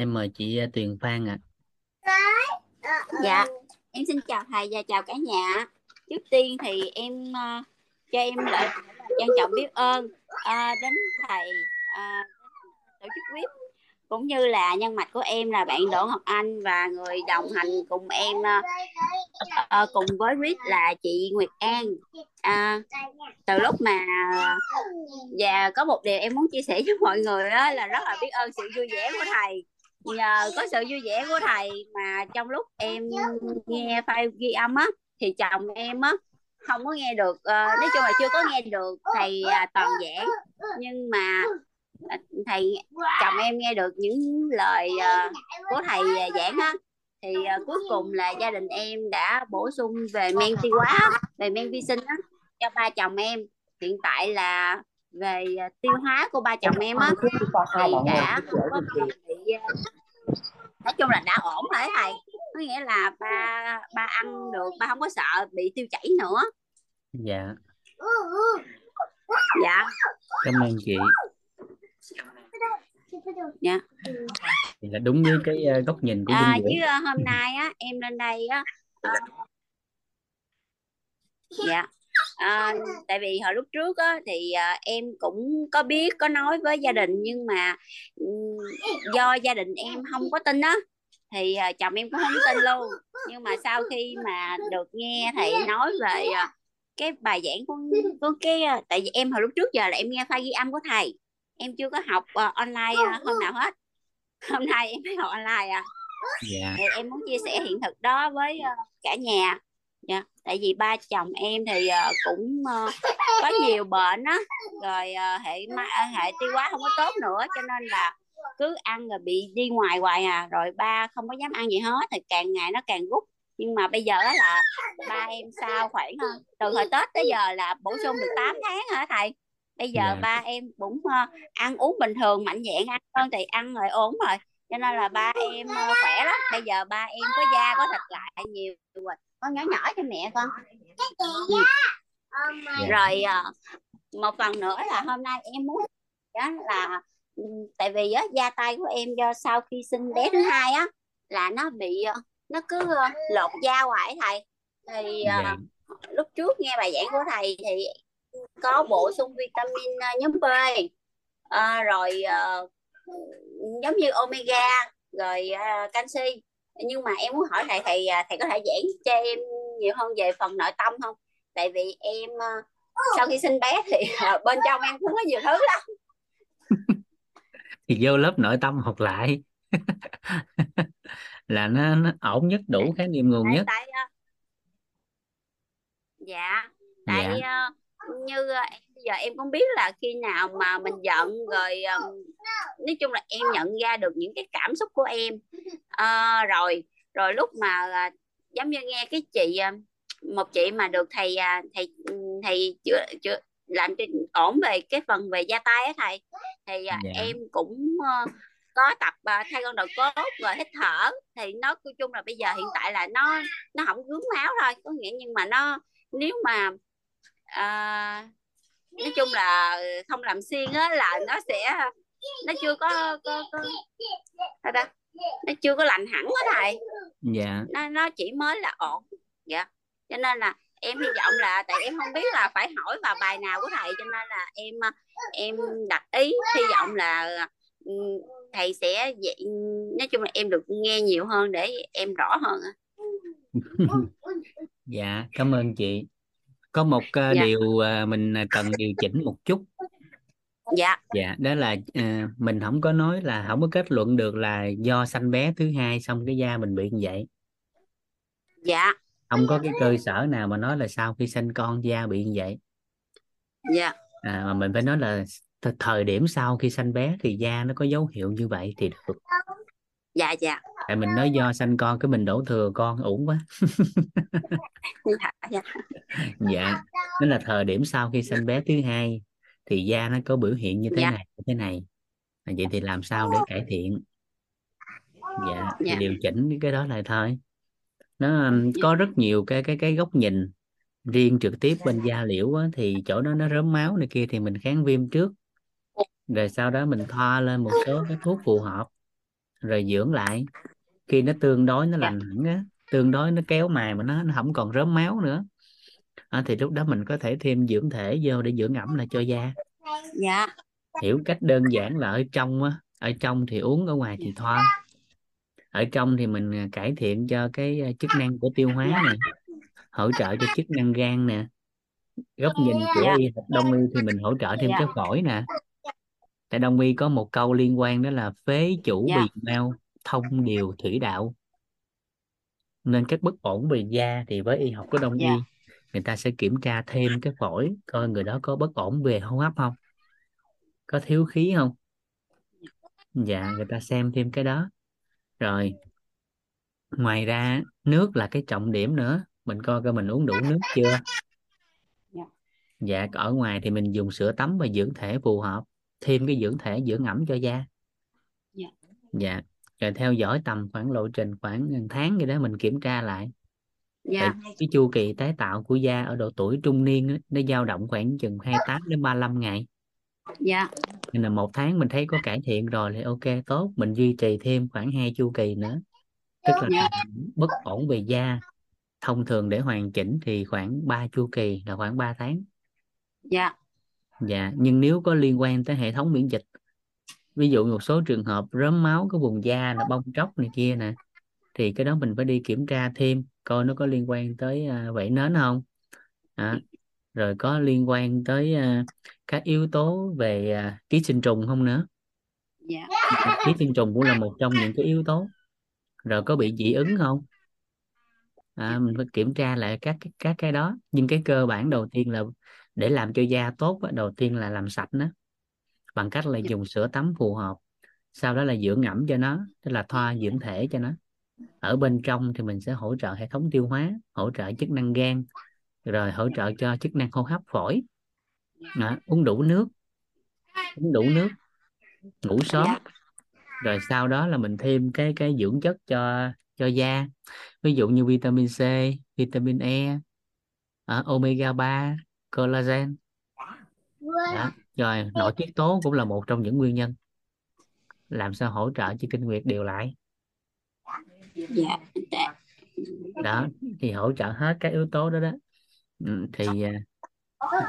em mời chị à, Tuyền Phan ạ Dạ, em xin chào thầy và chào cả nhà. Trước tiên thì em uh, cho em lại trân trọng biết ơn uh, đến thầy uh, tổ chức web cũng như là nhân mạch của em là bạn Đỗ Ngọc Anh và người đồng hành cùng em uh, uh, cùng với WIP là chị Nguyệt An. À, từ lúc mà và có một điều em muốn chia sẻ với mọi người đó là rất là biết ơn sự vui vẻ của thầy nhờ có sự vui vẻ của thầy mà trong lúc em nghe file ghi âm á thì chồng em á không có nghe được uh, nói chung là chưa có nghe được thầy uh, toàn giảng nhưng mà ờ, thầy chồng em nghe được những lời uh, của thầy uh, giảng á thì uh, cuối cùng là gia đình em đã bổ sung về men tiêu hóa về men vi sinh á cho ba chồng em. Hiện tại là về à, tiêu hóa của ba chồng em á thì đã không có còn bị à, nói chung là đã ổn rồi thầy. Có nghĩa là ba ba ăn được ba không có sợ bị tiêu chảy nữa. Dạ. Dạ. Cảm ơn chị. Dạ. Thì là đúng với cái à, góc nhìn của à, chứ hôm nay á em lên đây á ờ, dạ à, tại vì hồi lúc trước á thì à, em cũng có biết có nói với gia đình nhưng mà do gia đình em không có tin á thì à, chồng em cũng không tin luôn. Nhưng mà sau khi mà được nghe thầy nói về à, cái bài giảng của, của cái tại vì em hồi lúc trước giờ là em nghe file ghi âm của thầy em chưa có học à, online à, hôm nào hết. Hôm nay em mới học online à. Dạ. Thì em muốn chia sẻ hiện thực đó với ờ, cả nhà dạ tại vì ba chồng em thì ờ, cũng ờ, có nhiều bệnh á rồi ờ, hệ hệ tiêu hóa không có tốt nữa cho nên là cứ ăn rồi bị đi ngoài hoài à rồi ba không có dám ăn gì hết thì càng ngày nó càng rút nhưng mà bây giờ á là ba em sau khoảng từ hồi Tết tới giờ là bổ sung được 8 tháng hả thầy? Bây giờ Dạ. ba em cũng ờ, ăn uống bình thường mạnh dạn ăn hơn thì ăn rồi ổn rồi. Cho nên là ba em ờ, khỏe lắm. Bây giờ ba em có da có thịt lại nhiều rồi con nhỏ nhỏ cho mẹ con. Dạ. rồi ờ, một phần nữa là hôm nay em muốn đó là ừ, tại vì á da tay của em do sau khi sinh bé thứ hai á là nó bị ờ, nó cứ ờ, lột da hoài thầy. Thì ờ, dạ. lúc trước nghe bài giảng của thầy thì có bổ sung vitamin ờ, nhóm B. Ờ, rồi ờ, giống như omega rồi ờ, canxi nhưng mà em muốn hỏi thầy thầy à, thầy có thể giảng cho em nhiều hơn về phần nội tâm không? Tại vì em ờ, sau khi sinh bé thì ờ, bên trong em cũng có nhiều thứ lắm. Thì vô lớp nội tâm học lại. Là nó, nó ổn nhất đủ khái niệm nguồn tại nhất. tại ờ, dạ. Dạ. tại ờ, như em giờ em cũng biết là khi nào mà mình giận rồi ờ, nói chung là em nhận ra được những cái cảm xúc của em. Ờ, rồi rồi lúc mà à, giống như nghe cái chị à, một chị mà được thầy à, thầy thầy chữa chữa làm cho ổn về cái phần về da tay á thầy. Thì à, Dạ. em cũng ờ, có tập à, thay con đầu cốt rồi hít thở. Thì nó nói chung là bây giờ hiện tại là nó nó không gướng máu thôi. Có nghĩa nhưng mà nó nếu mà à, nói chung là không làm xuyên á là nó sẽ nó chưa có có, có sao ta? Nó chưa có lành hẳn á thầy. Dạ. Nó nó chỉ mới là ổn. Dạ. Cho nên là em hy vọng là tại em không biết là phải hỏi vào bài nào của thầy cho nên là em em đặt ý hy vọng là ừ, thầy sẽ dạy, nói chung là em được nghe nhiều hơn để em rõ hơn dạ cảm ơn chị có một ờ, Dạ. điều ờ, mình cần điều chỉnh một chút. Dạ. Dạ đó là ờ, mình không có nói là không có kết luận được là do sanh bé thứ hai xong cái da mình bị như vậy. Dạ. Không có cái cơ sở nào mà nói là sau khi sanh con da bị như vậy. Dạ. À, mà mình phải nói là th- thời điểm sau khi sanh bé thì da nó có dấu hiệu như vậy thì được dạ dạ. Tại mình nói do sanh con cái mình đổ thừa con uổng quá. Dạ dạ. Dạ nên là thời điểm sau khi sanh bé thứ hai thì da nó có biểu hiện như thế Dạ. này như thế này. À, vậy thì làm sao để cải thiện? Dạ thì Dạ. điều chỉnh cái đó lại thôi. Nó um, có rất nhiều cái cái cái góc nhìn riêng trực tiếp bên da liễu á, thì chỗ đó nó rớm máu này kia thì mình kháng viêm trước. Rồi sau đó mình thoa lên một số cái thuốc phù hợp rồi dưỡng lại. Khi nó tương đối nó Dạ. lành hẳn á tương đối nó kéo mài mà nó nó không còn rớm máu nữa. À, thì lúc đó mình có thể thêm dưỡng thể vô để dưỡng ẩm lại cho da. Dạ. Hiểu cách đơn giản là ở trong á ở trong thì uống ở ngoài thì thoa. Ở trong thì mình à, cải thiện cho cái à, chức năng của tiêu hóa nè hỗ trợ cho chức năng gan nè. Góc nhìn của Dạ. y học đông y thì mình hỗ trợ thêm Dạ. cái phổi nè tại đông y có một câu liên quan đó là phế chủ Dạ. bì mao thông điều thủy đạo. Nên các bất ổn về da thì với y học của đông Dạ. y người ta sẽ kiểm tra thêm cái phổi coi người đó có bất ổn về hô hấp không? Có thiếu khí không? Dạ người ta xem thêm cái đó. Rồi ngoài ra nước là cái trọng điểm nữa. Mình coi coi mình uống đủ nước chưa? Dạ. dạ ở ngoài thì mình dùng sữa tắm và dưỡng thể phù hợp thêm cái dưỡng thể dưỡng ẩm cho da. Dạ. dạ. Rồi theo dõi tầm khoảng lộ trình khoảng một tháng gì đó mình kiểm tra lại. Dạ. Cái chu kỳ tái tạo của da ở độ tuổi trung niên á, nó dao động khoảng chừng 28 đến 35 ngày. Dạ. Nên là một tháng mình thấy có cải thiện rồi thì ok tốt. Mình duy trì thêm khoảng hai chu kỳ nữa. Tức là Dạ. bất ổn về da. Thông thường để hoàn chỉnh thì khoảng 3 chu kỳ là khoảng 3 tháng. Dạ dạ nhưng nếu có liên quan tới hệ thống miễn dịch ví dụ một số trường hợp rớm máu cái vùng da là bong tróc này kia nè thì cái đó mình phải đi kiểm tra thêm coi nó có liên quan tới à, vảy nến không. À, rồi có liên quan tới à, các yếu tố về à, ký sinh trùng không nữa. Dạ. Ký sinh trùng cũng là một trong những cái yếu tố. Rồi có bị dị ứng không? À, mình phải kiểm tra lại các các các cái đó. Nhưng cái cơ bản đầu tiên là để làm cho da tốt đầu tiên là làm sạch nó bằng cách là dùng sữa tắm phù hợp sau đó là dưỡng ẩm cho nó tức là thoa dưỡng thể cho nó. Ở bên trong thì mình sẽ hỗ trợ hệ thống tiêu hóa hỗ trợ chức năng gan rồi hỗ trợ cho chức năng hô hấp phổi. Đó, uống đủ nước uống đủ nước ngủ sớm. Dạ. rồi sau đó là mình thêm cái cái dưỡng chất cho cho da. Ví dụ như vitamin C vitamin E à, omega 3 collagen. Đó. rồi nội tiết tố cũng là một trong những nguyên nhân làm sao hỗ trợ cho kinh nguyệt đều lại. Dạ dạ. Đó thì hỗ trợ hết các yếu tố đó đó. Ừ, thì à,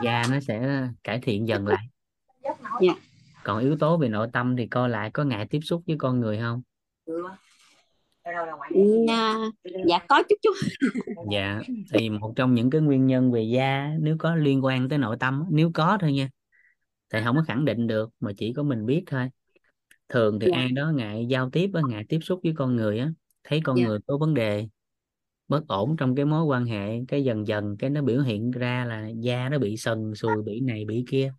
da nó sẽ cải thiện dần lại. Dạ. còn yếu tố về nội tâm thì coi lại có ngại tiếp xúc với con người không Dạ, dạ có chút chút. Dạ thì một trong những cái nguyên nhân về da nếu có liên quan tới nội tâm nếu có thôi nha thì không có khẳng định được mà chỉ có mình biết thôi. Thường thì Dạ. ai đó ngại giao tiếp á, ngại tiếp xúc với con người á thấy con Dạ. người có vấn đề bất ổn trong cái mối quan hệ cái dần dần cái nó biểu hiện ra là da nó bị sần sùi bị này bị kia.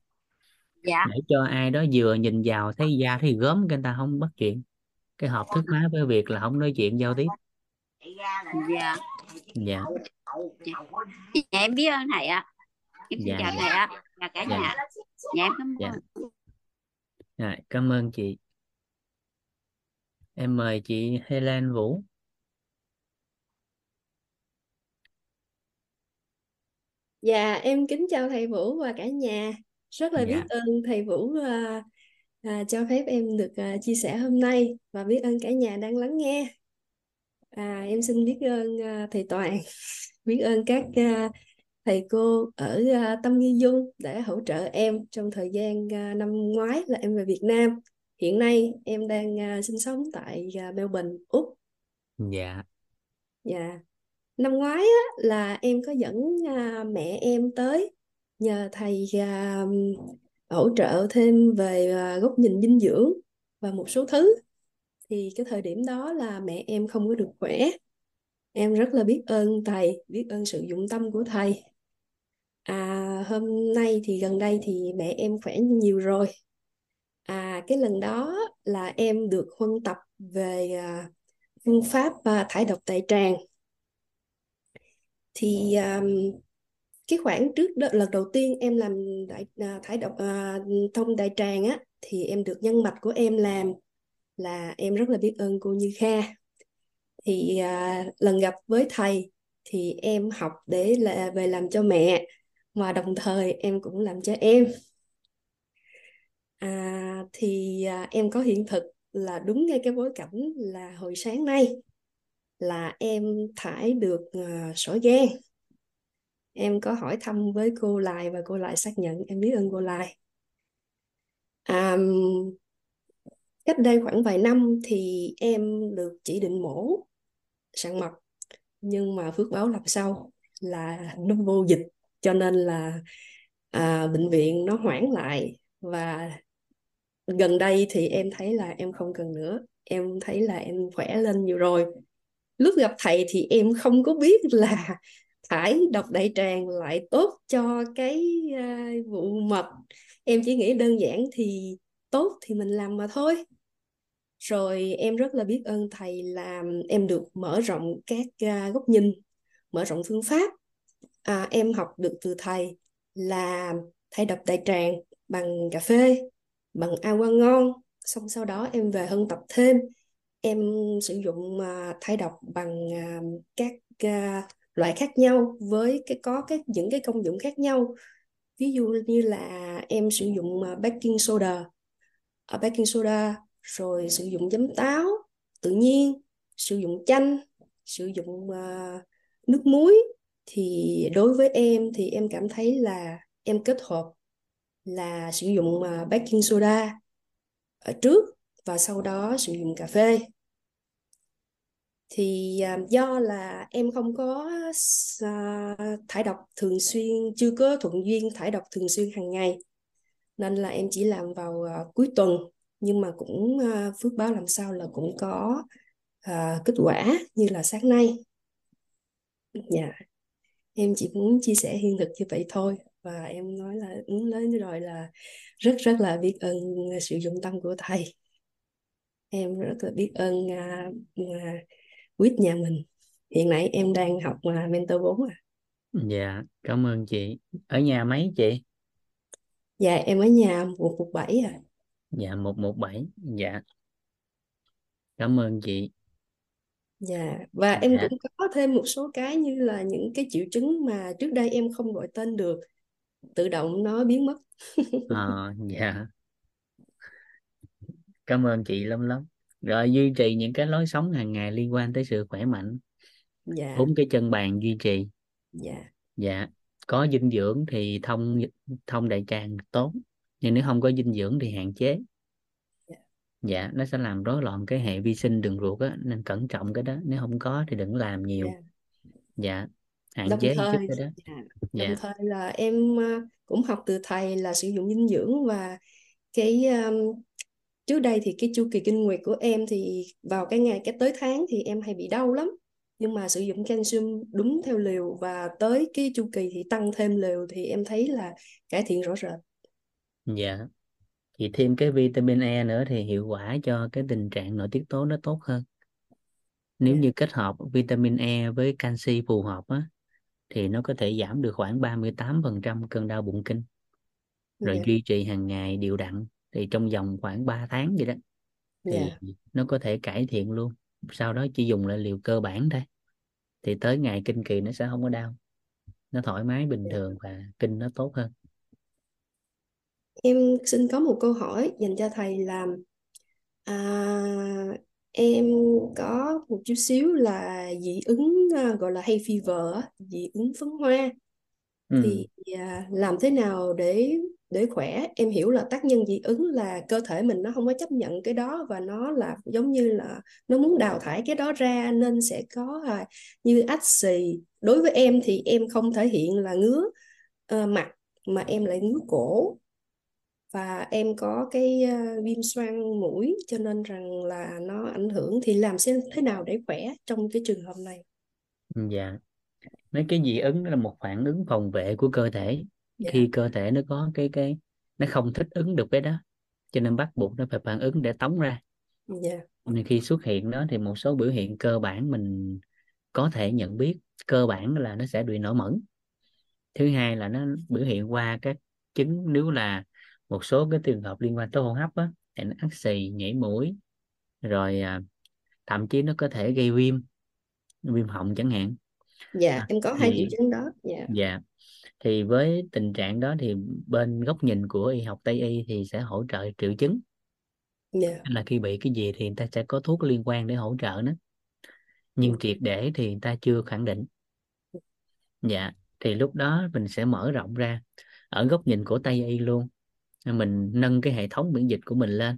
Dạ. Để cho ai đó vừa nhìn vào thấy da thấy gớm cái người ta không bắt chuyện cái hộp thức má với việc là không nói chuyện giao tiếp dạ dạ dạ em biết ơn thầy ạ em Dạ, chào dạ. thầy ạ và cả Dạ. nhà dạ em cảm Dạ. ơn rồi, cảm ơn chị em mời chị Helen Vũ Dạ, em kính chào thầy Vũ và cả nhà. Rất là Dạ. biết ơn thầy Vũ à, à, cho phép em được à, chia sẻ hôm nay và biết ơn cả nhà đang lắng nghe. À, em xin biết ơn à, thầy Toàn, biết ơn các à, thầy cô ở à, Tâm Nghi Dung đã hỗ trợ em trong thời gian à, năm ngoái là em về Việt Nam. Hiện nay em đang à, sinh sống tại à, Melbourne, Úc. dạ Dạ. Năm ngoái á, là em có dẫn à, mẹ em tới nhờ thầy à, hỗ trợ thêm về à, góc nhìn dinh dưỡng và một số thứ. Thì cái thời điểm đó là mẹ em không có được khỏe. Em rất là biết ơn thầy, biết ơn sự dụng tâm của thầy. À, hôm nay thì gần đây thì mẹ em khỏe nhiều rồi. À, cái lần đó là em được huân tập về à, phương pháp à, thải độc tại tràng thì um, cái khoảng trước đó, lần đầu tiên em làm đại, à, thải độc à, thông đại tràng á thì em được nhân mạch của em làm là em rất là biết ơn cô Như Kha. Thì à, lần gặp với thầy thì em học để là về làm cho mẹ mà đồng thời em cũng làm cho em. À, thì à, em có hiện thực là đúng ngay cái bối cảnh là hồi sáng nay là em thải được à, sỏi gan em có hỏi thăm với cô Lại và cô Lại xác nhận em biết ơn cô Lại à, cách đây khoảng vài năm thì em được chỉ định mổ sạn mật nhưng mà phước báo làm sao là nó vô dịch cho nên là à, bệnh viện nó hoãn lại. Và gần đây thì em thấy là em không cần nữa em thấy là em khỏe lên nhiều rồi. Lúc gặp thầy thì em không có biết là thải độc đại tràng lại tốt cho cái uh, vụ mật. Em chỉ nghĩ đơn giản thì tốt thì mình làm mà thôi. Rồi em rất là biết ơn thầy làm em được mở rộng các uh, góc nhìn mở rộng phương pháp. À, em học được từ thầy là thay độc đại tràng bằng cà phê bằng ao ngon. Xong sau đó em về hơn tập thêm. Em sử dụng ờ, uh, thay độc bằng uh, các uh, loại khác nhau với cái có các những cái công dụng khác nhau. Ví dụ như là em sử dụng à, baking soda. Ở baking soda rồi sử dụng giấm táo tự nhiên sử dụng chanh sử dụng uh, nước muối. Thì đối với em thì em cảm thấy là em kết hợp là sử dụng uh, baking soda ở trước và sau đó sử dụng cà phê thì uh, do là em không có uh, thải độc thường xuyên chưa có thuận duyên thải độc thường xuyên hàng ngày. Nên là em chỉ làm vào uh, cuối tuần. Nhưng mà cũng uh, phước báo làm sao là cũng có uh, kết quả như là sáng nay. Dạ. Yeah. em chỉ muốn chia sẻ hiện thực như vậy thôi. Và em nói là muốn lớn rồi là rất rất là biết ơn sự dụng tâm của thầy. Em rất là biết ơn uh, uh, quýt nhà mình. Hiện nay em đang học uh, mentor 4 à. Dạ cảm ơn chị. Ở nhà mấy chị? Dạ em ở nhà một một bảy à dạ một một bảy. Dạ. Cảm ơn chị. Dạ và em dạ. cũng có thêm một số cái như là những cái triệu chứng mà trước đây em không gọi tên được. Tự động nó biến mất. À, dạ. Cảm ơn chị lắm lắm rồi duy trì những cái lối sống hàng ngày liên quan tới sự khỏe mạnh. Dạ. Bốn cái chân bàn duy trì. Dạ. Dạ có dinh dưỡng thì thông thông đại tràng tốt nhưng nếu không có dinh dưỡng thì hạn chế. Dạ, dạ nó sẽ làm rối loạn cái hệ vi sinh đường ruột á nên cẩn trọng cái đó nếu không có thì đừng làm nhiều. Dạ. dạ hạn đồng chế chút thời cái đó. dạ. dạ. đồng thời là em ờ, cũng học từ thầy là sử dụng dinh dưỡng và cái um, trước đây thì cái chu kỳ kinh nguyệt của em thì vào cái ngày cái tới tháng thì em hay bị đau lắm. Nhưng mà sử dụng calcium đúng theo liều và tới cái chu kỳ thì tăng thêm liều thì em thấy là cải thiện rõ rệt. Dạ. Thì thêm cái vitamin E nữa thì hiệu quả cho cái tình trạng nội tiết tố nó tốt hơn. Nếu dạ. như kết hợp vitamin E với canxi phù hợp á thì nó có thể giảm được khoảng 38% cơn đau bụng kinh. Rồi Dạ. duy trì hàng ngày đều đặn thì trong vòng khoảng 3 tháng vậy đó thì Dạ. nó có thể cải thiện luôn sau đó chỉ dùng lại liều cơ bản thôi thì tới ngày kinh kỳ nó sẽ không có đau nó thoải mái bình Dạ. thường và kinh nó tốt hơn Em xin có một câu hỏi dành cho thầy là à, em có một chút xíu là dị ứng à, gọi là hay fever dị ứng phấn hoa ừ. thì à, làm thế nào để để khỏe em hiểu là tác nhân dị ứng là cơ thể mình nó không có chấp nhận cái đó và nó là giống như là nó muốn đào thải cái đó ra nên sẽ có à, như ách xì. Đối với em thì em không thể hiện là ngứa à, mặt mà em lại ngứa cổ. Và em có cái uh, viêm xoang mũi cho nên rằng là nó ảnh hưởng. Thì làm xem thế nào để khỏe trong cái trường hợp này? Dạ. Mấy cái dị ứng là một phản ứng phòng vệ của cơ thể. Dạ. khi cơ thể nó có cái cái nó không thích ứng được với đó cho nên bắt buộc nó phải phản ứng để tống ra. Dạ. Nên khi xuất hiện đó thì một số biểu hiện cơ bản mình có thể nhận biết cơ bản là nó sẽ bị nổi mẩn. Thứ hai là nó biểu hiện qua các chứng nếu là một số cái trường hợp liên quan tới hô hấp á thì nó ắt xì nhảy mũi rồi à, thậm chí nó có thể gây viêm viêm họng chẳng hạn. Dạ à, em có hai triệu chứng đó. Dạ. Dạ thì với tình trạng đó thì bên góc nhìn của y học Tây y thì sẽ hỗ trợ triệu chứng. Dạ. Là khi bị cái gì thì người ta sẽ có thuốc liên quan để hỗ trợ nó. Nhưng triệt để thì người ta chưa khẳng định. Dạ thì lúc đó mình sẽ mở rộng ra. Ở góc nhìn của Tây y luôn mình nâng cái hệ thống miễn dịch của mình lên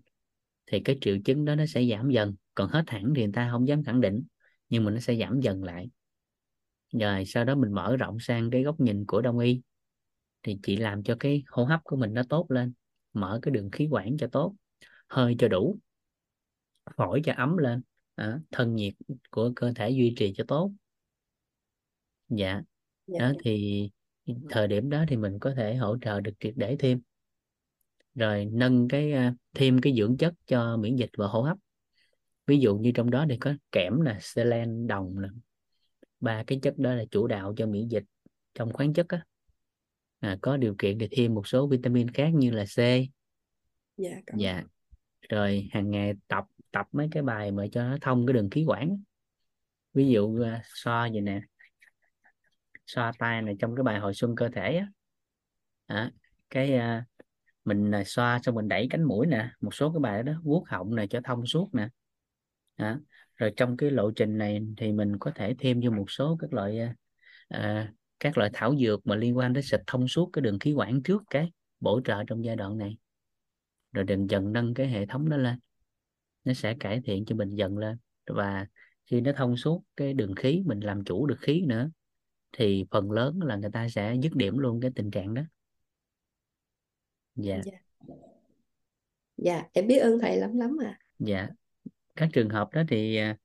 thì cái triệu chứng đó nó sẽ giảm dần. Còn hết hẳn thì người ta không dám khẳng định nhưng mà nó sẽ giảm dần lại rồi sau đó mình mở rộng sang cái góc nhìn của đông y. Thì chỉ làm cho cái hô hấp của mình nó tốt lên mở cái đường khí quản cho tốt hơi cho đủ phổi cho ấm lên à, thân nhiệt của cơ thể duy trì cho tốt. Dạ dạ. đó thì thời điểm đó thì mình có thể hỗ trợ được triệt để thêm. Rồi nâng cái à, thêm cái dưỡng chất cho miễn dịch và hô hấp. Ví dụ như trong đó thì có kẽm là selen đồng là ba cái chất đó là chủ đạo cho miễn dịch trong khoáng chất á. À, có điều kiện thì thêm một số vitamin khác như là C. Dạ có. Dạ. Rồi hàng ngày tập tập mấy cái bài mà cho nó thông cái đường khí quản ví dụ so vậy nè. Xoa tay này trong cái bài hồi xuân cơ thể á. À, cái uh, mình uh, xoa xong mình đẩy cánh mũi nè một số cái bài đó vuốt họng này cho thông suốt nè. À, rồi trong cái lộ trình này thì mình có thể thêm vô một số các loại uh, các loại thảo dược mà liên quan đến xịt thông suốt cái đường khí quản trước cái bổ trợ trong giai đoạn này. Rồi dần dần nâng cái hệ thống đó lên. Nó sẽ cải thiện cho mình dần lên. Và khi nó thông suốt cái đường khí mình làm chủ được khí nữa thì phần lớn là người ta sẽ dứt điểm luôn cái tình trạng đó. Dạ. Dạ. Dạ em biết ơn thầy lắm lắm à. Dạ các trường hợp đó thì à,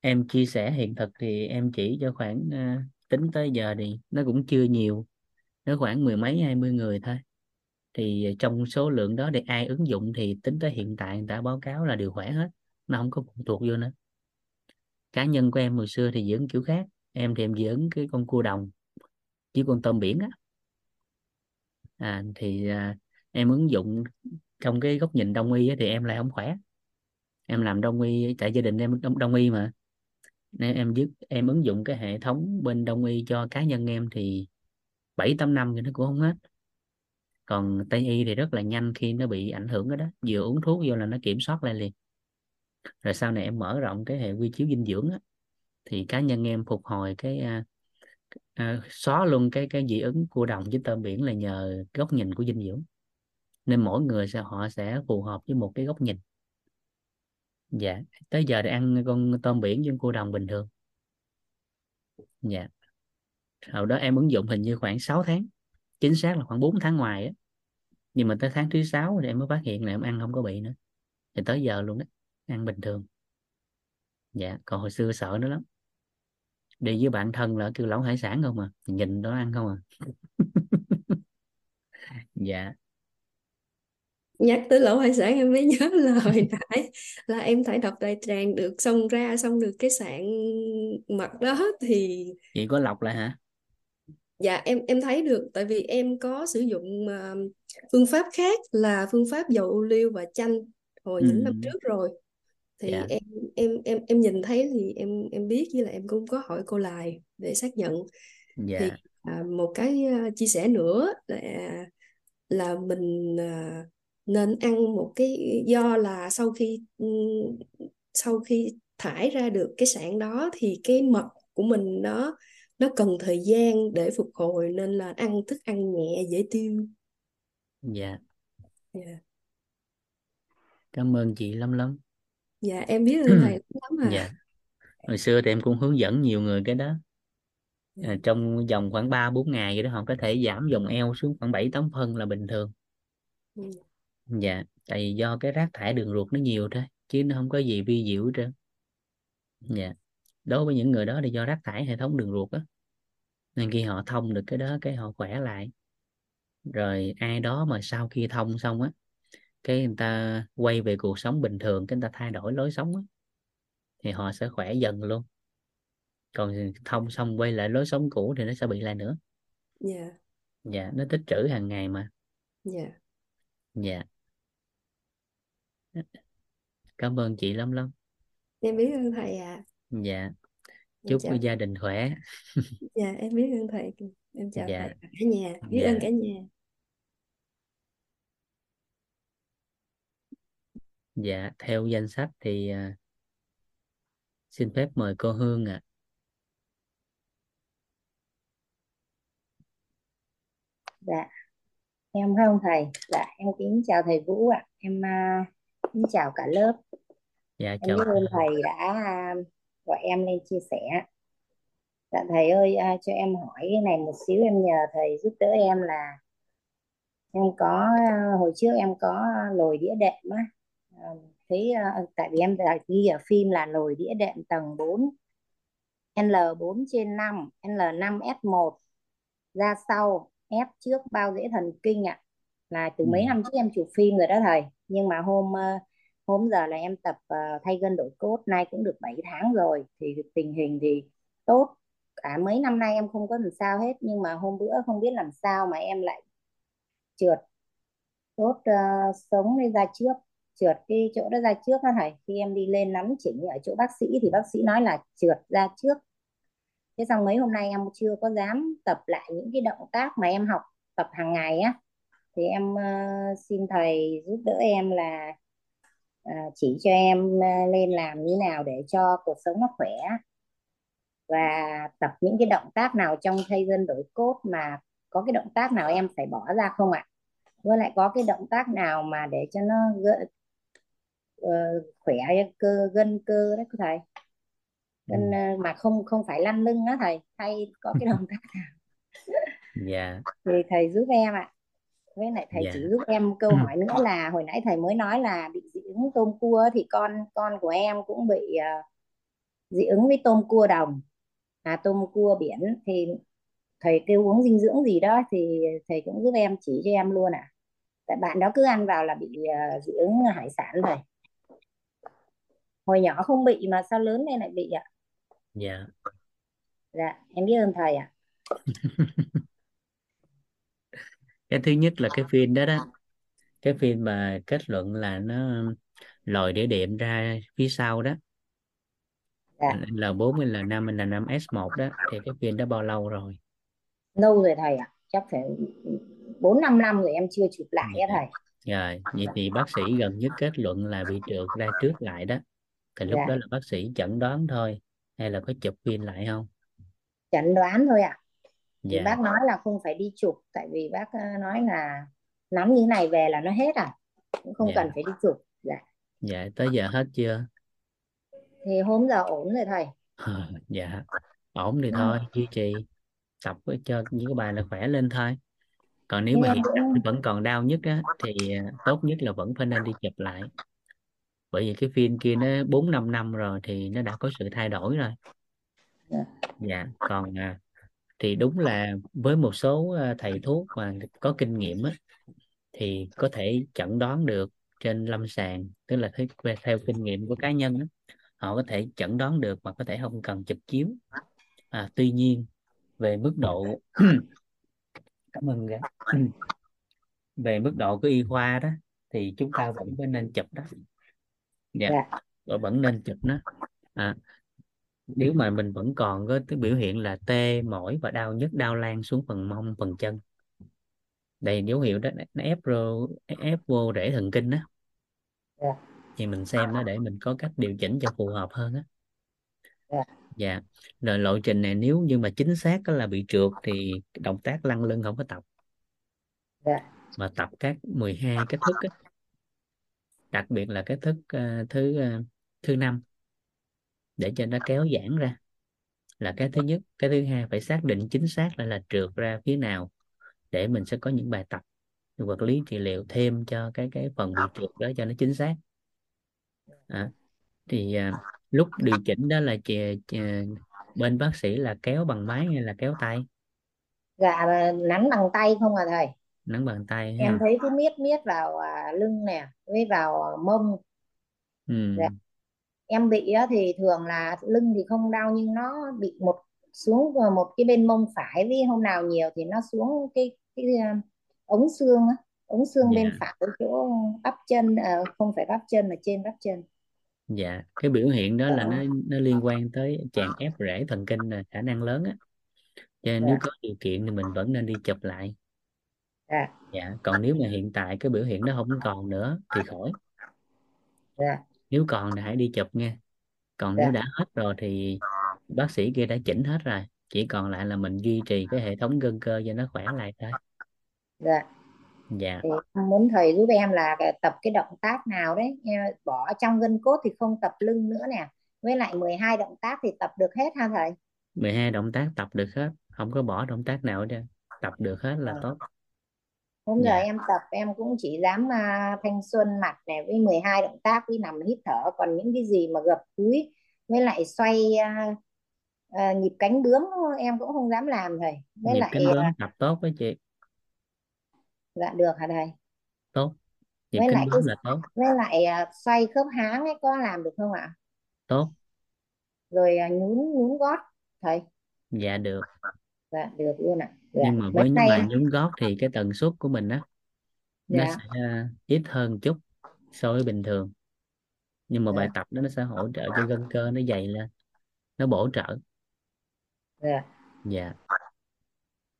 em chia sẻ hiện thực thì em chỉ cho khoảng à, tính tới giờ thì nó cũng chưa nhiều. Nó khoảng mười mấy hai mươi người thôi. Thì trong số lượng đó để ai ứng dụng thì tính tới hiện tại người ta báo cáo là đều khỏe hết nó không có phụ thuộc vô nữa. Cá nhân của em hồi xưa thì dưỡng kiểu khác em thì em dưỡng cái con cua đồng chứ con tôm biển á. À, thì à, em ứng dụng trong cái góc nhìn đông y á, thì em lại không khỏe em làm đông y tại gia đình em đông, đông y mà. Nên em dứt em ứng dụng cái hệ thống bên đông y cho cá nhân em thì bảy tám năm thì nó cũng không hết. Còn tây y thì rất là nhanh khi nó bị ảnh hưởng đó, đó. Vừa uống thuốc vô là nó kiểm soát lại liền. Rồi sau này em mở rộng cái hệ quy chiếu dinh dưỡng á, thì cá nhân em phục hồi cái à, à, xóa luôn cái cái dị ứng cua đồng với tôm biển là nhờ góc nhìn của dinh dưỡng. Nên mỗi người sẽ họ sẽ phù hợp với một cái góc nhìn dạ tới giờ để ăn con tôm biển với cua đồng bình thường. Dạ. Hồi đó em ứng dụng hình như khoảng 6 tháng, chính xác là khoảng 4 tháng ngoài á. Nhưng mà tới tháng thứ sáu thì em mới phát hiện là em ăn không có bị nữa. Thì tới giờ luôn á, ăn bình thường. Dạ còn hồi xưa sợ nữa lắm. Đi với bạn thân là kêu lẩu hải sản không à nhìn đó ăn không à. Dạ nhắc tới lẩu hải sản em mới nhớ là hồi nãy là em thải độc đại tràng được xong ra xong được cái sạn mật đó thì chị có lọc lại hả? Dạ em em thấy được tại vì em có sử dụng uh, phương pháp khác là phương pháp dầu ô liu và chanh hồi ừ. những năm trước rồi. Thì dạ. em em em em nhìn thấy thì em em biết với là em cũng có hỏi cô lại để xác nhận. Thì dạ à, một cái à, chia sẻ nữa là là mình à, nên ăn một cái do là sau khi ừm, sau khi thải ra được cái sản đó thì cái mật của mình nó nó cần thời gian để phục hồi nên là ăn thức ăn nhẹ dễ tiêu. Dạ. Dạ. Cảm ơn chị lắm lắm dạ em biết ơn thầy lắm à dạ. Hồi xưa thì em cũng hướng dẫn nhiều người cái đó. Dạ. À, trong vòng khoảng 3 4 ngày vậy đó họ có thể giảm vòng eo xuống khoảng 7 8 phân là bình thường. Ừ. dạ tại vì do cái rác thải đường ruột nó nhiều thôi chứ nó không có gì vi diệu hết trơn. Dạ đối với những người đó thì do rác thải hệ thống đường ruột á nên khi họ thông được cái đó cái họ khỏe lại. Rồi ai đó mà sau khi thông xong á cái người ta quay về cuộc sống bình thường cái người ta thay đổi lối sống á thì họ sẽ khỏe dần luôn. Còn thông xong quay lại lối sống cũ thì nó sẽ bị lại nữa. Dạ. Dạ nó tích trữ hàng ngày mà. Dạ. Dạ cảm ơn chị lắm lắm em biết ơn thầy à dạ. Chúc chào. gia đình khỏe. Dạ em biết ơn thầy. Em chào dạ. thầy cả nhà. Biết ơn dạ cả nhà. Dạ theo danh sách thì à, xin phép mời cô Hương ạ. Dạ, em không thầy? Dạ, em kính chào thầy Vũ ạ. Em à, kính chào cả lớp. dạ chào cô ơn thầy đã à, gọi em lên chia sẻ. Dạ thầy ơi, à, cho em hỏi cái này một xíu em nhờ thầy giúp đỡ em là em có à, hồi trước em có lồi đĩa đệm á. À, thấy à, tại vì em đã ghi ở phim là lồi đĩa đệm tầng 4 L4 trên 5, L5 S1 ra sau ép trước bao rễ thần kinh ạ là từ Ừ. mấy năm trước em chụp phim rồi đó thầy nhưng mà hôm ờ, hôm giờ là em tập uh, thay gân đổi cốt nay cũng được 7 tháng rồi thì tình hình thì tốt. Cả mấy năm nay em không có làm sao hết nhưng mà hôm bữa không biết làm sao mà em lại trượt cốt uh, sống lên ra trước trượt cái chỗ đó ra trước đó thầy. Khi em đi lên nắm chỉnh ở chỗ bác sĩ thì bác sĩ nói là trượt ra trước. Thế xong mấy hôm nay em chưa có dám tập lại những cái động tác mà em học tập hàng ngày á thì em ờ, xin thầy giúp đỡ em là ờ, chỉ cho em ờ, lên làm như nào để cho cuộc sống nó khỏe và tập những cái động tác nào trong thay gân đổi cốt mà có cái động tác nào em phải bỏ ra không ạ? Với lại có cái động tác nào mà để cho nó gỡ- ờ, khỏe cơ gân cơ đấy thầy? Gân ờ, mà không không phải lăn lưng đó thầy hay có cái động tác dạ. Thì thầy giúp em ạ với lại thầy dạ. chỉ giúp em câu hỏi nữa là hồi nãy thầy mới nói là bị dị ứng tôm cua thì con con của em cũng bị ờ, dị ứng với tôm cua đồng. À tôm cua biển thì thầy kêu uống dinh dưỡng gì đó thì thầy cũng giúp em chỉ cho em luôn ạ. Tại bạn đó cứ ăn vào là bị ờ, dị ứng hải sản thầy hồi nhỏ không bị mà sao lớn lên lại bị ạ? Dạ. Dạ em biết ơn thầy ạ cái thứ nhất là cái phim đó đó. Cái phim mà kết luận là nó lòi đĩa đệm ra phía sau đó. Dạ. L4 hay L5 hay L5 S1 đó thì cái phim đó bao lâu rồi? Lâu rồi thầy ạ. Chắc phải bốn năm năm rồi em chưa chụp lại á dạ. thầy. Rồi vậy thì bác sĩ gần nhất kết luận là bị trượt ra trước lại đó. Thì lúc dạ. đó là bác sĩ chẩn đoán thôi hay là có chụp phim lại không? Chẩn đoán thôi ạ thì dạ. bác nói là không phải đi chụp tại vì bác ờ, nói là nắm như thế này về là nó hết à cũng không dạ. cần phải đi chụp. Dạ. Dạ tới giờ hết chưa? Thì hôm giờ ổn rồi thầy. Ờ, dạ ổn thì thôi duy trì tập với cho những cái bài là khỏe lên thôi. Còn nếu mà hiện tại vẫn còn đau nhất á thì à, tốt nhất là vẫn phải nên đi chụp lại. Bởi vì cái phim kia nó bốn năm năm rồi thì nó đã có sự thay đổi rồi. Dạ. Dạ còn à, thì đúng là với một số à, thầy thuốc mà có kinh nghiệm á thì có thể chẩn đoán được trên lâm sàng tức là theo, theo kinh nghiệm của cá nhân á họ có thể chẩn đoán được mà có thể không cần chụp chiếu. À, tuy nhiên về mức độ cảm ơn gái về mức độ của y khoa đó thì chúng ta vẫn nên chụp đó. Dạ dạ. và vẫn nên chụp nó. À, nếu mà mình vẫn còn có cái biểu hiện là tê mỏi và đau nhức đau lan xuống phần mông phần chân. Đây dấu hiệu đó nó ép vô ép vô rễ thần kinh đó dạ. Thì mình xem nó để mình có cách điều chỉnh cho phù hợp hơn á. Dạ. Dạ. Rồi lộ trình này nếu như mà chính xác đó là bị trượt thì động tác lăn lưng không có tập. Dạ. Mà tập các 12 cái thức á, đặc biệt là cái thức ờ, thứ ờ, thứ năm để cho nó kéo giãn ra. Là cái thứ nhất. Cái thứ hai phải xác định chính xác là là trượt ra phía nào để mình sẽ có những bài tập vật lý trị liệu thêm cho cái cái phần bị trượt đó cho nó chính xác. À, thì à, lúc điều chỉnh đó là chè, chè, bên bác sĩ là kéo bằng máy hay là kéo tay? Dạ nắn bằng tay không à thầy? Nắn bằng tay em ha thấy cứ miết miết vào à, lưng nè với vào mông. Ừ, dạ em bị á, thì thường là lưng thì không đau nhưng nó bị một xuống vào một cái bên mông phải với hôm nào nhiều thì nó xuống cái cái à, ống xương á ống xương bên dạ. phải ở chỗ bắp chân à, không phải bắp chân mà trên bắp chân. Dạ cái biểu hiện đó là nó dạ. nó liên quan tới tràn ép rễ thần kinh là khả năng lớn á. Cho nên nếu dạ có điều kiện thì mình vẫn nên đi chụp lại. Dạ. Dạ còn nếu mà hiện tại cái biểu hiện nó không còn nữa thì khỏi. Dạ nếu còn thì hãy đi chụp nha. Còn nếu dạ. đã hết rồi thì bác sĩ kia đã chỉnh hết rồi. Chỉ còn lại là mình duy trì cái hệ thống gân cơ cho nó khỏe lại thôi. Dạ. Dạ. Thì muốn thầy giúp em là cái- tập cái động tác nào đấy. Bỏ trong gân cốt thì không tập lưng nữa nè. Với lại 12 động tác thì tập được hết ha thầy? 12 động tác tập được hết. Không có bỏ động tác nào hết trơn. Tập được hết là Ờ. tốt hôm giờ Dạ. em tập em cũng chỉ dám à, thanh xuân mặt này với 12 động tác với nằm hít thở. Còn những cái gì mà gập cúi với lại xoay à, à, nhịp cánh bướm em cũng không dám làm thầy với nhịp lại cánh bướm à, tập tốt với chị. Dạ được hả thầy? Tốt. Nhịp với cánh lại cái bướm là tốt. với lại à, xoay khớp háng ấy có làm được không ạ? Tốt. Rồi à, nhún nhún gót thầy. Dạ được. Dạ được luôn ạ dạ nhưng mà với mà em nhún gót thì cái tần suất của mình á nó dạ. sẽ à, ít hơn chút so với bình thường. Nhưng mà bài dạ tập đó nó sẽ hỗ trợ cho gân cơ nó dày lên nó bổ trợ. Dạ. Dạ.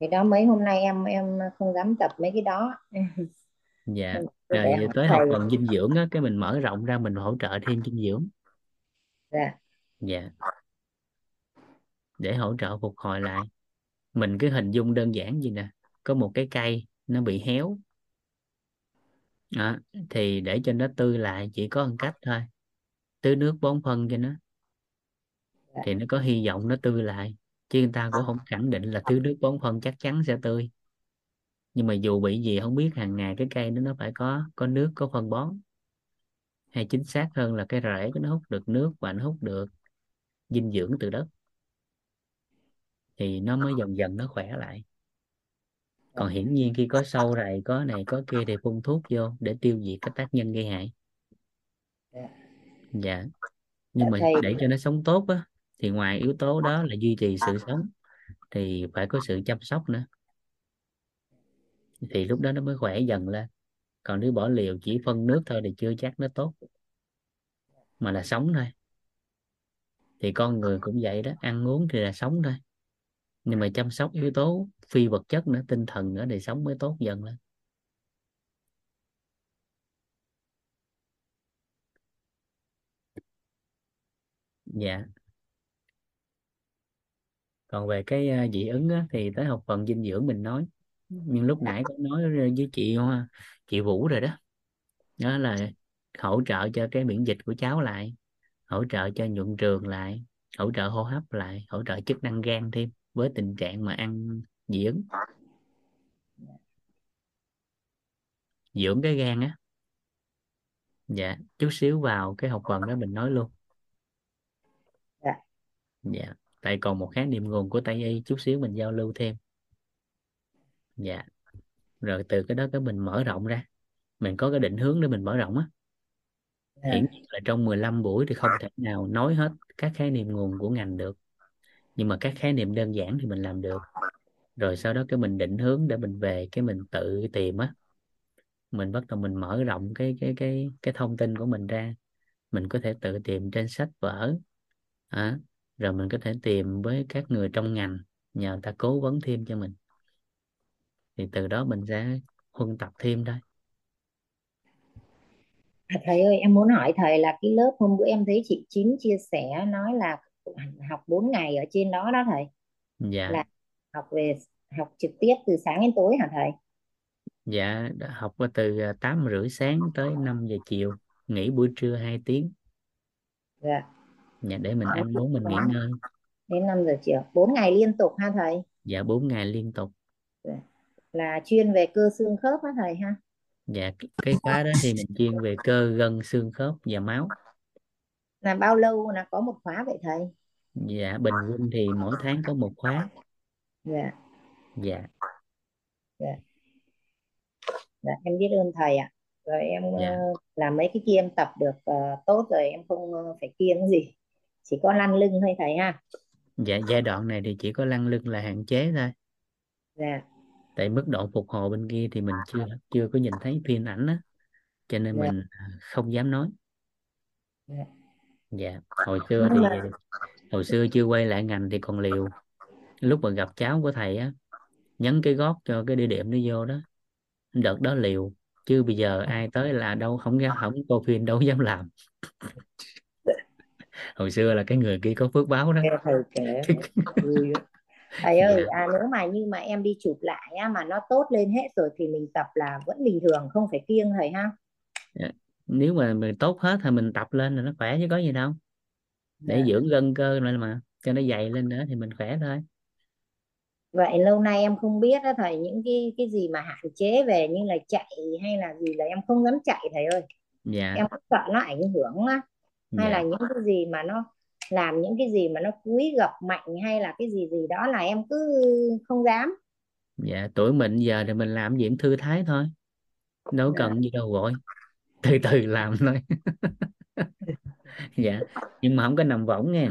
Thì đó mấy hôm nay em em không dám tập mấy cái đó. Dạ rồi hỏi tới học phần dinh dưỡng á cái mình mở rộng ra mình hỗ trợ thêm dinh dưỡng. Dạ. Dạ. Để hỗ trợ phục hồi lại mình cứ hình dung đơn giản gì nè có một cái cây nó bị héo. Đó. thì để cho nó tươi lại chỉ có một cách thôi. Tưới nước bón phân cho nó. Dạ. Thì nó có hy vọng nó tươi lại chứ người ta cũng không khẳng định là tưới nước bón phân chắc chắn sẽ tươi. Nhưng mà dù bị gì không biết hàng ngày cái cây đó nó phải có có nước có phân bón. Hay chính xác hơn là cái rễ của nó hút được nước và nó hút được dinh dưỡng từ đất thì nó mới dần dần nó khỏe lại. Còn hiển nhiên khi có sâu rầy có này có kia thì phun thuốc vô để tiêu diệt cái tác nhân gây hại. Dạ. Dạ. Dạ nhưng mà thầy. để cho nó sống tốt á thì ngoài yếu tố đó là duy trì sự sống thì phải có sự chăm sóc nữa. Thì lúc đó nó mới khỏe dần lên. Còn nếu bỏ liều chỉ phân nước thôi thì chưa chắc nó tốt mà là sống thôi. Thì con người cũng vậy đó ăn uống thì là sống thôi nhưng mà chăm sóc yếu tố phi vật chất nữa tinh thần nữa để sống mới tốt dần lên. Dạ. Còn về cái à, dị ứng á, thì tới học phần dinh dưỡng mình nói. Nhưng lúc nãy có nói với chị Hoa- chị Vũ rồi đó. Đó là hỗ trợ cho cái miễn dịch của cháu lại hỗ trợ cho nhuận trường lại hỗ trợ hô hấp lại hỗ trợ chức năng gan thêm với tình trạng mà ăn dị ứng dưỡng cái gan á. Dạ chút xíu vào cái học phần đó mình nói luôn. Dạ. Dạ tại còn một khái niệm nguồn của Tây y chút xíu mình giao lưu thêm. Dạ rồi từ cái đó cái mình mở rộng ra. Mình có cái định hướng để mình mở rộng á. Dạ. Hiển nhiên là trong 15 buổi thì không thể nào nói hết các khái niệm nguồn của ngành được nhưng mà các khái niệm đơn giản thì mình làm được. Rồi sau đó cái mình định hướng để mình về cái mình tự tìm á. Mình bắt đầu mình mở rộng cái cái cái cái thông tin của mình ra. Mình có thể tự tìm trên sách vở. À, rồi mình có thể tìm với các người trong ngành. Nhờ người ta cố vấn thêm cho mình. Thì từ đó mình sẽ huân tập thêm thôi. À, thầy ơi em muốn hỏi thầy là cái lớp hôm bữa em thấy chị Chín chia sẻ nói là học 4 ngày ở trên đó đó thầy. Dạ. Là học về học trực tiếp từ sáng đến tối hả thầy? Dạ học từ à, tám rưỡi sáng tới 5 giờ chiều nghỉ buổi trưa 2 tiếng. Dạ. Dạ để mình ăn uống mình nghỉ ngơi. Đến 5 giờ chiều 4 ngày liên tục ha thầy? Dạ 4 ngày liên tục. Dạ. là chuyên về cơ xương khớp hả thầy ha? Dạ cái khóa đó thì mình chuyên về cơ gân xương khớp và máu là bao lâu là có một khóa vậy thầy? Dạ bình quân thì mỗi tháng có một khóa. Dạ. Dạ. Dạ. Em biết ơn thầy ạ. Rồi em dạ. ờ, làm mấy cái kia em tập được ờ, tốt rồi em không ờ, phải kiêng gì. Chỉ có lăn lưng thôi thầy ha. Dạ giai đoạn này thì chỉ có lăn lưng là hạn chế thôi. Dạ. Tại mức độ phục hồi bên kia thì mình chưa chưa có nhìn thấy phim ảnh á cho nên dạ. mình không dám nói. Dạ dạ hồi xưa thì hồi xưa chưa quay lại ngành thì còn liều. Lúc mà gặp cháu của thầy á nhấn cái gót cho cái địa điểm nó vô đó. Đợt đó liều chứ bây giờ ai tới là đâu không ra không coi phim đâu dám làm. Hồi xưa là cái người kia có phước báo đó. Thầy ơi Dạ. à, nếu mà như mà em đi chụp lại á, mà nó tốt lên hết rồi thì mình tập là vẫn bình thường không phải kiêng thầy ha nếu mà mình tốt hết thì mình tập lên là nó khỏe chứ có gì đâu. Để Dạ. dưỡng gân cơ lại mà cho nó dày lên nữa thì mình khỏe thôi. Vậy lâu nay em không biết đó thầy những cái cái gì mà hạn chế về như là chạy hay là gì là em không dám chạy thầy ơi. Dạ. Em cũng sợ nó ảnh hưởng á. Hay dạ. là những cái gì mà nó làm những cái gì mà nó cúi gập mạnh hay là cái gì gì đó là em cứ không dám. Dạ tuổi mình giờ thì mình làm gì cũng thư thái thôi. Đâu Dạ. cần gì đâu gọi từ từ làm thôi. Dạ nhưng mà không có nằm võng nha.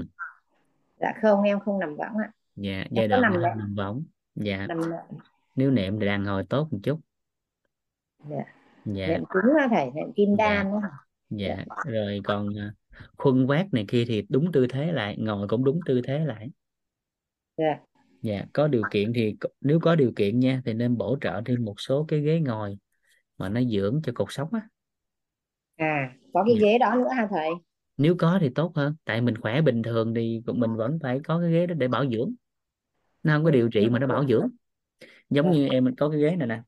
Dạ không em không nằm võng ạ. Dạ giai đoạn nằm nằm võng. Dạ. Nằm nếu niệm thì đàn hồi tốt một chút. Dạ. dạ. Nệm cứng á thầy nệm kim Dạ. đan á dạ rồi còn à, khuân vác này kia thì đúng tư thế lại ngồi cũng đúng tư thế lại. Dạ. Dạ có điều kiện thì nếu có điều kiện nha thì nên bổ trợ thêm một số cái ghế ngồi mà nó dưỡng cho cột sống á à có cái Dạ. ghế đó nữa hả thầy? Nếu có thì tốt hơn tại mình khỏe bình thường thì mình vẫn phải có cái ghế đó để bảo dưỡng. Nó không có điều trị mà nó bảo dưỡng. Giống như em mình có cái ghế này nè.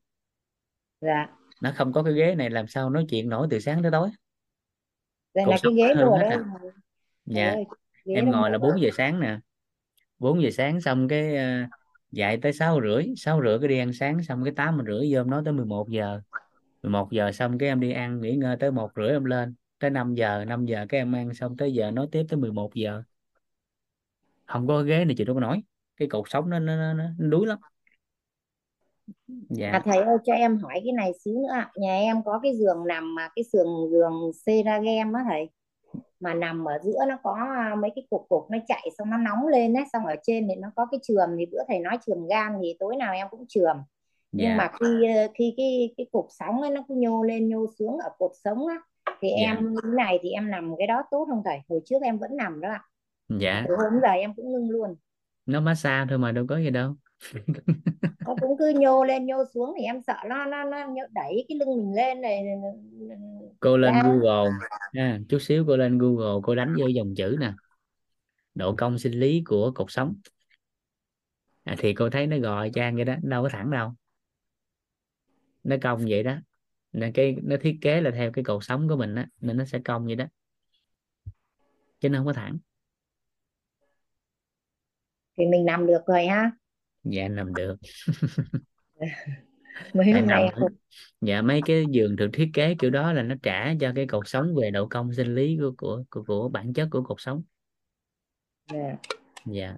Dạ. Nó không có cái ghế này làm sao nói chuyện nổi từ sáng tới tối. Đây Cột là cái sống ghế nó hư hết đây à. thầy dạ. Ơi, ghế em đó ngồi là 4 giờ sáng nè. 4 giờ sáng xong cái à, dậy tới sáu rưỡi sáu rưỡi cái đi ăn sáng xong cái tám rưỡi vô em nói tới 11 giờ 11 giờ xong cái em đi ăn nghỉ ngơi tới một rưỡi em lên. Tới 5 giờ 5 giờ cái em ăn xong tới giờ nói tiếp tới 11 giờ. Không có ghế này chị đâu có nói. Cái cột sống nó nó, nó, nó đuối lắm. Dạ. À thầy ơi cho em hỏi cái này xíu nữa ạ. Nhà em có cái giường nằm mà cái giường giường Seragem á thầy. Mà nằm ở giữa nó có à, mấy cái cục cục nó chạy xong nó nóng lên ấy, xong ở trên thì nó có cái trường thì bữa thầy nói trường gan thì tối nào em cũng trường. Nhưng dạ mà khi ờ, khi cái cái cục sóng ấy nó cứ nhô lên nhô xuống ở cột sống á thì Dạ. em như này thì em nằm cái đó tốt không thầy? Hồi trước em vẫn nằm đó ạ. dạ Từ hôm giờ em cũng ngưng luôn. nó massage thôi mà đâu có gì đâu Nó cũng cứ nhô lên nhô xuống thì em sợ nó nó nó đẩy cái lưng mình lên này cô lên. Google ha chút xíu cô lên Google cô đánh vô dòng chữ nè độ cong sinh lý của cột sống à, thì cô thấy nó gò trang vậy đó đâu có thẳng đâu nó cong vậy đó. Nên cái nó thiết kế là theo cái cột sống của mình á nên nó sẽ cong vậy đó. Chứ nó không có thẳng. Thì mình nằm được rồi ha. dạ nằm được. Mấy hôm nay dạ mấy cái giường được thiết kế kiểu đó là nó trả cho cái cột sống về độ cong sinh lý của của của, của bản chất của cột sống. Dạ, dạ.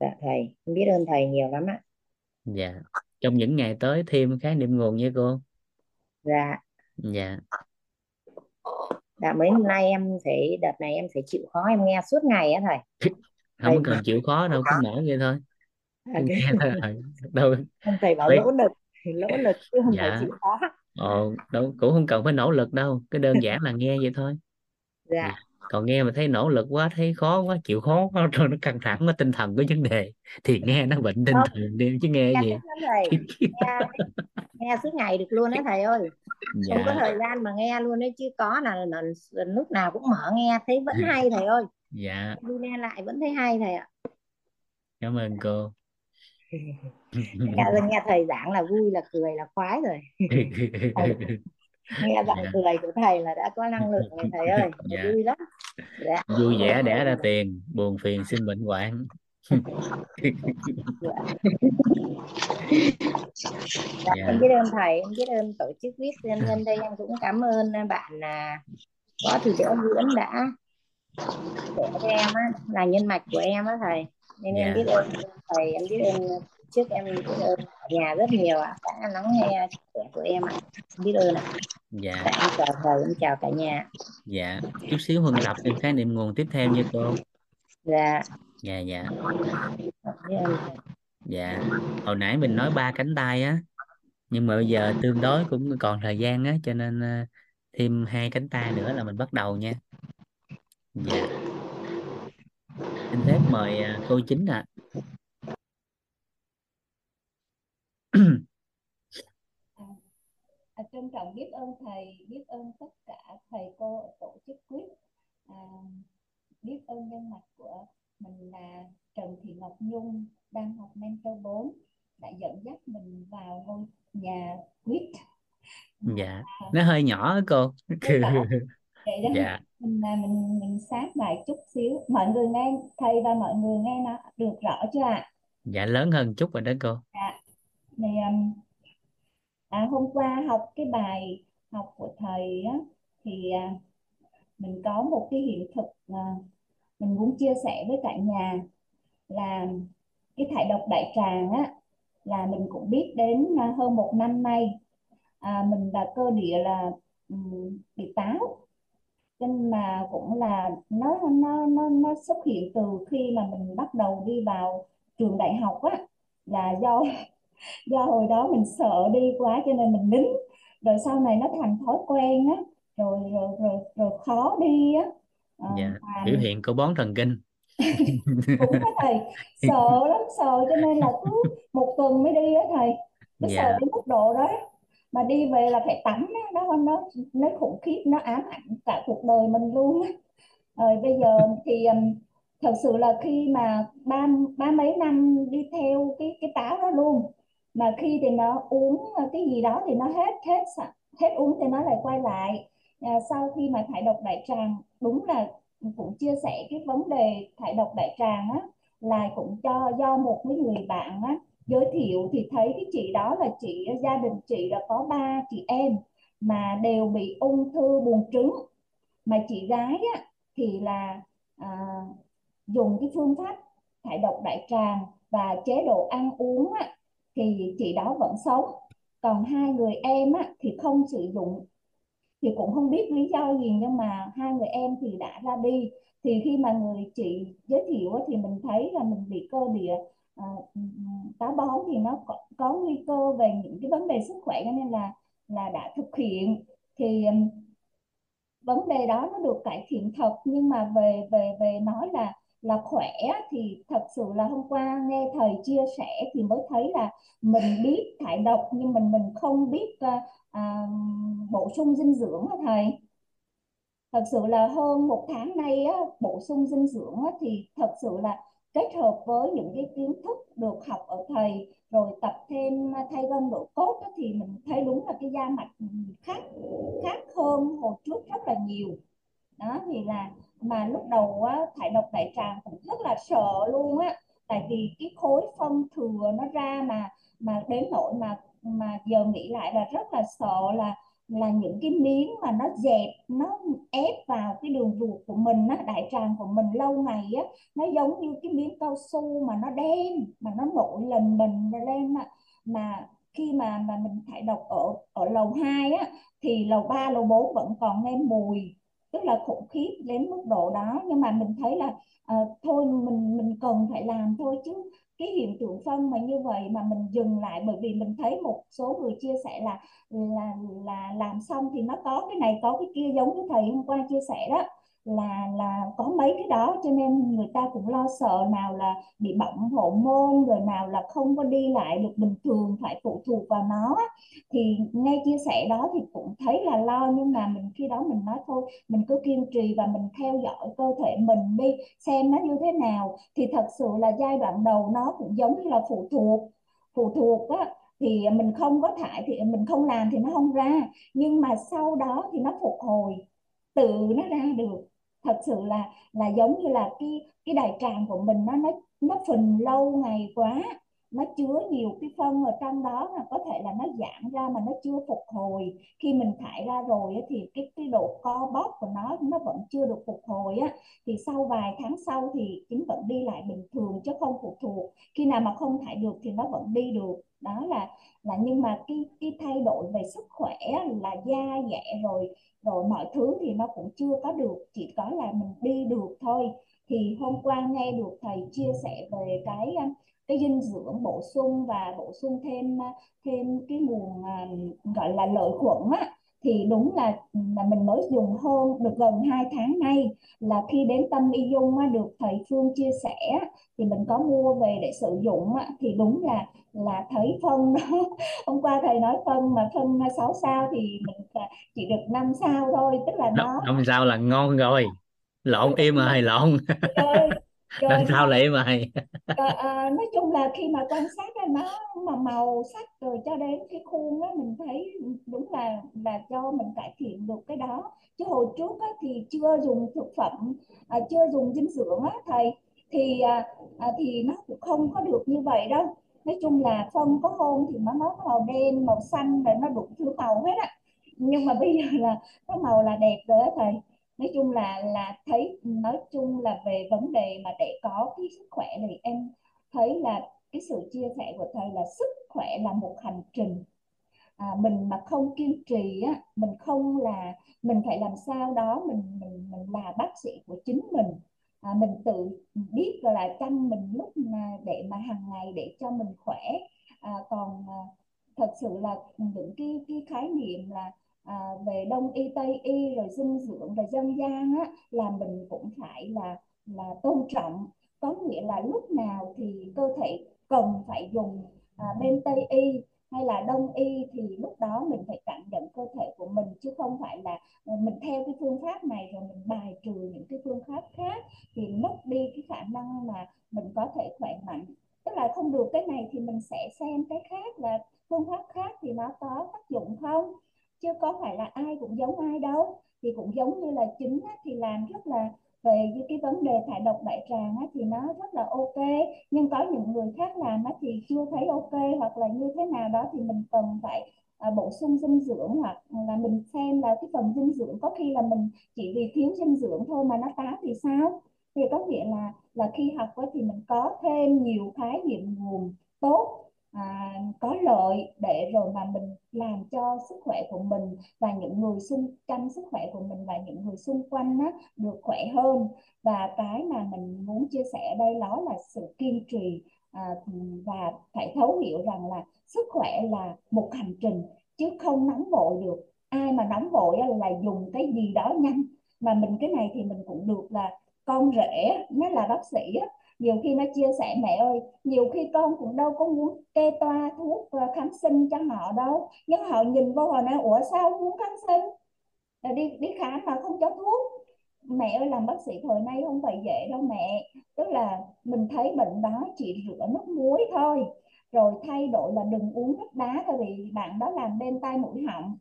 Dạ thầy biết ơn thầy nhiều lắm ạ. Dạ trong những ngày tới thêm khái niệm nguồn nha cô? Dạ. Dạ. Dạ mấy hôm nay em phải đợt này em phải chịu khó em nghe suốt ngày á thầy. Không Thầy- cần chịu khó đâu cứ mở vậy thôi. À, Cứ cái, nghe thôi. Đâu. Thầy bảo Mấy- lỗ lực thì lỗ lực chứ không phải Dạ. chịu khó. Ồ, đâu cũng không cần phải nỗ lực đâu cái đơn giản là nghe vậy thôi. Dạ còn nghe mà thấy nỗ lực quá thấy khó quá chịu khó quá rồi nó căng thẳng quá tinh thần có vấn đề thì nghe nó bệnh tinh thần đi chứ nghe gì? nghe, nghe suốt ngày được luôn á thầy ơi. Không có dạ thời gian mà nghe luôn đấy chứ có là, là, là lúc nào cũng mở nghe thấy vẫn hay thầy ơi. Dạ. Đi nghe lại vẫn thấy hay thầy ạ. Cảm ơn cô. Nghe, nghe thầy giảng là vui là cười là khoái rồi nghe giọng Dạ. cười của thầy là đã có năng lượng rồi thầy ơi Dạ. vui lắm dạ vui vẻ đẻ ra tiền buồn phiền sinh bệnh hoạn Dạ, Dạ. em biết ơn thầy, em biết ơn tổ chức viết nhân nhân đây em cũng cảm ơn bạn là có thị đỡ Nguyễn đã để cho em á, là nhân mạch của em á thầy nên em Dạ. biết ơn thầy em biết ơn trước em cả nhà rất nhiều ạ. Đã lắng nghe chia sẻ của em ạ. Biết ơn ạ. Dạ. Dạ, em chào thầy em chào cả nhà. Dạ. Chút xíu huân tập thêm khái niệm nguồn tiếp theo nha cô. Dạ. Dạ dạ. Dạ. Hồi nãy mình nói ba cánh tay á nhưng mà bây giờ tương đối cũng còn thời gian á cho nên ờ, thêm hai cánh tay nữa là mình bắt đầu nha. Dạ. Xin phép mời ờ, cô chính ạ trọng biết ơn thầy biết ơn tất cả thầy cô ở tổ chức quyết. À, biết ơn nhân mặt của mình là Trần Thị Ngọc Nhung đang học mentor 4 đã dẫn dắt mình vào ngôi nhà quyết. Dạ nó hơi nhỏ cô. vậy đó dạ. mình là mình mình sát lại chút xíu. Mọi người nghe thầy và mọi người nghe nó được rõ chưa ạ? Dạ lớn hơn chút rồi đó cô. Dạ thì um, à, hôm qua học cái bài học của thầy á, thì à, mình có một cái hiện thực à, mình muốn chia sẻ với cả nhà là cái thải độc đại tràng á là mình cũng biết đến à, hơn một năm nay. À, mình là cơ địa là um, bị táo. Nhưng mà cũng là nó nó nó nó xuất hiện từ khi mà mình bắt đầu đi vào trường đại học á là do do hồi đó mình sợ đi quá cho nên mình nín. Rồi sau này nó thành thói quen á rồi rồi rồi rồi khó đi á. À, dạ mà biểu hiện của bón thần kinh. Cũng có thầy sợ lắm sợ cho nên là cứ một tuần mới đi á thầy. Cứ sợ dạ. đến mức độ đó. Mà đi về là phải tắm á, nó nó nó khủng khiếp nó ám ảnh cả cuộc đời mình luôn á. Rồi bây giờ thì thật sự là khi mà ba ba mấy năm đi theo cái cái táo đó luôn mà khi thì nó uống à, cái gì đó thì nó hết hết hết uống thì nó lại quay lại. À, sau khi mà thải độc đại tràng đúng là cũng chia sẻ cái vấn đề thải độc đại tràng á là cũng cho do một cái người bạn á giới thiệu thì thấy cái chị đó là chị gia đình chị là có ba chị em mà đều bị ung thư buồng trứng. Mà chị gái á thì là à, dùng cái phương pháp thải độc đại tràng và chế độ ăn uống á, thì chị đó vẫn sống. Còn hai người em á, thì không sử dụng. Thì cũng không biết lý do gì nhưng mà hai người em thì đã ra đi. Thì khi mà người chị giới thiệu á, thì mình thấy là mình bị cơ địa à, táo bón thì nó có, có nguy cơ về những cái vấn đề sức khỏe cho nên là là đã thực hiện. Thì vấn đề đó nó được cải thiện thật nhưng mà về về về nói là là khỏe thì thật sự là hôm qua nghe thầy chia sẻ thì mới thấy là mình biết thải độc nhưng mình mình không biết uh, à, bổ sung dinh dưỡng hả thầy? Thật sự là hơn một tháng nay á, bổ sung dinh dưỡng á, thì thật sự là kết hợp với những cái kiến thức được học ở thầy rồi tập thêm à, thay gân đổi cốt á, thì mình thấy đúng là cái da mặt khác khác hơn hồi trước rất là nhiều đó thì là mà lúc đầu á, thải độc đại tràng cũng rất là sợ luôn á. Tại vì cái khối phân thừa nó ra mà mà đến nỗi mà mà giờ nghĩ lại là rất là sợ là là những cái miếng mà nó dẹp nó ép vào cái đường ruột của mình á đại tràng của mình lâu ngày á nó giống như cái miếng cao su mà nó đen mà nó nổi lần mình lên á. Mà khi mà mà mình thải độc ở ở lầu 2 á thì lầu 3 lầu 4 vẫn còn nghe mùi tức là khủng khiếp đến mức độ đó. Nhưng mà mình thấy là à, thôi mình mình cần phải làm thôi chứ cái hiện tượng phân mà như vậy mà mình dừng lại bởi vì mình thấy một số người chia sẻ là là là làm xong thì nó có cái này có cái kia giống như thầy hôm qua chia sẻ đó là là có mấy cái đó, cho nên người ta cũng lo sợ nào là bị bỏng hậu môn, rồi nào là không có đi lại được bình thường, phải phụ thuộc vào nó thì nghe chia sẻ đó thì cũng thấy là lo, nhưng mà mình khi đó mình nói thôi, mình cứ kiên trì và mình theo dõi cơ thể mình đi, xem nó như thế nào. Thì thật sự là giai đoạn đầu nó cũng giống như là phụ thuộc phụ thuộc á. Thì mình không có thải thì, mình không làm thì nó không ra, nhưng mà sau đó thì nó phục hồi, tự nó ra được thật sự là là giống như là cái cái đại tràng của mình nó nó nó phình lâu ngày quá nó chứa nhiều cái phân ở trong đó là có thể là nó giãn ra mà nó chưa phục hồi. Khi mình thải ra rồi thì cái cái độ co bóp của nó nó vẫn chưa được phục hồi á. Thì sau vài tháng sau thì chúng vẫn đi lại bình thường chứ không phụ thuộc. Khi nào mà không thải được thì nó vẫn đi được. Đó là là nhưng mà cái cái thay đổi về sức khỏe là da, dẻ rồi rồi mọi thứ thì nó cũng chưa có được. Chỉ có là mình đi được thôi. Thì hôm qua nghe được thầy chia sẻ về cái cái dinh dưỡng bổ sung và bổ sung thêm thêm cái nguồn gọi là lợi khuẩn á thì đúng là là mình mới dùng hơn được gần 2 tháng nay. Là khi đến tâm y dung á, được thầy Phương chia sẻ thì mình có mua về để sử dụng á, thì đúng là là thấy phân đó. Hôm qua thầy nói phân mà phân 6 sao thì mình chỉ được 5 sao thôi tức là nó năm sao là ngon rồi. Lộn im rồi. lộn năm trời sao là im rồi Ờ, à, nói chung là khi mà quan sát là nó mà màu sắc rồi cho đến cái khuôn á mình thấy đúng là là do mình cải thiện được cái đó. Chứ hồi trước á, thì chưa dùng thực phẩm à, chưa dùng dinh dưỡng á thầy. Thì à, à, thì nó cũng không có được như vậy đâu. Nói chung là phân có hôm thì nó nó màu đen màu xanh rồi nó đủ thứ màu hết á. Nhưng mà bây giờ là có màu là đẹp rồi á thầy nói chung là là thấy nói chung là về vấn đề mà để có cái sức khỏe thì em thấy là cái sự chia sẻ của thầy là sức khỏe là một hành trình. À, mình mà không kiên trì á mình không là mình phải làm sao đó mình mình mình là bác sĩ của chính mình. À, mình tự biết là chăm mình lúc mà để mà hàng ngày để cho mình khỏe. À, còn à, thật sự là những cái cái khái niệm là à, về đông y tây y rồi dinh dưỡng và dân gian á là mình cũng phải là là tôn trọng. Có nghĩa là lúc nào thì cơ thể cần phải dùng à, bên tây y hay là đông y thì lúc đó mình phải cảm nhận cơ thể của mình chứ không phải là ờ, mình theo cái phương pháp này rồi mình bài trừ những cái phương pháp khác thì mất đi cái khả năng mà mình có thể khỏe mạnh. Tức là không được cái này thì mình sẽ xem cái khác là phương pháp khác thì nó có tác dụng không? Chứ có phải là ai cũng giống ai đâu. Thì cũng giống như là chính thì làm rất là về cái vấn đề thải độc đại tràng thì nó rất là ok. Nhưng có những người khác làm thì chưa thấy ok hoặc là như thế nào đó thì mình cần phải à, bổ sung dinh dưỡng hoặc là mình xem là cái phần dinh dưỡng có khi là mình chỉ vì thiếu dinh dưỡng thôi mà nó táo thì sao? Thì có nghĩa là là khi học thì mình có thêm nhiều khái niệm nguồn tốt à, có lợi để rồi mà mình làm cho sức khỏe của mình và những người xung quanh sức khỏe của mình và những người xung quanh á, được khỏe hơn. Và cái mà mình muốn chia sẻ đây đó là sự kiên trì à, và phải thấu hiểu rằng là sức khỏe là một hành trình chứ không nóng vội được. Ai mà nóng vội là dùng cái gì đó nhanh. Mà mình cái này thì mình cũng được là con rể nó là bác sĩ á, nhiều khi nó chia sẻ, mẹ ơi, nhiều khi con cũng đâu có muốn kê toa thuốc kháng sinh cho họ đâu. Nhưng họ nhìn vô họ nói, ủa sao muốn kháng sinh? Là đi đi khám mà không cho thuốc. Mẹ ơi, làm bác sĩ thời nay không phải dễ đâu mẹ. Tức là mình thấy bệnh đó chỉ rửa nước muối thôi, rồi thay đổi là đừng uống nước đá, tại vì bạn đó làm bên tay mũi họng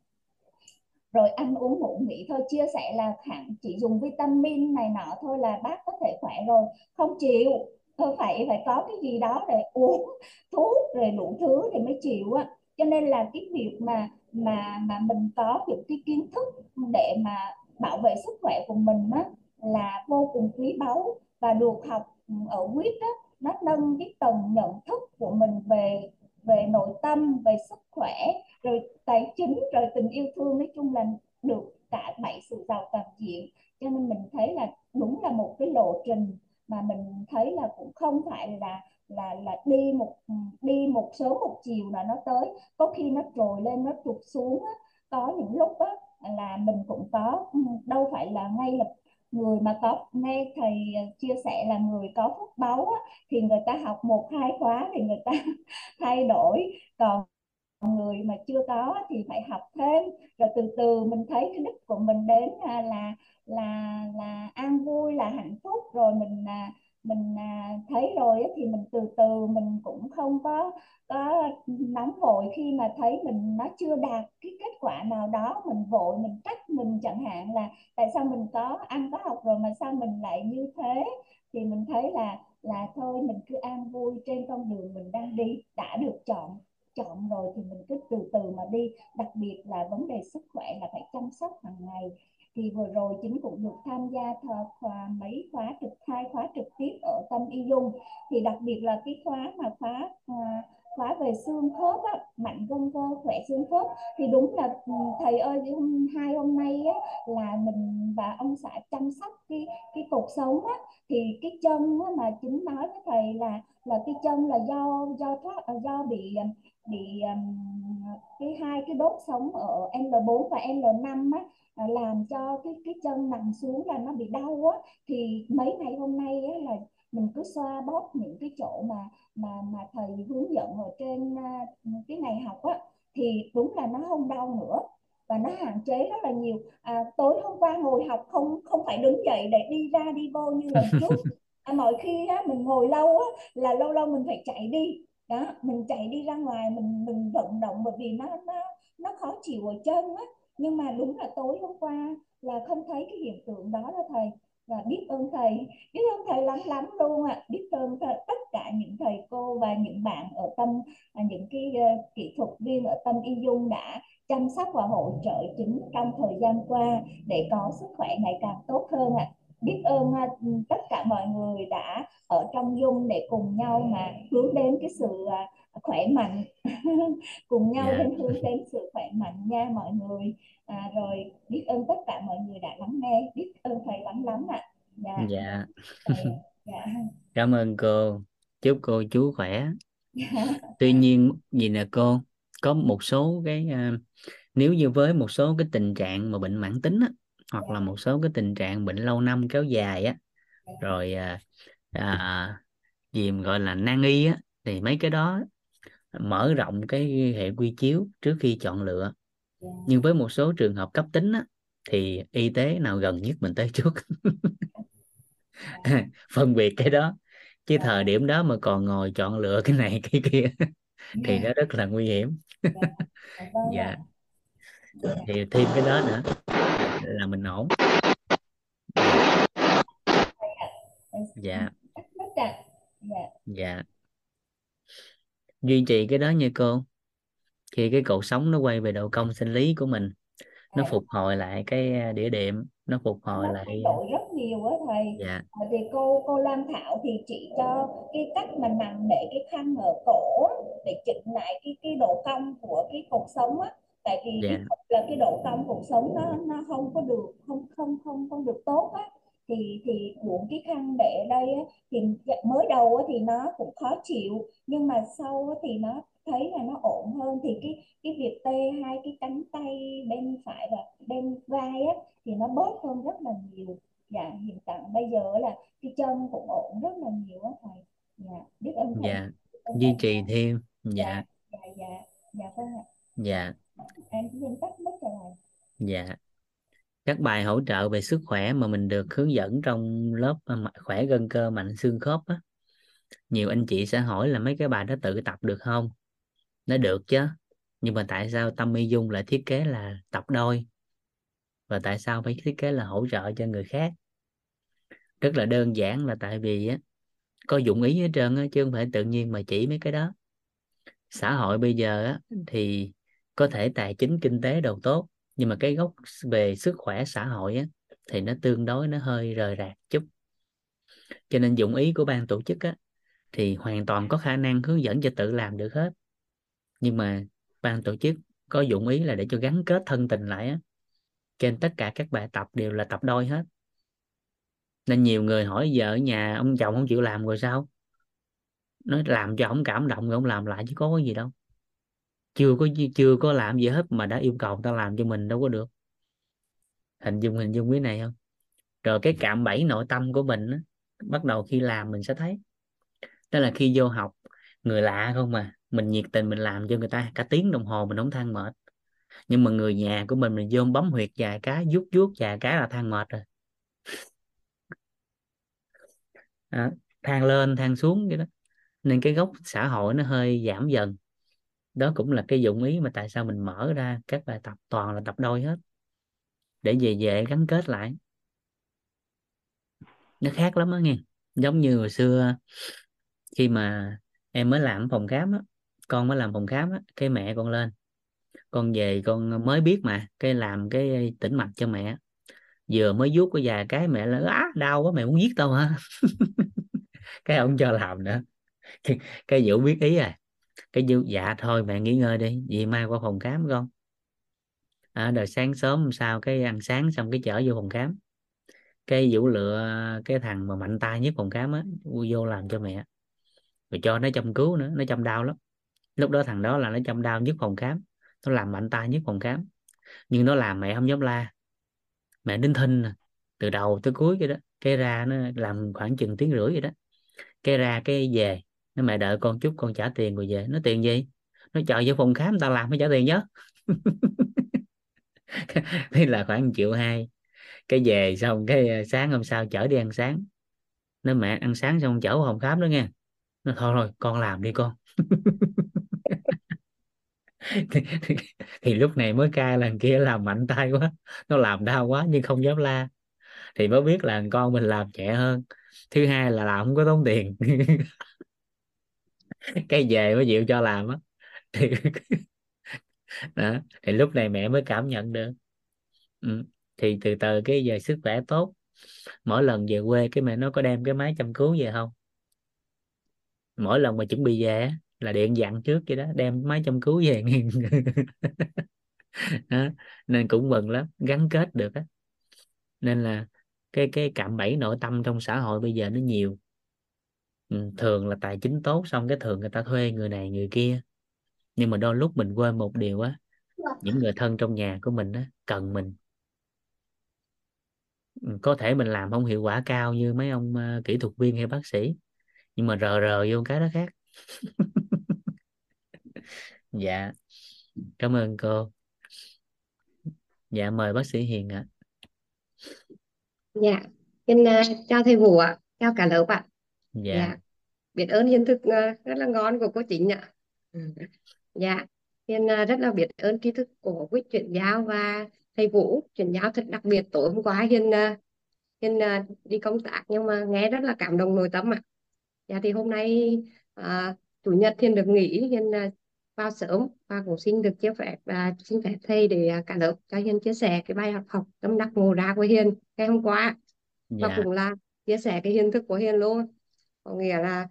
rồi ăn uống ngủ nghỉ thôi, chia sẻ là hẳn chỉ dùng vitamin này nọ thôi là bác có thể khỏe rồi. Không chịu, thôi phải phải có cái gì đó để uống thuốc rồi đủ thứ thì mới chịu á. Cho nên là cái việc mà mà mà mình có những cái kiến thức để mà bảo vệ sức khỏe của mình á là vô cùng quý báu và được học ở quýt á, nó nâng cái tầng nhận thức của mình về về nội tâm, về sức khỏe, rồi tài chính, rồi tình yêu thương, nói chung là được cả bảy sự giàu toàn diện cho nên mình thấy là đúng là một cái lộ trình mà mình thấy là cũng không phải là là là đi một đi một số một chiều là nó tới có khi nó trồi lên, nó trục xuống á. có những lúc á là mình cũng có ừ, đâu phải là ngay lập người mà có nghe thầy à, chia sẻ là người có phúc báu á, thì người ta học một hai khóa thì người ta thay đổi. Còn người mà chưa có thì phải học thêm. Rồi từ từ mình thấy cái đích của mình đến là là là, là an vui là hạnh phúc. Rồi mình à, mình à, thấy rồi thì mình từ từ mình cũng không có có nóng vội khi mà thấy mình nó chưa đạt cái kết quả nào đó mình vội mình trách mình chẳng hạn là tại sao mình có ăn có học rồi mà sao mình lại như thế? Thì mình thấy là là thôi mình cứ an vui trên con đường mình đang đi đã được chọn chọn rồi thì mình cứ từ từ mà đi. Đặc biệt là vấn đề sức khỏe là phải chăm sóc hàng ngày thì vừa rồi chính cũng được tham gia khóa mấy khóa trực hai khóa trực tiếp ở tâm y dung. Thì đặc biệt là cái khóa mà khóa à, khóa về xương khớp á, mạnh gân cơ khỏe xương khớp. Thì đúng là ừ, thầy ơi hôm hai hôm nay á, là mình và ông xã chăm sóc cái cái cuộc sống á, thì cái chân á, mà chính nói với thầy là là cái chân là do do thoát à, do bị à, bị um, cái hai cái đốt sống ở L4 và L5 á. Ờ, làm cho cái cái chân nằm xuống là nó bị đau á thì mấy ngày hôm nay á, là mình cứ xoa bóp những cái chỗ mà mà mà thầy hướng dẫn ở trên ờ, cái ngày học á thì đúng là nó không đau nữa và nó hạn chế rất là nhiều. À, tối hôm qua ngồi học không không phải đứng dậy để đi ra đi vô như lần trước. À, mọi khi á, mình ngồi lâu á, là lâu lâu mình phải chạy đi. Đó mình chạy đi ra ngoài mình mình vận động bởi vì nó nó nó khó chịu ở chân á nhưng mà đúng là tối hôm qua là không thấy cái hiện tượng đó đó thầy và biết ơn thầy biết ơn thầy lắm lắm luôn ạ à. biết ơn thầy, tất cả những thầy cô và những bạn ở tâm à, những cái uh, kỹ thuật viên ở tâm y dung đã chăm sóc và hỗ trợ chính trong thời gian qua để có sức khỏe ngày càng tốt hơn ạ à biết ơn uh, tất cả mọi người đã ở trong dung để cùng nhau mà hướng đến cái sự uh, khỏe mạnh. Cùng nhau Dạ. đến hướng đến sự khỏe mạnh nha mọi người. À, rồi biết ơn tất cả mọi người đã lắng nghe. Biết ơn thầy lắm lắm ạ. Dạ. Dạ. Thầy, dạ. Cảm ơn cô. Chúc cô chú khỏe. Tuy nhiên gì nè cô? Có một số cái uh, nếu như với một số cái tình trạng mà bệnh mãn tính á, hoặc là một số cái tình trạng bệnh lâu năm kéo dài á rồi à, à, gì gọi là nan y á thì mấy cái đó mở rộng cái hệ quy chiếu trước khi chọn lựa. Nhưng với một số trường hợp cấp tính á, thì y tế nào gần nhất mình tới trước? Phân biệt cái đó. Chứ thời điểm đó mà còn ngồi chọn lựa cái này cái kia thì nó rất là nguy hiểm. Dạ thì thêm cái đó nữa là mình ổn. Dạ. Dạ. Dạ duy trì cái đó nha cô. Khi cái cột sống nó quay về độ cong sinh lý của mình nó phục hồi lại cái đĩa đệm nó phục hồi nó lại rất nhiều á thầy. Dạ. Bởi vì cô cô Lam Thảo thì chỉ cho cái cách mà nằm để cái khăn ở cổ để chỉnh lại cái cái độ cong của cái cột sống á. Tại vì dạ. là cái độ cong cột sống nó nó không có được không không không không được tốt á thì thì cuộn cái khăn để đây á, thì mới đầu á, thì nó cũng khó chịu nhưng mà sau á, thì nó thấy là nó ổn hơn. Thì cái cái việc tê hai cái cánh tay bên phải và bên vai á thì nó bớt hơn rất là nhiều. Dạ hiện tại bây giờ là cái chân cũng ổn rất là nhiều á thầy. Dạ biết ơn thầy. Dạ duy trì thêm. Dạ. Dạ dạ dạ. Dạ vâng ạ. Dạ. Em xin tắt mất rồi. Dạ các bài hỗ trợ về sức khỏe mà mình được hướng dẫn trong lớp à, khỏe gân cơ, mạnh xương khớp á. Nhiều anh chị sẽ hỏi là mấy cái bài đó tự tập được không? Nó được chứ, nhưng mà tại sao tâm y dung lại thiết kế là tập đôi? Và tại sao phải thiết kế là hỗ trợ cho người khác? Rất là đơn giản là tại vì á, có dụng ý hết trơn á, chứ không phải tự nhiên mà chỉ mấy cái đó. Xã hội bây giờ á, thì có thể tài chính kinh tế đầu tốt nhưng mà cái gốc về sức khỏe xã hội á, thì nó tương đối nó hơi rời rạc chút. Cho nên dụng ý của ban tổ chức á, thì hoàn toàn có khả năng hướng dẫn cho tự làm được hết. Nhưng mà ban tổ chức có dụng ý là để cho gắn kết thân tình lại á, trên tất cả các bài tập đều là tập đôi hết. Nên nhiều người hỏi vợ nhà ông chồng không chịu làm rồi sao? Nói làm cho ông cảm động rồi ông làm lại chứ có cái gì đâu chưa có chưa có làm gì hết mà đã yêu cầu ta làm cho mình đâu có được. Hình dung hình dung cái này không? Rồi cái cạm bẫy nội tâm của mình á, bắt đầu khi làm mình sẽ thấy. Đó là khi vô học người lạ không mà mình nhiệt tình mình làm cho người ta cả tiếng đồng hồ mình không than mệt. Nhưng mà người nhà của mình mình vô bấm huyệt vài cái vuốt vuốt vài cái là than mệt rồi. À, than lên than xuống vậy đó. Nên cái gốc xã hội nó hơi giảm dần đó cũng là cái dụng ý mà tại sao mình mở ra các bài tập toàn là tập đôi hết để về về gắn kết lại. Nó khác lắm á nghe giống như hồi xưa khi mà em mới làm phòng khám á con mới làm phòng khám á cái mẹ con lên con về con mới biết mà cái làm cái tĩnh mạch cho mẹ vừa mới vuốt có vài cái mẹ là á đau quá mẹ muốn giết tao hả? Cái ông cho làm nữa cái, cái vũ biết ý à cái dư dạ thôi mẹ nghỉ ngơi đi vì mai qua phòng khám con. À, rồi sáng sớm sau cái ăn sáng xong cái chở vô phòng khám. Cái vũ lựa cái thằng mà mạnh tay nhất phòng khám á vô làm cho mẹ. Rồi cho nó chăm cứu nữa nó chăm đau lắm. Lúc đó thằng đó là nó chăm đau nhất phòng khám nó làm mạnh tay nhất phòng khám. Nhưng nó làm mẹ không dám la. Mẹ nín thinh nè từ đầu tới cuối cái đó cái ra nó làm khoảng chừng tiếng rưỡi vậy đó. Cái ra cái về nó mẹ đợi con chút con trả tiền rồi về. Nó tiền gì? Nó chờ vô phòng khám tao làm mới trả tiền nhớ. Thế là khoảng 1 triệu hai. Cái về xong cái ờ, sáng hôm sau chở đi ăn sáng. Nó mẹ ăn sáng xong chở vào phòng khám đó nghe. Nó thôi rồi con làm đi con. Thì, thì, thì lúc này mới cai lần kia làm mạnh tay quá. Nó làm đau quá nhưng không dám la. Thì mới biết là con mình làm nhẹ hơn. Thứ hai là làm không có tốn tiền. cái về mới chịu cho làm á. Thì đó, thì lúc này mẹ mới cảm nhận được. Ừ. thì từ từ cái giờ sức khỏe tốt. Mỗi lần về quê cái mẹ nó có đem cái máy chăm cứu về không? Mỗi lần mà chuẩn bị về là điện dặn trước vậy đó, đem máy chăm cứu về đó. nên cũng mừng lắm, gắn kết được á. Nên là cái cái cạm bẫy nội tâm trong xã hội bây giờ nó nhiều thường là tài chính tốt xong cái thường người ta thuê người này người kia. Nhưng mà đôi lúc mình quên một điều á những người thân trong nhà của mình á cần mình. Ừ, có thể mình làm không hiệu quả cao như mấy ông uh, kỹ thuật viên hay bác sĩ nhưng mà rờ rờ vô cái đó khác. Dạ cảm ơn cô. Dạ mời bác sĩ Hiền ạ. Dạ, xin uh, chào thầy Vũ ạ, chào cả lớp ạ. dạ. Dạ, biết ơn hiện thực uh, rất là ngon của cô Chính ạ. Dạ, Hiền uh, rất là biết ơn tri thức của quý chuyển giáo và thầy Vũ chuyển giáo thật đặc biệt tối hôm qua. Hiền uh, Hiền đi công tác nhưng mà nghe rất là cảm động nội tâm ạ. Dạ thì hôm nay uh, chủ nhật Hiền được nghỉ Hiền vào sớm và cũng xin được chia phép và xin phép thầy để cả lớp cho Hiền chia sẻ cái bài học học tâm đắc ngộ ra của Hiền ngày hôm qua. Và dạ. cũng là chia sẻ cái hiện thực của Hiền luôn. Có nghĩa là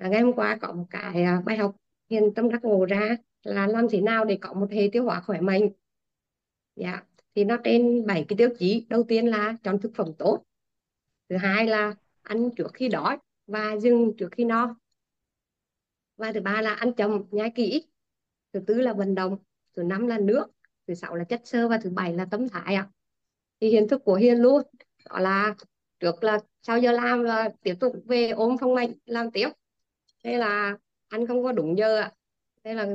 à, ngày hôm qua có một cái à, bài học Hiền tâm đắc ngộ ra là làm thế nào để có một hệ tiêu hóa khỏe mạnh. Dạ thì nó trên bảy cái tiêu chí. Đầu tiên là chọn thực phẩm tốt. Thứ hai là ăn trước khi đói và dừng trước khi no. Và thứ ba là ăn chậm nhai kỹ. Thứ tư là vận động. Thứ năm là nước. Thứ sáu là chất xơ. Và thứ bảy là tâm thái ạ. Thì hiện thực của Hiền luôn. Đó là trước là sau giờ làm là tiếp tục về ôm phòng bệnh làm tiếp thế là ăn không có đúng giờ ạ. Thế là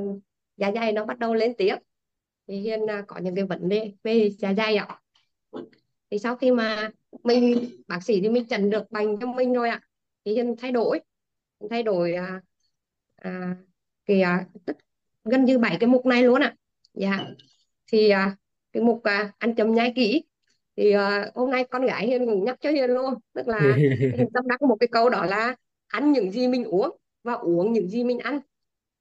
dạ dày nó bắt đầu lên tiếp. Thì Hiền à, có những cái vấn đề về dạ dày ạ. Thì sau khi mà mình bác sĩ thì mình chẩn được bệnh cho mình rồi ạ. Thì Hiền thay đổi. Thay đổi à, à, cái à, tất, gần như bảy cái mục này luôn ạ. Dạ. Thì à, cái mục à, ăn chậm nhai kỹ. Thì uh, hôm nay con gái Hiền cũng nhắc cho Hiền luôn. Tức là Hiền tâm đắc một cái câu đó là ăn những gì mình uống và uống những gì mình ăn.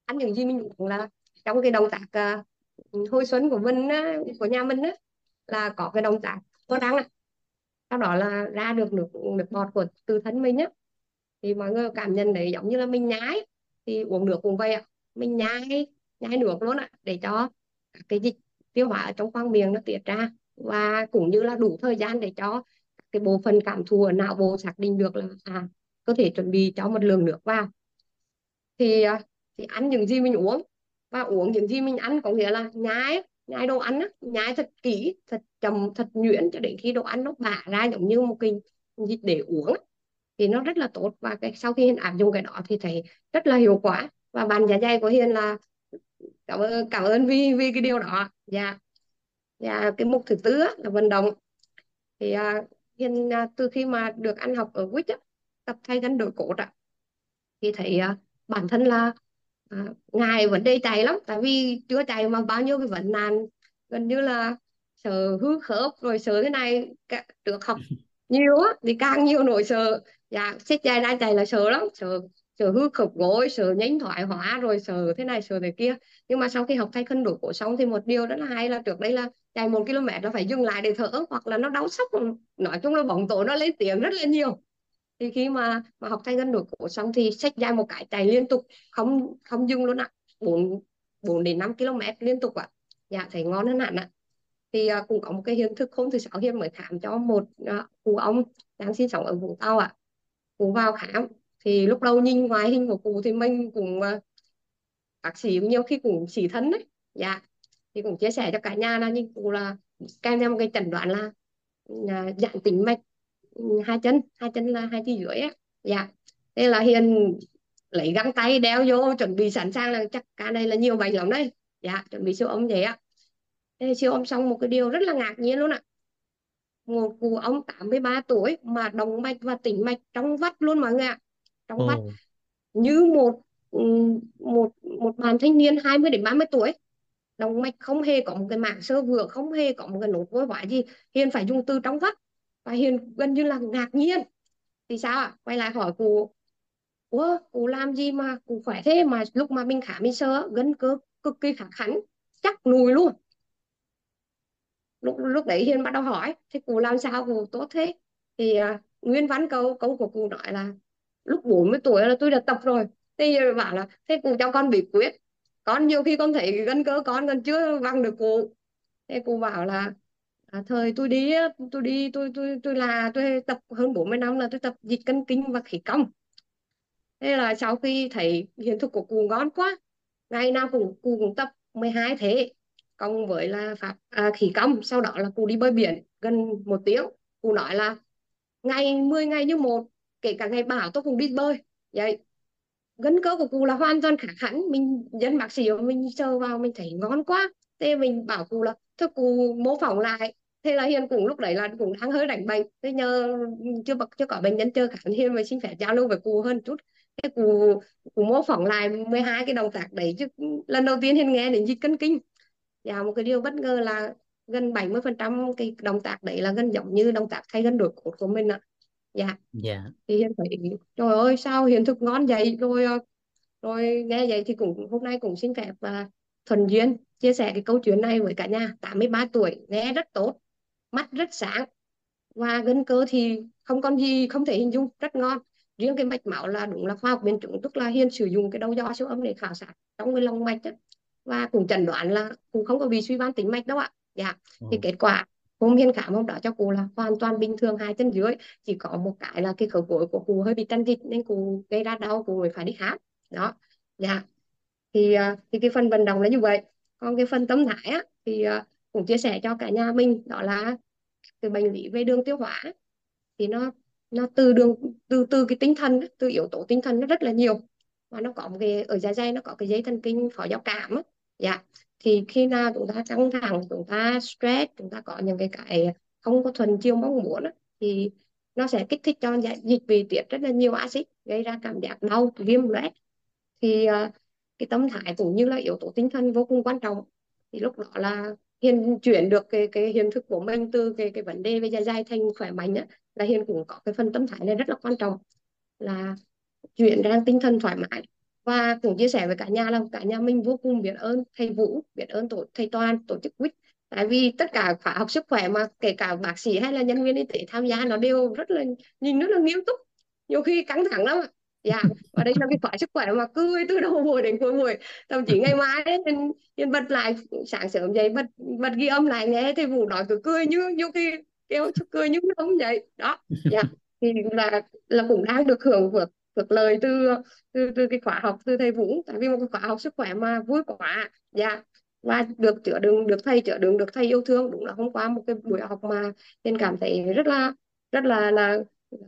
Ăn những gì mình uống là trong cái động tác uh, hồi xuân của mình á, của nhà mình á, là có cái động tác có đắng á. sau đó là ra được nước nước bọt của từ thân mình á. Thì mọi người cảm nhận đấy giống như là mình nhái thì uống nước cũng vậy ạ. Mình nhai nhai nước luôn ạ để cho cái dịch tiêu hóa ở trong khoang miệng nó tiết ra. Và cũng như là đủ thời gian để cho cái bộ phận cảm thụ ở não bộ xác định được là à có thể chuẩn bị cho một lượng nước vào thì à, thì ăn những gì mình uống. Và uống những gì mình ăn có nghĩa là nhai nhai đồ ăn á, nhai thật kỹ thật chậm thật nhuyễn cho đến khi đồ ăn nó bả ra giống như một cái dịch để uống thì nó rất là tốt và cái sau khi Hiền áp dụng cái đó thì thấy rất là hiệu quả. Và bàn dạ dày của Hiền là cảm ơn cảm ơn vì vì cái điều đó. Dạ. Và cái mục thứ tư là vận động. Thì à, Hiền à, từ khi mà được ăn học ở quýt tập thay gắn đổi cốt á, thì thấy à, bản thân là à, ngại vấn đề chạy lắm tại vì chưa chạy mà bao nhiêu cái vấn nạn gần như là sợ hư khớp rồi sợ thế này được học nhiều á thì càng nhiều nỗi sợ. Dạ xích chạy ra chạy là sợ lắm sợ sợ hư khớp gối sợ nhánh thoái hóa rồi sợ thế này sợ thế kia. Nhưng mà sau khi học thay cân đổi cổ xong thì một điều rất là hay là trước đây là chạy một km là phải dừng lại để thở hoặc là nó đau sốc nói chung là bóng tối nó lên tiếng rất là nhiều thì khi mà mà học thay ngân đổi cổ xong thì sách dài một cái chạy liên tục không không dừng luôn ạ. Bốn bốn đến 5 km liên tục ạ. Dạ thấy ngon hơn hẳn ạ. Thì uh, cũng có một cái hiện thực hôm thứ sáu hiền mới khám cho một uh, cụ ông đang sinh sống ở vùng Tàu ạ. Cụ vào khám thì lúc đầu nhìn ngoài hình của cụ thì mình cũng uh, bác sĩ nhiều khi cũng chỉ thân đấy. Dạ thì cũng chia sẻ cho cả nhà là nhưng cụ là kèm theo một cái chẩn đoán là, là giãn tĩnh mạch hai chân hai chân là hai chi dưới á. Dạ. Thế là hiền lấy găng tay đeo vô chuẩn bị sẵn sàng là chắc cả đây là nhiều bệnh lắm đấy. Dạ chuẩn bị siêu âm vậy á. Thế siêu âm xong một cái điều rất là ngạc nhiên luôn ạ một cụ ông 83 tuổi mà động mạch và tĩnh mạch trong vắt luôn mọi người ạ. Trong vắt. Như một ừ, một một bạn thanh niên 20 đến 30 tuổi. Động mạch không hề có một cái mảng sơ vữa không hề có một cái nốt vôi hóa gì. Hiền phải dùng từ trong vắt và Hiền gần như là ngạc nhiên. Thì sao ạ? Quay lại hỏi cụ Ủa, cụ làm gì mà cụ khỏe thế mà lúc mà mình khám mình sơ gân cơ cực kỳ khả khắn chắc lùi luôn. Lúc lúc đấy Hiền bắt đầu hỏi thế cụ làm sao cụ tốt thế? Thì à, nguyên văn câu câu của cụ nói là lúc 40 tuổi là tôi đã tập rồi. Thì bảo là thế cụ cho con bí quyết. Con nhiều khi con thấy gân cơ con còn chưa văng được cụ. Thế cụ bảo là à, thời tôi đi tôi đi tôi tôi tôi là tôi tập hơn 40 năm là tôi tập dịch cân kinh và khí công thế là sau khi thấy hiện thực của cụ ngon quá ngày nào cũng cụ cũng tập 12 thế cộng với là pháp à, khí công sau đó là cụ đi bơi biển gần một tiếng. Cụ nói là ngày 10 ngày như một kể cả ngày bảo tôi cũng đi bơi. Vậy gân cơ của cụ là hoàn toàn khả hẳn. Mình dân bác sĩ mình sờ vào mình thấy ngon quá. Thế mình bảo cụ là thôi cụ mô phỏng lại thế là hiền cũng lúc đấy là cũng đang hơi đánh bệnh. Thế nhờ chưa bậc chưa có bệnh nhân chưa khám hiền mà xin phép giao lưu với cụ hơn chút. Thế cụ cụ mô phỏng lại 12 cái động tác đấy chứ lần đầu tiên hiền nghe đến dịch cân kinh. Và một cái điều bất ngờ là gần 70 phần trăm cái động tác đấy là gần giống như động tác thay gân đổi cốt của mình ạ. Dạ. Dạ. Thì Hiền thấy trời ơi sao hiện thực ngon vậy? Rồi ờ, rồi nghe vậy thì cũng hôm nay cũng xin phép và thuần duyên chia sẻ cái câu chuyện này với cả nhà 83 tuổi nghe rất tốt mắt rất sáng. Và gân cơ thì không còn gì không thể hình dung rất ngon. Riêng cái mạch máu là đúng là khoa học biến chứng tức là Hiền sử dụng cái đầu dò siêu âm để khảo sát trong cái lòng mạch ấy. và cũng chẩn đoán là cũng không có bị suy van tĩnh mạch đâu ạ. Dạ. Thì ồ kết quả hôm Hiền khám hôm đó cho cô là hoàn toàn bình thường hai chân dưới. Chỉ có một cái là cái khớp gối của cô hơi bị trăn dịch nên cô gây ra đau cô mới phải đi khám. Đó. Dạ. Thì à, thì cái phần vận động là như vậy. Còn cái phần tâm thái á thì à, cũng chia sẻ cho cả nhà mình đó là cái bệnh lý về đường tiêu hóa. Thì nó nó từ đường từ từ cái tinh thần từ yếu tố tinh thần nó rất là nhiều. Và nó có một cái ở dạ dày nó có cái dây thần kinh phó giao cảm á. Dạ. Thì khi nào chúng ta căng thẳng chúng ta stress chúng ta có những cái cái không có thuần chiều mong muốn á, thì nó sẽ kích thích cho dạ, dịch vị tiết rất là nhiều axit gây ra cảm giác đau viêm loét. Thì ờ, cái tâm thái cũng như là yếu tố tinh thần vô cùng quan trọng. Thì lúc đó là Hiền chuyển được cái cái hiện thực của mình từ cái cái vấn đề về dạ dày thành khỏe mạnh á, là Hiền cũng có cái phần tâm thái này rất là quan trọng, là chuyển sang tinh thần thoải mái. Và cũng chia sẻ với cả nhà là cả nhà mình vô cùng biết ơn thầy Vũ, biết ơn tổ, thầy Toàn, tổ chức quýt. Tại vì tất cả khóa học sức khỏe mà, kể cả bác sĩ hay là nhân viên y tế tham gia nó đều rất là nhìn rất là nghiêm túc, nhiều khi căng thẳng lắm dạ dạ và đây là cái khóa sức khỏe mà cười từ đầu buổi đến cuối buổi thậm chí ngày mai ấy, nên, nên bật lại sáng sớm dậy bật bật ghi âm lại nghe thầy Vũ nói cứ cười như như khi kêu cho cười như không vậy. Đó dạ thì là là cũng đang được hưởng vượt vượt lời từ từ từ cái khóa học từ thầy Vũ tại vì một cái khóa học sức khỏe mà vui quá. Dạ và được chữa đựng được thầy chữa đựng được thầy yêu thương đúng là hôm qua một cái buổi học mà nên cảm thấy rất là rất là là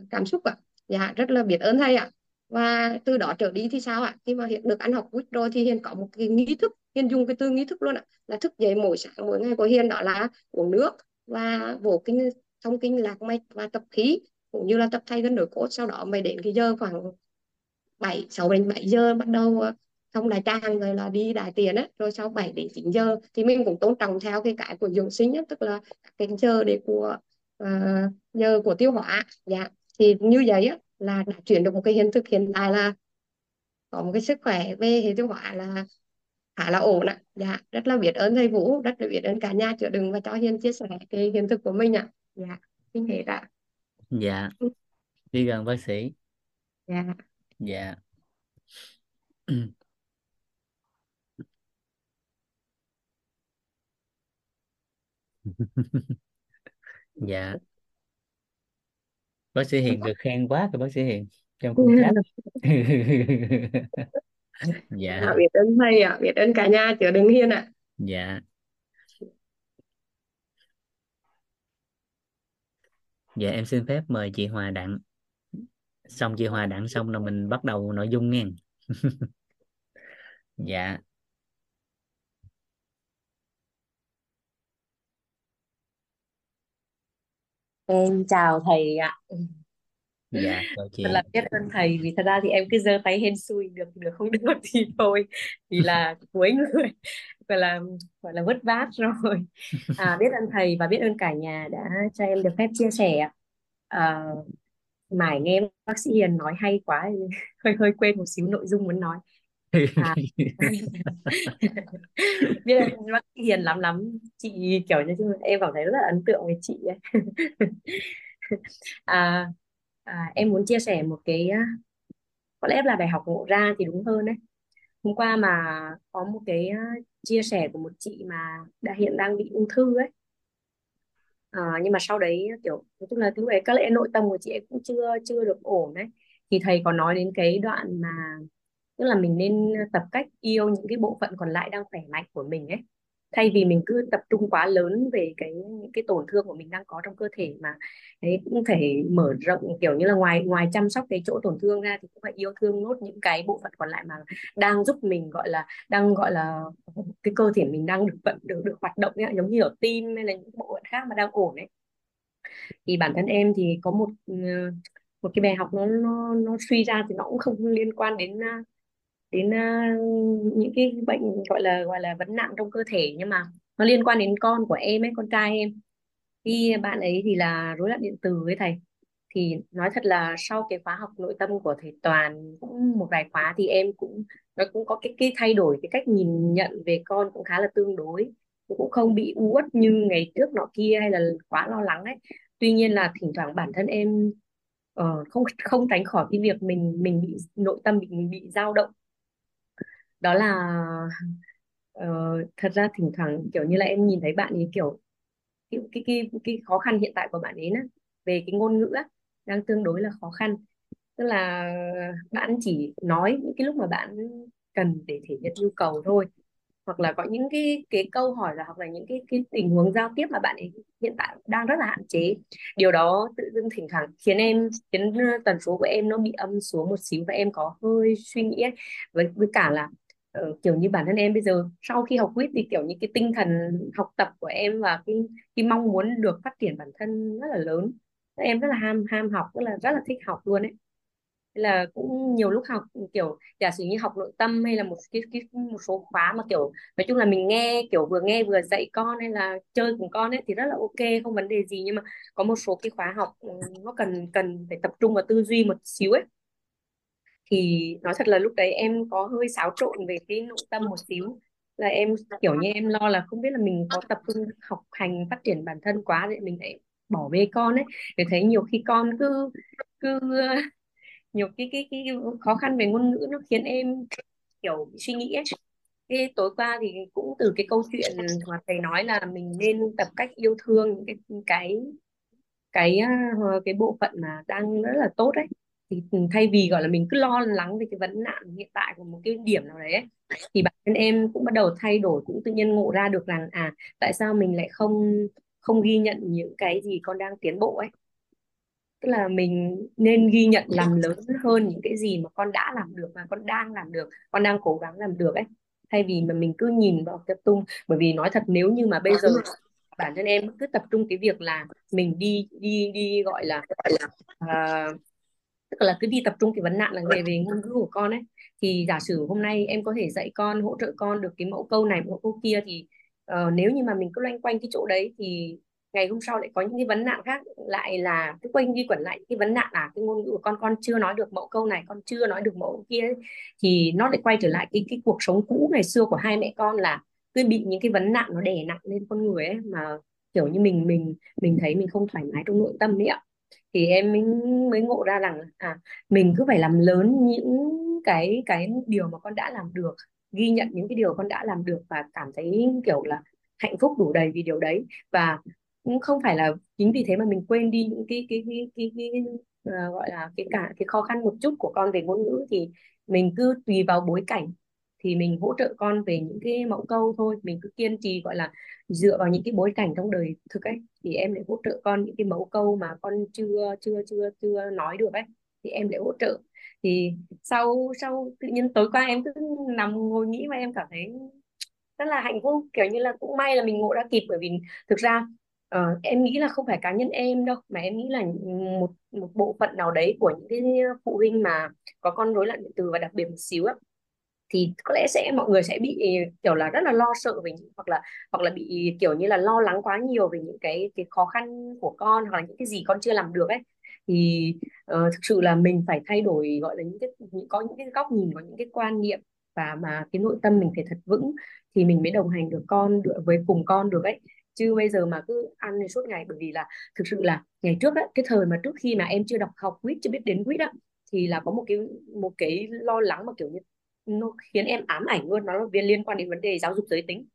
cảm xúc ạ. Dạ rất là biết ơn thầy ạ và từ đó trở đi thì sao ạ? Khi mà hiện được ăn học quýt rồi thì hiền có một cái nghi thức hiền dùng cái từ nghi thức luôn ạ là thức dậy mỗi sáng mỗi ngày của hiền đó là uống nước và vỗ kinh thông kinh lạc mạch và tập khí cũng như là tập thay gân đổi cốt. Sau đó mới đến cái giờ khoảng 7 6 đến 7 giờ bắt đầu ờ, thông đại tràng rồi là đi đại tiền á. Rồi sau 7 đến 9 giờ thì mình cũng tôn trọng theo cái cái của dưỡng sinh á tức là cái giờ để của uh, giờ của tiêu hóa. Dạ thì như vậy á là đã chuyển được một cái hiện thực hiện tại là có một cái sức khỏe về hệ tiêu hóa là khá là ổn ạ. Dạ rất là biết ơn thầy Vũ rất là biết ơn cả nhà chữa đừng và cho Hiền chia sẻ cái hiện thực của mình ạ. Dạ xin hết ạ. Dạ đi gần bác sĩ. Dạ. Dạ. Dạ bác sĩ Hiền được khen quá rồi bác sĩ Hiền trong khung chat dạ. Biết ơn thầy ạ biết ơn cả nhà chứa đựng hiền ạ. Dạ. Dạ em xin phép mời chị Hòa Đặng. Xong chị Hòa Đặng xong là mình bắt đầu nội dung nghe. Dạ Em chào thầy ạ. dạ chào Thật chị là biết ơn thầy vì thật ra thì em cứ giơ tay hên xui được được không được thì thôi vì là cuối người gọi là gọi là vất vát rồi. À, biết ơn thầy và biết ơn cả nhà đã cho em được phép chia sẻ. À, mải nghe bác sĩ Hiền nói hay quá hơi hơi quên một xíu nội dung muốn nói. À, biết ơn bác Hiền lắm lắm. Chị kiểu như chung là em cảm thấy rất là ấn tượng với chị ấy. à, à, em muốn chia sẻ một cái có lẽ là bài học ngộ ra thì đúng hơn đấy. Hôm qua mà có một cái chia sẻ của một chị mà đã hiện đang bị ung thư ấy. À, nhưng mà sau đấy kiểu nói chung là lúc đấy các lẽ nội tâm của chị ấy cũng chưa chưa được ổn đấy. Thì thầy có nói đến cái đoạn mà tức là mình nên tập cách yêu những cái bộ phận còn lại đang khỏe mạnh của mình ấy. Thay vì mình cứ tập trung quá lớn về cái những cái tổn thương của mình đang có trong cơ thể mà đấy cũng phải mở rộng kiểu như là ngoài ngoài chăm sóc cái chỗ tổn thương ra thì cũng phải yêu thương nốt những cái bộ phận còn lại mà đang giúp mình gọi là đang gọi là cái cơ thể mình đang được vận được được hoạt động ấy, giống như ở tim hay là những bộ phận khác mà đang ổn ấy. Thì bản thân em thì có một ừ, một cái bài học nó nó nó suy ra thì nó cũng không liên quan đến à, đến uh, những cái bệnh gọi là gọi là vấn nạn trong cơ thể nhưng mà nó liên quan đến con của em ấy con trai em. Khi bạn ấy thì là rối loạn điện từ với thầy. Thì nói thật là sau cái khóa học nội tâm của thầy Toàn cũng một vài khóa thì em cũng nó cũng có cái cái thay đổi cái cách nhìn nhận về con cũng khá là tương đối. Cũng không bị u uất như ngày trước nọ kia hay là quá lo lắng ấy. Tuy nhiên là thỉnh thoảng bản thân em uh, không không tránh khỏi cái việc mình mình bị nội tâm bị mình bị dao động đó là uh, thật ra thỉnh thoảng kiểu như là em nhìn thấy bạn ấy kiểu cái cái cái, cái khó khăn hiện tại của bạn ấy á, về cái ngôn ngữ á, đang tương đối là khó khăn tức là bạn chỉ nói những cái lúc mà bạn cần để thể hiện nhu cầu thôi hoặc là có những cái cái câu hỏi là hoặc là những cái cái tình huống giao tiếp mà bạn ấy hiện tại đang rất là hạn chế điều đó tự dưng thỉnh thoảng khiến em khiến ờ, tần số của em nó bị âm xuống một xíu và em có hơi suy nghĩ ấy. với với cả là Ờ, kiểu như bản thân em bây giờ sau khi học quýt thì kiểu như cái tinh thần học tập của em và cái cái mong muốn được phát triển bản thân rất là lớn. Em rất là ham ham học rất là rất là thích học luôn ấy. Thế là cũng nhiều lúc học kiểu giả sử như học nội tâm hay là một cái, cái một số khóa mà kiểu nói chung là mình nghe kiểu vừa nghe vừa dạy con hay là chơi cùng con ấy thì rất là ok không vấn đề gì. Nhưng mà có một số cái khóa học ừ, nó cần cần phải tập trung vào tư duy một xíu ấy thì nói thật là lúc đấy em có hơi xáo trộn về cái nội tâm một xíu. Là em, kiểu như em lo là không biết là mình có tập trung học hành, phát triển bản thân quá thì mình lại bỏ bê con ấy. Để thấy nhiều khi con cứ cứ, nhiều cái cái cái khó khăn về ngôn ngữ nó khiến em, kiểu suy nghĩ ấy. Cái tối qua thì cũng từ cái câu chuyện mà thầy nói là mình nên tập cách yêu thương, những cái cái cái ờ, cái bộ phận mà đang rất là tốt đấy thì ừ, thay vì gọi là mình cứ lo lắng về cái vấn nạn hiện tại của một cái điểm nào đấy ấy, thì bản thân em cũng bắt đầu thay đổi cũng tự nhiên ngộ ra được rằng à tại sao mình lại không không ghi nhận những cái gì con đang tiến bộ ấy. Tức là mình nên ghi nhận làm lớn hơn những cái gì mà con đã làm được và con đang làm được con đang cố gắng làm được ấy. Thay vì mà mình cứ nhìn vào tập trung bởi vì nói thật nếu như mà bây giờ bản thân em cứ tập trung cái việc là mình đi đi đi gọi là gọi là uh, tức là cứ đi tập trung cái vấn nạn là về về ngôn ngữ của con ấy thì giả sử hôm nay em có thể dạy con hỗ trợ con được cái mẫu câu này mẫu câu kia thì ờ, nếu như mà mình cứ loanh quanh cái chỗ đấy thì ngày hôm sau lại có những cái vấn nạn khác lại là cứ quanh đi quẩn lại cái vấn nạn là cái ngôn ngữ của con con chưa nói được mẫu câu này con chưa nói được mẫu kia ấy. thì nó lại quay trở lại cái cái cuộc sống cũ ngày xưa của hai mẹ con là cứ bị những cái vấn nạn nó đè nặng lên con người ấy mà kiểu như mình mình mình thấy mình không thoải mái trong nội tâm ấy ạ thì em mới mới ngộ ra rằng à mình cứ phải làm lớn những cái cái điều mà con đã làm được ghi nhận những cái điều con đã làm được và cảm thấy kiểu là hạnh phúc đủ đầy vì điều đấy. Và cũng không phải là chính vì thế mà mình quên đi những cái cái cái cái cái, uh, gọi là cái cả cái khó khăn một chút của con về ngôn ngữ. Thì mình cứ tùy vào bối cảnh thì mình hỗ trợ con về những cái mẫu câu thôi. Mình cứ kiên trì gọi là dựa vào những cái bối cảnh trong đời thực ấy thì em lại hỗ trợ con những cái mẫu câu mà con chưa chưa chưa chưa nói được ấy thì em lại hỗ trợ. Thì sau sau tự nhiên tối qua em cứ nằm ngồi nghĩ mà em cảm thấy rất là hạnh phúc. Kiểu như là cũng may là mình ngộ ra kịp bởi vì thực ra uh, em nghĩ là không phải cá nhân em đâu mà em nghĩ là một một bộ phận nào đấy của những cái phụ huynh mà có con rối loạn điện từ và đặc biệt một xíu á thì có lẽ sẽ mọi người sẽ bị kiểu là rất là lo sợ về những hoặc là hoặc là bị kiểu như là lo lắng quá nhiều về những cái cái khó khăn của con hoặc là những cái gì con chưa làm được ấy. Thì uh, thực sự là mình phải thay đổi gọi là những cái những, có những cái góc nhìn có những cái quan niệm và mà cái nội tâm mình phải thật vững thì mình mới đồng hành được con được với cùng con được ấy. Chứ bây giờ mà cứ ăn suốt ngày bởi vì là thực sự là ngày trước á cái thời mà trước khi mà em chưa đọc học quýt chưa biết đến quýt á thì là có một cái một cái lo lắng mà kiểu như nó khiến em ám ảnh luôn nó là liên quan đến vấn đề giáo dục giới tính.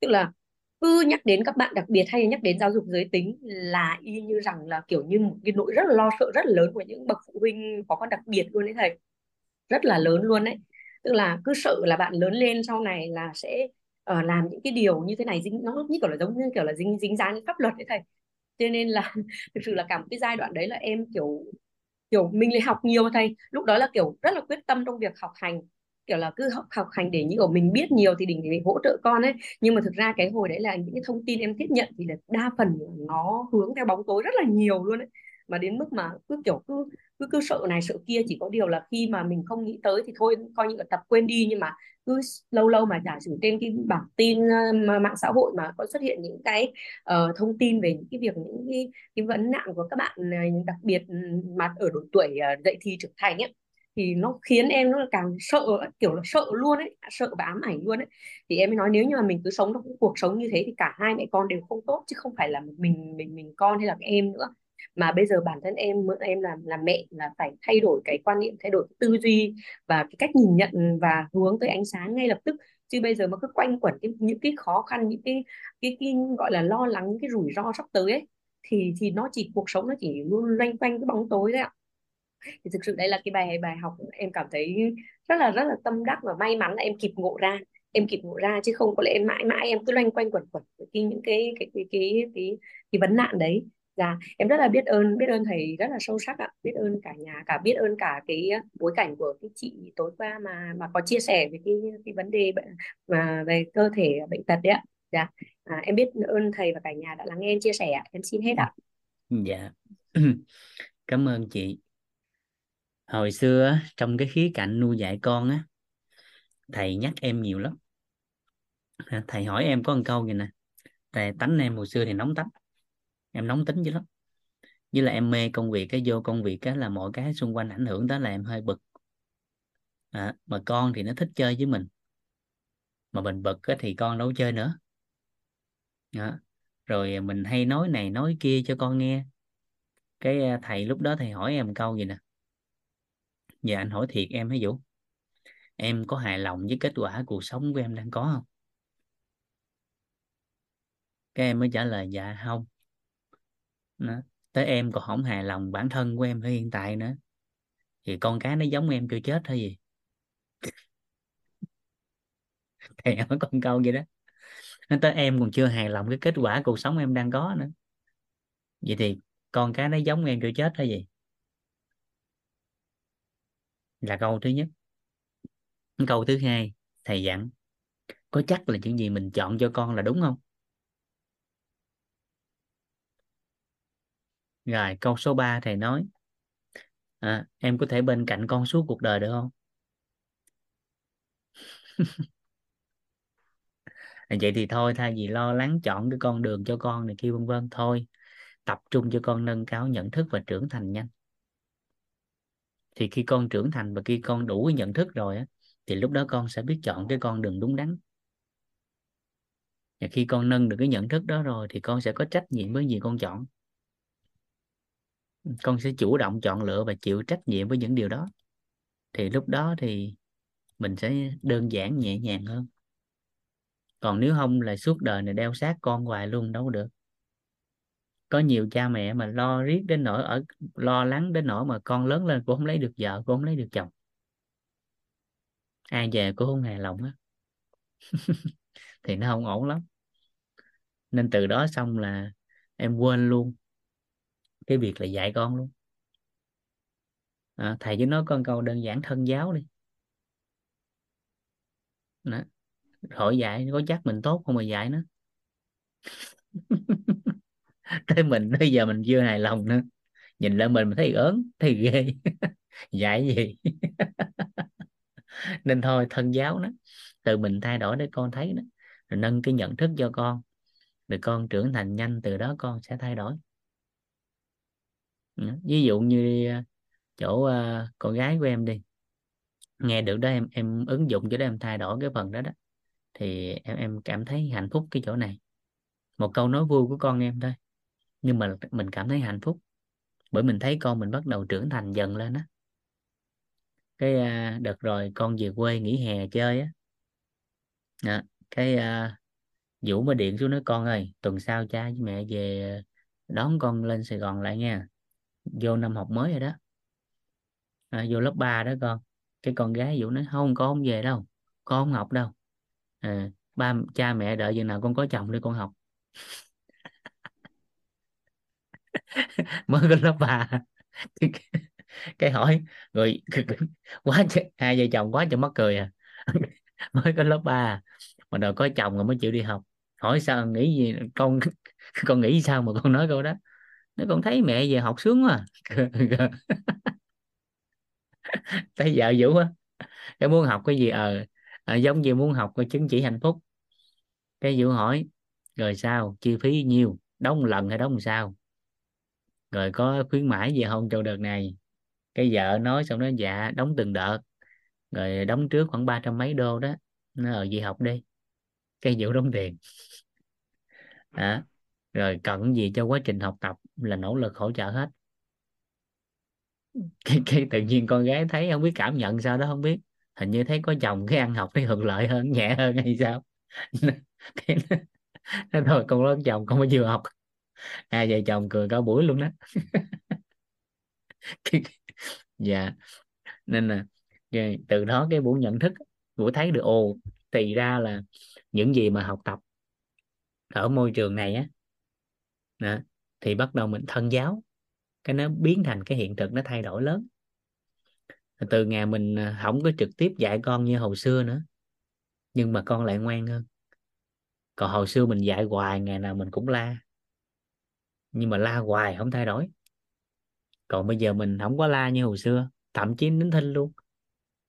Tức là cứ nhắc đến các bạn đặc biệt hay nhắc đến giáo dục giới tính là y như rằng là kiểu như một cái nỗi rất là lo sợ rất là lớn của những bậc phụ huynh có con đặc biệt luôn đấy thầy. Rất là lớn luôn đấy tức là cứ sợ là bạn lớn lên sau này là sẽ uh, làm những cái điều như thế này dính nó như kiểu là giống như kiểu là dính dính dáng pháp luật đấy thầy. Cho nên là thực sự là cả một cái giai đoạn đấy là em kiểu kiểu mình lại học nhiều thầy. Lúc đó là kiểu rất là quyết tâm trong việc học hành kiểu là cứ học học hành để như kiểu mình biết nhiều thì đỉnh để hỗ trợ con ấy. Nhưng mà thực ra cái hồi đấy là những cái thông tin em tiếp nhận thì là đa phần nó hướng theo bóng tối rất là nhiều luôn ấy. Mà đến mức mà cứ kiểu cứ cứ cứ sợ này sợ kia chỉ có điều là khi mà mình không nghĩ tới thì thôi coi như là tập quên đi. Nhưng mà cứ lâu lâu mà giả sử trên cái bảng tin ờ, mạng xã hội mà có xuất hiện những cái uh, thông tin về những cái việc những cái, cái vấn nạn của các bạn ờ, đặc biệt mà ở độ tuổi dậy thì trưởng thành ấy thì nó khiến em nó càng sợ kiểu là sợ luôn ấy sợ và ám ảnh luôn ấy. Thì em mới nói nếu như mà mình cứ sống trong cuộc sống như thế thì cả hai mẹ con đều không tốt chứ không phải là mình mình mình con hay là em nữa. Mà bây giờ bản thân em em là là mẹ là phải thay đổi cái quan niệm thay đổi tư duy và cái cách nhìn nhận và hướng tới ánh sáng ngay lập tức. Chứ bây giờ mà cứ quanh quẩn cái, những cái khó khăn những cái, cái cái gọi là lo lắng những cái rủi ro sắp tới ấy thì thì nó chỉ cuộc sống nó chỉ luôn loanh quanh cái bóng tối đấy ạ thì thực sự đây là cái bài bài học em cảm thấy rất là rất là tâm đắc và may mắn là em kịp ngộ ra em kịp ngộ ra chứ không có lẽ em mãi mãi em cứ loanh quanh quẩn quẩn khi những cái cái cái cái cái, cái vấn nạn đấy Dạ, em rất là biết ơn biết ơn thầy rất là sâu sắc ạ, biết ơn cả nhà, cả biết ơn cả cái bối cảnh của cái chị tối qua mà mà có chia sẻ về cái cái vấn đề bệnh mà về cơ thể bệnh tật đấy ạ. Dạ, à, em biết ơn thầy và cả nhà đã lắng nghe em chia sẻ ạ. Em xin hết ạ. Dạ, cảm ơn chị. Hồi xưa trong cái khía cạnh nuôi dạy con á, thầy nhắc em nhiều lắm. À, thầy hỏi em có một câu gì nè, thầy tánh em hồi xưa thì nóng tánh. Em nóng tính dữ lắm. Với là em mê công việc cái vô công việc cái là mọi cái xung quanh ảnh hưởng tới là em hơi bực. À, mà con thì nó thích chơi với mình. Mà mình bực á, thì con đâu chơi nữa. À, rồi mình hay nói này nói kia cho con nghe. Cái à, thầy lúc đó thầy hỏi em câu gì nè? Giờ anh hỏi thiệt em hả Vũ? Em có hài lòng với kết quả cuộc sống của em đang có không? Cái em mới trả lời dạ không. Đó. tới em còn không hài lòng bản thân của em ở hiện tại nữa. Thì con cá nó giống em kêu chết hay gì? Thầy nói con câu vậy đó. Nó tới em còn chưa hài lòng cái kết quả cuộc sống em đang có nữa. Vậy thì con cá nó giống em kêu chết hay gì? Là câu thứ nhất. Câu thứ hai thầy dặn có chắc là chuyện gì mình chọn cho con là đúng không? Rồi câu số 3 thầy nói à, em có thể bên cạnh con suốt cuộc đời được không? Vậy thì thôi thay vì lo lắng chọn cái con đường cho con này kia vân vân thôi tập trung cho con nâng cao nhận thức và trưởng thành nhanh thì khi con trưởng thành và khi con đủ cái nhận thức rồi á, thì lúc đó con sẽ biết chọn cái con đường đúng đắn. Và khi con nâng được cái nhận thức đó rồi thì con sẽ có trách nhiệm với gì con chọn. Con sẽ chủ động chọn lựa và chịu trách nhiệm với những điều đó. Thì lúc đó thì mình sẽ đơn giản, nhẹ nhàng hơn. Còn nếu không là suốt đời này đeo sát con hoài luôn, đâu được có nhiều cha mẹ mà lo riết đến nỗi ở lo lắng đến nỗi mà con lớn lên cũng không lấy được vợ cũng không lấy được chồng. Ai về cũng không hài lòng á. Thì nó không ổn lắm. Nên từ đó xong là em quên luôn cái việc là dạy con luôn. À, thầy chỉ nói con câu đơn giản thân giáo đi. Đó. hỏi dạy có chắc mình tốt không mà dạy nó? tới mình bây giờ mình chưa hài lòng nữa. Nhìn lên mình mình thấy ớn thấy ghê. Dạy gì? Nên thôi thân giáo nó từ mình thay đổi để con thấy đó. Rồi nâng cái nhận thức cho con. Rồi con trưởng thành nhanh từ đó con sẽ thay đổi. Ví dụ như à, chỗ uh, con gái của em đi. Nghe được đó em em ứng dụng cho đó em thay đổi cái phần đó đó thì em em cảm thấy hạnh phúc cái chỗ này. Một câu nói vui của con em thôi nhưng mà mình cảm thấy hạnh phúc. Bởi mình thấy con mình bắt đầu trưởng thành dần lên á. Cái à, đợt rồi con về quê nghỉ hè chơi á. Đó, cái à, Vũ mới điện xuống nói con ơi tuần sau cha với mẹ về à, đón con lên Sài Gòn lại nha. Vô năm học mới rồi đó. À, vô lớp 3 đó con. Cái con gái Vũ nói không con không về đâu. Con không học đâu. À, ba cha mẹ đợi chừng nào con có chồng để con học. mới có lớp ba, cái hỏi rồi quá hai vợ chồng quá cho mắc cười à. Mới có lớp 3 mà đòi có chồng rồi mới chịu đi học. Hỏi sao nghĩ gì con con nghĩ sao mà con nói câu đó? Nó con thấy mẹ về học sướng quá à. thấy vợ vũ á cái muốn học cái gì? Ờ à, giống như muốn học cái chứng chỉ hạnh phúc. Cái vũ hỏi rồi sao? Chi phí nhiêu? Đóng lần hay đóng sao? Rồi có khuyến mãi gì không? Trong đợt này cái vợ nói xong nó dạ đóng từng đợt. Rồi đóng trước khoảng ba trăm mấy đô đó. Nó ờ, ở gì học đi. Cái vụ đóng tiền. À, rồi cần gì cho quá trình học tập là nỗ lực hỗ trợ hết. Cái, cái tự nhiên con gái thấy không biết cảm nhận sao đó không biết. Hình như thấy có chồng cái ăn học thấy hưởng lợi hơn nhẹ hơn hay sao? Cái nó thôi con lớn chồng con mới vừa học hai vợ chồng cười cả buổi luôn đó. Dạ. Nên là từ đó cái buổi nhận thức buổi thấy được ồ thì ra là những gì mà học tập ở môi trường này á đó, thì bắt đầu mình thân giáo cái nó biến thành cái hiện thực nó thay đổi lớn. Từ ngày mình à, không có trực tiếp dạy con như hồi xưa nữa nhưng mà con lại ngoan hơn. Còn hồi xưa mình dạy hoài ngày nào mình cũng la nhưng mà la hoài không thay đổi. Còn bây giờ mình không có la như hồi xưa thậm chí đến thinh luôn.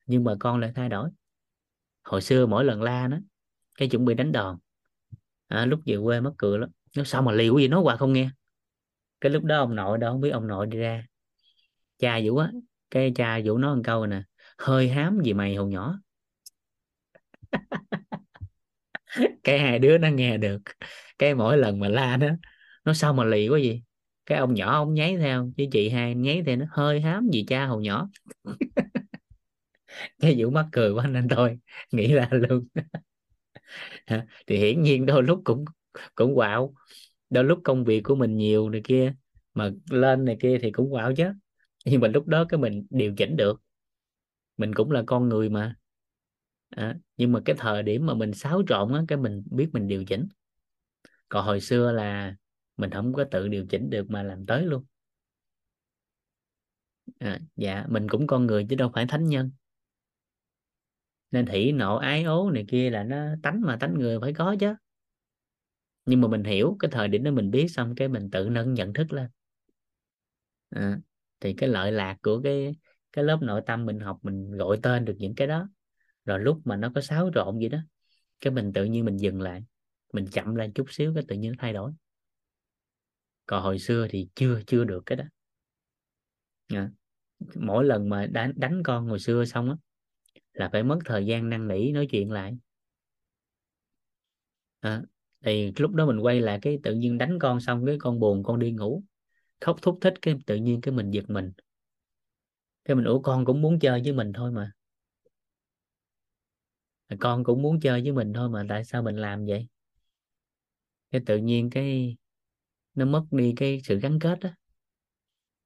Nhưng mà con lại thay đổi. Hồi xưa mỗi lần la nó cái chuẩn bị đánh đòn. À, lúc về quê mất cửa lắm. Nó sao mà liều gì nói hoài không nghe? Cái lúc đó ông nội đó không biết ông nội đi ra. Cha vũ á cái cha vũ nói một câu nè hơi hám gì mày hồi nhỏ. Cái hai đứa nó nghe được. Cái mỗi lần mà la nó nó sao mà lì quá gì cái ông nhỏ ông nháy theo chứ chị hai nháy theo nó hơi hám gì cha hồi nhỏ. Cái vũ mắc cười quá nên thôi nghĩ là luôn. Thì hiển nhiên đôi lúc cũng cũng quạo. Đôi lúc công việc của mình nhiều này kia mà lên này kia thì cũng quạo chứ. Nhưng mà lúc đó cái mình điều chỉnh được. Mình cũng là con người mà. À, nhưng mà cái thời điểm mà mình xáo trộn á cái mình biết mình điều chỉnh. Còn hồi xưa là mình không có tự điều chỉnh được mà làm tới luôn. À, dạ mình cũng con người chứ đâu phải thánh nhân. Nên thị nộ ái ố này kia là nó tánh mà tánh người phải có chứ. Nhưng mà mình hiểu cái thời điểm đó mình biết xong cái mình tự nâng nhận thức lên. À, thì cái lợi lạc của cái cái lớp nội tâm mình học mình gọi tên được những cái đó. Rồi lúc mà nó có xáo trộn gì đó cái mình tự nhiên mình dừng lại mình chậm lại chút xíu cái tự nhiên nó thay đổi còn hồi xưa thì chưa chưa được cái đó. À, mỗi lần mà đánh đánh con hồi xưa xong á là phải mất thời gian năn nỉ nói chuyện lại. À, thì lúc đó mình quay lại cái tự nhiên đánh con xong cái con buồn con đi ngủ. Khóc thúc thích cái tự nhiên cái mình giật mình. Cái mình ủa con cũng muốn chơi với mình thôi mà. Con cũng muốn chơi với mình thôi mà tại sao mình làm vậy? Cái tự nhiên cái nó mất đi cái sự gắn kết đó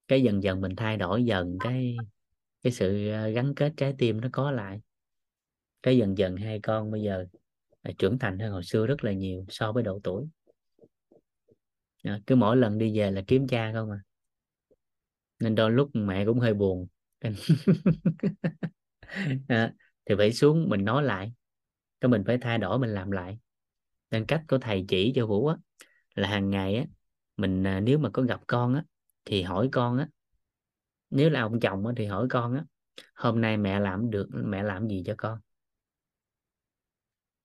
cái dần dần mình thay đổi dần cái cái sự ờ, gắn kết trái tim nó có lại. Cái dần dần hai con bây giờ ờ, trưởng thành hơn hồi xưa rất là nhiều so với độ tuổi. À, cứ mỗi lần đi về là kiếm cha không à. Nên đôi lúc mẹ cũng hơi buồn. À, thì phải xuống mình nói lại. Cái mình phải thay đổi mình làm lại. Nên cách của thầy chỉ cho vũ á là hàng ngày á mình à, nếu mà có gặp con á thì hỏi con á. Nếu là ông chồng á thì hỏi con á hôm nay mẹ làm được mẹ làm gì cho con?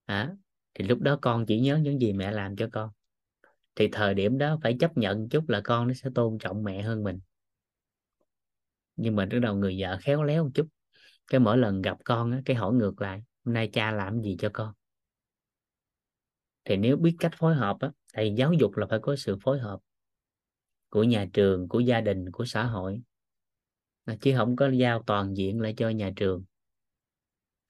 À, thì lúc đó con chỉ nhớ những gì mẹ làm cho con. Thì thời điểm đó phải chấp nhận chút là con nó sẽ tôn trọng mẹ hơn mình. Nhưng mà bắt đầu người vợ khéo léo một chút cái mỗi lần gặp con á, cái hỏi ngược lại hôm nay cha làm gì cho con? Thì nếu biết cách phối hợp á thì giáo dục là phải có sự phối hợp của nhà trường của gia đình của xã hội. À, chứ không có giao toàn diện lại cho nhà trường.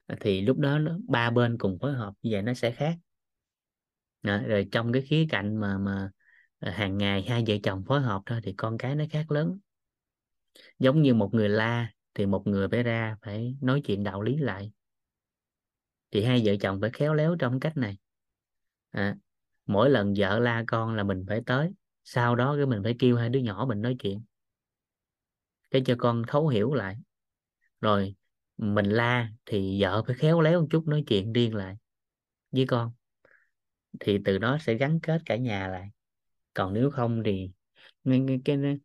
À, thì lúc đó nó, ba bên cùng phối hợp như vậy nó sẽ khác. Đó, rồi trong cái khía cạnh mà mà à, hàng ngày hai vợ chồng phối hợp thôi thì con cái nó khác lớn. Giống như một người la thì một người phải ra phải nói chuyện đạo lý lại. Thì hai vợ chồng phải khéo léo trong cách này à, mỗi lần vợ la con là mình phải tới sau đó cái mình phải kêu hai đứa nhỏ mình nói chuyện cái cho con thấu hiểu lại. Rồi mình la thì vợ phải khéo léo một chút nói chuyện riêng lại với con thì từ đó sẽ gắn kết cả nhà lại. Còn nếu không thì cái, cái, cái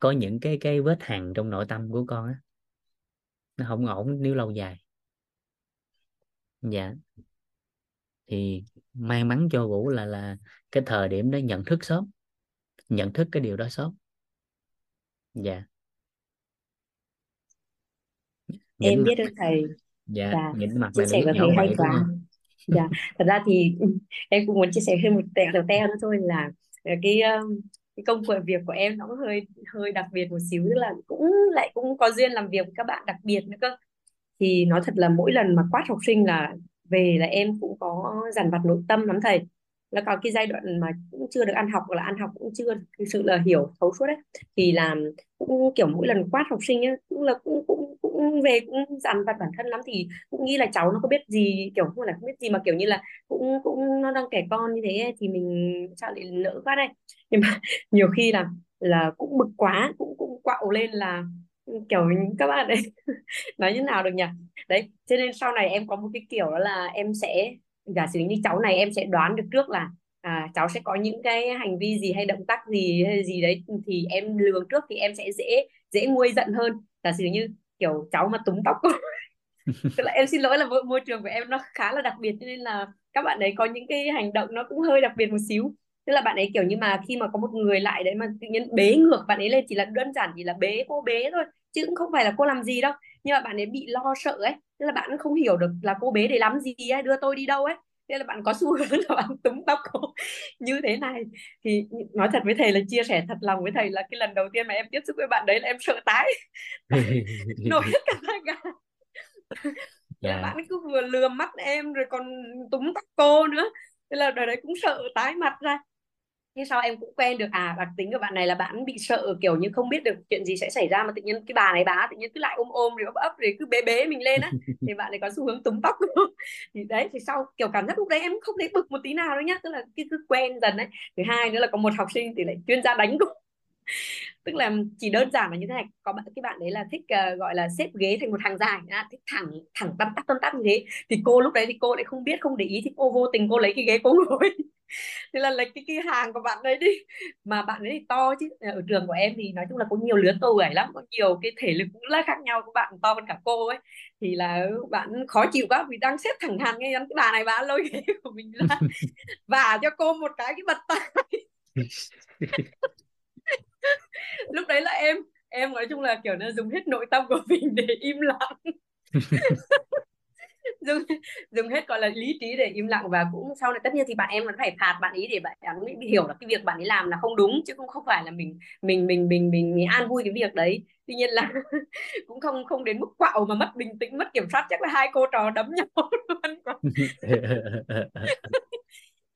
có những cái cái vết hằn trong nội tâm của con á nó không ổn nếu lâu dài. Dạ. Thì may mắn cho vũ là là cái thời điểm đó nhận thức sớm nhận thức cái điều đó sớm. Dạ. Em biết ơn thầy. Dạ và nhìn mặt chia sẻ của thầy hay quá. dạ thật ra thì em cũng muốn chia sẻ thêm một tẹo tẹo teo nữa thôi là cái um, cái công việc của em nó cũng hơi hơi đặc biệt một xíu tức là cũng lại cũng có duyên làm việc với các bạn đặc biệt nữa cơ. Thì nói thật là mỗi lần mà quát học sinh là về là em cũng có dằn vặt nội tâm lắm thầy. Là có cái giai đoạn mà cũng chưa được ăn học hoặc là ăn học cũng chưa thực sự là hiểu thấu suốt đấy thì làm cũng kiểu mỗi lần quát học sinh ấy, cũng là cũng cũng cũng về cũng dằn vặt bản thân lắm. Thì cũng nghĩ là cháu nó có biết gì kiểu không là không biết gì mà kiểu như là cũng cũng nó đang kẻ con như thế thì mình sao lại nỡ quá đây nhưng mà nhiều khi là là cũng bực quá cũng cũng quạo lên là kiểu các bạn ấy nói như nào được nhỉ? Đấy cho nên sau này em có một cái kiểu đó là em sẽ giả sử như cháu này em sẽ đoán được trước là à, cháu sẽ có những cái hành vi gì hay động tác gì hay gì đấy thì em lường trước thì em sẽ dễ dễ nguôi giận hơn. Giả sử như kiểu cháu mà túm tóc tức là em xin lỗi là môi, môi trường của em nó khá là đặc biệt cho nên là các bạn ấy có những cái hành động nó cũng hơi đặc biệt một xíu tức là bạn ấy kiểu như mà khi mà có một người lại đấy mà tự nhiên bế ngược bạn ấy lên chỉ là đơn giản chỉ là bế cô bế thôi chứ cũng không phải là cô làm gì đâu. Nhưng mà bạn ấy bị lo sợ ấy tức là bạn không hiểu được là cô bế để làm gì ấy đưa tôi đi đâu ấy. Nên là bạn có xu hướng là bạn túm tóc cô như thế này. Thì nói thật với thầy là chia sẻ thật lòng với thầy là cái lần đầu tiên mà em tiếp xúc với bạn đấy là em sợ tái. Nổi hết cả da gà. Dạ. bạn cứ vừa lườm mắt em rồi còn túm tóc cô nữa. Thế là đời đấy cũng sợ tái mặt ra thế sau em cũng quen được à đặc tính của bạn này là bạn bị sợ kiểu như không biết được chuyện gì sẽ xảy ra mà tự nhiên cái bà này bà tự nhiên cứ lại ôm ôm rồi ấp ấp rồi cứ bế bế mình lên á. Thì bạn này có xu hướng túm tóc thì đấy thì sau kiểu cảm giác lúc đấy em không thấy bực một tí nào đâu nhá tức là cứ, cứ quen dần đấy thứ hai nữa là có một học sinh thì lại chuyên gia đánh cũng tức là chỉ đơn giản là như thế này có bạn cái bạn đấy là thích uh, gọi là xếp ghế thành một hàng dài à, thích thẳng thẳng tăm tắp tăm tắp như thế. Thì cô lúc đấy thì cô lại không biết không để ý thì cô vô tình cô lấy cái ghế cô ngồi. Thế là lấy cái cái hàng của bạn đấy đi. Mà bạn ấy thì to chứ ở trường của em thì nói chung là có nhiều lứa tuổi lắm có nhiều cái thể lực cũng là khác nhau của bạn to hơn cả cô ấy. Thì là bạn khó chịu quá vì đang xếp thẳng hàng ngay cái bà này bà lôi ghế của mình ra và cho cô một cái cái bật tay lúc đấy là em em nói chung là kiểu nó dùng hết nội tâm của mình để im lặng. Dùng dùng hết gọi là lý trí để im lặng và cũng sau này tất nhiên thì bạn em vẫn phải phạt bạn ý để bạn ấy hiểu là cái việc bạn ấy làm là không đúng chứ cũng không phải là mình mình mình mình mình, mình an vui cái việc đấy. Tuy nhiên là cũng không không đến mức quạo mà mất bình tĩnh mất kiểm soát chắc là hai cô trò đấm nhau luôn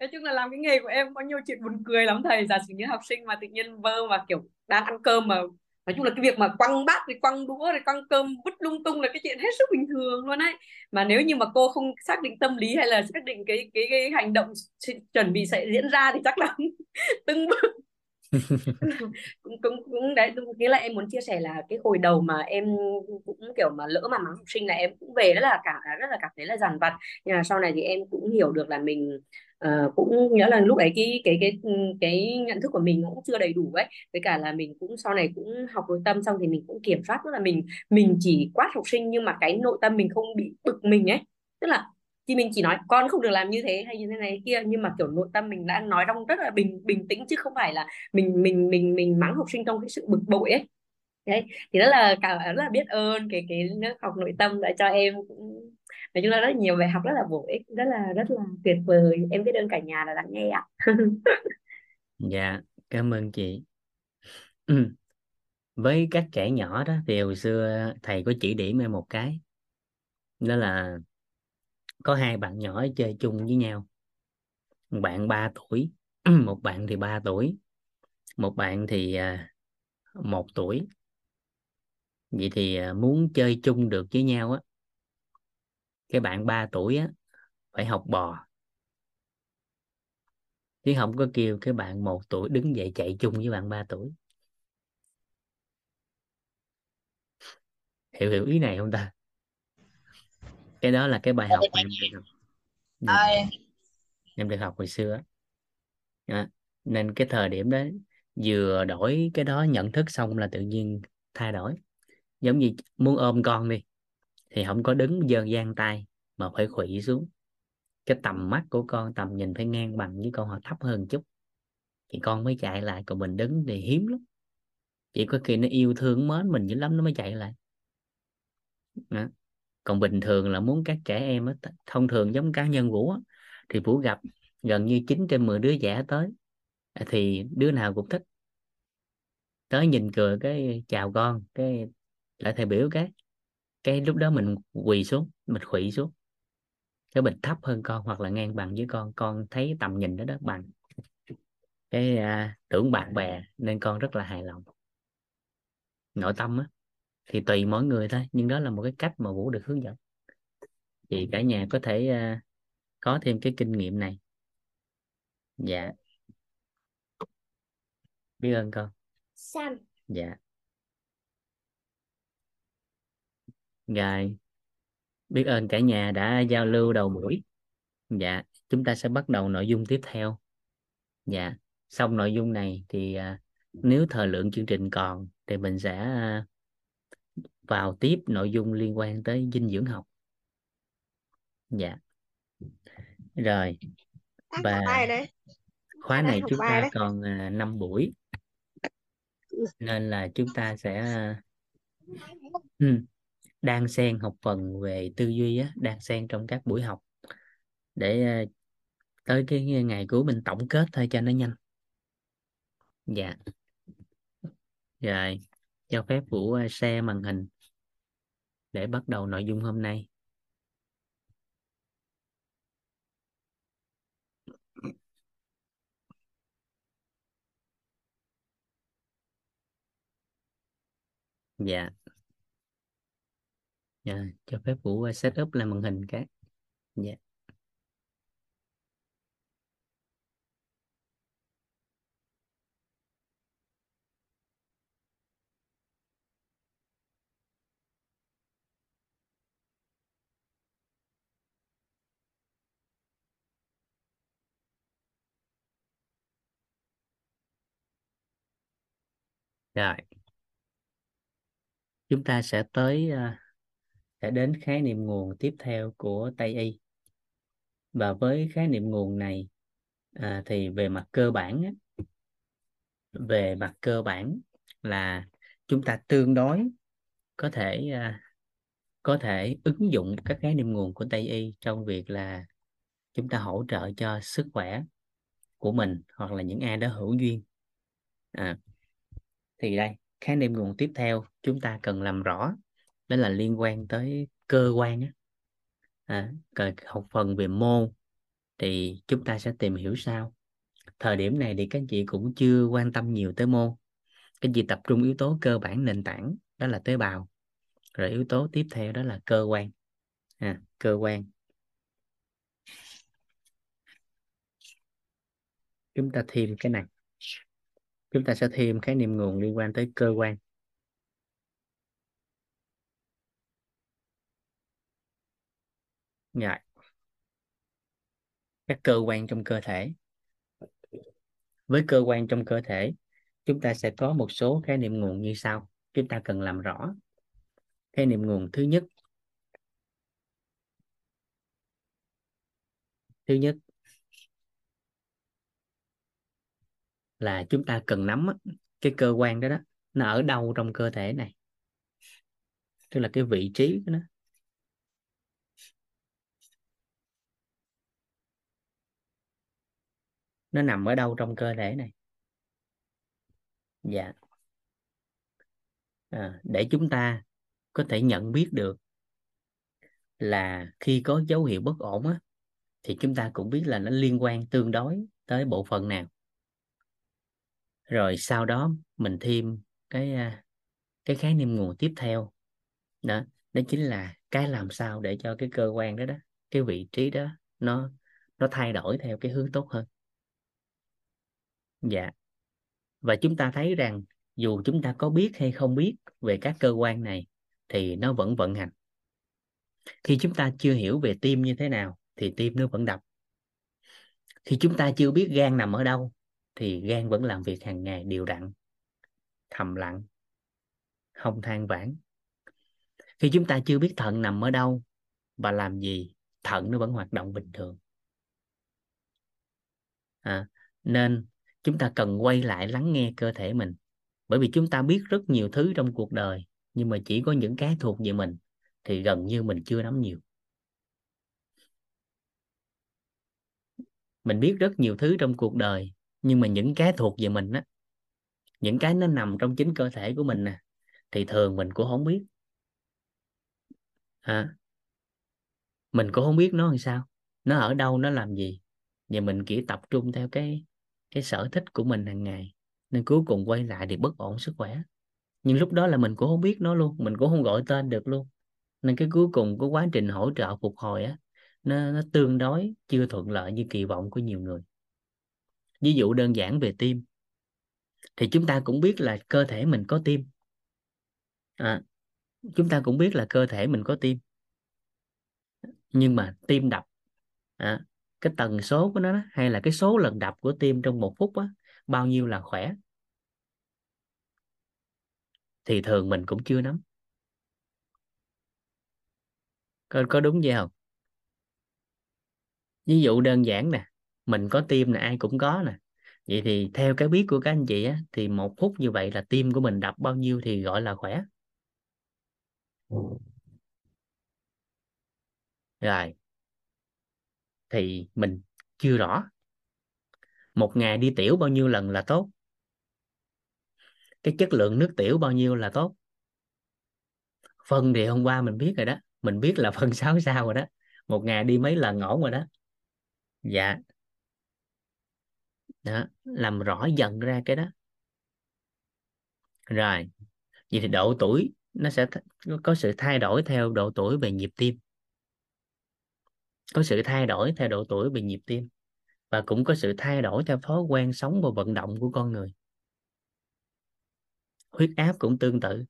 nói chung là làm cái nghề của em có nhiều chuyện buồn cười lắm thầy. Giả sử như học sinh mà tự nhiên vơ mà kiểu đang ăn cơm mà nói chung là cái việc mà quăng bát rồi quăng đũa rồi quăng cơm vứt lung tung là cái chuyện hết sức bình thường luôn ấy. Mà nếu như mà cô không xác định tâm lý hay là xác định cái cái cái hành động chuẩn bị sẽ diễn ra thì chắc là từng bước cũng, cũng cũng đấy nghĩa là em muốn chia sẻ là cái hồi đầu mà em cũng kiểu mà lỡ mà mắng học sinh là em cũng về rất là cả rất là cảm thấy là dằn vặt. Nhưng mà sau này thì em cũng hiểu được là mình uh, cũng nghĩa là lúc đấy cái cái cái ừ, cái nhận thức của mình cũng chưa đầy đủ ấy. Với cả là mình cũng sau này cũng học nội tâm xong thì mình cũng kiểm soát tức là mình mình chỉ quát học sinh nhưng mà cái nội tâm mình không bị bực mình ấy. Tức là thì mình chỉ nói con không được làm như thế hay như thế này kia nhưng mà kiểu nội tâm mình đang nói trong rất là bình bình tĩnh chứ không phải là mình mình mình mình mắng học sinh trong cái sự bực bội ấy. Đấy thì rất là cảm rất là biết ơn cái cái lớp học nội tâm đã cho em cũng nói chung là rất nhiều bài học, rất là bổ ích, rất là rất là tuyệt vời. Em biết ơn cả nhà là lắng nghe ạ. Dạ cảm ơn chị. Ừ, với các trẻ nhỏ đó thì hồi xưa thầy có chỉ điểm em một cái, đó là có hai bạn nhỏ chơi chung với nhau. Một bạn 3 tuổi, một bạn thì 3 tuổi, một bạn thì một tuổi. Vậy thì à, muốn chơi chung được với nhau á cái bạn 3 tuổi á phải học bò. Chứ không có kêu cái bạn một tuổi đứng dậy chạy chung với bạn 3 tuổi. Hiểu hiểu ý này không ta? Cái đó là cái bài học mà em được học. Dạ. em được học hồi xưa à, nên cái thời điểm đó vừa đổi cái đó nhận thức xong là tự nhiên thay đổi. Giống như muốn ôm con đi thì không có đứng dơ gian tay mà phải khuỵu xuống. Cái tầm mắt của con tầm nhìn phải ngang bằng với con hoặc thấp hơn chút thì con mới chạy lại. Còn mình đứng thì hiếm lắm. Chỉ có khi nó yêu thương mến mình dữ lắm nó mới chạy lại. Đó. Còn bình thường là muốn các trẻ em á, thông thường giống cá nhân vũ á, thì vũ gặp gần như 9 trên 10 đứa trẻ tới à, thì đứa nào cũng thích. Tới nhìn cười cái chào con. Cái lại thầy biểu cái cái lúc đó mình quỳ xuống mình khủy xuống. Cái mình thấp hơn con hoặc là ngang bằng với con con thấy tầm nhìn đó đó bằng. Cái à, tưởng bạn bè nên con rất là hài lòng. Nội tâm á thì tùy mỗi người thôi nhưng đó là một cái cách mà vũ được hướng dẫn. Thì cả nhà có thể uh, có thêm cái kinh nghiệm này. Dạ. Biết ơn con. Sam. Dạ rồi biết ơn cả nhà đã giao lưu đầu buổi. Dạ chúng ta sẽ bắt đầu nội dung tiếp theo. Dạ xong nội dung này thì uh, nếu thời lượng chương trình còn thì mình sẽ uh, vào tiếp nội dung liên quan tới dinh dưỡng học. Dạ. Rồi và khóa này chúng ta còn à, 5 buổi. Nên là chúng ta sẽ ừ, đang xen học phần về tư duy á, đang xen trong các buổi học để ờ, tới cái ngày cuối mình tổng kết thôi cho nó nhanh dạ rồi cho phép vũ ờ, xe share màn hình để bắt đầu nội dung hôm nay. Dạ. Dạ, cho phép Vũ uh, set up lại màn hình cái. Dạ. Rồi. Chúng ta sẽ tới uh, sẽ đến khái niệm nguồn tiếp theo của Tây y. Và với khái niệm nguồn này à, thì về mặt cơ bản á, về mặt cơ bản là chúng ta tương đối có thể à, có thể ứng dụng các khái niệm nguồn của Tây y trong việc là chúng ta hỗ trợ cho sức khỏe của mình hoặc là những ai đó hữu duyên. À, thì đây khái niệm nguồn tiếp theo chúng ta cần làm rõ đó là liên quan tới cơ quan á. À, học phần về mô thì chúng ta sẽ tìm hiểu sau. Thời điểm này thì các anh chị cũng chưa quan tâm nhiều tới môn. Các anh chị tập trung yếu tố cơ bản nền tảng đó là tế bào. Rồi yếu tố tiếp theo đó là cơ quan. À, cơ quan. Chúng ta thêm cái này. Chúng ta sẽ thêm khái niệm nguồn liên quan tới cơ quan. Dạ. Các cơ quan trong cơ thể. Với cơ quan trong cơ thể, chúng ta sẽ có một số khái niệm nguồn như sau. Chúng ta cần làm rõ. Khái niệm nguồn thứ nhất. Thứ nhất là chúng ta cần nắm cái cơ quan đó đó, nó ở đâu trong cơ thể này. Tức là cái vị trí của nó. Nó nằm ở đâu trong cơ thể này? Dạ. À, để chúng ta có thể nhận biết được là khi có dấu hiệu bất ổn á, thì chúng ta cũng biết là nó liên quan tương đối tới bộ phận nào. Rồi sau đó mình thêm cái à, cái khái niệm nguồn tiếp theo. Đó đó chính là cái làm sao để cho cái cơ quan đó đó cái vị trí đó nó nó thay đổi theo cái hướng tốt hơn dạ. Và chúng ta thấy rằng dù chúng ta có biết hay không biết về các cơ quan này thì nó vẫn vận hành. Khi chúng ta chưa hiểu về tim như thế nào thì tim nó vẫn đập. Khi chúng ta chưa biết gan nằm ở đâu thì gan vẫn làm việc hàng ngày đều đặn thầm lặng không than vãn. Khi chúng ta chưa biết thận nằm ở đâu và làm gì thận nó vẫn hoạt động bình thường. À, nên chúng ta cần quay lại lắng nghe cơ thể mình. Bởi vì chúng ta biết rất nhiều thứ trong cuộc đời nhưng mà chỉ có những cái thuộc về mình thì gần như mình chưa nắm nhiều. Mình biết rất nhiều thứ trong cuộc đời nhưng mà những cái thuộc về mình á những cái nó nằm trong chính cơ thể của mình nè thì thường mình cũng không biết. À, mình cũng không biết nó làm sao nó ở đâu nó làm gì và mình chỉ tập trung theo cái cái sở thích của mình hàng ngày nên cuối cùng quay lại thì bất ổn sức khỏe. Nhưng lúc đó là mình cũng không biết nó luôn mình cũng không gọi tên được luôn. Nên cái cuối cùng của quá trình hỗ trợ phục hồi á nó, nó tương đối chưa thuận lợi như kỳ vọng của nhiều người. Ví dụ đơn giản về tim thì chúng ta cũng biết là cơ thể mình có tim. À, chúng ta cũng biết là cơ thể mình có tim. Nhưng mà tim đập à, cái tần số của nó hay là cái số lần đập của tim trong một phút đó, bao nhiêu là khỏe? Thì thường mình cũng chưa nắm. Có, có đúng vậy không? Ví dụ đơn giản nè mình có tim là ai cũng có nè. Vậy thì theo cái biết của các anh chị á, thì một phút như vậy là tim của mình đập bao nhiêu thì gọi là khỏe? Rồi thì mình chưa rõ. Một ngày đi tiểu bao nhiêu lần là tốt? Cái chất lượng nước tiểu bao nhiêu là tốt? Phân thì hôm qua mình biết rồi đó. Mình biết là phân 6 sao rồi đó. Một ngày đi mấy lần ổn rồi đó? Dạ. Đó, làm rõ dần ra cái đó. Rồi, vậy thì độ tuổi nó sẽ có sự thay đổi theo độ tuổi về nhịp tim có sự thay đổi theo độ tuổi về nhịp tim và cũng có sự thay đổi theo thói quen sống và vận động của con người. Huyết áp cũng tương tự.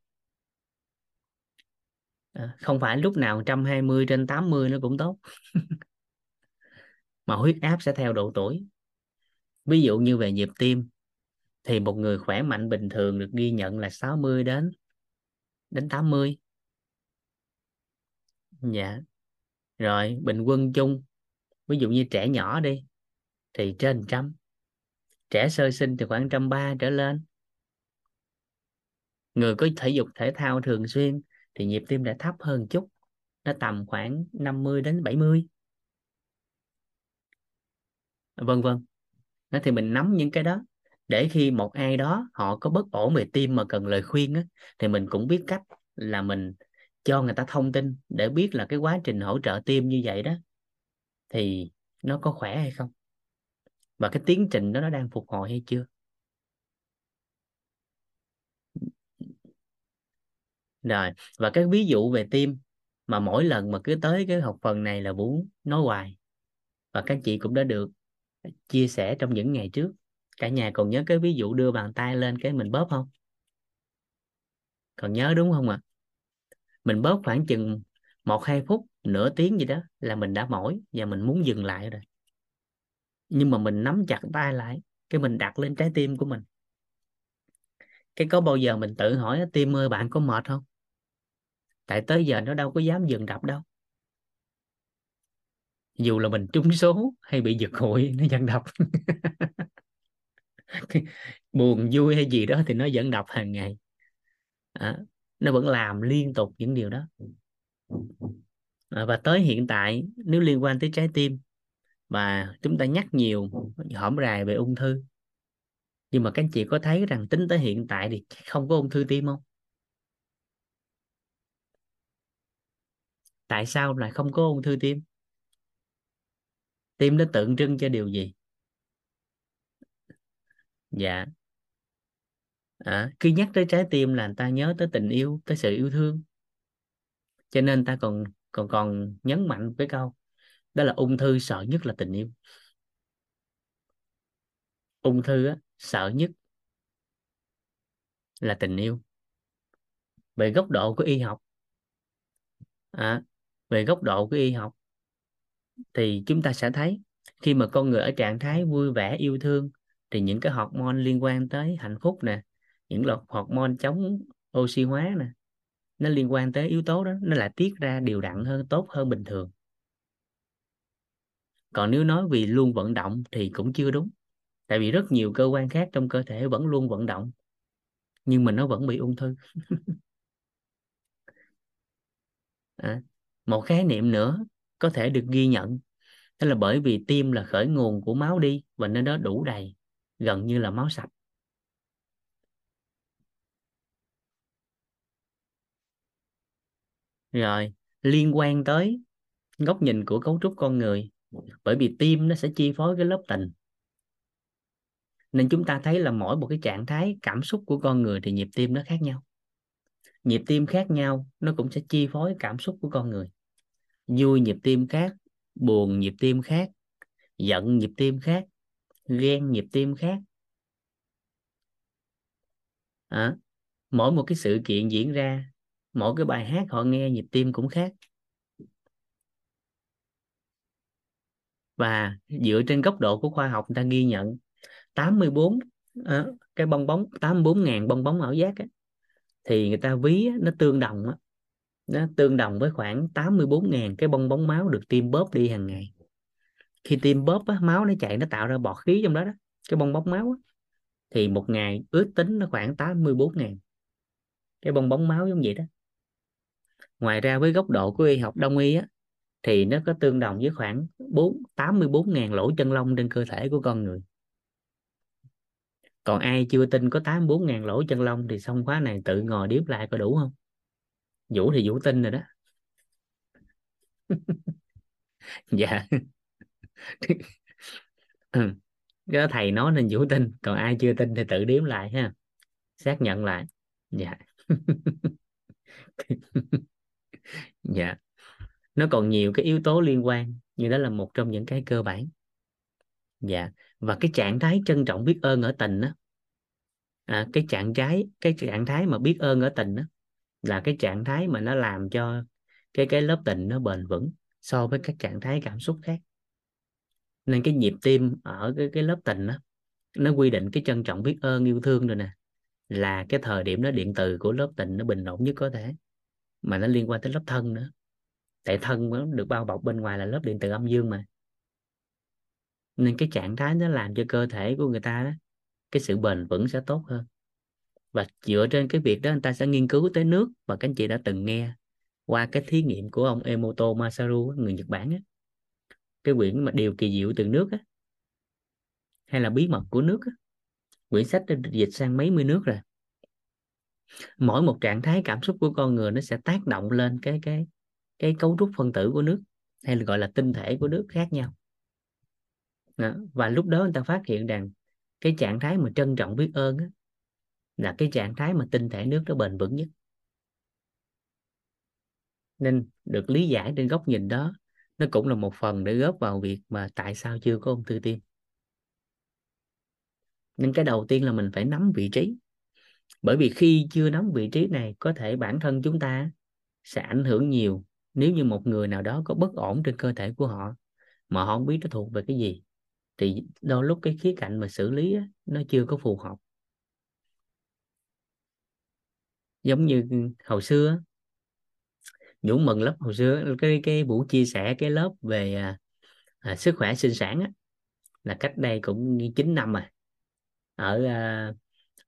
À, không phải lúc nào 120 trên 80 nó cũng tốt. Mà huyết áp sẽ theo độ tuổi. Ví dụ như về nhịp tim thì một người khỏe mạnh bình thường được ghi nhận là 60 đến đến 80 dạ rồi bình quân chung ví dụ như trẻ nhỏ đi thì trên trăm. Trẻ sơ sinh thì khoảng trăm ba trở lên. Người có thể dục thể thao thường xuyên thì nhịp tim đã thấp hơn chút nó tầm khoảng 50 đến 70 vân vân. Nó thì mình nắm những cái đó để khi một ai đó họ có bất ổn về tim mà cần lời khuyên á, thì mình cũng biết cách là mình cho người ta thông tin để biết là cái quá trình hỗ trợ tim như vậy đó thì nó có khỏe hay không? Và cái tiến trình đó nó đang phục hồi hay chưa? Rồi, và cái ví dụ về tim mà mỗi lần mà cứ tới cái học phần này là Vũ nói hoài. Và các chị cũng đã được chia sẻ trong những ngày trước. Cả nhà còn nhớ cái ví dụ đưa bàn tay lên cái mình bóp không? Còn nhớ đúng không ạ? à? Mình bóp khoảng chừng một hai phút nửa tiếng gì đó là mình đã mỏi và mình muốn dừng lại rồi. Nhưng mà mình nắm chặt tay lại cái mình đặt lên trái tim của mình. Cái có bao giờ mình tự hỏi tim ơi bạn có mệt không? Tại tới giờ nó đâu có dám dừng đập đâu. Dù là mình trúng số hay bị giật hụi nó vẫn đập. Buồn vui hay gì đó thì nó vẫn đập hàng ngày. À, nó vẫn làm liên tục những điều đó. À, và tới hiện tại nếu liên quan tới trái tim và chúng ta nhắc nhiều hõm rài về ung thư nhưng mà các anh chị có thấy rằng tính tới hiện tại thì không có ung thư tim không? Tại sao lại không có ung thư tim? Tim nó tượng trưng cho điều gì? Dạ à, khi nhắc tới trái tim là người ta nhớ tới tình yêu tới sự yêu thương. Cho nên ta còn còn còn nhấn mạnh cái câu đó là ung thư sợ nhất là tình yêu. Ung thư á, sợ nhất là tình yêu. Về góc độ của y học à, về góc độ của y học thì chúng ta sẽ thấy khi mà con người ở trạng thái vui vẻ yêu thương thì những cái hormone liên quan tới hạnh phúc nè những loại hormone chống oxy hóa nè. Nó liên quan tới yếu tố đó nó lại tiết ra đều đặn hơn tốt hơn bình thường. Còn nếu nói vì luôn vận động thì cũng chưa đúng tại vì rất nhiều cơ quan khác trong cơ thể vẫn luôn vận động nhưng mà nó vẫn bị ung thư. À, một khái niệm nữa có thể được ghi nhận đó là bởi vì tim là khởi nguồn của máu đi và nên nó đủ đầy gần như là máu sạch. Rồi liên quan tới góc nhìn của cấu trúc con người bởi vì tim nó sẽ chi phối cái lớp tình nên chúng ta thấy là mỗi một cái trạng thái cảm xúc của con người thì nhịp tim nó khác nhau. Nhịp tim khác nhau nó cũng sẽ chi phối cảm xúc của con người. Vui nhịp tim khác buồn nhịp tim khác giận nhịp tim khác ghen nhịp tim khác. À, mỗi một cái sự kiện diễn ra mỗi cái bài hát họ nghe nhịp tim cũng khác. Và dựa trên góc độ của khoa học người ta ghi nhận 84 à, ờ, cái bong bóng 84.000 bong bóng ảo giác á, thì người ta ví á, nó tương đồng á, nó tương đồng với khoảng 84.000 cái bong bóng máu được tim bóp đi hàng ngày. Khi tim bóp á, máu nó chạy nó tạo ra bọt khí trong đó đó cái bong bóng máu á, thì một ngày ước tính nó khoảng 84.000 cái bong bóng máu giống vậy đó ngoài ra với góc độ của y học đông y á, thì nó có tương đồng với khoảng 4 84.000 lỗ chân lông trên cơ thể của con người. Còn ai chưa tin có 84.000 lỗ chân lông thì xong khóa này tự ngồi điếp lại có đủ không? Vũ thì Vũ tin rồi đó. Dạ. Cái thầy nói nên Vũ tin, còn ai chưa tin thì tự điếm lại ha. Xác nhận lại. Dạ. dạ. Nó còn nhiều cái yếu tố liên quan nhưng đó là một trong những cái cơ bản. Dạ. Và cái trạng thái trân trọng biết ơn ở tình đó à, cái trạng thái cái trạng thái mà biết ơn ở tình đó là cái trạng thái mà nó làm cho cái cái lớp tình nó bền vững so với các trạng thái cảm xúc khác. Nên cái nhịp tim ở cái cái lớp tình đó nó quy định cái trân trọng biết ơn yêu thương rồi nè là cái thời điểm đó điện từ của lớp tình nó bình ổn nhất có thể mà nó liên quan tới lớp thân nữa. Tại thân nó được bao bọc bên ngoài là lớp điện từ âm dương mà. Nên cái trạng thái nó làm cho cơ thể của người ta đó cái sự bền vững sẽ tốt hơn. Và dựa trên cái việc đó người ta sẽ nghiên cứu tới nước và các anh chị đã từng nghe qua cái thí nghiệm của ông Emoto Masaru, người Nhật Bản á. Cái quyển mà điều kỳ diệu từ nước á, hay là bí mật của nước á. Quyển sách đã dịch sang mấy mươi nước rồi mỗi một trạng thái cảm xúc của con người nó sẽ tác động lên cái cái cái cấu trúc phân tử của nước hay là gọi là tinh thể của nước khác nhau. Đó. và lúc đó người ta phát hiện rằng cái trạng thái mà trân trọng biết ơn á, là cái trạng thái mà tinh thể nước nó bền vững nhất. Nên được lý giải trên góc nhìn đó nó cũng là một phần để góp vào việc mà tại sao chưa có ung thư tim. Nên cái đầu tiên là mình phải nắm vị trí bởi vì khi chưa nắm vị trí này có thể bản thân chúng ta sẽ ảnh hưởng nhiều nếu như một người nào đó có bất ổn trên cơ thể của họ mà họ không biết nó thuộc về cái gì. Thì đôi lúc cái khía cạnh mà xử lý á, nó chưa có phù hợp. Giống như hồi xưa Dũng mừng lớp hồi xưa cái cái buổi chia sẻ cái lớp về à, à, sức khỏe sinh sản á, là cách đây cũng 9 năm rồi. Ở à,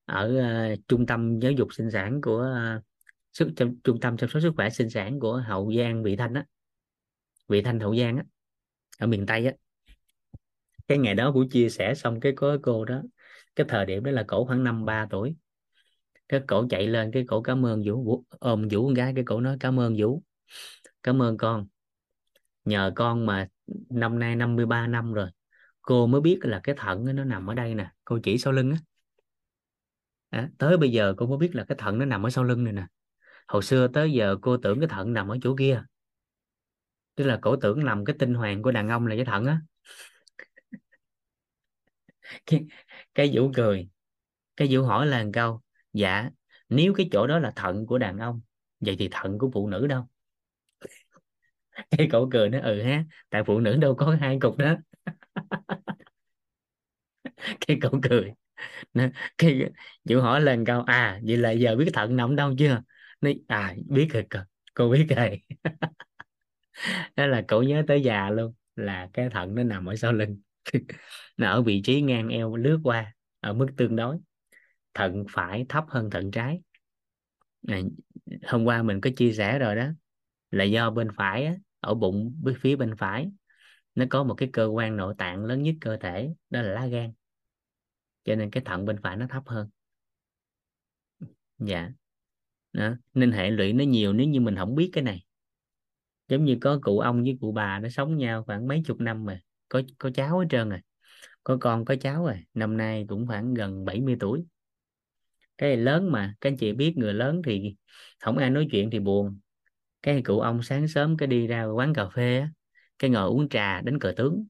ở uh, trung tâm giáo dục sinh sản của uh, sức trong, trung tâm chăm sóc sức khỏe sinh sản của Hậu Giang Vị Thanh á. Vị Thanh Hậu Giang á ở miền Tây á. Cái ngày đó buổi chia sẻ xong cái có cô đó cái thời điểm đó là cổ khoảng năm ba tuổi. Cái cổ chạy lên cái cổ cảm ơn vũ, vũ ôm vũ con gái cái cổ nói cảm ơn vũ cảm ơn con. Nhờ con mà năm nay 53 năm rồi cô mới biết là cái thận nó nằm ở đây nè cô chỉ sau lưng á à, tới bây giờ cô mới biết là cái thận nó nằm ở sau lưng này nè. Hồi xưa tới giờ cô tưởng cái thận nằm ở chỗ kia. Tức là cổ tưởng nằm cái tinh hoàng của đàn ông là cái thận á. Cái, cái vũ cười. Cái vũ hỏi là câu dạ nếu cái chỗ đó là thận của đàn ông vậy thì thận của phụ nữ đâu? Cái cậu cười nó ừ ha tại phụ nữ đâu có hai cục đó. Cái cậu cười. cái vũ hỏi lần câu à vậy là giờ biết thận nằm đâu chưa? Nói à biết rồi cô biết rồi. Đó là cậu nhớ tới già luôn là cái thận nó nằm ở sau lưng. Nó ở vị trí ngang eo lướt qua ở mức tương đối. Thận phải thấp hơn thận trái. Này, hôm qua mình có chia sẻ rồi đó là do bên phải á, ở bụng phía bên phải nó có một cái cơ quan nội tạng lớn nhất cơ thể đó là lá gan cho nên cái thận bên phải nó thấp hơn. Dạ. Đó. nên hệ lụy nó nhiều nếu như mình không biết cái này. Giống như có cụ ông với cụ bà nó sống nhau khoảng mấy chục năm mà, có có cháu hết trơn rồi. Có con, có cháu rồi. Năm nay cũng khoảng gần 70 tuổi. Cái lớn mà, các anh chị biết người lớn thì không ai nói chuyện thì buồn. Cái cụ ông sáng sớm cái đi ra quán cà phê cái ngồi uống trà đánh cờ tướng.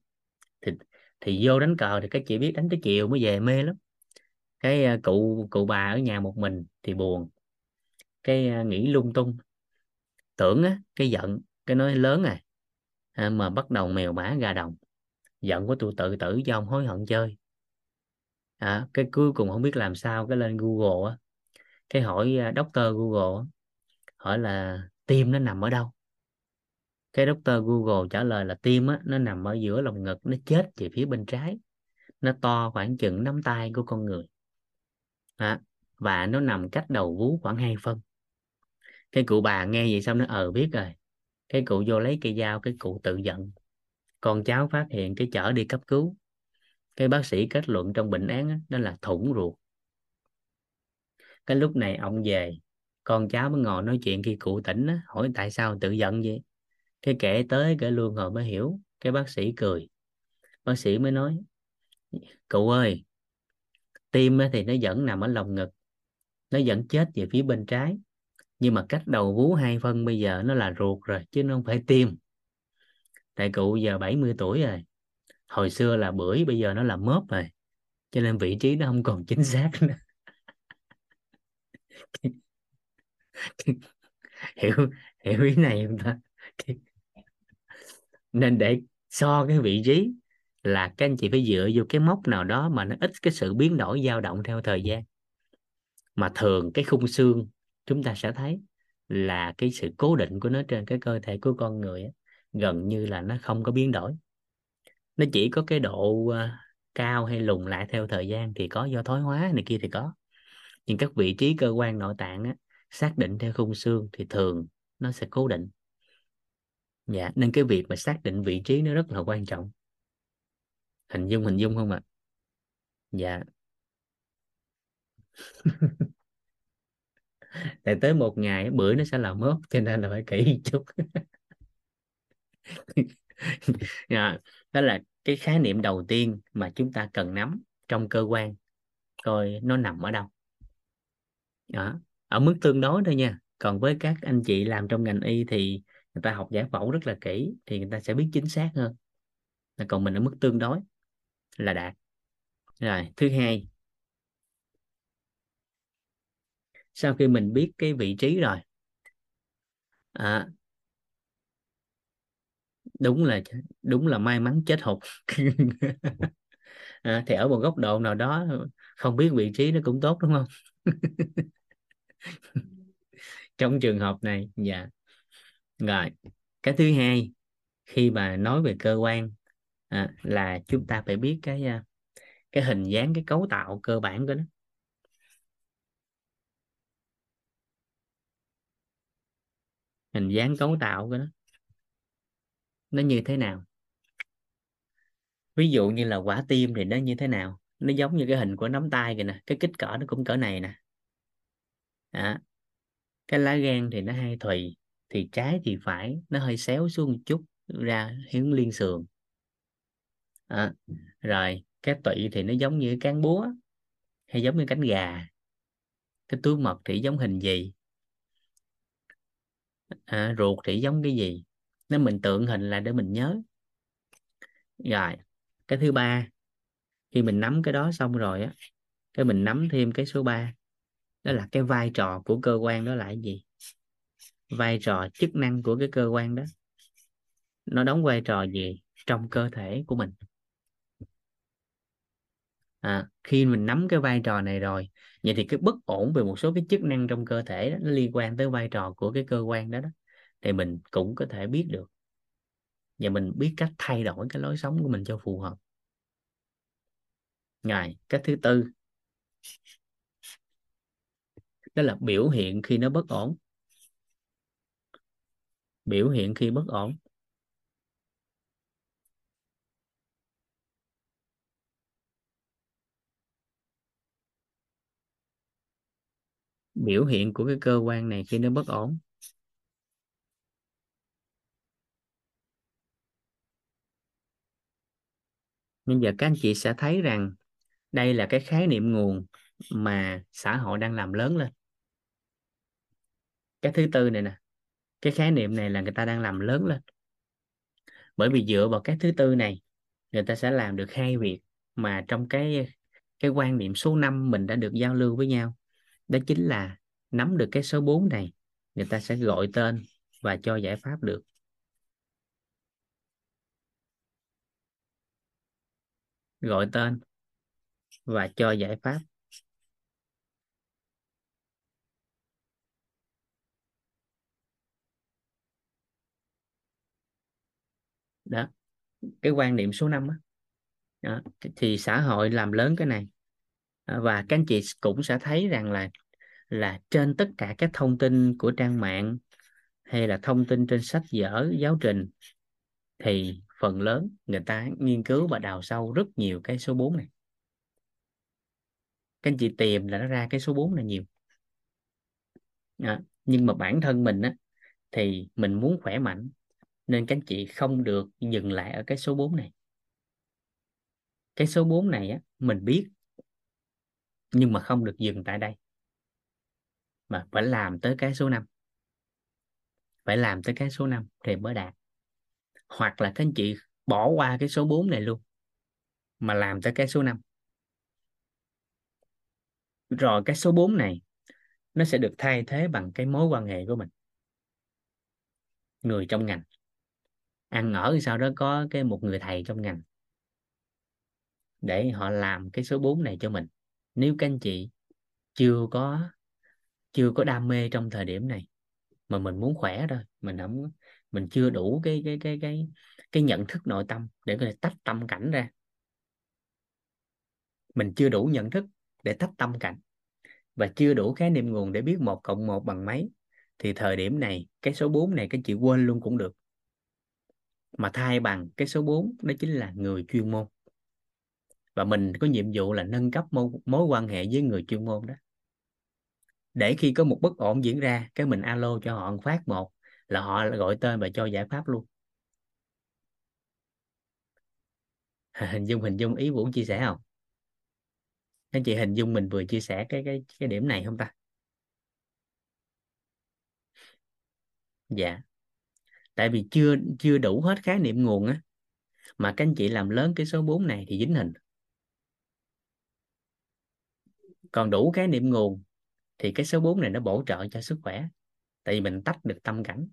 Thì thì vô đánh cờ thì các chị biết đánh tới chiều mới về mê lắm. Cái à, cụ cụ bà ở nhà một mình thì buồn. Cái à, nghĩ lung tung. Tưởng á cái giận cái nói lớn à, à mà bắt đầu mèo mã gà đồng. Giận của tôi tự tử cho ông hối hận chơi. À, cái cuối cùng không biết làm sao cái lên Google á. Cái hỏi à, doctor Google hỏi là tim nó nằm ở đâu? Cái doctor Google trả lời là tim á nó nằm ở giữa lồng ngực nó chết về phía bên trái. Nó to khoảng chừng nắm tay của con người. À, và nó nằm cách đầu vú khoảng 2 phân. Cái cụ bà nghe vậy xong nó ờ biết rồi. Cái cụ vô lấy cây dao cái cụ tự giận. Con cháu phát hiện cái chở đi cấp cứu. Cái bác sĩ kết luận trong bệnh án đó, đó là thủng ruột. Cái lúc này ông về con cháu mới ngồi nói chuyện khi cụ tỉnh á, hỏi tại sao tự giận vậy? Cái kể tới kể luôn họ mới hiểu, cái bác sĩ cười. Bác sĩ mới nói, cậu ơi, tim thì nó vẫn nằm ở lòng ngực, nó vẫn chết về phía bên trái, nhưng mà cách đầu vú hai phân bây giờ nó là ruột rồi, chứ nó không phải tim. Tại cụ giờ 70 tuổi rồi, hồi xưa là bưởi, bây giờ nó là mớp rồi, cho nên vị trí nó không còn chính xác nữa. Hiểu hiểu ý này không ta? Nên để so cái vị trí là các anh chị phải dựa vô cái mốc nào đó mà nó ít cái sự biến đổi dao động theo thời gian. Mà thường cái khung xương chúng ta sẽ thấy là cái sự cố định của nó trên cái cơ thể của con người gần như là nó không có biến đổi. Nó chỉ có cái độ ờ, cao hay lùn lại theo thời gian thì có do thoái hóa này kia thì có. Nhưng các vị trí cơ quan nội tạng á, xác định theo khung xương thì thường nó sẽ cố định dạ nên cái việc mà xác định vị trí nó rất là quan trọng hình dung hình dung không ạ à? dạ tại tới một ngày bữa nó sẽ là mốt, cho nên là phải kỹ chút dạ đó là cái khái niệm đầu tiên mà chúng ta cần nắm trong cơ quan, coi nó nằm ở đâu đó. ở mức tương đối thôi nha còn với các anh chị làm trong ngành y thì người ta học giải phẫu rất là kỹ thì người ta sẽ biết chính xác hơn. Còn mình ở mức tương đối là đạt. Rồi thứ hai. Sau khi mình biết cái vị trí rồi. À, đúng là đúng là may mắn chết hụt. À, thì ở một góc độ nào đó không biết vị trí nó cũng tốt đúng không? Trong trường hợp này dạ rồi cái thứ hai khi mà nói về cơ quan à, là chúng ta phải biết cái à, cái hình dáng cái cấu tạo cơ bản của nó. Hình dáng cấu tạo của nó. Nó như thế nào? Ví dụ như là quả tim thì nó như thế nào? Nó giống như cái hình của nắm tay kìa nè cái kích cỡ nó cũng cỡ này nè. À, cái lá gan thì nó hay thùy thì trái thì phải nó hơi xéo xuống một chút ra hướng liên sườn. À, rồi cái tụy thì nó giống như cán búa hay giống như cánh gà. Cái túi mật thì giống hình gì? À, ruột thì giống cái gì? Nếu mình tượng hình là để mình nhớ. Rồi cái thứ ba khi mình nắm cái đó xong rồi á cái mình nắm thêm cái số 3 đó là cái vai trò của cơ quan đó là cái gì? Vai trò chức năng của cái cơ quan đó nó đóng vai trò gì trong cơ thể của mình? À, khi mình nắm cái vai trò này rồi vậy thì cái bất ổn về một số cái chức năng trong cơ thể đó, nó liên quan tới vai trò của cái cơ quan đó đó thì mình cũng có thể biết được. Và mình biết cách thay đổi cái lối sống của mình cho phù hợp. Ngày cách thứ tư đó là biểu hiện khi nó bất ổn biểu hiện khi bất ổn. Biểu hiện của cái cơ quan này khi nó bất ổn. Nhưng giờ các anh chị sẽ thấy rằng đây là cái khái niệm nguồn mà xã hội đang làm lớn lên. Cái thứ tư này nè cái khái niệm này là người ta đang làm lớn lên. Bởi vì dựa vào cái thứ tư này, người ta sẽ làm được hai việc mà trong cái cái quan niệm số 5 mình đã được giao lưu với nhau. Đó chính là nắm được cái số 4 này, người ta sẽ gọi tên và cho giải pháp được. Gọi tên và cho giải pháp. Đó cái quan niệm số 5 đó. Đó. thì xã hội làm lớn cái này ờ, và các anh chị cũng sẽ thấy rằng là là trên tất cả các thông tin của trang mạng hay là thông tin trên sách vở giáo trình thì phần lớn người ta nghiên cứu và đào sâu rất nhiều cái số 4 này các anh chị tìm là nó ra cái số 4 là nhiều à, nhưng mà bản thân mình á thì mình muốn khỏe mạnh nên các anh chị không được dừng lại ở cái số 4 này. Cái số 4 này á, mình biết, nhưng mà không được dừng tại đây. Mà phải làm tới cái số 5 phải làm tới cái số 5 thì mới đạt. Hoặc là các anh chị bỏ qua cái số 4 này luôn, mà làm tới cái số 5 rồi cái số 4 này, nó sẽ được thay thế bằng cái mối quan hệ của mình. Người trong ngành ăn ở sau đó có cái một người thầy trong ngành để họ làm cái số 4 này cho mình. Nếu các anh chị chưa có chưa có đam mê trong thời điểm này mà mình muốn khỏe thôi, mình không mình chưa đủ cái cái cái cái cái nhận thức nội tâm để có thể tách tâm cảnh ra. Mình chưa đủ nhận thức để tách tâm cảnh và chưa đủ khái niệm nguồn để biết một cộng một bằng mấy thì thời điểm này cái số 4 này các chị quên luôn cũng được mà thay bằng cái số 4 đó chính là người chuyên môn. Và mình có nhiệm vụ là nâng cấp mối, mối quan hệ với người chuyên môn đó. Để khi có một bất ổn diễn ra cái mình alo cho họ phát một là họ gọi tên và cho giải pháp luôn. Hình dung hình dung ý Vũ chia sẻ không? Các chị hình dung mình vừa chia sẻ cái cái cái điểm này không ta? Dạ tại vì chưa chưa đủ hết khái niệm nguồn á mà các anh chị làm lớn cái số 4 này thì dính hình. Còn đủ khái niệm nguồn thì cái số 4 này nó bổ trợ cho sức khỏe tại vì mình tách được tâm cảnh.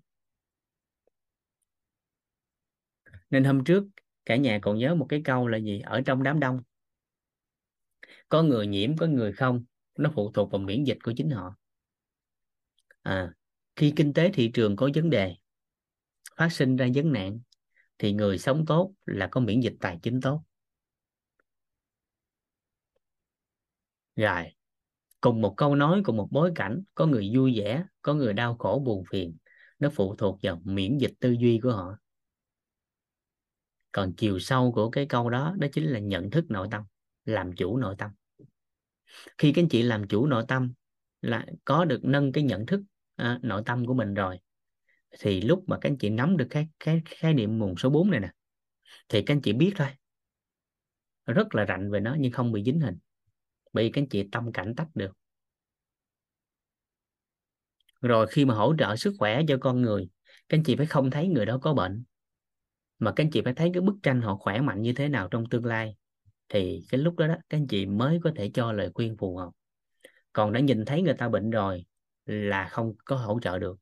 Nên hôm trước cả nhà còn nhớ một cái câu là gì? Ở trong đám đông có người nhiễm có người không nó phụ thuộc vào miễn dịch của chính họ. À, khi kinh tế thị trường có vấn đề phát sinh ra vấn nạn thì người sống tốt là có miễn dịch tài chính tốt. Rồi cùng một câu nói cùng một bối cảnh có người vui vẻ có người đau khổ buồn phiền nó phụ thuộc vào miễn dịch tư duy của họ. Còn chiều sâu của cái câu đó đó chính là nhận thức nội tâm làm chủ nội tâm. Khi các anh chị làm chủ nội tâm là có được nâng cái nhận thức à, nội tâm của mình rồi thì lúc mà các anh chị nắm được cái cái, khái niệm nguồn số 4 này nè, thì các anh chị biết thôi. Rất là rành về nó nhưng không bị dính hình bởi vì các anh chị tâm cảnh tách được. Rồi khi mà hỗ trợ sức khỏe cho con người, các anh chị phải không thấy người đó có bệnh. Mà các anh chị phải thấy cái bức tranh họ khỏe mạnh như thế nào trong tương lai, thì cái lúc đó đó, các anh chị mới có thể cho lời khuyên phù hợp. Còn đã nhìn thấy người ta bệnh rồi là không có hỗ trợ được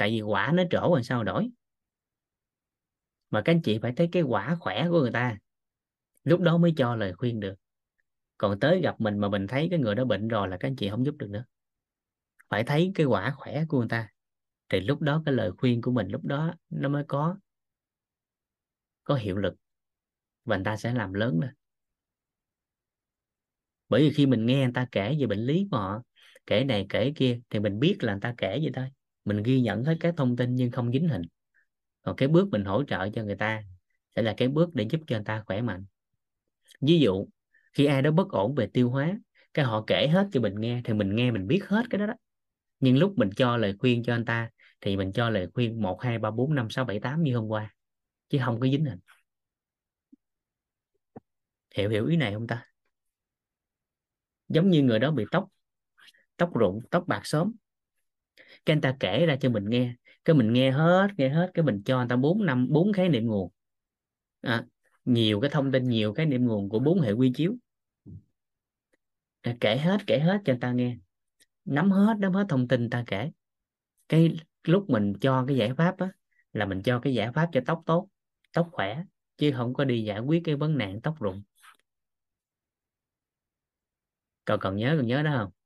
tại vì quả nó trổ làm sao đổi? Mà các anh chị phải thấy cái quả khỏe của người ta, lúc đó mới cho lời khuyên được. Còn tới gặp mình mà mình thấy cái người đó bệnh rồi là các anh chị không giúp được nữa. Phải thấy cái quả khỏe của người ta, thì lúc đó cái lời khuyên của mình lúc đó nó mới có có hiệu lực và người ta sẽ làm lớn lên. Bởi vì khi mình nghe người ta kể về bệnh lý của họ, kể này kể kia, thì mình biết là người ta kể vậy thôi mình ghi nhận hết các thông tin nhưng không dính hình. Còn cái bước mình hỗ trợ cho người ta sẽ là cái bước để giúp cho người ta khỏe mạnh. Ví dụ, khi ai đó bất ổn về tiêu hóa, cái họ kể hết cho mình nghe thì mình nghe mình biết hết cái đó đó. Nhưng lúc mình cho lời khuyên cho anh ta thì mình cho lời khuyên một, hai, ba, bốn, năm, sáu, bảy, tám như hôm qua, chứ không có dính hình. Hiểu hiểu ý này không ta? Giống như người đó bị tóc tóc rụng tóc bạc sớm cái anh ta kể ra cho mình nghe cái mình nghe hết nghe hết cái mình cho anh ta bốn năm bốn khái niệm nguồn. À, nhiều cái thông tin nhiều cái niệm nguồn của bốn hệ quy chiếu. À, kể hết kể hết cho anh ta nghe. Nắm hết nắm hết thông tin ta kể. Cái lúc mình cho cái giải pháp á là mình cho cái giải pháp cho tóc tốt tóc khỏe chứ không có đi giải quyết cái vấn nạn tóc rụng. Còn còn nhớ còn nhớ đó không?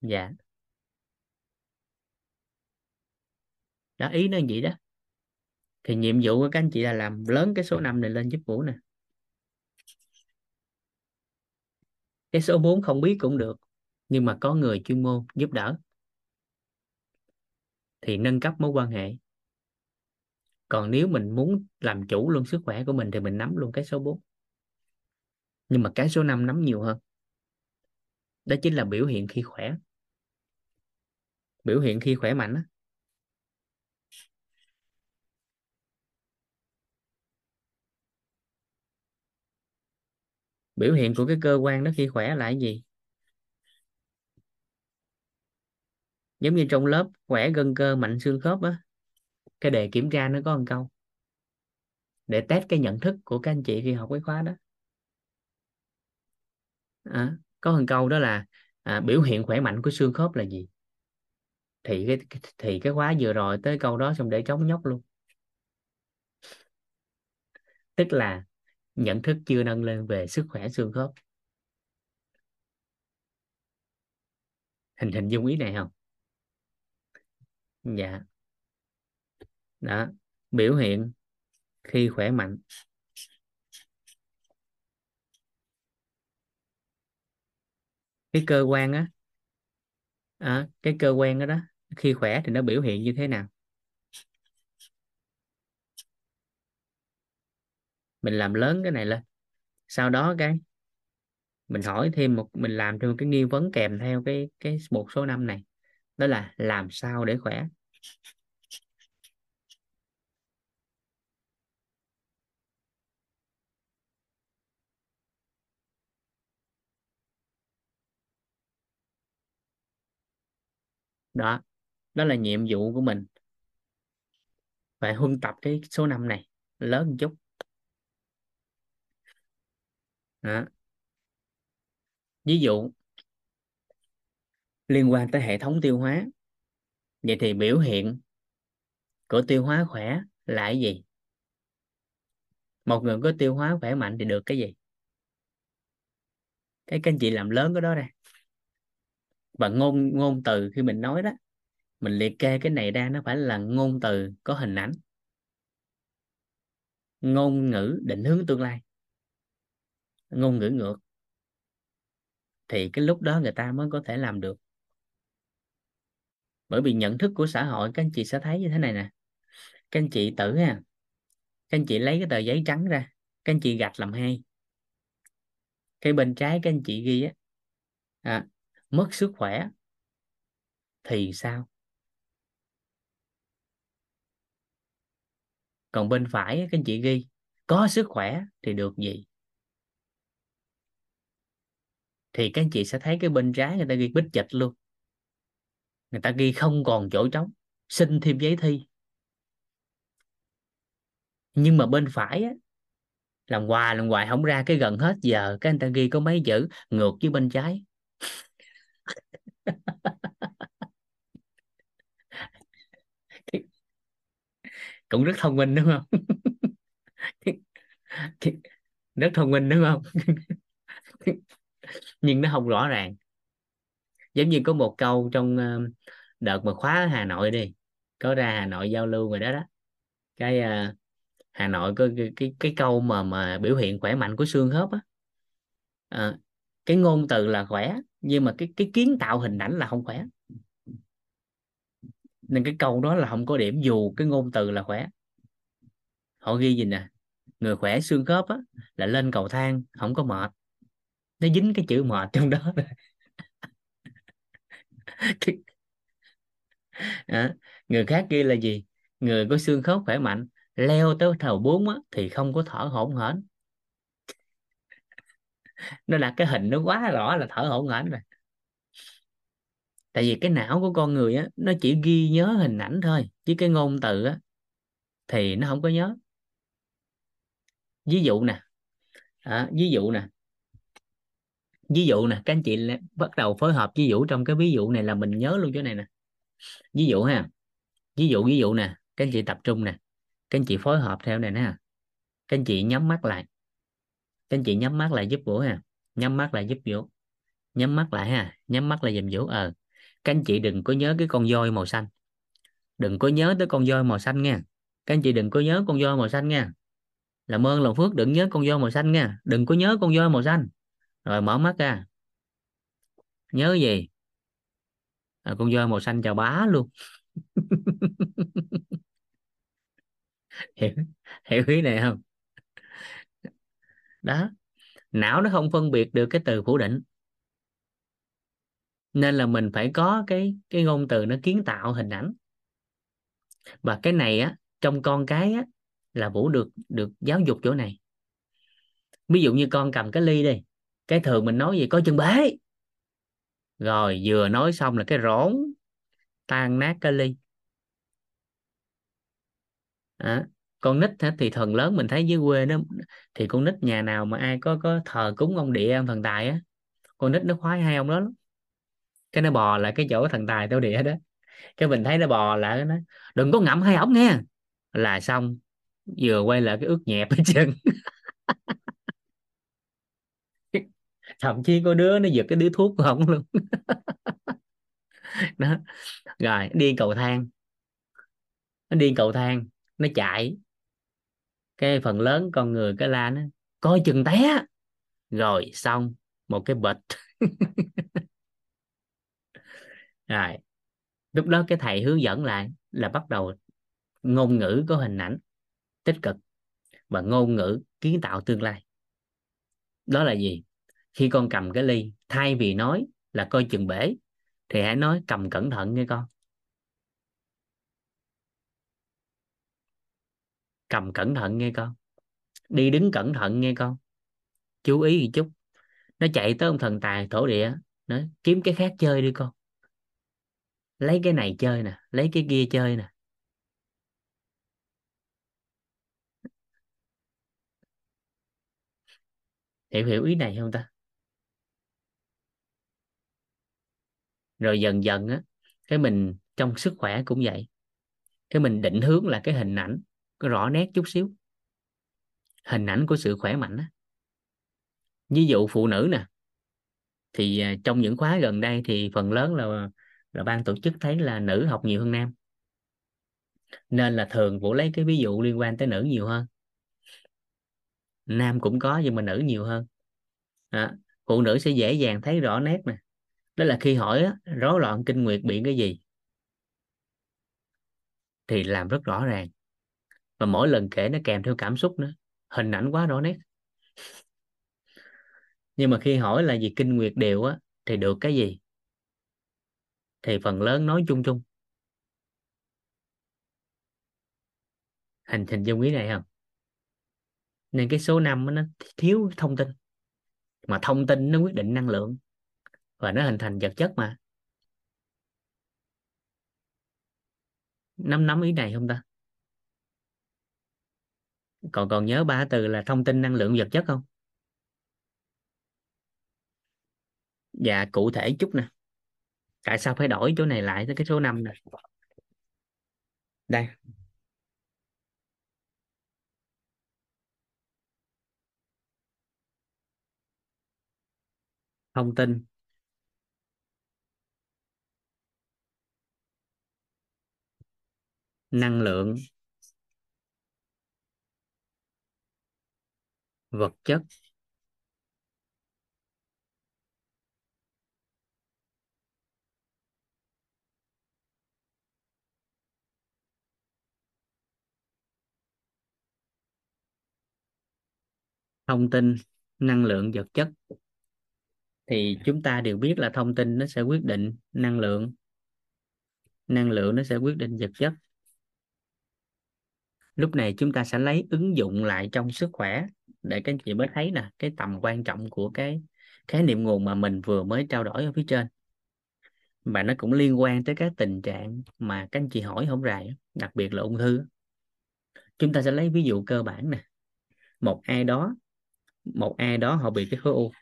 Dạ. Đó, ý nó vậy đó. Thì nhiệm vụ của các anh chị là làm lớn cái số 5 này lên giúp Vũ nè. Cái số 4 không biết cũng được, nhưng mà có người chuyên môn giúp đỡ. Thì nâng cấp mối quan hệ. Còn nếu mình muốn làm chủ luôn sức khỏe của mình thì mình nắm luôn cái số 4 nhưng mà cái số 5 nắm nhiều hơn đó chính là biểu hiện khi khỏe. Biểu hiện khi khỏe mạnh đó. biểu hiện của cái cơ quan đó khi khỏe là cái gì? Giống như trong lớp khỏe gân cơ mạnh xương khớp á. Cái đề kiểm tra nó có một câu. Để test cái nhận thức của các anh chị khi học cái khóa đó. À, có một câu đó là à, biểu hiện khỏe mạnh của xương khớp là gì? Thì cái thì cái khóa vừa rồi tới câu đó xong để chống nhóc luôn. Tức là nhận thức chưa nâng lên về sức khỏe xương khớp. Hình hình dung ý này không? Dạ. Đó. Biểu hiện khi khỏe mạnh. Cái cơ quan á à, cái cơ quan đó đó khi khỏe thì nó biểu hiện như thế nào? Mình làm lớn cái này lên sau đó cái mình hỏi thêm một mình làm thêm một cái nghi vấn kèm theo cái cái một số năm này đó là làm sao để khỏe? Đó đó là nhiệm vụ của mình. Phải huân tập cái số năm này, lớn một chút. Đó. ví dụ, liên quan tới hệ thống tiêu hóa. Vậy thì biểu hiện của tiêu hóa khỏe là cái gì? Một người có tiêu hóa khỏe mạnh thì được cái gì? Cái các anh chị làm lớn cái đó ra và ngôn ngôn từ khi mình nói đó mình liệt kê cái này ra nó phải là ngôn từ có hình ảnh. Ngôn ngữ định hướng tương lai. Ngôn ngữ ngược. Thì cái lúc đó người ta mới có thể làm được. Bởi vì nhận thức của xã hội các anh chị sẽ thấy như thế này nè. Các anh chị tử ha các anh chị lấy cái tờ giấy trắng ra các anh chị gạch làm hai cái bên trái các anh chị ghi á à, mất sức khỏe thì sao? Còn bên phải các anh chị ghi có sức khỏe thì được gì? Thì các anh chị sẽ thấy cái bên trái người ta ghi bích dịch luôn. Người ta ghi không còn chỗ trống xin thêm giấy thi. Nhưng mà bên phải á, làm hoài làm hoài không ra cái gần hết giờ cái anh ta ghi có mấy chữ ngược với bên trái. cũng rất thông minh đúng không? Rất thông minh đúng không? Nhưng nó không rõ ràng. Giống như có một câu trong ờ, đợt mà khóa Hà Nội đi có ra Hà Nội giao lưu rồi đó đó. Cái uh, Hà Nội có cái, cái cái câu mà mà biểu hiện khỏe mạnh của xương khớp á. À, cái ngôn từ là khỏe nhưng mà cái cái kiến tạo hình ảnh là không khỏe. Nên cái câu đó là không có điểm dù cái ngôn từ là khỏe. Họ ghi gì nè? Người khỏe xương khớp á là lên cầu thang không có mệt. Nó dính cái chữ mệt trong đó. À, người khác ghi là gì? Người có xương khớp khỏe mạnh leo tới thầu bốn á, thì không có thở hổn hển nó là cái hình nó quá rõ là thở hổn hển rồi. Tại vì cái não của con người á nó chỉ ghi nhớ hình ảnh thôi chứ cái ngôn từ á thì nó không có nhớ. Ví dụ nè à, ví dụ nè ví dụ nè các anh chị bắt đầu phối hợp ví dụ trong cái ví dụ này là mình nhớ luôn chỗ này nè. Ví dụ ha ví dụ ví dụ nè các anh chị tập trung nè các anh chị phối hợp theo này nè. Các anh chị nhắm mắt lại các anh chị nhắm mắt lại giúp vũ ha. Nhắm mắt lại giúp vũ. Nhắm mắt lại ha. Nhắm mắt lại dùm vũ. Ờ. Các anh chị đừng có nhớ cái con voi màu xanh. Đừng có nhớ tới con voi màu xanh nha. Các anh chị đừng có nhớ con voi màu xanh nha. Làm ơn lòng phước đừng nhớ con voi màu xanh nha. Đừng có nhớ con voi màu xanh. Rồi mở mắt ra. Nhớ gì? À, con voi màu xanh chào bá luôn. Hiểu hiểu ý này không? Đó. Não nó không phân biệt được cái từ phủ định. Nên là mình phải có cái cái ngôn từ nó kiến tạo hình ảnh. Và cái này á trong con cái á là vũ được được giáo dục chỗ này. Ví dụ như con cầm cái ly đi cái thường mình nói gì có chân bế. Rồi vừa nói xong là cái rỗn tan nát cái ly. À, con nít thì thần lớn mình thấy dưới quê đó thì con nít nhà nào mà ai có có thờ cúng ông địa, ông thần tài á, con nít nó khoái hai ông đó lắm. Cái nó bò lại cái chỗ thần tài tao địa đó. Cái mình thấy nó bò lại nó đừng có ngậm hai ổng nghe là xong, vừa quay lại cái ướt nhẹp hết chân thậm chí có đứa nó giật cái đứa thuốc của ổng luôn. Đó. Rồi đi cầu thang. Nó đi cầu thang, nó chạy cái phần lớn con người cái la nó, coi chừng té. Rồi xong, một cái bịch. Rồi, lúc đó cái thầy hướng dẫn lại là bắt đầu ngôn ngữ có hình ảnh tích cực và ngôn ngữ kiến tạo tương lai. Đó là gì? Khi con cầm cái ly, thay vì nói là coi chừng bể thì hãy nói cầm cẩn thận nghe con. Cầm cẩn thận nghe con. Đi đứng cẩn thận nghe con. Chú ý một chút. Nó chạy tới ông thần tài thổ địa nó kiếm cái khác chơi đi con. Lấy cái này chơi nè, lấy cái kia chơi nè. Hiểu hiểu ý này không ta? Rồi dần dần á, cái mình trong sức khỏe cũng vậy. Cái mình định hướng là cái hình ảnh rõ nét chút xíu. Hình ảnh của sự khỏe mạnh á. Ví dụ phụ nữ nè thì à, trong những khóa gần đây thì phần lớn là là ban tổ chức thấy là nữ học nhiều hơn nam. Nên là thường vũ lấy cái ví dụ liên quan tới nữ nhiều hơn. Nam cũng có nhưng mà nữ nhiều hơn. À, phụ nữ sẽ dễ dàng thấy rõ nét nè. Đó là khi hỏi á, rối loạn kinh nguyệt bị cái gì? Thì làm rất rõ ràng và mỗi lần kể nó kèm theo cảm xúc nữa. Hình ảnh quá rõ nét. Nhưng mà khi hỏi là gì kinh nguyệt đều á, thì được cái gì? Thì phần lớn nói chung chung. Hình hình dung ý này không nên cái số năm nó thiếu thông tin. Mà thông tin nó quyết định năng lượng. Và nó hình thành vật chất mà. Năm nắm ý này không ta? Còn còn nhớ ba từ là thông tin năng lượng vật chất không? Dạ cụ thể chút nè. Tại sao phải đổi chỗ này lại tới cái số 5 này đây. Thông tin. Năng lượng. Vật chất. Thông tin năng lượng vật chất. Thì chúng ta đều biết là thông tin nó sẽ quyết định năng lượng. Năng lượng nó sẽ quyết định vật chất. Lúc này chúng ta sẽ lấy ứng dụng lại trong sức khỏe để các anh chị mới thấy nè, cái tầm quan trọng của cái khái niệm nguồn mà mình vừa mới trao đổi ở phía trên. Và nó cũng liên quan tới các tình trạng mà các anh chị hỏi không rài đặc biệt là ung thư chúng ta sẽ lấy ví dụ cơ bản nè. Một ai đó, một ai đó họ bị cái khối u.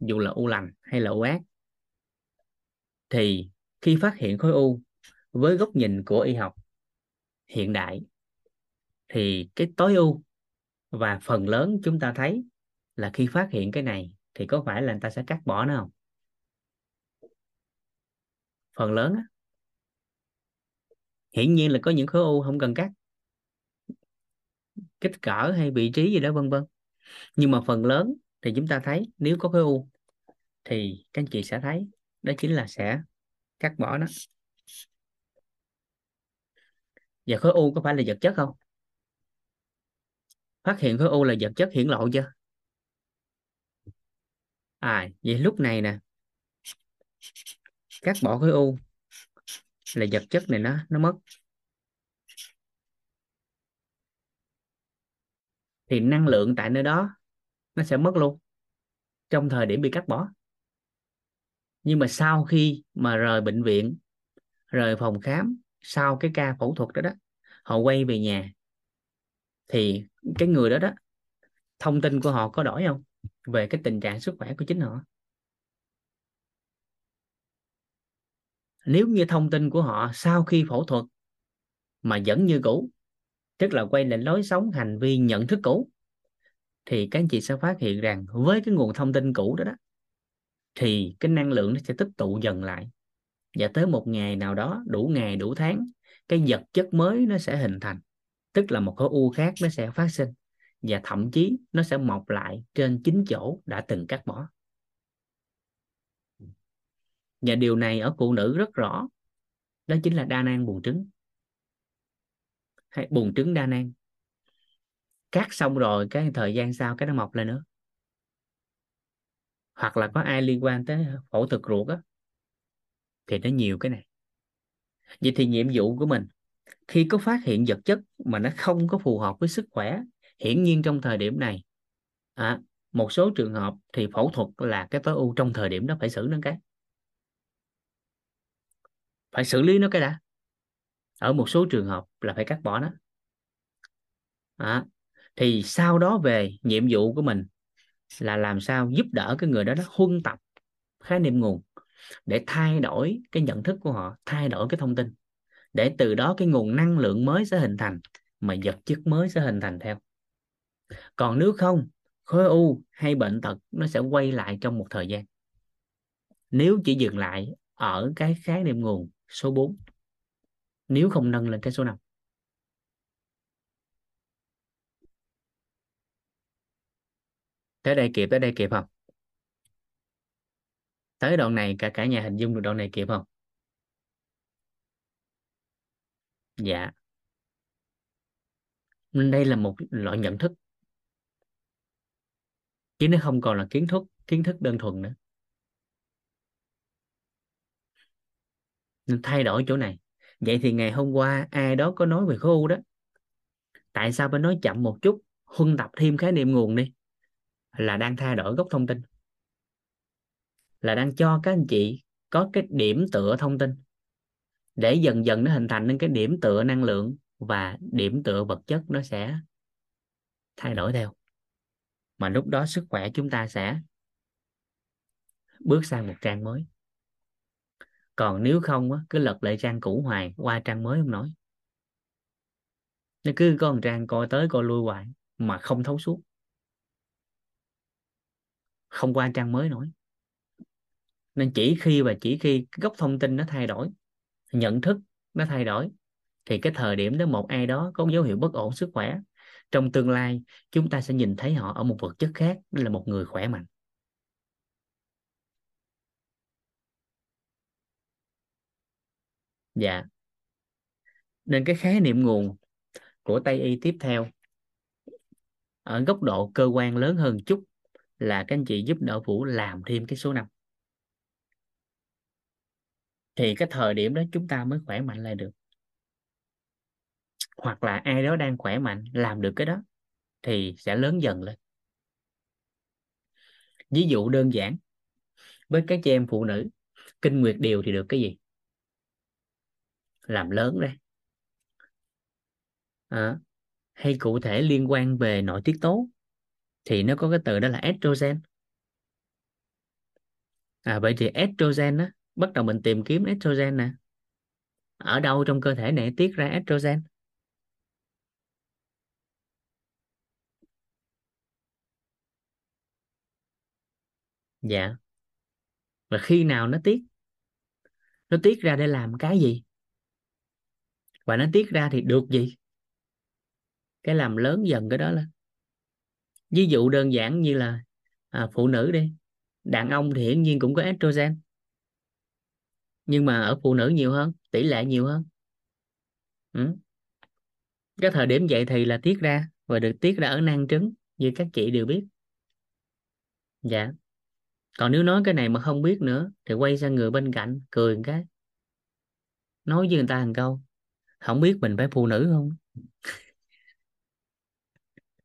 Dù là u lành hay là u ác. Thì khi phát hiện khối u với góc nhìn của y học hiện đại thì cái tối ưu và phần lớn chúng ta thấy là khi phát hiện cái này thì có phải là người ta sẽ cắt bỏ nó không? Phần lớn á. Hiển nhiên là có những khối u không cần cắt. Kích cỡ hay vị trí gì đó, vân vân. Nhưng mà phần lớn thì chúng ta thấy nếu có khối u thì các anh chị sẽ thấy đó chính là sẽ cắt bỏ nó. Và khối u có phải là vật chất không? Phát hiện khối u là vật chất hiển lộ chưa? À vậy lúc này nè, cắt bỏ khối u là vật chất này nó nó mất. Thì năng lượng tại nơi đó, nó sẽ mất luôn. Trong thời điểm bị cắt bỏ. Nhưng mà sau khi mà rời bệnh viện, rời phòng khám, sau cái ca phẫu thuật đó đó, họ quay về nhà thì cái người đó đó, thông tin của họ có đổi không? Về cái tình trạng sức khỏe của chính họ. Nếu như thông tin của họ sau khi phẫu thuật mà vẫn như cũ, tức là quay lại lối sống, hành vi, nhận thức cũ, thì các anh chị sẽ phát hiện rằng với cái nguồn thông tin cũ đó đó, thì cái năng lượng nó sẽ tích tụ dần lại. Và tới một ngày nào đó, đủ ngày, đủ tháng, cái vật chất mới nó sẽ hình thành tức là một khối u khác nó sẽ phát sinh và thậm chí nó sẽ mọc lại trên chính chỗ đã từng cắt bỏ. Và điều này ở phụ nữ rất rõ, đó chính là đa nang buồng trứng hay buồng trứng đa nang. Cắt xong rồi cái thời gian sau cái nó mọc lên nữa. Hoặc là có ai liên quan tới phẫu thuật ruột á, thì nó nhiều cái này. Vậy thì nhiệm vụ của mình khi có phát hiện vật chất mà nó không có phù hợp với sức khỏe hiển nhiên trong thời điểm này à, một số trường hợp thì phẫu thuật là cái tối ưu trong thời điểm đó phải xử nó cái. Phải xử lý nó cái đã. Ở một số trường hợp là phải cắt bỏ nó. À, thì sau đó về nhiệm vụ của mình là làm sao giúp đỡ cái người đó đó huân tập khái niệm nguồn để thay đổi cái nhận thức của họ thay đổi cái thông tin để từ đó cái nguồn năng lượng mới sẽ hình thành, mà vật chất mới sẽ hình thành theo. Còn nếu không, khối u hay bệnh tật nó sẽ quay lại trong một thời gian. Nếu chỉ dừng lại ở cái khái niệm nguồn số 4 nếu không nâng lên cái số 5 tới đây kịp, tới đây kịp không? Tới đoạn này cả cả nhà hình dung được đoạn này kịp không? Dạ. Nên đây là một loại nhận thức. Chứ nó không còn là kiến thức kiến thức đơn thuần nữa. Nên thay đổi chỗ này. Vậy thì ngày hôm qua ai đó có nói về khối u đó. Tại sao phải nói chậm một chút, huân tập thêm khái niệm nguồn đi? Là đang thay đổi gốc thông tin. Là đang cho các anh chị có cái điểm tựa thông tin để dần dần nó hình thành nên cái điểm tựa năng lượng và điểm tựa vật chất nó sẽ thay đổi theo. Mà lúc đó sức khỏe chúng ta sẽ bước sang một trang mới. Còn nếu không á, cứ lật lại trang cũ hoài qua trang mới không nói nó cứ có một trang coi tới coi lui hoài mà không thấu suốt. Không qua trang mới nổi. Nên chỉ khi và chỉ khi gốc thông tin nó thay đổi nhận thức nó thay đổi, thì cái thời điểm đó một ai đó có dấu hiệu bất ổn sức khỏe, trong tương lai chúng ta sẽ nhìn thấy họ ở một vật chất khác, đó là một người khỏe mạnh. Dạ. Nên cái khái niệm nguồn của Tây y tiếp theo, ở góc độ cơ quan lớn hơn chút là các anh chị giúp đỡ Vũ làm thêm cái số năm thì cái thời điểm đó chúng ta mới khỏe mạnh lại được. Hoặc là ai đó đang khỏe mạnh làm được cái đó thì sẽ lớn dần lên. Ví dụ đơn giản với các chị em phụ nữ kinh nguyệt điều thì được cái gì? Làm lớn đây à, ờ, hay cụ thể liên quan về nội tiết tố thì nó có cái từ đó là estrogen. À vậy thì estrogen á bắt đầu mình tìm kiếm estrogen nè. Ở đâu trong cơ thể này tiết ra estrogen? Dạ. Và khi nào nó tiết? Nó tiết ra để làm cái gì? Và nó tiết ra thì được gì? Cái làm lớn dần cái đó lên. Ví dụ đơn giản như là à, phụ nữ đi. Đàn ông thì hiển nhiên cũng có estrogen nhưng mà ở phụ nữ nhiều hơn, tỷ lệ nhiều hơn. Ừ. cái thời điểm vậy thì là tiết ra và được tiết ra ở nang trứng, như các chị đều biết. Dạ. Còn nếu nói cái này mà không biết nữa, thì quay sang người bên cạnh, cười một cái. Nói với người ta một câu, không biết mình phải phụ nữ không?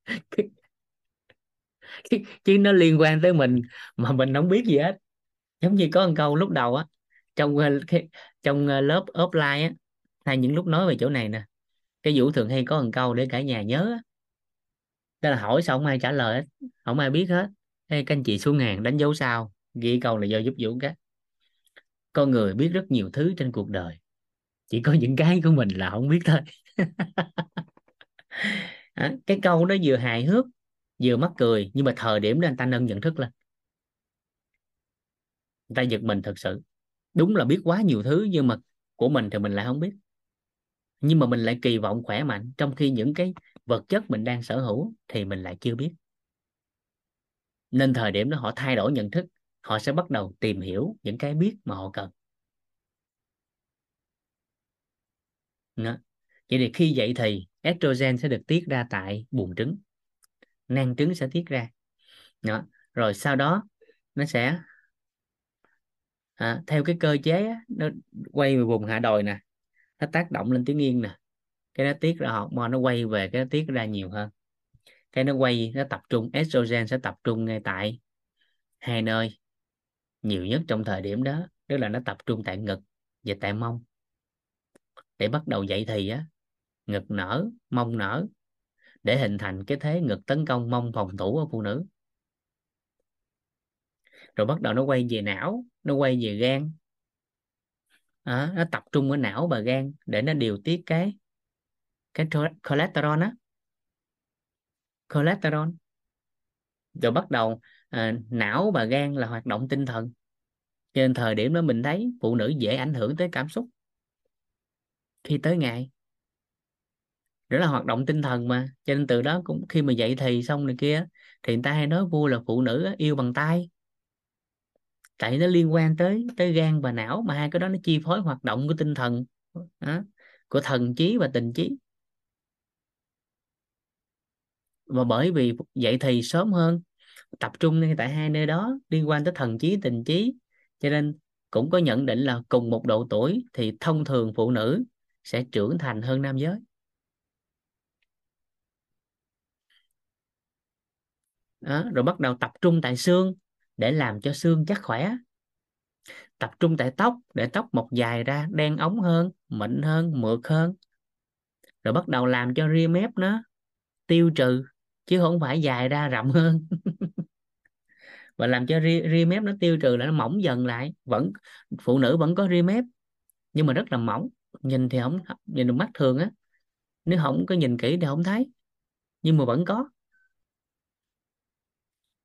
Chứ nó liên quan tới mình mà mình không biết gì hết. Giống như có một câu lúc đầu á trong ờ, trong ờ, lớp offline á hay những lúc nói về chỗ này nè cái vũ thường hay có một câu để cả nhà nhớ á. đó là hỏi xong không ai trả lời hết không ai biết hết. Ê, các anh chị xuống hàng đánh dấu sao? Ghi câu là do giúp vũ cái. Con người biết rất nhiều thứ trên cuộc đời chỉ có những cái của mình là không biết thôi. Cái câu đó vừa hài hước vừa mắc cười nhưng mà thời điểm đó anh ta nâng nhận thức lên. Người ta giật mình thật sự đúng là biết quá nhiều thứ nhưng mà của mình thì mình lại không biết. Nhưng mà mình lại kỳ vọng khỏe mạnh, trong khi những cái vật chất mình đang sở hữu thì mình lại chưa biết. Nên thời điểm đó họ thay đổi nhận thức, họ sẽ bắt đầu tìm hiểu những cái biết mà họ cần. Đó. vậy thì khi vậy thì estrogen sẽ được tiết ra tại buồng trứng. Nang trứng sẽ tiết ra. Đó. rồi sau đó nó sẽ à, theo cái cơ chế á, nó quay về vùng hạ đồi nè nó tác động lên tiếng yên nè. Cái nó tiết ra hormone nó quay về cái nó tiết ra nhiều hơn. Cái nó quay nó tập trung estrogen sẽ tập trung ngay tại hai nơi nhiều nhất trong thời điểm đó tức là nó tập trung tại ngực và tại mông. Để bắt đầu dậy thì á ngực nở mông nở để hình thành cái thế ngực tấn công mông phòng thủ ở phụ nữ. Rồi bắt đầu nó quay về não nó quay về gan. À, nó tập trung ở não và gan để nó điều tiết cái cái cholesterol á. Cholesterol. Rồi bắt đầu à, não và gan là hoạt động tinh thần. Cho nên thời điểm đó mình thấy phụ nữ dễ ảnh hưởng tới cảm xúc. Khi tới ngày. Đó là hoạt động tinh thần mà. Cho nên từ đó cũng khi mà dậy thì xong này kia thì người ta hay nói vui là phụ nữ yêu bằng tay tại nó liên quan tới tới gan và não mà hai cái đó nó chi phối hoạt động của tinh thần đó, của thần trí và tình trí. Và bởi vì vậy thì sớm hơn tập trung ngay tại hai nơi đó liên quan tới thần trí tình trí. Cho nên cũng có nhận định là cùng một độ tuổi thì thông thường phụ nữ sẽ trưởng thành hơn nam giới. Đó, rồi bắt đầu tập trung tại xương để làm cho xương chắc khỏe. Tập trung tại tóc để tóc mọc dài ra đen ống hơn mịn hơn mượt hơn. Rồi bắt đầu làm cho ria mép nó tiêu trừ chứ không phải dài ra rộng hơn. Và làm cho ria, ria mép nó tiêu trừ là nó mỏng dần lại. Vẫn phụ nữ vẫn có ria mép nhưng mà rất là mỏng. Nhìn thì không nhìn được mắt thường á. Nếu không có nhìn kỹ thì không thấy nhưng mà vẫn có.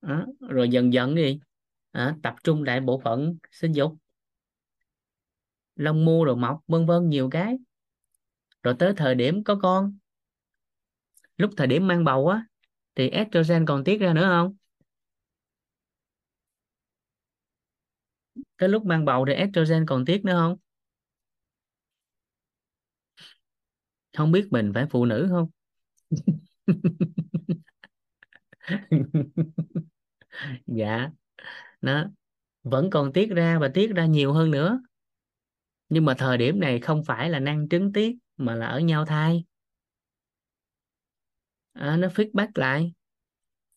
Đó. rồi dần dần đi à, tập trung lại bộ phận sinh dục. Lông mu rồi mọc vân vân nhiều cái. Rồi tới thời điểm có con. Lúc thời điểm mang bầu á thì estrogen còn tiết ra nữa không? Tới lúc mang bầu thì estrogen còn tiết nữa không? Không biết mình phải phụ nữ không? Dạ nó vẫn còn tiết ra và tiết ra nhiều hơn nữa. Nhưng mà thời điểm này không phải là năng trứng tiết mà là ở nhau thai à, nó feedback lại.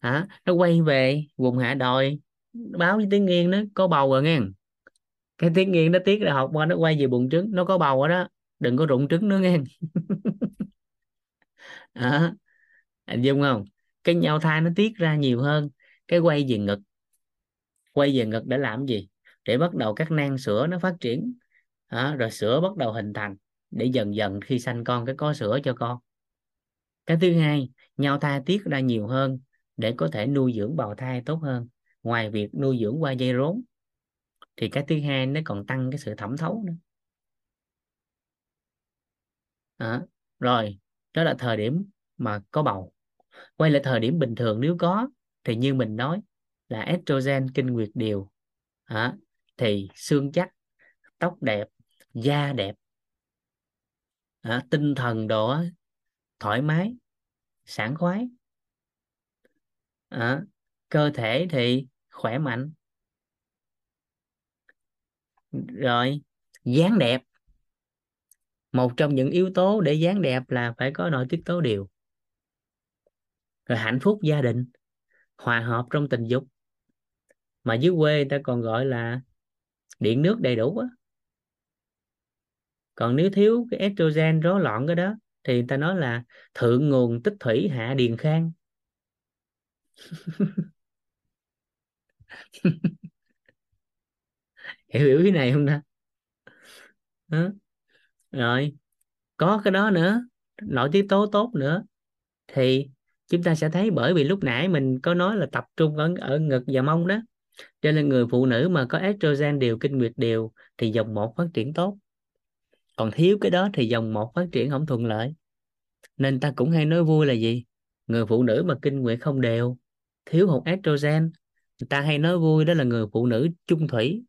Hả? Nó quay về vùng hạ đồi báo với tiếng nghiêng nó có bầu rồi nghe. Cái tiếng nghiêng nó tiết ra học qua nó quay về buồng trứng nó có bầu rồi đó. Đừng có rụng trứng nữa nghe. À, anh dung không? Cái nhau thai nó tiết ra nhiều hơn cái quay về ngực quay về ngực để làm gì? Để bắt đầu các nang sữa nó phát triển. À, rồi sữa bắt đầu hình thành để dần dần khi sanh con cái có sữa cho con. Cái thứ hai nhau thai tiết ra nhiều hơn để có thể nuôi dưỡng bào thai tốt hơn ngoài việc nuôi dưỡng qua dây rốn. Thì cái thứ hai nó còn tăng cái sự thẩm thấu nữa. À, rồi đó là thời điểm mà có bầu. Quay lại thời điểm bình thường nếu có thì như mình nói là estrogen kinh nguyệt đều à, thì xương chắc tóc đẹp da đẹp. À, tinh thần đó thoải mái sảng khoái. À, cơ thể thì khỏe mạnh. Rồi dáng đẹp. Một trong những yếu tố để dáng đẹp là phải có nội tiết tố đều rồi hạnh phúc gia đình hòa hợp trong tình dục mà dưới quê người ta còn gọi là điện nước đầy đủ á. Còn nếu thiếu cái estrogen rối loạn cái đó thì người ta nói là thượng nguồn tích thủy hạ điền khang. Hiểu hiểu cái này không ta? Đó. rồi có cái đó nữa nội tiết tố tốt nữa thì chúng ta sẽ thấy bởi vì lúc nãy mình có nói là tập trung ở, ở ngực và mông đó cho nên người phụ nữ mà có estrogen đều kinh nguyệt đều thì dòng một phát triển tốt. Còn thiếu cái đó thì dòng một phát triển không thuận lợi. Nên ta cũng hay nói vui là gì? Người phụ nữ mà kinh nguyệt không đều, thiếu hụt estrogen người ta hay nói vui đó là người phụ nữ chung thủy.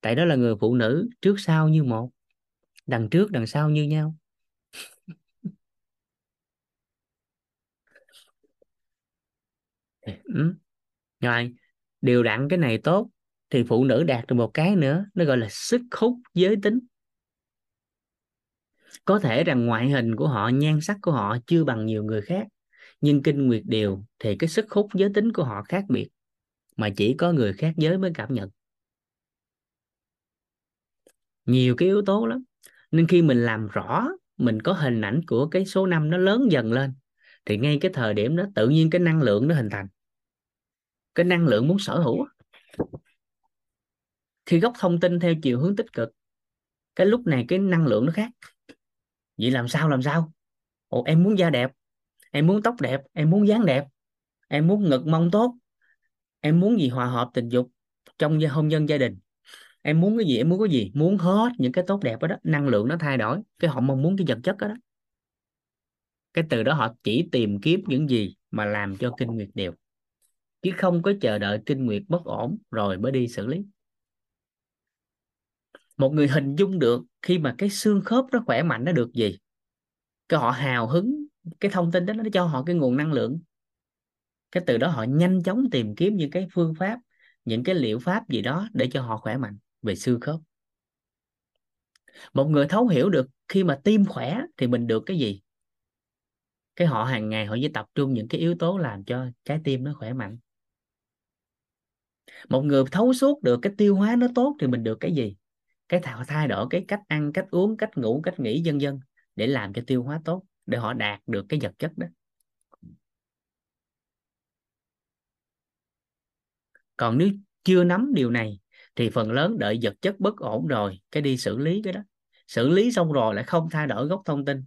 Tại đó là người phụ nữ trước sau như một, đằng trước đằng sau như nhau. Ừ. rồi điều đặn cái này tốt, thì phụ nữ đạt được một cái nữa, nó gọi là sức hút giới tính. Có thể rằng ngoại hình của họ, nhan sắc của họ chưa bằng nhiều người khác, nhưng kinh nguyệt đều thì cái sức hút giới tính của họ khác biệt, mà chỉ có người khác giới mới cảm nhận. Nhiều cái yếu tố lắm, nên khi mình làm rõ, mình có hình ảnh của cái số năm nó lớn dần lên, thì ngay cái thời điểm đó tự nhiên cái năng lượng nó hình thành cái năng lượng muốn sở hữu khi gốc thông tin theo chiều hướng tích cực cái lúc này cái năng lượng nó khác. Vậy làm sao làm sao? Ồ, em muốn da đẹp em muốn tóc đẹp em muốn dáng đẹp em muốn ngực mông tốt em muốn gì hòa hợp tình dục trong hôn nhân gia đình. Em muốn cái gì em muốn cái gì? Muốn hết những cái tốt đẹp đó, đó. Năng lượng nó thay đổi cái họ mong muốn cái vật chất đó, đó. Cái từ đó họ chỉ tìm kiếm những gì mà làm cho kinh nguyệt đều chứ không có chờ đợi kinh nguyệt bất ổn, rồi mới đi xử lý. Một người hình dung được khi mà cái xương khớp nó khỏe mạnh nó được gì? Cái họ hào hứng, cái thông tin đó nó cho họ cái nguồn năng lượng. Cái từ đó họ nhanh chóng tìm kiếm những cái phương pháp, những cái liệu pháp gì đó để cho họ khỏe mạnh về xương khớp. Một người thấu hiểu được khi mà tim khỏe thì mình được cái gì? Cái họ hàng ngày họ chỉ tập trung những cái yếu tố làm cho trái tim nó khỏe mạnh một người thấu suốt được cái tiêu hóa nó tốt thì mình được cái gì? Cái thảo thay đổi cái cách ăn, cách uống, cách ngủ, cách nghĩ dân dân để làm cho tiêu hóa tốt, để họ đạt được cái vật chất đó. Còn nếu chưa nắm điều này, thì phần lớn đợi vật chất bất ổn rồi, cái đi xử lý cái đó. Xử lý xong rồi lại không thay đổi gốc thông tin,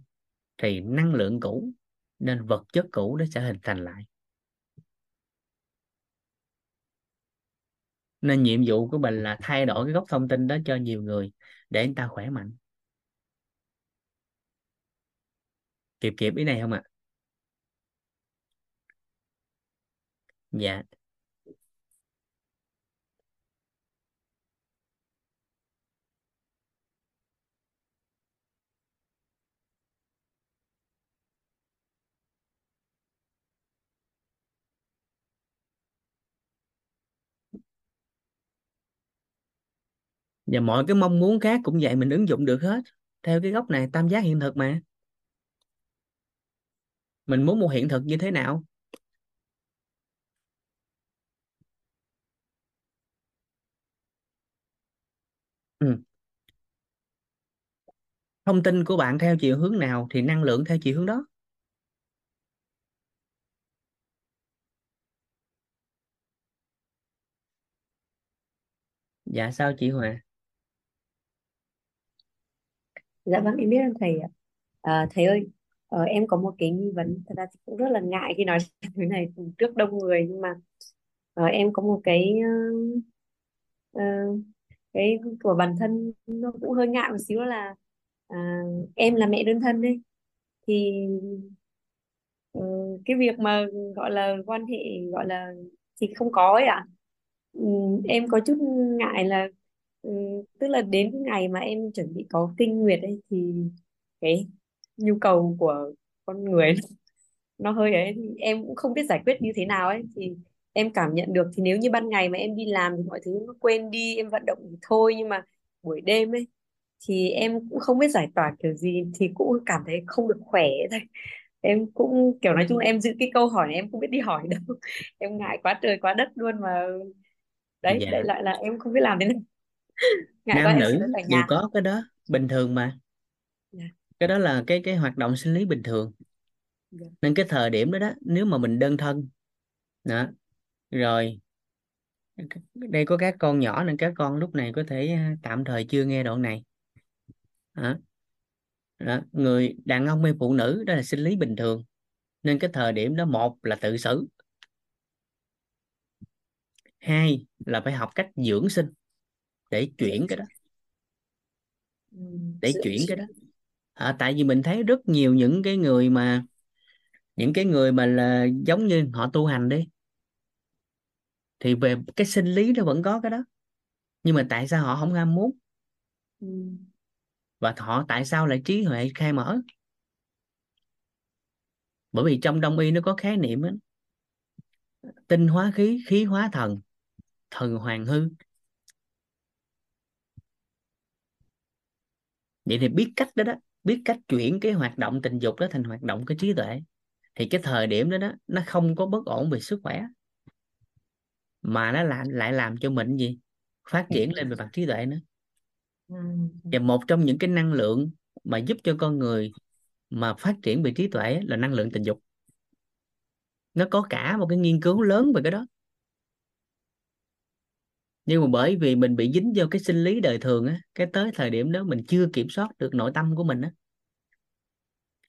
thì năng lượng cũ, nên vật chất cũ nó sẽ hình thành lại. Nên nhiệm vụ của mình là thay đổi cái gốc thông tin đó cho nhiều người để anh ta khỏe mạnh. Kịp kịp ý này không ạ? Dạ. Và mọi cái mong muốn khác cũng vậy, mình ứng dụng được hết. Theo cái góc này, tam giác hiện thực mà. Mình muốn một hiện thực như thế nào? Ừ. thông tin của bạn theo chiều hướng nào thì năng lượng theo chiều hướng đó. Dạ sao chị Hòa? Dạ vâng em biết ơn thầy ạ. À, thầy ơi, ờ, em có một cái nghi vấn, thật ra thì cũng rất là ngại khi nói cái này trước đông người nhưng mà ờ, em có một cái ờ, cái của bản thân nó cũng hơi ngại một xíu là à, em là mẹ đơn thân đấy thì ờ, cái việc mà gọi là quan hệ gọi là thì không có ấy ạ. Ừ, em có chút ngại là ừ, tức là đến cái ngày mà em chuẩn bị có kinh nguyệt ấy thì cái nhu cầu của con người nó hơi ấy. Thì em cũng không biết giải quyết như thế nào ấy. Thì em cảm nhận được thì nếu như ban ngày mà em đi làm thì mọi thứ nó quên đi em vận động thì thôi nhưng mà buổi đêm ấy thì em cũng không biết giải tỏa kiểu gì thì cũng cảm thấy không được khỏe thôi. Em cũng kiểu nói chung là em giữ cái câu hỏi này em không biết đi hỏi đâu. Em ngại quá trời quá đất luôn mà. Đấy dạ. đại lại là em không biết làm thế nào ngại quá nam nữ đều có cái đó bình thường mà. Dạ. Cái đó là cái cái hoạt động sinh lý bình thường. Dạ. Nên cái thời điểm đó đó nếu mà mình đơn thân đó rồi đây có các con nhỏ nên các con lúc này có thể à, tạm thời chưa nghe đoạn này. Đó. Đó. người đàn ông hay phụ nữ đó là sinh lý bình thường. Nên cái thời điểm đó một là tự xử hai là phải học cách dưỡng sinh để chuyển cái đó. Ừ, để chuyển cái đó. À, tại vì mình thấy rất nhiều những cái người mà những cái người mà là giống như họ tu hành đi thì về cái sinh lý nó vẫn có cái đó. Nhưng mà tại sao họ không ham muốn? Ừ, và họ tại sao lại trí huệ khai mở? Bởi vì trong đông y nó có khái niệm đó, tinh hóa khí khí hóa thần thần hoàng hư vậy thì biết cách đó đó biết cách chuyển cái hoạt động tình dục đó thành hoạt động cái trí tuệ. Thì cái thời điểm đó đó nó không có bất ổn về sức khỏe. Mà nó lại lại làm cho mình gì? Phát triển lên về mặt trí tuệ nữa. Ừ. Ừ. và một trong những cái năng lượng mà giúp cho con người mà phát triển về trí tuệ là năng lượng tình dục. Nó có cả một cái nghiên cứu lớn về cái đó nhưng mà bởi vì mình bị dính vô cái sinh lý đời thường á, cái tới thời điểm đó mình chưa kiểm soát được nội tâm của mình á.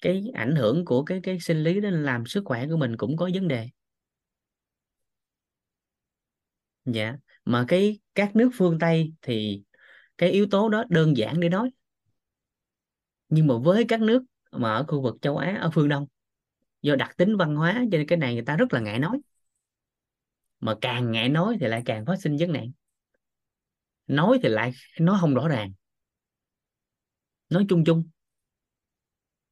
Cái ảnh hưởng của cái cái sinh lý đó làm sức khỏe của mình cũng có vấn đề. Dạ mà cái, các nước phương Tây thì cái yếu tố đó đơn giản để nói. Nhưng mà với các nước mà ở khu vực châu Á, ở phương Đông, do đặc tính văn hóa, cho nên cái này người ta rất là ngại nói. Mà càng ngại nói thì lại càng phát sinh vấn nạn nói thì lại, nói không rõ ràng. Nói chung chung.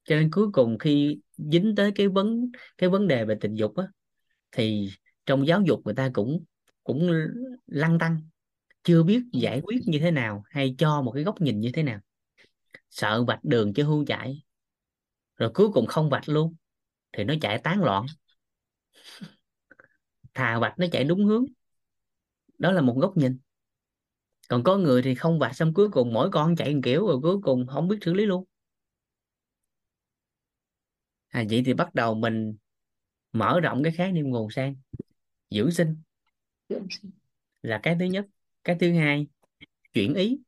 Cho nên cuối cùng khi dính tới cái vấn cái vấn đề về tình dục á, thì trong giáo dục người ta cũng cũng lăng tăng. Chưa biết giải quyết như thế nào hay cho một cái góc nhìn như thế nào. Sợ vạch đường chứ hưu chạy. Rồi cuối cùng không vạch luôn, thì nó chạy tán loạn. Thà vạch nó chạy đúng hướng. Đó là một góc nhìn còn có người thì không vạch xong cuối cùng mỗi con chạy một kiểu rồi cuối cùng không biết xử lý luôn. À vậy thì bắt đầu mình mở rộng cái khái niệm nguồn sang. Dưỡng sinh là cái thứ nhất. Cái thứ hai, chuyển ý.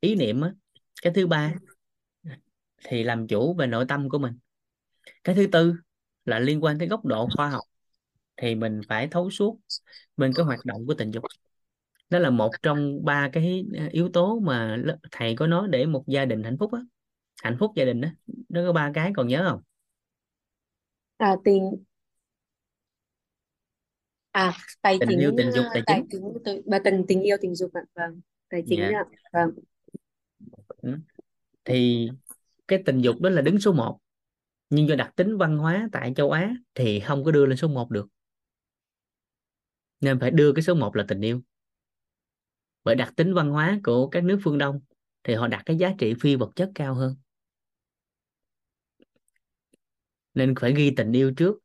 Ý niệm á. Cái thứ ba thì làm chủ về nội tâm của mình. Cái thứ tư là liên quan tới góc độ khoa học thì mình phải thấu suốt bên cái hoạt động của tình dục đó là một trong ba cái yếu tố mà thầy có nói để một gia đình hạnh phúc á. Hạnh phúc gia đình đó nó có ba cái còn nhớ không? À tình. À tài tình chính yêu tình dục ờ, tài tài chính. tự- và tình tình yêu tình dục ạ. Vâng tài chính dạ. ạ. Vâng. Ừ. thì cái tình dục đó là đứng số 1 nhưng do đặc tính văn hóa tại châu Á thì không có đưa lên số 1 được. Nên phải đưa cái số 1 là tình yêu bởi đặc tính văn hóa của các nước phương Đông thì họ đặt cái giá trị phi vật chất cao hơn. Nên phải ghi tình yêu trước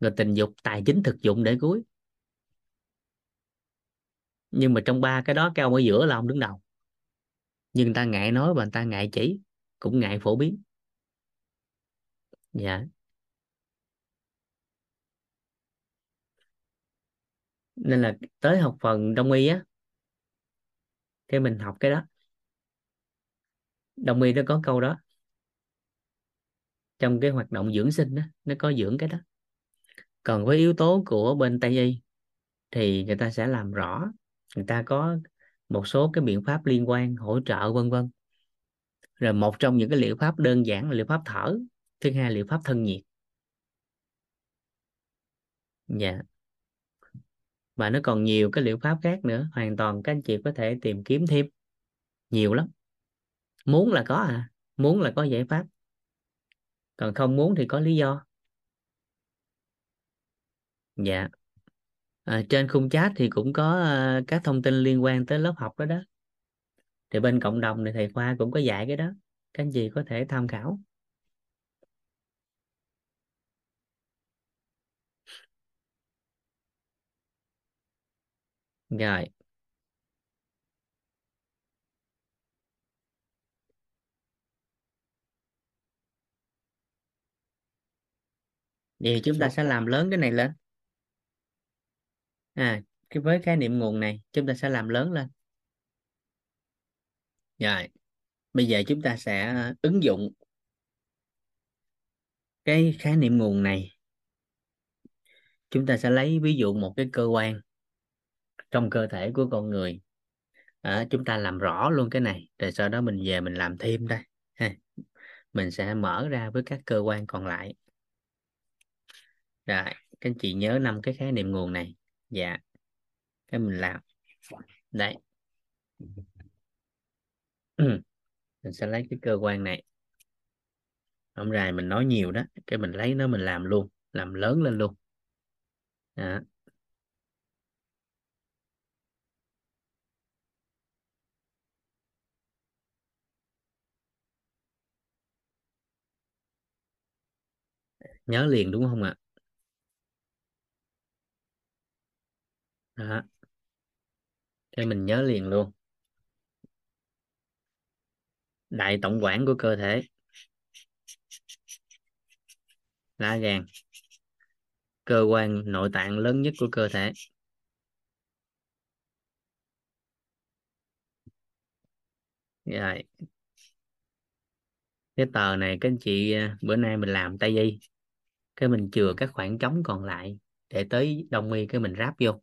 rồi tình dục, tài chính, thực dụng để cuối nhưng mà trong ba cái đó cao ở giữa là ông đứng đầu. Nhưng người ta ngại nói và người ta ngại chỉ, cũng ngại phổ biến. Dạ. Nên là tới học phần đông y á thì mình học cái đó. Đồng ý nó có câu đó. Trong cái hoạt động dưỡng sinh đó nó có dưỡng cái đó. Còn với yếu tố của bên tây y thì người ta sẽ làm rõ, người ta có một số cái biện pháp liên quan, hỗ trợ, vân vân. Rồi một trong những cái liệu pháp đơn giản là liệu pháp thở, thứ hai là liệu pháp thân nhiệt. Dạ và nó còn nhiều cái liệu pháp khác nữa hoàn toàn các anh chị có thể tìm kiếm thêm. Nhiều lắm. Muốn là có à muốn là có giải pháp. Còn không muốn thì có lý do. Dạ. À, trên khung chat thì cũng có uh, các thông tin liên quan tới lớp học đó đó. Thì bên cộng đồng này thầy Khoa cũng có dạy cái đó. Các anh chị có thể tham khảo. Rồi. Vậy chúng ta sẽ làm lớn cái này lên. À cái với khái niệm nguồn này chúng ta sẽ làm lớn lên. Rồi. Bây giờ chúng ta sẽ ứng dụng cái khái niệm nguồn này. Chúng ta sẽ lấy ví dụ một cái cơ quan trong cơ thể của con người. À, chúng ta làm rõ luôn cái này rồi sau đó mình về mình làm thêm đây. Ha. mình sẽ mở ra với các cơ quan còn lại. Rồi các anh chị nhớ năm cái khái niệm nguồn này. Dạ cái mình làm. Đây, mình sẽ lấy cái cơ quan này. Hôm nay mình nói nhiều đó cái mình lấy nó mình làm luôn làm lớn lên luôn. Đó. Nhớ liền, đúng không ạ? Đó. cái mình nhớ liền luôn. Đại tổng quản của cơ thể. Lá gan. Cơ quan nội tạng lớn nhất của cơ thể. Rồi. Cái tờ này các anh chị à, bữa nay mình làm tay gì? Cái mình chừa các khoảng trống còn lại để tới đông y cái mình ráp vô.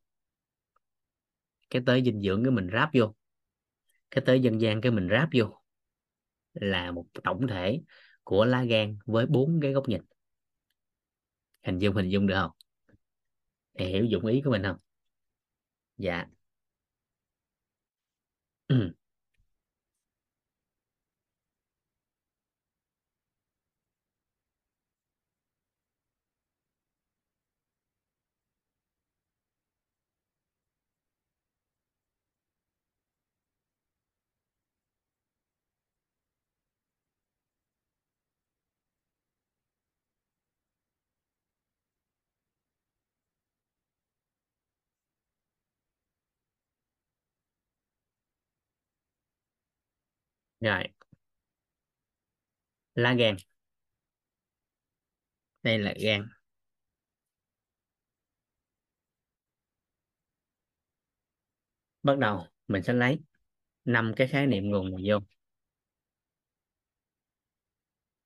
Cái tới dinh dưỡng cái mình ráp vô. Cái tới dân gian cái mình ráp vô là một tổng thể của lá gan với bốn cái góc nhìn. Hình dung hình dung được không? Thì hiểu dụng ý của mình không? Dạ. rồi. Lá gan. Đây là gan. Bắt đầu mình sẽ lấy năm cái khái niệm nguồn vô.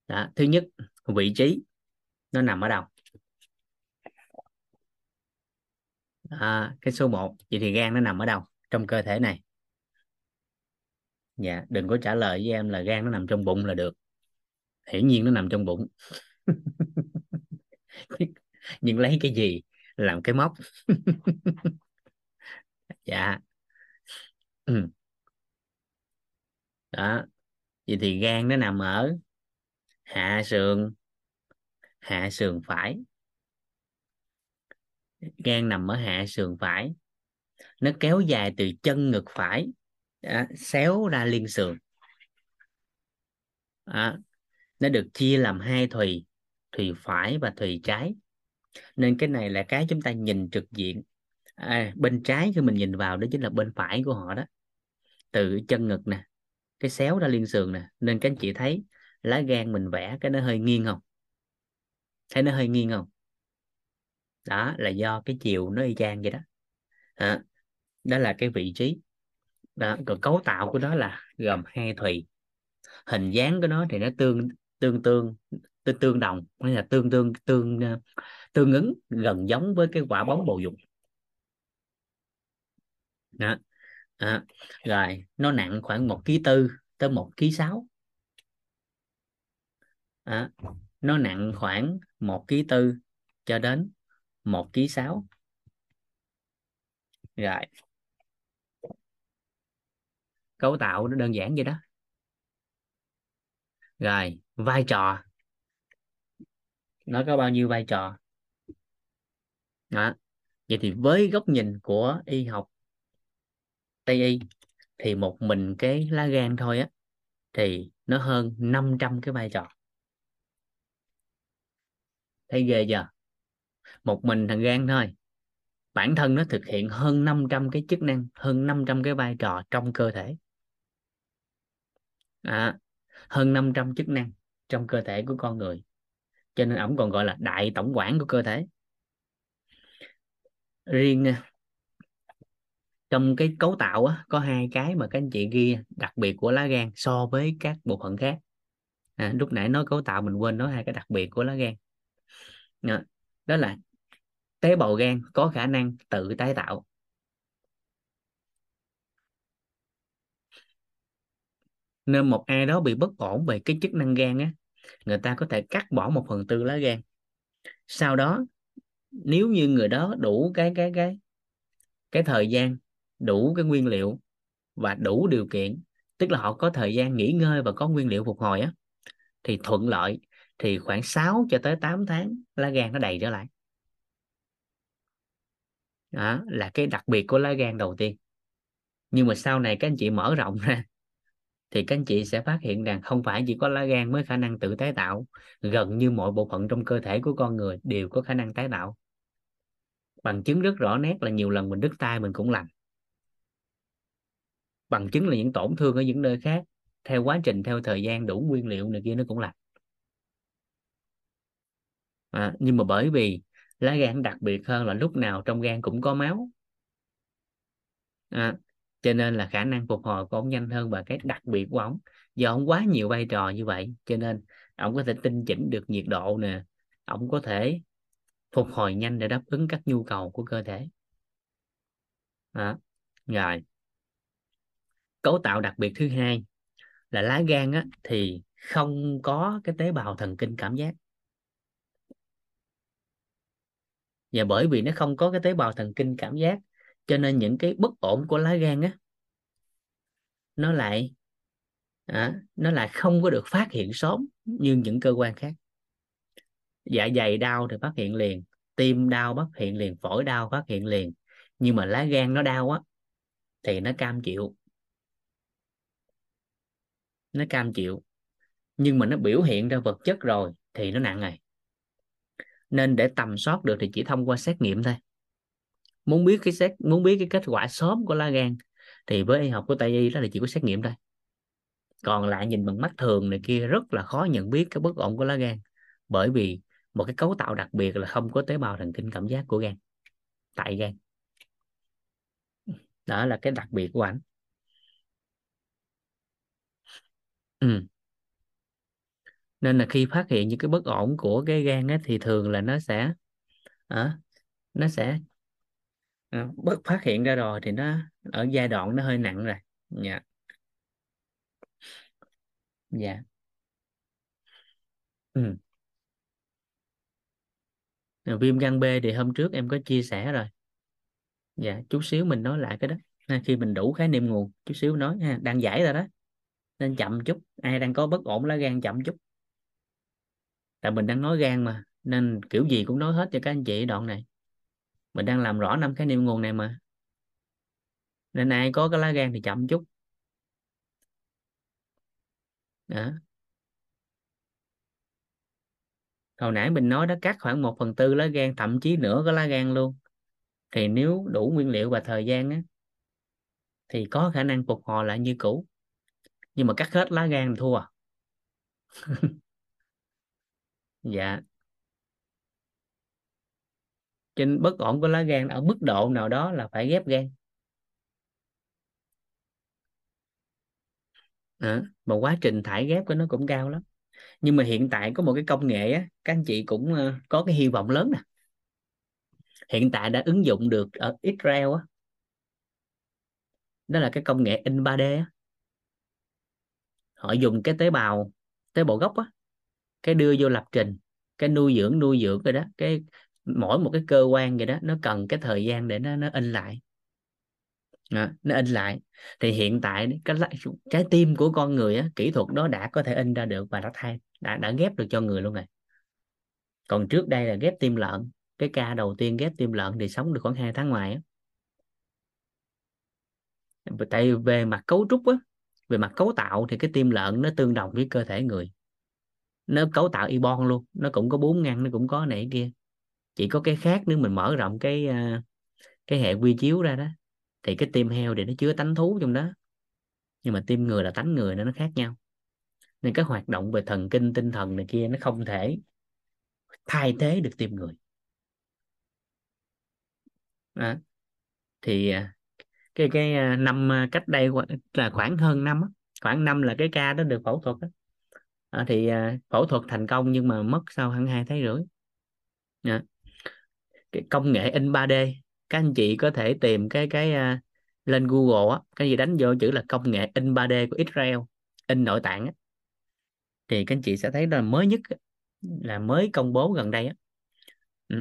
Đó. thứ nhất vị trí. Nó nằm ở đâu? À, cái số 1 vậy thì gan nó nằm ở đâu? Trong cơ thể này dạ đừng có trả lời với em là gan nó nằm trong bụng là được. Hiển nhiên nó nằm trong bụng. Nhưng lấy cái gì? Làm cái móc. Dạ. Ừ. đó, vậy thì gan nó nằm ở hạ sườn hạ sườn phải. Gan nằm ở hạ sườn phải. Nó kéo dài từ chân ngực phải xéo ra liên sườn à, nó được chia làm hai thùy thùy phải và thùy trái. Nên cái này là cái chúng ta nhìn trực diện. À, bên trái khi mình nhìn vào đó chính là bên phải của họ đó. Từ chân ngực nè cái xéo ra liên sườn nè. Nên các anh chị thấy lá gan mình vẽ cái nó hơi nghiêng không? Thấy nó hơi nghiêng không? Đó là do cái chiều nó y chang vậy đó. À, đó là cái vị trí đó còn cấu tạo của nó là gồm hai thùy. Hình dáng của nó thì nó tương tương tương tương, tương đồng hay là tương tương tương ờ, tương ứng gần giống với cái quả bóng bầu dục. Đó. À, rồi nó nặng khoảng một ký tư tới một ký sáu. À, nó nặng khoảng một ký tư cho đến một ký sáu. Rồi cấu tạo nó đơn giản vậy đó. Rồi, vai trò. Nó có bao nhiêu vai trò? Đó. vậy thì với góc nhìn của y học tây y thì một mình cái lá gan thôi á, thì nó hơn 500 cái vai trò. Thấy ghê chưa? Một mình thằng gan thôi. Bản thân nó thực hiện hơn 500 cái chức năng, hơn 500 cái vai trò trong cơ thể à, hơn 500 chức năng trong cơ thể của con người. Cho nên ổng còn gọi là đại tổng quản của cơ thể. Riêng à, trong cái cấu tạo á, có hai cái mà các anh chị ghi đặc biệt của lá gan so với các bộ phận khác. À, lúc nãy nói cấu tạo mình quên nói hai cái đặc biệt của lá gan. À, đó là tế bào gan có khả năng tự tái tạo. Nên một ai đó bị bất ổn về cái chức năng gan á, người ta có thể cắt bỏ một phần tư lá gan. Sau đó, nếu như người đó đủ cái cái cái cái thời gian, đủ cái nguyên liệu và đủ điều kiện, tức là họ có thời gian nghỉ ngơi và có nguyên liệu phục hồi á, thì thuận lợi thì khoảng 6 cho tới 8 tháng lá gan nó đầy trở lại. Đó là cái đặc biệt của lá gan đầu tiên. Nhưng mà sau này các anh chị mở rộng ra thì các anh chị sẽ phát hiện rằng không phải chỉ có lá gan mới khả năng tự tái tạo gần như mọi bộ phận trong cơ thể của con người đều có khả năng tái tạo. Bằng chứng rất rõ nét là nhiều lần mình đứt tay mình cũng lành. Bằng chứng là những tổn thương ở những nơi khác theo quá trình theo thời gian đủ nguyên liệu này kia nó cũng lành. À, nhưng mà bởi vì lá gan đặc biệt hơn là lúc nào trong gan cũng có máu. À, cho nên là khả năng phục hồi của ông nhanh hơn và cái đặc biệt của ông. Do ông quá nhiều vai trò như vậy cho nên ông có thể tinh chỉnh được nhiệt độ nè. Ông có thể phục hồi nhanh để đáp ứng các nhu cầu của cơ thể. Đó. rồi. Cấu tạo đặc biệt thứ hai là lá gan á, thì không có cái tế bào thần kinh cảm giác. Và bởi vì nó không có cái tế bào thần kinh cảm giác cho nên những cái bất ổn của lá gan á nó lại à, nó lại không có được phát hiện sớm như những cơ quan khác. Dạ dày đau thì phát hiện liền tim đau phát hiện liền phổi đau phát hiện liền. Nhưng mà lá gan nó đau á thì nó cam chịu. Nó cam chịu. Nhưng mà nó biểu hiện ra vật chất rồi thì nó nặng rồi nên để tầm soát được thì chỉ thông qua xét nghiệm thôi muốn biết cái xét muốn biết cái kết quả sớm của lá gan thì với y học của tây y đó là chỉ có xét nghiệm thôi. Còn lại nhìn bằng mắt thường này kia rất là khó nhận biết cái bất ổn của lá gan bởi vì một cái cấu tạo đặc biệt là không có tế bào thần kinh cảm giác của gan tại gan. Đó là cái đặc biệt của ảnh. Ừ. nên là khi phát hiện những cái bất ổn của cái gan á, thì thường là nó sẽ à, nó sẽ Ờ, à, bất phát hiện ra rồi thì nó ở giai đoạn nó hơi nặng rồi. Dạ. Dạ. Ừ. viêm gan B thì hôm trước em có chia sẻ rồi. Dạ chút xíu mình nói lại cái đó. Ha, khi mình đủ khái niệm nguồn chút xíu nói ha đang giải rồi đó. Nên chậm chút ai đang có bất ổn lá gan chậm chút. Tại mình đang nói gan mà nên kiểu gì cũng nói hết cho các anh chị đoạn này mình đang làm rõ năm khái niệm nguồn này mà. Nên ai có cái lá gan thì chậm chút. Đó. Hồi nãy mình nói đã cắt khoảng một phần tư lá gan thậm chí nửa cái lá gan luôn. Thì nếu đủ nguyên liệu và thời gian á, thì có khả năng phục hồi lại như cũ. Nhưng mà cắt hết lá gan thì thua. Dạ trên bất ổn của lá gan ở mức độ nào đó là phải ghép gan. À, mà quá trình thải ghép của nó cũng cao lắm. Nhưng mà hiện tại có một cái công nghệ á các anh chị cũng ờ, có cái hy vọng lớn nè. Hiện tại đã ứng dụng được ở Israel á. Đó là cái công nghệ in 3D á. Họ dùng cái tế bào tế bào gốc á cái đưa vô lập trình cái nuôi dưỡng nuôi dưỡng rồi đó cái mỗi một cái cơ quan vậy đó nó cần cái thời gian để nó nó in lại. Đó, nó in lại. Thì hiện tại cái trái tim của con người á, kỹ thuật đó đã có thể in ra được và đã thay đã đã ghép được cho người luôn rồi. Còn trước đây là ghép tim lợn cái ca đầu tiên ghép tim lợn thì sống được khoảng 2 tháng ngoài á. Tại về mặt cấu trúc á về mặt cấu tạo thì cái tim lợn nó tương đồng với cơ thể người. Nó cấu tạo y bon luôn nó cũng có bốn ngăn nó cũng có này kia chỉ có cái khác nếu mình mở rộng cái ờ, cái hệ quy chiếu ra đó thì cái tim heo thì nó chứa tánh thú trong đó. Nhưng mà tim người là tánh người nên nó khác nhau. Nên các hoạt động về thần kinh tinh thần này kia nó không thể thay thế được tim người. À, thì ờ, cái cái ờ, năm cách đây là khoảng hơn năm khoảng năm là cái ca đó được phẫu thuật đó. À, thì phẫu thuật thành công nhưng mà mất sau khoảng hai tháng rưỡi. À, cái công nghệ in 3D các anh chị có thể tìm cái cái uh, lên Google á cái gì đánh vô chữ là công nghệ in 3D của Israel in nội tạng á. Thì các anh chị sẽ thấy đó là mới nhất là mới công bố gần đây á.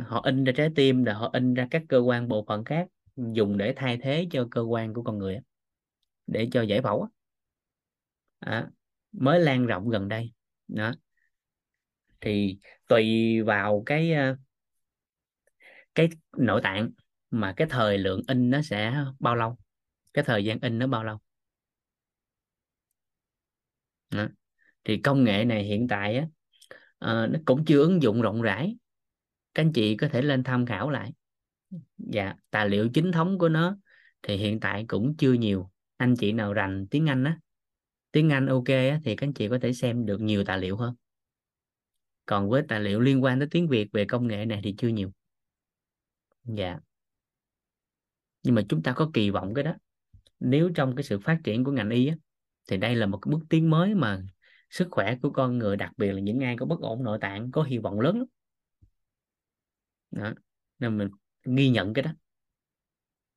Họ in ra trái tim rồi họ in ra các cơ quan bộ phận khác dùng để thay thế cho cơ quan của con người á, để cho giải phẫu á. À, mới lan rộng gần đây đó. Thì tùy vào cái uh, cái nội tạng mà cái thời lượng in nó sẽ bao lâu? Cái thời gian in nó bao lâu? Đó. thì công nghệ này hiện tại á à, nó cũng chưa ứng dụng rộng rãi. Các anh chị có thể lên tham khảo lại. Dạ tài liệu chính thống của nó thì hiện tại cũng chưa nhiều. Anh chị nào rành tiếng Anh á tiếng Anh ok á, thì các anh chị có thể xem được nhiều tài liệu hơn. Còn với tài liệu liên quan tới tiếng Việt về công nghệ này thì chưa nhiều dạ. Nhưng mà chúng ta có kỳ vọng cái đó. Nếu trong cái sự phát triển của ngành y á, thì đây là một cái bước tiến mới mà sức khỏe của con người đặc biệt là những ai có bất ổn nội tạng có hy vọng lớn lắm. Đó. nên mình ghi nhận cái đó.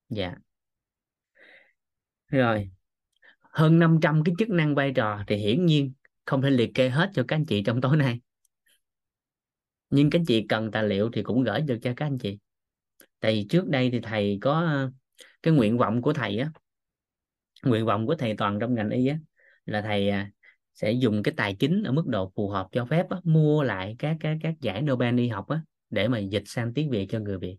Dạ. Rồi hơn 500 cái chức năng vai trò thì hiển nhiên không thể liệt kê hết cho các anh chị trong tối nay. Nhưng các anh chị cần tài liệu thì cũng gửi được cho các anh chị tại vì trước đây thì thầy có ờ, cái nguyện vọng của thầy á nguyện vọng của thầy toàn trong ngành y á là thầy à, sẽ dùng cái tài chính ở mức độ phù hợp cho phép á, mua lại các các các giải Nobel y học á để mà dịch sang tiếng Việt cho người Việt.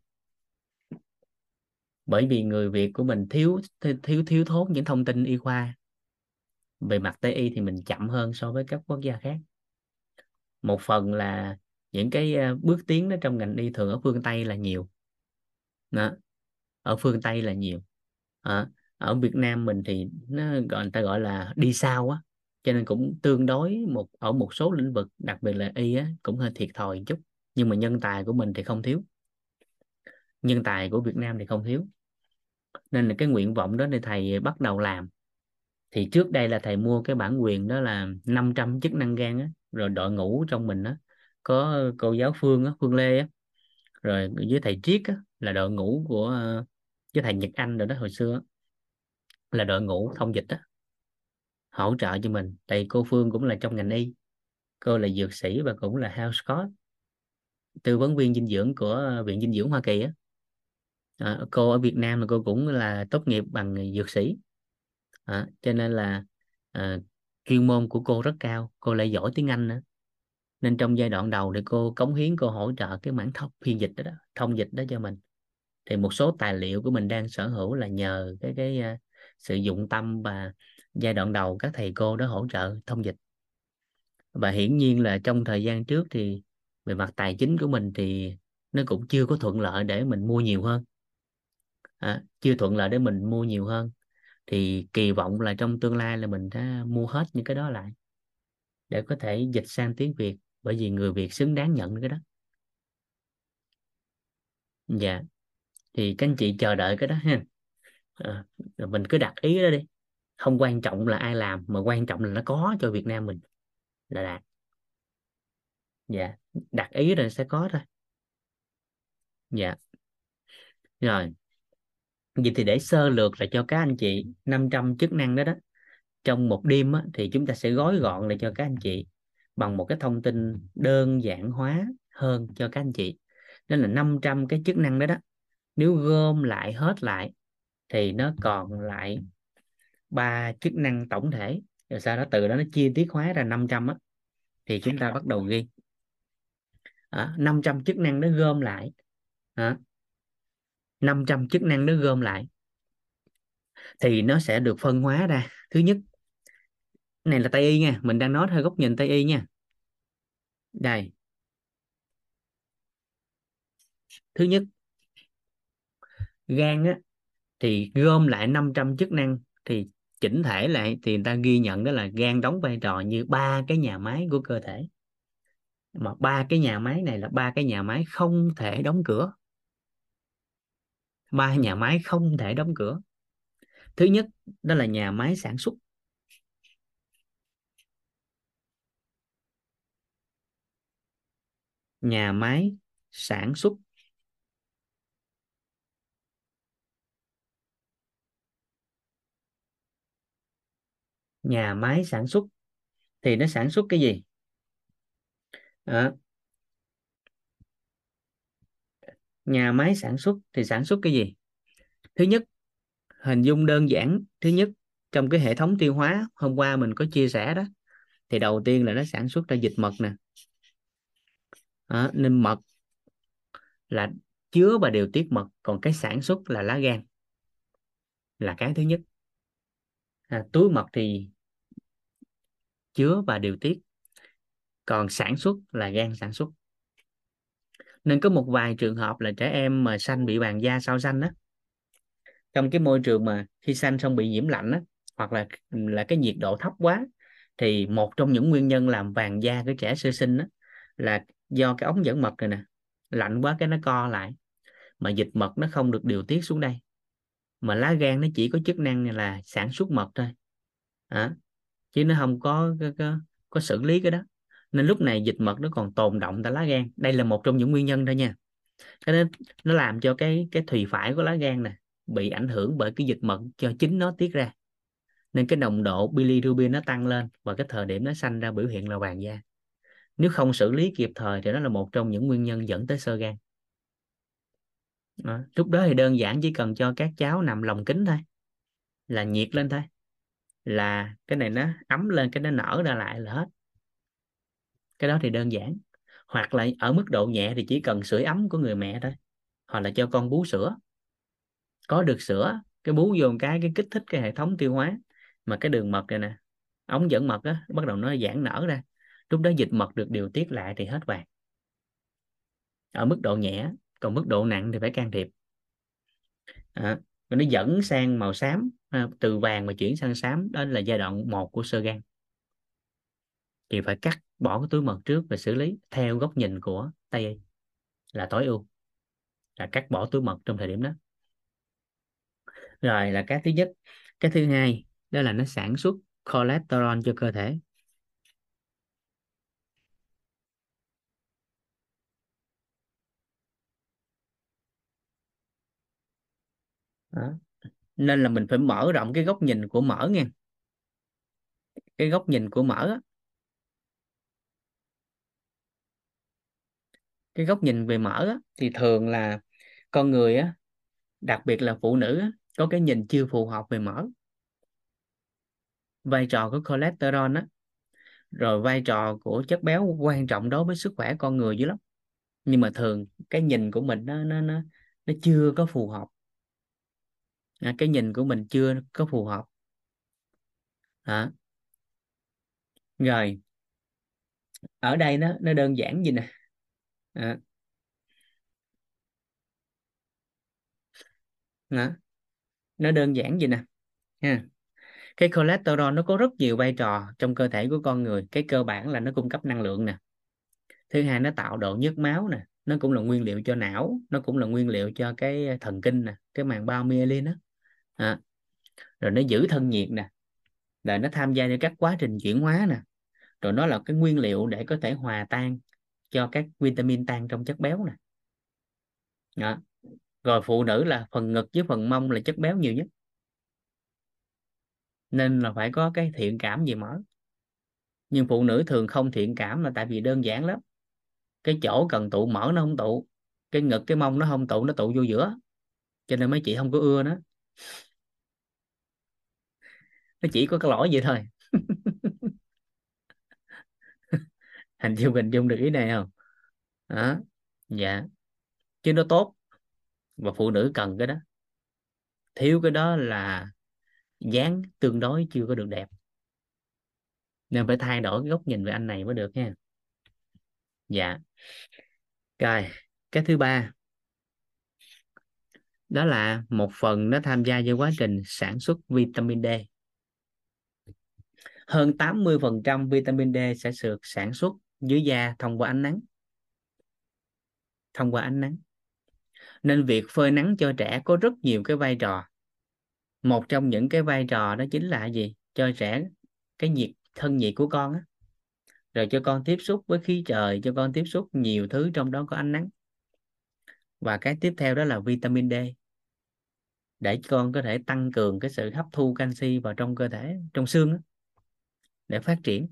Bởi vì người Việt của mình thiếu thiếu thiếu thốn những thông tin y khoa. Về mặt Tây y thì mình chậm hơn so với các quốc gia khác. Một phần là những cái ờ, bước tiến đó trong ngành y thường ở phương Tây là nhiều đó. ở phương Tây là nhiều. À, ở Việt Nam mình thì nó gọi người ta gọi là đi sau á cho nên cũng tương đối một ở một số lĩnh vực đặc biệt là y á cũng hơi thiệt thòi một chút nhưng mà nhân tài của mình thì không thiếu. Nhân tài của Việt Nam thì không thiếu. Nên là cái nguyện vọng đó thì thầy bắt đầu làm. Thì trước đây là thầy mua cái bản quyền đó là 500 chức năng gan á rồi đội ngũ trong mình á có cô giáo Phương á Phương Lê á rồi với thầy Triết á là đội ngũ của ờ, với thầy Nhật Anh rồi đó hồi xưa là đội ngũ thông dịch á hỗ trợ cho mình. Tại cô Phương cũng là trong ngành y cô là dược sĩ và cũng là health coach tư vấn viên dinh dưỡng của ờ, viện dinh dưỡng Hoa Kỳ á. À, cô ở Việt Nam là cô cũng là tốt nghiệp bằng dược sĩ. À, cho nên là à, chuyên môn của cô rất cao cô lại giỏi tiếng Anh nữa nên trong giai đoạn đầu thì cô cống hiến cô hỗ trợ cái mảng thông phiên dịch đó, đó thông dịch đó cho mình. Thì một số tài liệu của mình đang sở hữu là nhờ cái cái uh, sự dụng tâm và giai đoạn đầu các thầy cô đó hỗ trợ thông dịch. Và hiển nhiên là trong thời gian trước thì về mặt tài chính của mình thì nó cũng chưa có thuận lợi để mình mua nhiều hơn. À, chưa thuận lợi để mình mua nhiều hơn. Thì kỳ vọng là trong tương lai là mình sẽ mua hết những cái đó lại để có thể dịch sang tiếng Việt bởi vì người Việt xứng đáng nhận cái đó. Dạ. Thì các anh chị chờ đợi cái đó ha. À, mình cứ đặt ý đó đi. Không quan trọng là ai làm mà quan trọng là nó có cho Việt Nam mình. Là đạt dạ. Đặt ý rồi sẽ có thôi. Dạ. Rồi. Vậy thì để sơ lược là cho các anh chị 500 chức năng đó đó. Trong một đêm á, thì chúng ta sẽ gói gọn lại cho các anh chị bằng một cái thông tin đơn giản hóa hơn cho các anh chị. Nên là 500 cái chức năng đó đó nếu gom lại hết lại thì nó còn lại ba chức năng tổng thể. Rồi sau đó từ đó nó chi tiết hóa ra 500 á thì chúng ta bắt đầu ghi. À, 500 chức năng nó gom lại. À, 500 chức năng nó gom lại thì nó sẽ được phân hóa ra. Thứ nhất này là tây y nha, mình đang nói theo góc nhìn tây y nha. Đây. Thứ nhất, gan á, thì gom lại 500 chức năng, thì chỉnh thể lại thì người ta ghi nhận đó là gan đóng vai trò như ba cái nhà máy của cơ thể. Mà ba cái nhà máy này là ba cái nhà máy không thể đóng cửa. Ba nhà máy không thể đóng cửa. Thứ nhất, đó là nhà máy sản xuất. Nhà máy sản xuất. Nhà máy sản xuất. Thì nó sản xuất cái gì? À, nhà máy sản xuất thì sản xuất cái gì? Thứ nhất hình dung đơn giản. Thứ nhất trong cái hệ thống tiêu hóa hôm qua mình có chia sẻ đó thì đầu tiên là nó sản xuất ra dịch mật nè à, nên mật là chứa và điều tiết mật còn cái sản xuất là lá gan là cái thứ nhất. À, túi mật thì chứa và điều tiết còn sản xuất là gan sản xuất. Nên có một vài trường hợp là trẻ em mà sanh bị vàng da sau sanh đó, trong cái môi trường mà khi sanh xong bị nhiễm lạnh á hoặc là là cái nhiệt độ thấp quá thì một trong những nguyên nhân làm vàng da của trẻ sơ sinh đó, là do cái ống dẫn mật này nè lạnh quá cái nó co lại. Mà dịch mật nó không được điều tiết xuống đây. Mà lá gan nó chỉ có chức năng là sản xuất mật thôi. À, chứ nó không có có, có có xử lý cái đó. Nên lúc này dịch mật nó còn tồn động tại lá gan. Đây là một trong những nguyên nhân thôi nha. Cái nó nó làm cho cái cái thùy phải của lá gan nè bị ảnh hưởng bởi cái dịch mật cho chính nó tiết ra. Nên cái nồng độ bilirubin nó tăng lên và cái thời điểm nó sanh ra biểu hiện là vàng da nếu không xử lý kịp thời thì nó là một trong những nguyên nhân dẫn tới sơ gan. Đó. lúc đó thì đơn giản chỉ cần cho các cháu nằm lòng kính thôi, là nhiệt lên thôi, là cái này nó ấm lên, cái nó nở ra lại là hết. Cái đó thì đơn giản. Hoặc là ở mức độ nhẹ thì chỉ cần sưởi ấm của người mẹ thôi, hoặc là cho con bú sữa. Có được sữa, cái bú vô một cái cái kích thích cái hệ thống tiêu hóa. Mà cái đường mật này nè, ống dẫn mật á, bắt đầu nó giãn nở ra lúc đó dịch mật được điều tiết lại thì hết vàng ở mức độ nhẹ còn mức độ nặng thì phải can thiệp. À, nó dẫn sang màu xám à, từ vàng mà chuyển sang xám đó là giai đoạn một của sơ gan. Thì phải cắt bỏ cái túi mật trước và xử lý theo góc nhìn của tây y là tối ưu là cắt bỏ túi mật trong thời điểm đó. Rồi là cái thứ nhất. Cái thứ hai đó là nó sản xuất cholesterol cho cơ thể. Đó. nên là mình phải mở rộng cái góc nhìn của mỡ nghe, cái góc nhìn của mỡ đó. cái góc nhìn về mỡ đó, thì thường là con người á đặc biệt là phụ nữ á, có cái nhìn chưa phù hợp về mỡ vai trò của cholesterol á. Rồi vai trò của chất béo quan trọng đối với sức khỏe con người dữ lắm. Nhưng mà thường cái nhìn của mình nó nó nó nó chưa có phù hợp à, cái nhìn của mình chưa có phù hợp. Đó. rồi. Ở đây nó nó đơn giản gì nè. À. Đó. nó đơn giản gì nè. Ha. Cái cholesterol nó có rất nhiều vai trò trong cơ thể của con người. Cái cơ bản là nó cung cấp năng lượng nè. Thứ hai nó tạo độ nhớt máu nè. Nó cũng là nguyên liệu cho não nó cũng là nguyên liệu cho cái thần kinh nè cái màng bao myelin đó à. rồi nó giữ thân nhiệt nè rồi nó tham gia vào các quá trình chuyển hóa nè. Rồi nó là cái nguyên liệu để có thể hòa tan cho các vitamin tan trong chất béo nè. Đó. rồi phụ nữ là phần ngực với phần mông là chất béo nhiều nhất. Nên là phải có cái thiện cảm gì mở, nhưng phụ nữ thường không thiện cảm là tại vì đơn giản lắm. Cái chỗ cần tụ mở nó không tụ cái ngực cái mông nó không tụ nó tụ vô giữa. Cho nên mấy chị không có ưa nó nó chỉ có cái lỗi vậy thôi. Hình dung hình dung được ý này không? Đó dạ. Chứ nó tốt và phụ nữ cần cái đó. Thiếu cái đó là dáng tương đối chưa có được đẹp. Nên phải thay đổi cái góc nhìn về anh này mới được nha dạ. Rồi, cái thứ ba. Đó là một phần nó tham gia vào quá trình sản xuất vitamin D hơn 80% vitamin D sẽ được sản xuất dưới da thông qua ánh nắng. Thông qua ánh nắng. Nên việc phơi nắng cho trẻ có rất nhiều cái vai trò. Một trong những cái vai trò đó chính là gì? Cho trẻ cái nhiệt thân nhiệt của con á. Rồi cho con tiếp xúc với khí trời, cho con tiếp xúc nhiều thứ trong đó có ánh nắng. Và cái tiếp theo đó là vitamin D. Để con có thể tăng cường cái sự hấp thu canxi vào trong cơ thể, trong xương á để phát triển.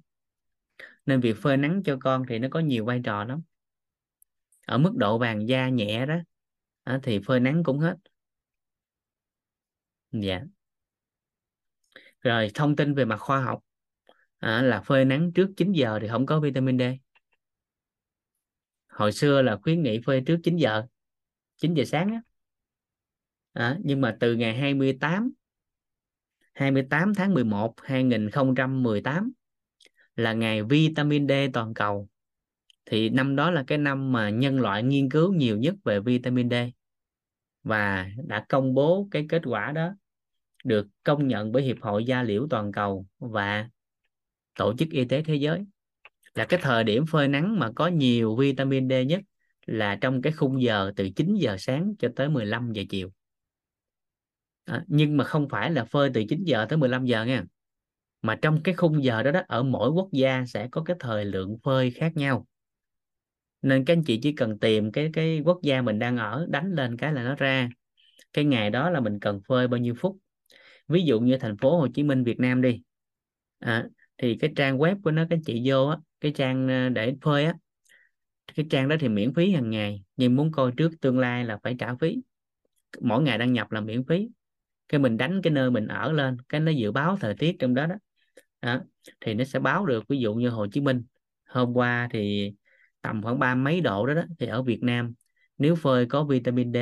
Nên việc phơi nắng cho con thì nó có nhiều vai trò lắm. Ở mức độ vàng da nhẹ đó thì phơi nắng cũng hết. Dạ. Rồi thông tin về mặt khoa học à, là phơi nắng trước 9 giờ thì không có vitamin D. Hồi xưa là khuyến nghị phơi trước 9 giờ 9 giờ sáng á. À, nhưng mà từ ngày 28 28 tháng 11 2018 là ngày vitamin D toàn cầu. Thì năm đó là cái năm mà nhân loại nghiên cứu nhiều nhất về vitamin D và đã công bố cái kết quả đó, được công nhận bởi Hiệp hội Da liễu toàn cầu và Tổ chức Y tế Thế giới. Là cái thời điểm phơi nắng mà có nhiều vitamin D nhất là trong cái khung giờ từ 9 giờ sáng cho tới 15 giờ chiều à, nhưng mà không phải là phơi từ 9 giờ tới 15 giờ nha. Mà trong cái khung giờ đó đó ở mỗi quốc gia sẽ có cái thời lượng phơi khác nhau. Nên các anh chị chỉ cần tìm cái cái quốc gia mình đang ở đánh lên cái là nó ra. Cái ngày đó là mình cần phơi bao nhiêu phút? Ví dụ như thành phố Hồ Chí Minh Việt Nam đi. À, thì cái trang web của nó các anh chị vô á cái trang ờ, để phơi á cái trang đó thì miễn phí hàng ngày. Nhưng muốn coi trước tương lai là phải trả phí. Mỗi ngày đăng nhập là miễn phí cái mình đánh cái nơi mình ở lên cái nó dự báo thời tiết trong đó đó, đó. thì nó sẽ báo được ví dụ như Hồ Chí Minh hôm qua thì tầm khoảng ba mấy độ đó, đó thì ở Việt Nam nếu phơi có vitamin D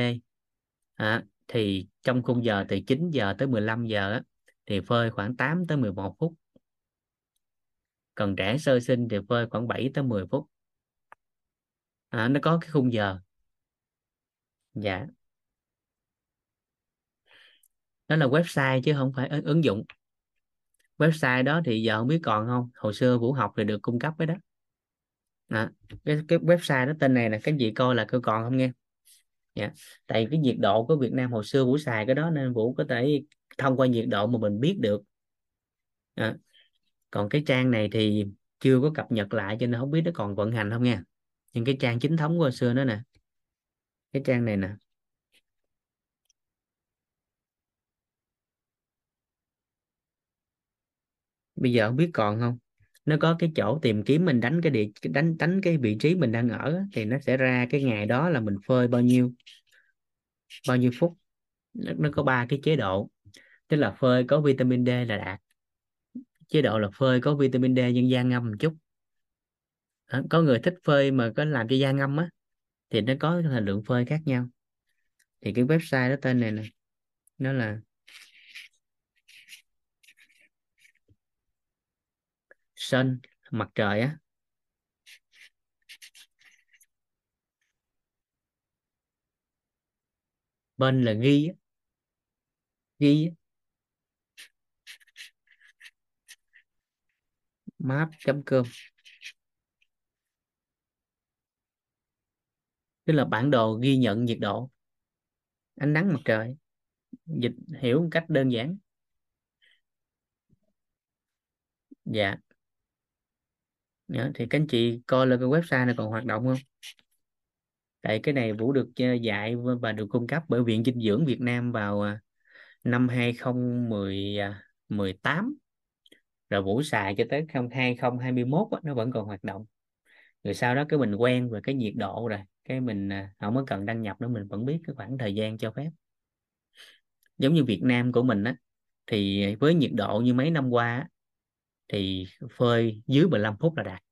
à, thì trong khung giờ từ 9 giờ tới 15 giờ á, thì phơi khoảng 8 tới 11 phút. Còn trẻ sơ sinh thì phơi khoảng 7 tới 10 phút. À, nó có cái khung giờ. Dạ đó là website chứ không phải ứng dụng. Website đó thì giờ không biết còn không. Hồi xưa vũ học thì được cung cấp cái đó. À, cái cái website đó tên này là cái gì coi là cơ còn không nghe? Yeah. tại cái nhiệt độ của Việt Nam hồi xưa vũ xài cái đó nên vũ có thể thông qua nhiệt độ mà mình biết được. À, còn cái trang này thì chưa có cập nhật lại cho nên không biết nó còn vận hành không nha nhưng cái trang chính thống của hồi xưa đó nè. Cái trang này nè. Bây giờ không biết còn không? Nó có cái chỗ tìm kiếm mình đánh cái địa đánh đánh cái vị trí mình đang ở thì nó sẽ ra cái ngày đó là mình phơi bao nhiêu bao nhiêu phút. Nó, nó có ba cái chế độ tức là phơi có vitamin D là đạt chế độ là phơi có vitamin D nhưng da ngâm một chút. Đó, có người thích phơi mà có làm cho da ngâm á thì nó có thời lượng phơi khác nhau. Thì cái website đó tên này nè nó là sun, mặt trời á. Bên là ghi ghi map.com tức là bản đồ ghi nhận nhiệt độ. Ánh nắng, mặt trời. Dịch hiểu một cách đơn giản. Dạ dạ, thì các anh chị coi là cái website này còn hoạt động không? Tại cái này Vũ được ờ, dạy và được cung cấp bởi Viện Dinh dưỡng Việt Nam vào à, năm 2018 à, rồi Vũ xài cho tới năm 2021 nó vẫn còn hoạt động. Rồi sau đó cái mình quen về cái nhiệt độ rồi cái mình à, không có cần đăng nhập nữa mình vẫn biết cái khoảng thời gian cho phép. Giống như Việt Nam của mình á thì với nhiệt độ như mấy năm qua thì phơi dưới 15 phút là đạt.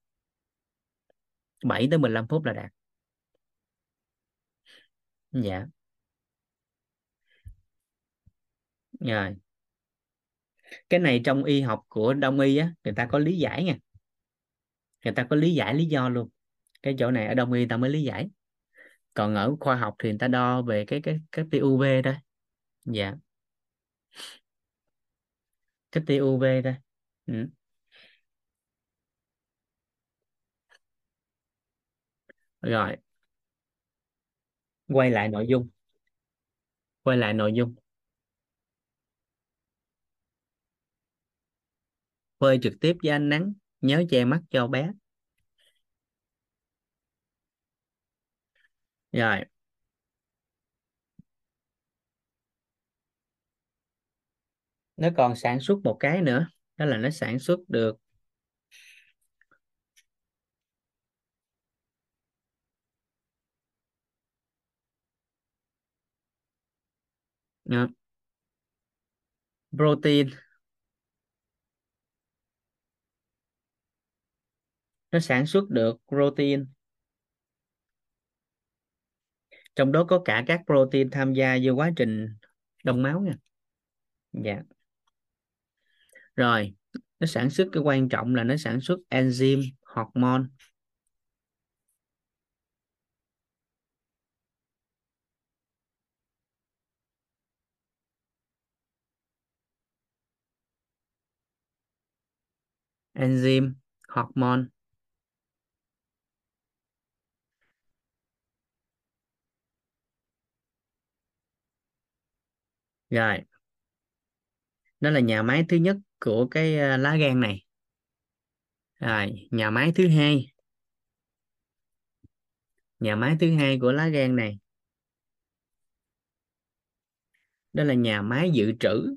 7 tới 15 phút là đạt. Dạ. Rồi. Cái này trong y học của đông y á, người ta có lý giải nha. Người ta có lý giải lý do luôn. Cái chỗ này ở đông y ta mới lý giải. Còn ở khoa học thì người ta đo về cái cái cái tia UV thôi. Dạ. Cái tia UV thôi. Ừ. rồi. Quay lại nội dung. Quay lại nội dung. Phơi trực tiếp với ánh nắng nhớ che mắt cho bé. Rồi. Nó còn sản xuất một cái nữa đó là nó sản xuất được Đó. protein. Nó sản xuất được protein. Trong đó có cả các protein tham gia vô quá trình đông máu nha. Dạ. Rồi, nó sản xuất, cái quan trọng là nó sản xuất enzyme, hormone. Enzyme, hormone. Rồi. Đó là nhà máy thứ nhất của cái à, lá gan này. Rồi, nhà máy thứ hai. Nhà máy thứ hai của lá gan này. Đó là nhà máy dự trữ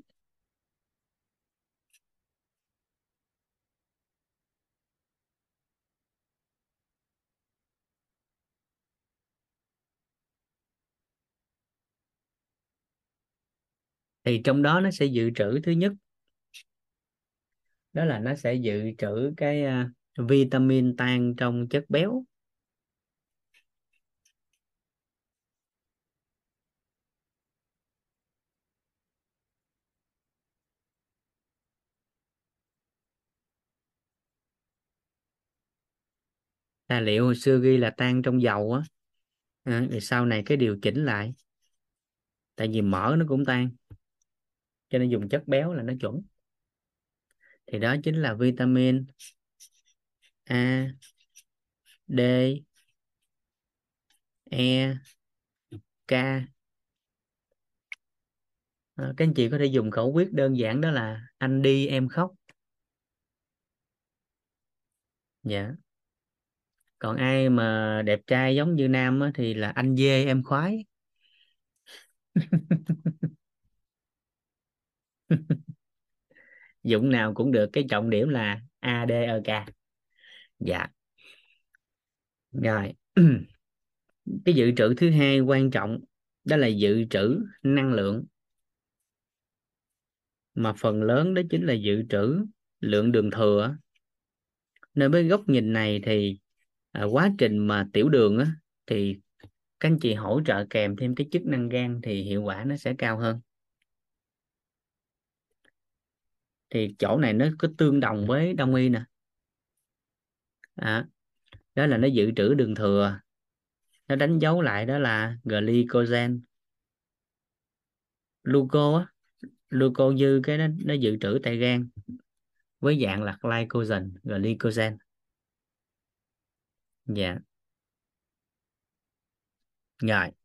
thì trong đó nó sẽ dự trữ thứ nhất. Đó là nó sẽ dự trữ cái uh, vitamin tan trong chất béo. Tài liệu hồi xưa ghi là tan trong dầu á. À, thì sau này cái điều chỉnh lại. Tại vì mỡ nó cũng tan cho nên dùng chất béo là nó chuẩn. Thì đó chính là vitamin A D E K. À, các anh chị có thể dùng khẩu quyết đơn giản đó là anh đi em khóc dạ. Còn ai mà đẹp trai giống như nam á, thì là anh dê em khoái dụng nào cũng được cái trọng điểm là A D E K. Dạ. Rồi. Cái dự trữ thứ hai quan trọng đó là dự trữ năng lượng. Mà phần lớn đó chính là dự trữ lượng đường thừa. Nên với góc nhìn này thì à, quá trình mà tiểu đường á, thì các anh chị hỗ trợ kèm thêm cái chức năng gan thì hiệu quả nó sẽ cao hơn. Thì chỗ này nó có tương đồng với đông y nè. À, đó là nó dự trữ đường thừa. Nó đánh dấu lại đó là glycogen. Gluco á gluco dư cái nó, nó dự trữ tại gan với dạng là glycogen glycogen. Dạ. Rồi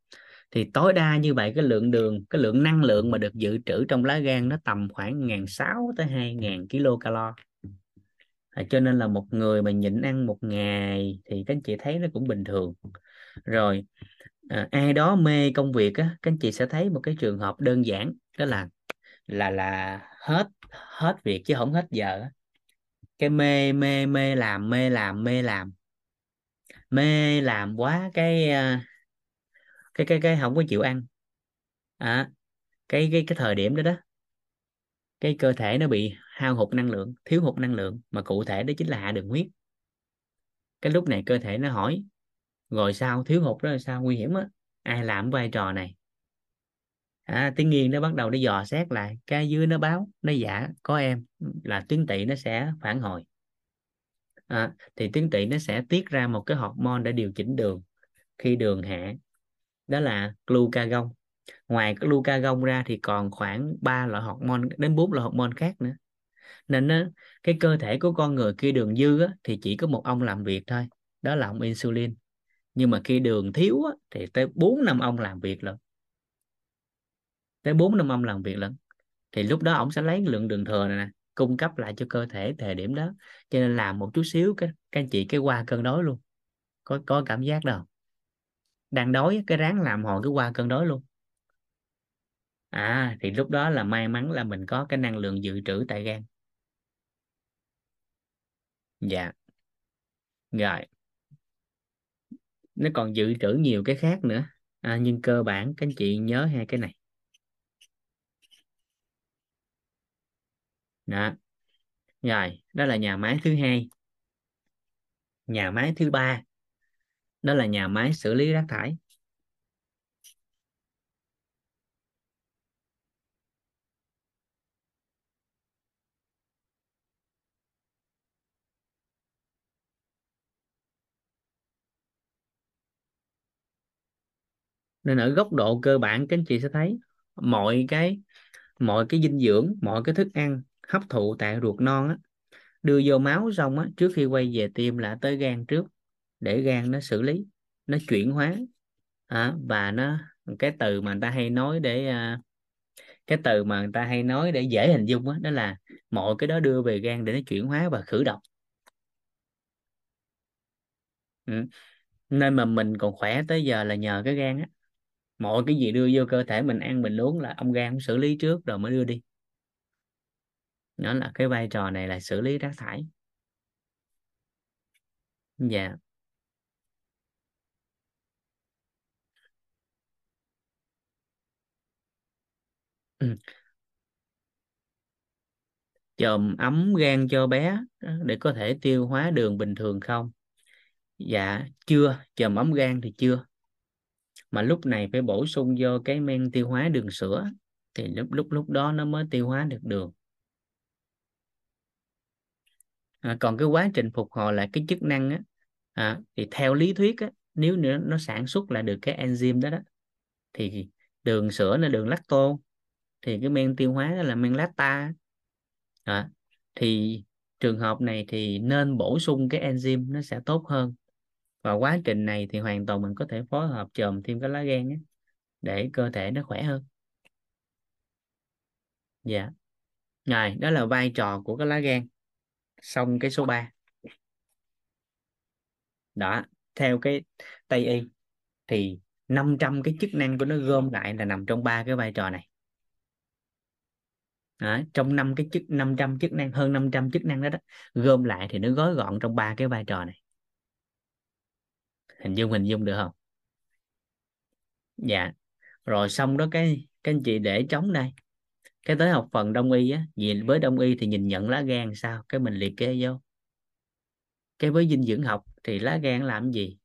thì tối đa như vậy cái lượng đường cái lượng năng lượng mà được dự trữ trong lá gan nó tầm khoảng 1.600 tới 2.000 kilocalo. À, cho nên là một người mà nhịn ăn một ngày thì các anh chị thấy nó cũng bình thường. Rồi à, ai đó mê công việc á các anh chị sẽ thấy một cái trường hợp đơn giản đó là là là hết hết việc chứ không hết giờ cái mê mê mê làm mê làm mê làm. Mê làm quá cái à, cái cái cái không có chịu ăn. À, cái cái cái thời điểm đó đó cái cơ thể nó bị hao hụt năng lượng thiếu hụt năng lượng mà cụ thể đó chính là hạ đường huyết. Cái lúc này cơ thể nó hỏi rồi sao? Thiếu hụt đó là sao? Nguy hiểm á. Ai làm vai trò này? À, tiếng nghiêng nó bắt đầu nó dò xét lại cái dưới nó báo nó giả có em. Là tuyến tỵ nó sẽ phản hồi. À, thì tuyến tỵ nó sẽ tiết ra một cái hormone để điều chỉnh đường. Khi đường hạ đó là glucagon. Ngoài cái glucagon ra thì còn khoảng 3 loại hormone đến 4 loại hormone khác nữa. Nên nó, cái cơ thể của con người khi đường dư á, thì chỉ có một ông làm việc thôi đó là ông insulin. Nhưng mà khi đường thiếu á, thì tới 4 năm ông làm việc lận. Tới 4 năm ông làm việc lận. Thì lúc đó ông sẽ lấy lượng đường thừa này nè cung cấp lại cho cơ thể thời điểm đó. Cho nên làm một chút xíu cái các anh chị cái qua cơn đói luôn. Có có cảm giác đâu? Đang đói cái ráng làm hồi cái qua cơn đói luôn. À thì lúc đó là may mắn là mình có cái năng lượng dự trữ tại gan. Dạ. Rồi. Nó còn dự trữ nhiều cái khác nữa. À, nhưng cơ bản các anh chị nhớ hai cái này. Đó. Rồi đó là nhà máy thứ hai. Nhà máy thứ ba đó là nhà máy xử lý rác thải. Nên ở góc độ cơ bản, các anh chị sẽ thấy mọi cái mọi cái dinh dưỡng, mọi cái thức ăn hấp thụ tại ruột non á, đưa vô máu xong á, trước khi quay về tim là tới gan trước để gan nó xử lý nó chuyển hóa. À, và nó cái từ mà người ta hay nói để à, cái từ mà người ta hay nói để dễ hình dung đó, đó là mọi cái đó đưa về gan để nó chuyển hóa và khử độc. Ừ. nên mà mình còn khỏe tới giờ là nhờ cái gan á. Mọi cái gì đưa vô cơ thể mình ăn mình uống là ông gan xử lý trước rồi mới đưa đi. Đó là cái vai trò này là xử lý rác thải. Dạ. Ừ. chườm ấm gan cho bé ờ, để có thể tiêu hóa đường bình thường không? Dạ chưa. Chườm ấm gan thì chưa. Mà lúc này phải bổ sung vô cái men tiêu hóa đường sữa thì lúc lúc lúc đó nó mới tiêu hóa được đường. À, còn cái quá trình phục hồi lại cái chức năng á à, thì theo lý thuyết á, nếu nữa nó sản xuất lại được cái enzyme đó đó thì đường sữa là đường lacto thì cái men tiêu hóa đó là men lacta à, thì trường hợp này thì nên bổ sung cái enzyme nó sẽ tốt hơn. Và quá trình này thì hoàn toàn mình có thể phối hợp chồm thêm cái lá gan ấy, để cơ thể nó khỏe hơn. Dạ. Rồi đó là vai trò của cái lá gan xong cái số 3 đó theo cái tây y thì 500 cái chức năng của nó gom lại là nằm trong ba cái vai trò này à, trong năm cái chức 500 chức năng hơn 500 chức năng đó đó gom lại thì nó gói gọn trong ba cái vai trò này. Hình dung hình dung được không? Dạ. Rồi xong đó cái cái anh chị để trống đây. Cái tới học phần đông y á vì với đông y thì nhìn nhận lá gan sao? Cái mình liệt kê vô. Cái với dinh dưỡng học thì lá gan làm gì?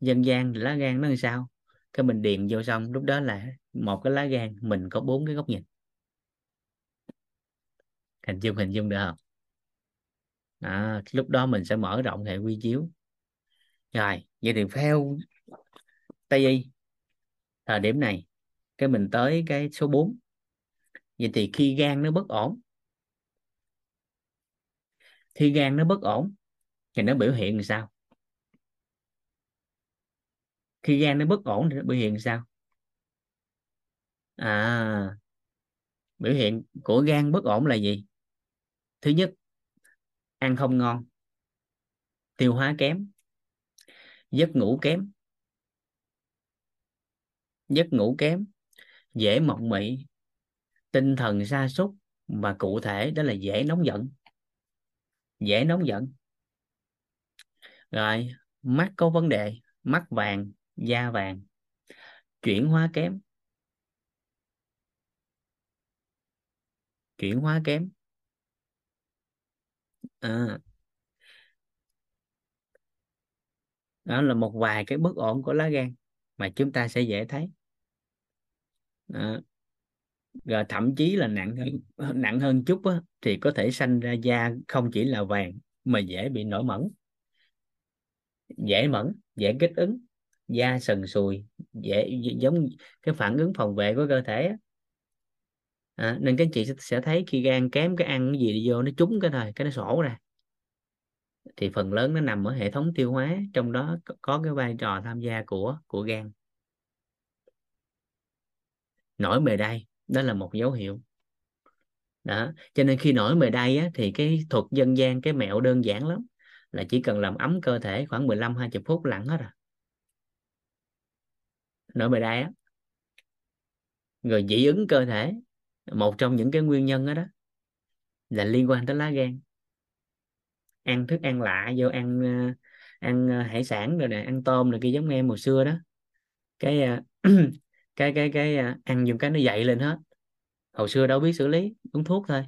Dân gian thì lá gan nó làm sao? Cái mình điền vô xong lúc đó là một cái lá gan mình có bốn cái góc nhìn hình dung hình dung được không? À, lúc đó mình sẽ mở rộng hệ quy chiếu. Rồi vậy thì theo tây y thời điểm này cái mình tới cái số 4 vậy thì khi gan nó bất ổn khi gan nó bất ổn thì nó biểu hiện làm sao? Khi gan nó bất ổn thì nó biểu hiện sao? À biểu hiện của gan bất ổn là gì? Thứ nhất, ăn không ngon. Tiêu hóa kém. Giấc ngủ kém. Giấc ngủ kém, dễ mộng mị. Tinh thần sa sút và cụ thể đó là dễ nóng giận. Dễ nóng giận. Rồi, mắt có vấn đề, mắt vàng, da vàng. Chuyển hóa kém. Chuyển hóa kém à, đó là một vài cái bất ổn của lá gan mà chúng ta sẽ dễ thấy đó. rồi thậm chí là nặng hơn nặng hơn chút á, thì có thể sanh ra da không chỉ là vàng mà dễ bị nổi mẩn dễ mẩn dễ kích ứng da sần sùi dễ giống cái phản ứng phòng vệ của cơ thể á. À, nên các chị sẽ thấy khi gan kém cái ăn cái gì đi vô nó trúng cái thôi cái nó sổ ra. Thì phần lớn nó nằm ở hệ thống tiêu hóa trong đó có cái vai trò tham gia của của gan. Nổi mề đay đó là một dấu hiệu. Đó cho nên khi nổi mề đay á, thì cái thuật dân gian cái mẹo đơn giản lắm là chỉ cần làm ấm cơ thể khoảng 15 20 phút lặn hết rồi. Nổi mề đay á. Rồi dị ứng cơ thể một trong những cái nguyên nhân đó, đó là liên quan tới lá gan. Ăn thức ăn lạ vô ăn ờ, ăn ờ, hải sản rồi nè ăn tôm rồi kia giống em hồi xưa đó. Cái ờ, cái cái cái ăn dùng cái nó dậy lên hết. Hồi xưa đâu biết xử lý uống thuốc thôi.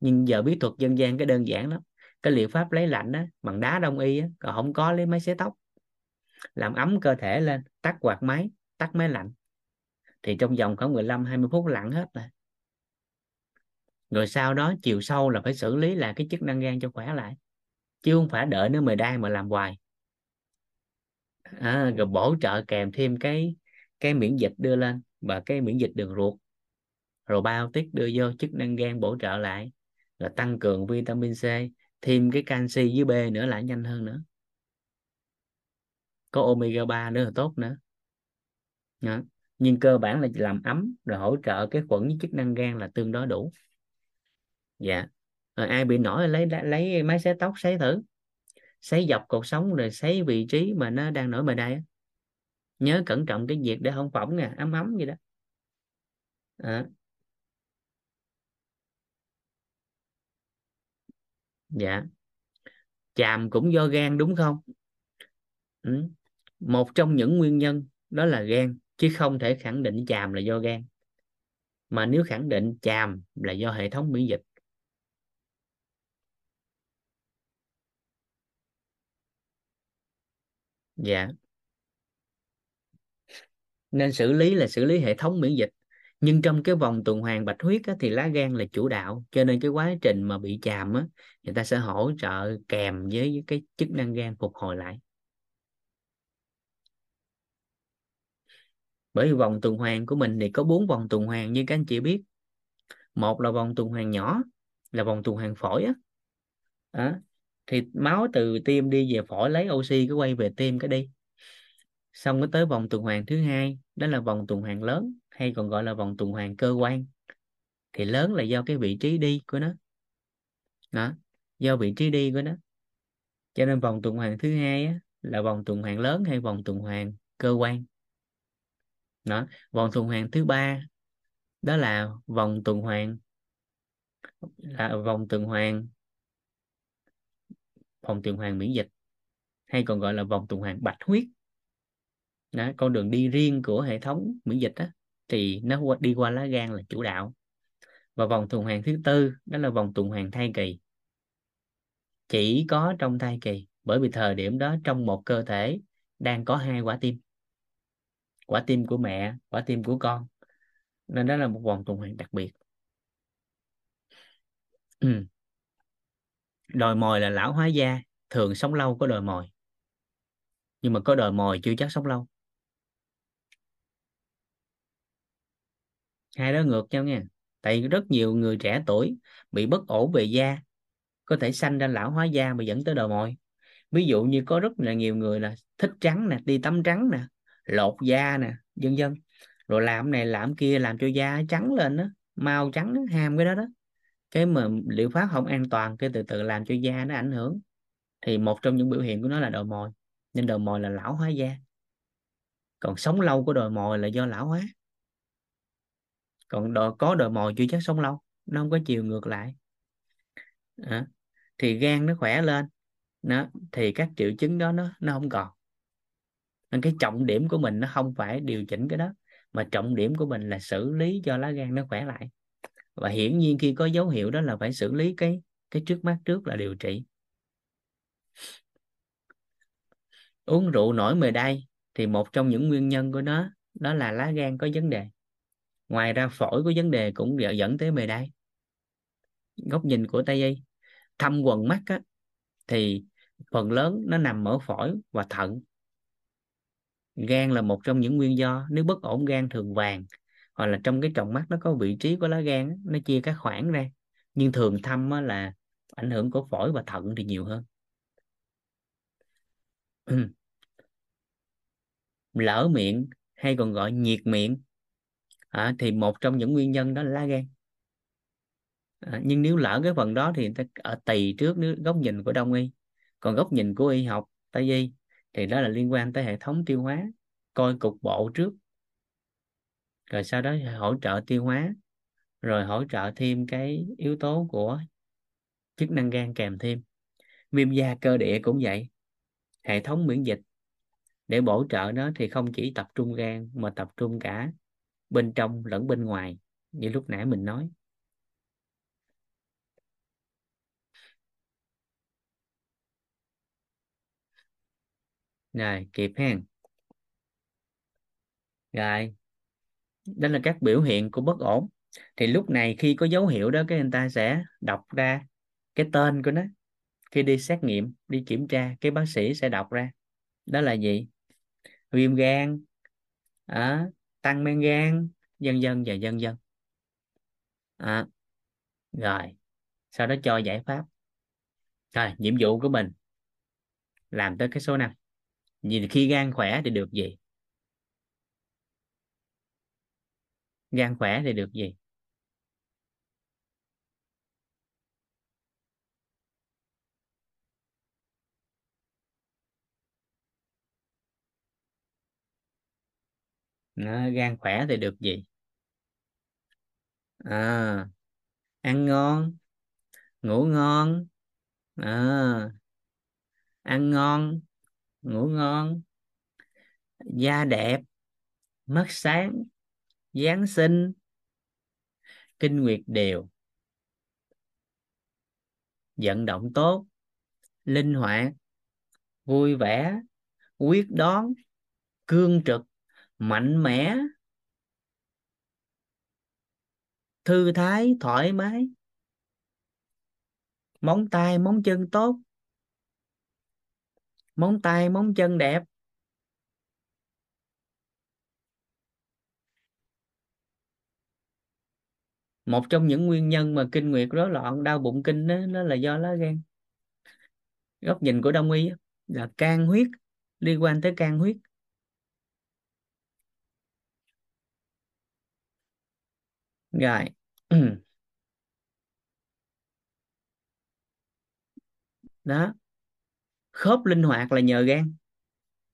Nhưng giờ biết thuật dân gian cái đơn giản lắm. Cái liệu pháp lấy lạnh đó bằng đá đông y á, còn không có lấy máy xế tóc. Làm ấm cơ thể lên tắt quạt máy tắt máy lạnh. Thì trong vòng khoảng 15 20 phút lặn hết rồi rồi sau đó chiều sâu là phải xử lý là cái chức năng gan cho khỏe lại chứ không phải đợi nó mời đai mà làm hoài. À, rồi bổ trợ kèm thêm cái cái miễn dịch đưa lên và cái miễn dịch đường ruột. Rồi bao tiết đưa vô chức năng gan bổ trợ lại rồi tăng cường vitamin C thêm cái canxi với B nữa lại nhanh hơn nữa. Có omega 3 nữa là tốt nữa. Đó. nhưng cơ bản là làm ấm rồi hỗ trợ cái khuẩn với chức năng gan là tương đối đủ dạ. Rồi ai bị nổi lấy lấy máy xé tóc, xé thử. Xé dọc cột sống rồi xé vị trí mà nó đang nổi mề đây nhớ cẩn trọng cái việc để không phỏng nè, ấm ấm vậy đó. À. dạ. Chàm cũng do gan đúng không? Ừ. một trong những nguyên nhân đó là gan, chứ không thể khẳng định chàm là do gan. Mà nếu khẳng định chàm là do hệ thống miễn dịch dạ. Nên xử lý là xử lý hệ thống miễn dịch. Nhưng trong cái vòng tuần hoàn bạch huyết á, thì lá gan là chủ đạo. Cho nên cái quá trình mà bị chàm á người ta sẽ hỗ trợ kèm với cái chức năng gan phục hồi lại. Bởi vì vòng tuần hoàn của mình thì có bốn vòng tuần hoàn như các anh chị biết. Một là vòng tuần hoàn nhỏ là vòng tuần hoàn phổi á. À, thì máu từ tim đi về phổi lấy oxy cứ quay về tim cái đi. Xong mới tới vòng tuần hoàn thứ hai đó là vòng tuần hoàn lớn hay còn gọi là vòng tuần hoàn cơ quan. Thì lớn là do cái vị trí đi của nó. Đó do vị trí đi của nó. Cho nên vòng tuần hoàn thứ hai á, là vòng tuần hoàn lớn hay vòng tuần hoàn cơ quan. Đó vòng tuần hoàn thứ ba đó là vòng tuần hoàn là vòng tuần hoàn vòng tuần hoàn miễn dịch hay còn gọi là vòng tuần hoàn bạch huyết. Đó, con đường đi riêng của hệ thống miễn dịch đó, thì nó đi qua lá gan là chủ đạo. Và vòng tuần hoàn thứ tư đó là vòng tuần hoàn thai kỳ. Chỉ có trong thai kỳ bởi vì thời điểm đó trong một cơ thể đang có hai quả tim quả tim của mẹ quả tim của con. Nên đó là một vòng tuần hoàn đặc biệt. Ừ đòi mồi là lão hóa da thường sống lâu có đòi mồi nhưng mà có đòi mồi chưa chắc sống lâu. Hai đó ngược nhau nha tại rất nhiều người trẻ tuổi bị bất ổn về da có thể sanh ra lão hóa da mà dẫn tới đòi mồi ví dụ như có rất là nhiều người là thích trắng nè đi tắm trắng nè lột da nè vân vân. Rồi làm này làm kia làm cho da trắng lên đó mau trắng đó, ham cái đó đó cái mà liệu pháp không an toàn cái từ từ làm cho da nó ảnh hưởng. Thì một trong những biểu hiện của nó là đồi mồi nên đồi mồi là lão hóa da. Còn sống lâu của đồi mồi là do lão hóa. Còn đồi, có đồi mồi chưa chắc sống lâu nó không có chiều ngược lại. À, thì gan nó khỏe lên nó thì các triệu chứng đó nó nó không còn. Nên cái trọng điểm của mình nó không phải điều chỉnh cái đó mà trọng điểm của mình là xử lý cho lá gan nó khỏe lại và hiển nhiên khi có dấu hiệu đó là phải xử lý cái cái trước mắt trước là điều trị. Uống rượu nổi mề đay thì một trong những nguyên nhân của nó đó là lá gan có vấn đề. Ngoài ra phổi có vấn đề cũng dẫn tới mề đay góc nhìn của tây y thâm quần mắt á, thì phần lớn nó nằm ở phổi và thận. Gan là một trong những nguyên do nếu bất ổn gan thường vàng hoặc là trong cái tròng mắt nó có vị trí của lá gan nó chia các khoảng ra. Nhưng thường thâm là ảnh hưởng của phổi và thận thì nhiều hơn. Lỡ miệng hay còn gọi nhiệt miệng à, thì một trong những nguyên nhân đó là lá gan. À, nhưng nếu lỡ cái phần đó thì người ta ở tỳ trước nếu góc nhìn của đông y. Còn góc nhìn của y học tây y thì đó là liên quan tới hệ thống tiêu hóa coi cục bộ trước rồi sau đó hỗ trợ tiêu hóa, rồi hỗ trợ thêm cái yếu tố của chức năng gan kèm thêm. Viêm da cơ địa cũng vậy, hệ thống miễn dịch. Để bổ trợ nó thì không chỉ tập trung gan mà tập trung cả bên trong lẫn bên ngoài, như lúc nãy mình nói. Rồi, kịp ha rồi đó là các biểu hiện của bất ổn. Thì lúc này khi có dấu hiệu đó cái người ta sẽ đọc ra cái tên của nó. Khi đi xét nghiệm đi kiểm tra cái bác sĩ sẽ đọc ra. Đó là gì? Viêm gan à, tăng men gan dân dân và dân dân à, rồi sau đó cho giải pháp. Rồi nhiệm vụ của mình làm tới cái số 5 vì khi gan khỏe thì được gì? Gan khỏe thì được gì? Đó, gan khỏe thì được gì? À, ăn ngon ngủ ngon. À, ăn ngon ngủ ngon. Da đẹp mắt sáng. Giáng sinh. Kinh nguyệt đều. Vận động tốt. Linh hoạt. Vui vẻ. Quyết đoán. Cương trực. Mạnh mẽ. Thư thái. Thoải mái. Móng tay, móng chân tốt. Móng tay, móng chân đẹp. Một trong những nguyên nhân mà kinh nguyệt rối loạn đau bụng kinh đó, nó là do lá gan. Góc nhìn của đông y là can huyết liên quan tới can huyết. Rồi. Đó. Khớp linh hoạt là nhờ gan.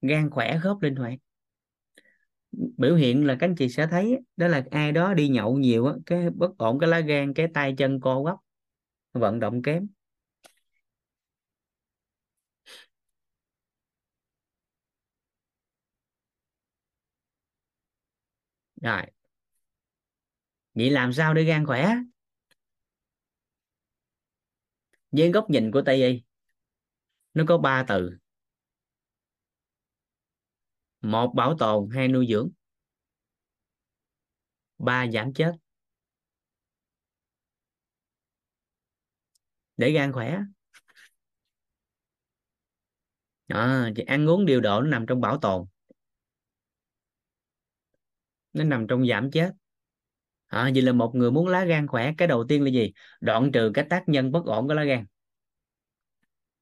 Gan khỏe khớp linh hoạt biểu hiện là các anh chị sẽ thấy đó là ai đó đi nhậu nhiều á, cái bất ổn cái lá gan, cái tay chân co quắp, vận động kém. Rồi. Vậy làm sao để gan khỏe? Với góc nhìn của tây y, nó có ba từ một bảo tồn. Hai nuôi dưỡng. Ba giảm chết. Để gan khỏe. À, thì ăn uống điều độ nó nằm trong bảo tồn. Nó nằm trong giảm chết. À, vậy là một người muốn lá gan khỏe cái đầu tiên là gì? Đoạn trừ cái tác nhân bất ổn của lá gan.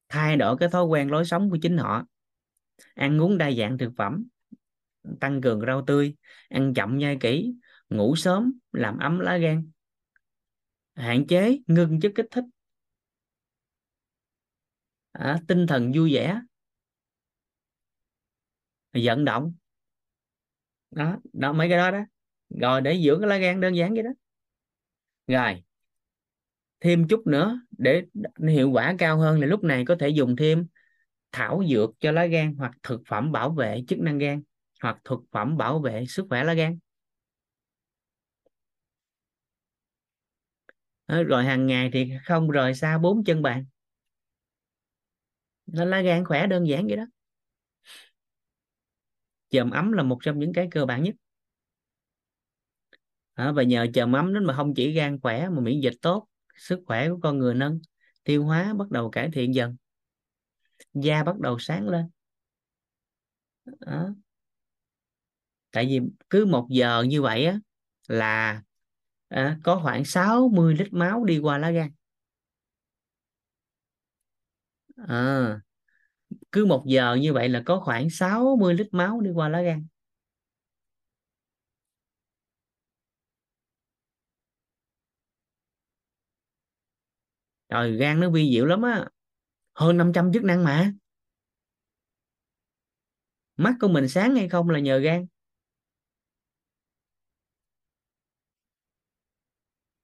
Thay đổi cái thói quen lối sống của chính họ ăn uống đa dạng thực phẩm tăng cường rau tươi ăn chậm nhai kỹ ngủ sớm làm ấm lá gan. Hạn chế ngưng chất kích thích. À, tinh thần vui vẻ. Vận động. Đó đó mấy cái đó đó. Rồi để dưỡng cái lá gan đơn giản vậy đó. Rồi thêm chút nữa để hiệu quả cao hơn là lúc này có thể dùng thêm thảo dược cho lá gan hoặc thực phẩm bảo vệ chức năng gan hoặc thực phẩm bảo vệ sức khỏe lá gan. Ờ, rồi hàng ngày thì không rời xa bốn chân bàn. Nó lá gan khỏe đơn giản vậy đó. Chườm ấm là một trong những cái cơ bản nhất. À, và nhờ chườm ấm đến mà không chỉ gan khỏe mà miễn dịch tốt sức khỏe của con người nâng tiêu hóa bắt đầu cải thiện dần da bắt đầu sáng lên. Đó. tại vì cứ một giờ như vậy á là à, có khoảng 60 lít máu đi qua lá gan. À, cứ một giờ như vậy là có khoảng 60 lít máu đi qua lá gan. Rồi gan nó vi diệu lắm á hơn 500 chức năng mà. Mắt của mình sáng hay không là nhờ gan.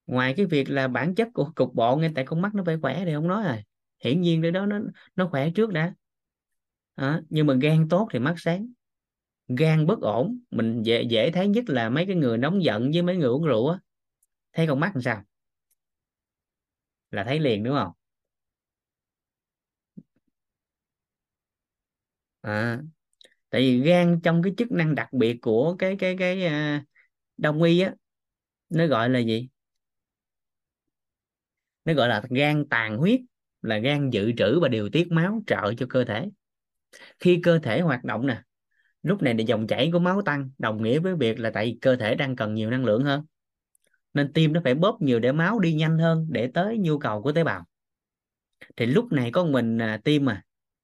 Ngoài cái việc là bản chất của cục bộ ngay tại con mắt nó phải khỏe thì không nói rồi hiển nhiên cái đó nó nó khỏe trước đã. À, nhưng mà gan tốt thì mắt sáng. Gan bất ổn mình dễ dễ thấy nhất là mấy cái người nóng giận với mấy người uống rượu á. Thấy con mắt làm sao? Là thấy liền đúng không? À, tại vì gan trong cái chức năng đặc biệt của cái cái cái uh, đông y á nó gọi là gì? Nó gọi là gan tàn huyết là gan dự trữ và điều tiết máu trợ cho cơ thể. Khi cơ thể hoạt động nè lúc này thì dòng chảy của máu tăng đồng nghĩa với việc là tại vì cơ thể đang cần nhiều năng lượng hơn nên tim nó phải bóp nhiều để máu đi nhanh hơn để tới nhu cầu của tế bào. Thì lúc này có mình à, tim mà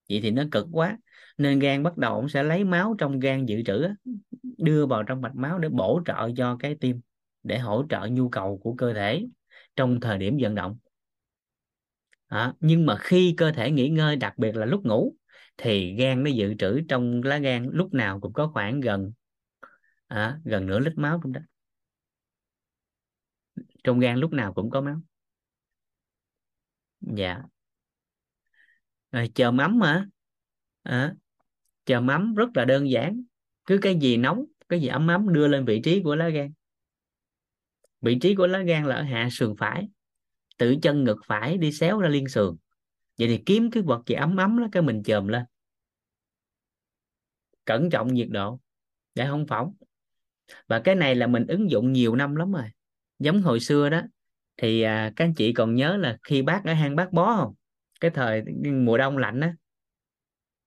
vậy thì nó cực quá nên gan bắt đầu cũng sẽ lấy máu trong gan dự trữ đưa vào trong mạch máu để bổ trợ cho cái tim để hỗ trợ nhu cầu của cơ thể trong thời điểm vận động. À, nhưng mà khi cơ thể nghỉ ngơi đặc biệt là lúc ngủ thì gan nó dự trữ trong lá gan lúc nào cũng có khoảng gần à, gần nửa lít máu trong đó. Trong gan lúc nào cũng có máu. Dạ. Rồi chờ mắm mà à, ờ chờ mắm rất là đơn giản. Cứ cái gì nóng cái gì ấm ấm đưa lên vị trí của lá gan. Vị trí của lá gan là ở hạ sườn phải. Từ chân ngực phải đi xéo ra liên sườn. Vậy thì kiếm cái vật gì ấm ấm đó cái mình chồm lên. Cẩn trọng nhiệt độ. Để không phỏng. Và cái này là mình ứng dụng nhiều năm lắm rồi. Giống hồi xưa đó thì à, các anh chị còn nhớ là khi bác ở hang bác bó không? Cái thời mùa đông lạnh á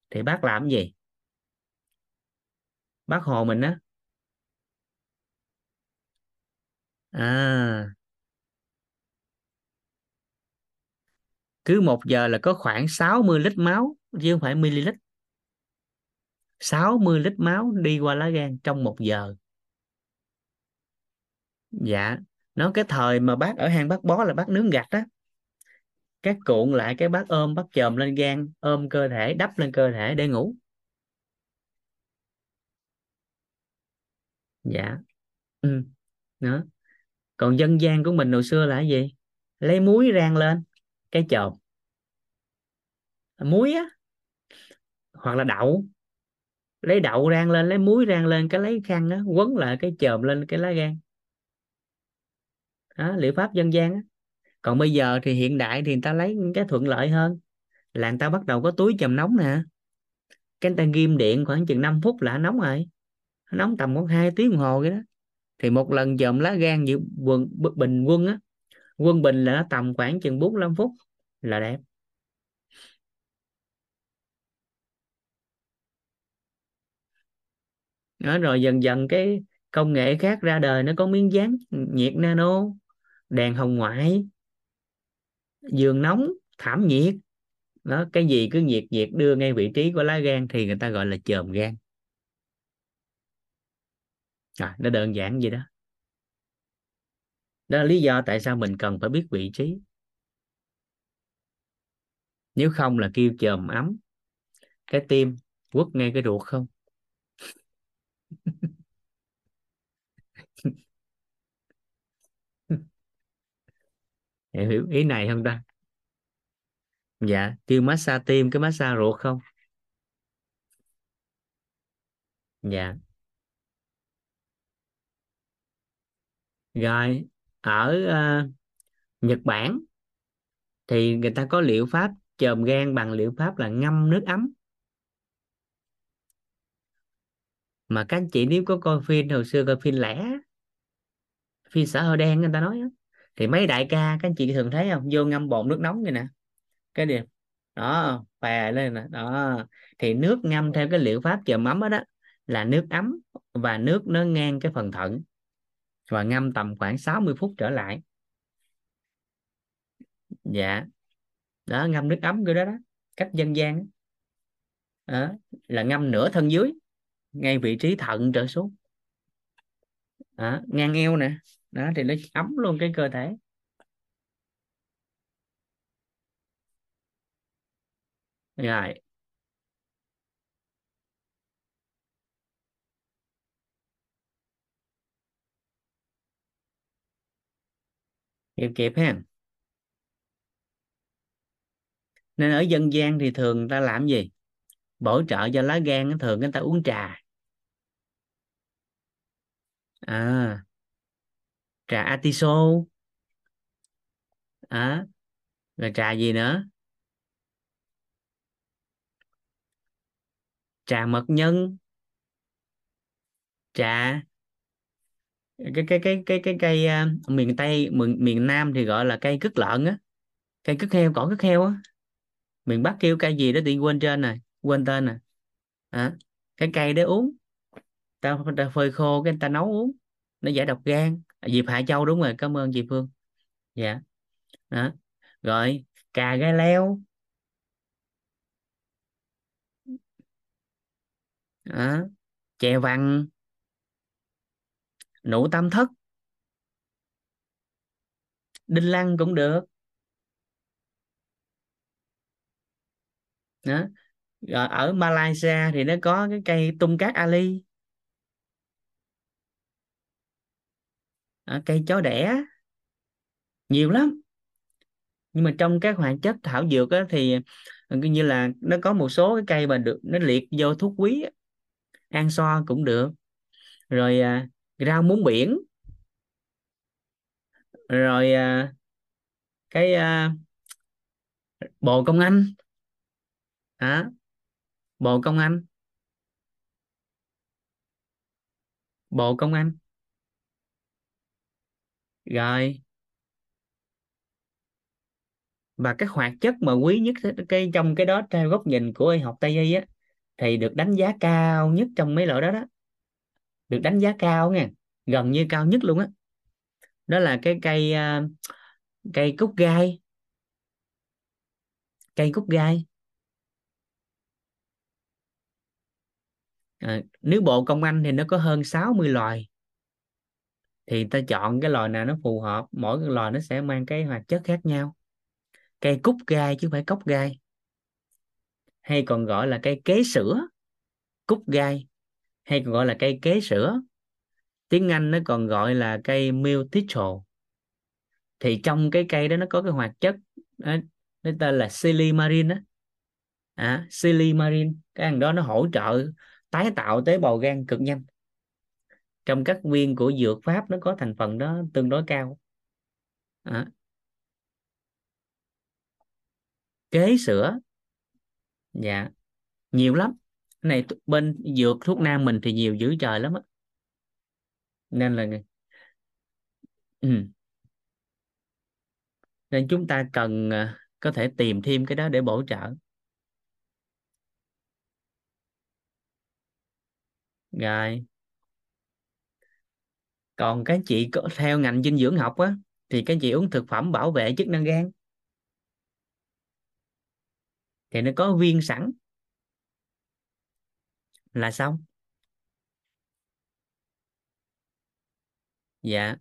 thì bác làm gì? Bác hồ mình á. À. Cứ một giờ là có khoảng 60 lít máu, chứ không phải ml 60 lít máu đi qua lá gan trong một giờ. Dạ. Nó cái thời mà bác ở hang bác bó là bác nướng gạch á. Các cuộn lại cái bác ôm bác chồm lên gan, ôm cơ thể, đắp lên cơ thể để ngủ. Dạ. Ừ. đó. Còn dân gian của mình hồi xưa là cái gì? Lấy muối rang lên, cái chồm muối á, hoặc là đậu. Lấy đậu rang lên, lấy muối rang lên, cái lấy khăn á, quấn lại cái chồm lên cái lá gan. Đó, liệu pháp dân gian á. Còn bây giờ thì hiện đại thì người ta lấy cái thuận lợi hơn, là người ta bắt đầu có túi chầm nóng nè. Cái người ta ghim điện khoảng chừng 5 phút là nóng rồi nóng tầm khoảng hai tiếng đồng hồ vậy đó. Thì một lần dòm lá gan như quần bình quân á quân bình là nó tầm khoảng chừng 45 phút là đẹp. Đó, rồi dần dần cái công nghệ khác ra đời nó có miếng dán nhiệt nano đèn hồng ngoại giường nóng thảm nhiệt. Đó cái gì cứ nhiệt nhiệt đưa ngay vị trí của lá gan thì người ta gọi là chòm gan à, nó đơn giản vậy đó. Đó là lý do tại sao mình cần phải biết vị trí. Nếu không là kêu chòm ấm. Cái tim quất ngay cái ruột không? Hiểu hiểu ý này không ta? Dạ kêu massage tim cái massage ruột không? Dạ. Rồi ở uh, Nhật Bản thì người ta có liệu pháp chòm gan bằng liệu pháp là ngâm nước ấm. Mà các anh chị nếu có coi phim hồi xưa coi phim lẻ phim xã hội đen người ta nói đó, thì mấy đại ca các anh chị thường thấy không? Vô ngâm bồn nước nóng vậy nè. Cái điều đó phè lên nè đó. Thì nước ngâm theo cái liệu pháp chườm ấm đó, đó là nước ấm và nước nó ngang cái phần thận và ngâm tầm khoảng 60 phút trở lại. Dạ. Đó ngâm nước ấm cái đó đó cách dân gian đó. là ngâm nửa thân dưới ngay vị trí thận trở xuống. Đó, ngang eo nè. Đó thì nó ấm luôn cái cơ thể. Rồi kịp kịp ha. Nên ở dân gian thì thường người ta làm gì? Bổ trợ cho lá gan, thường người ta uống trà. À trà atiso. À rồi trà gì nữa? Trà mật nhân. Trà cái cái cái cái cái cây uh, miền tây miền miền nam thì gọi là cây cứt lợn á. Cây cứt heo cỏ cứt heo á. Miền bắc kêu cây gì đó tự quên trên này quên tên nè à, cái cây để uống ta, ta phơi khô cái ta nấu uống nó giải độc gan. À, Diệp Hạ Châu đúng rồi cảm ơn chị Phương. Dạ đó rồi cà gai leo. À, chè vằn nụ tam thất. Đinh lăng cũng được. Đó. Rồi ở Malaysia thì nó có cái cây tung cát ali. À, cây chó đẻ. Nhiều lắm. Nhưng mà trong các hoạt chất thảo dược á, thì ờ, như là nó có một số cái cây mà được nó liệt vô thuốc quý á. so cũng được. Rồi à, rau muống biển. Rồi à, cái à, bồ công anh. À, bồ công anh. Bồ công anh. Rồi. Và cái hoạt chất mà quý nhất cái trong cái đó theo góc nhìn của y học tây y á thì được đánh giá cao nhất trong mấy loại đó đó được đánh giá cao nha gần như cao nhất luôn á. Đó. là cái cây uh, cây cúc gai. Cây cúc gai. À, nếu bộ công anh thì nó có hơn 60 loài. Thì ta chọn cái loài nào nó phù hợp mỗi cái loài nó sẽ mang cái hoạt chất khác nhau. Cây cúc gai chứ không phải cốc gai. Hay còn gọi là cây kế sữa cúc gai hay còn gọi là cây kế sữa. Tiếng Anh nó còn gọi là cây miltitol thì trong cái cây đó nó có cái hoạt chất nó, nó tên là silimarin á. À, silimarin cái hàng đó nó hỗ trợ tái tạo tế bào gan cực nhanh. Trong các viên của dược pháp nó có thành phần đó tương đối cao. À. kế sữa. Dạ nhiều lắm này bên dược thuốc nam mình thì nhiều dữ trời lắm á. Nên là ừ. nên chúng ta cần ờ, có thể tìm thêm cái đó để bổ trợ. Rồi. Còn các chị có theo ngành dinh dưỡng học á, thì các chị uống thực phẩm bảo vệ chức năng gan. Thì nó có viên sẵn là xong. Dạ.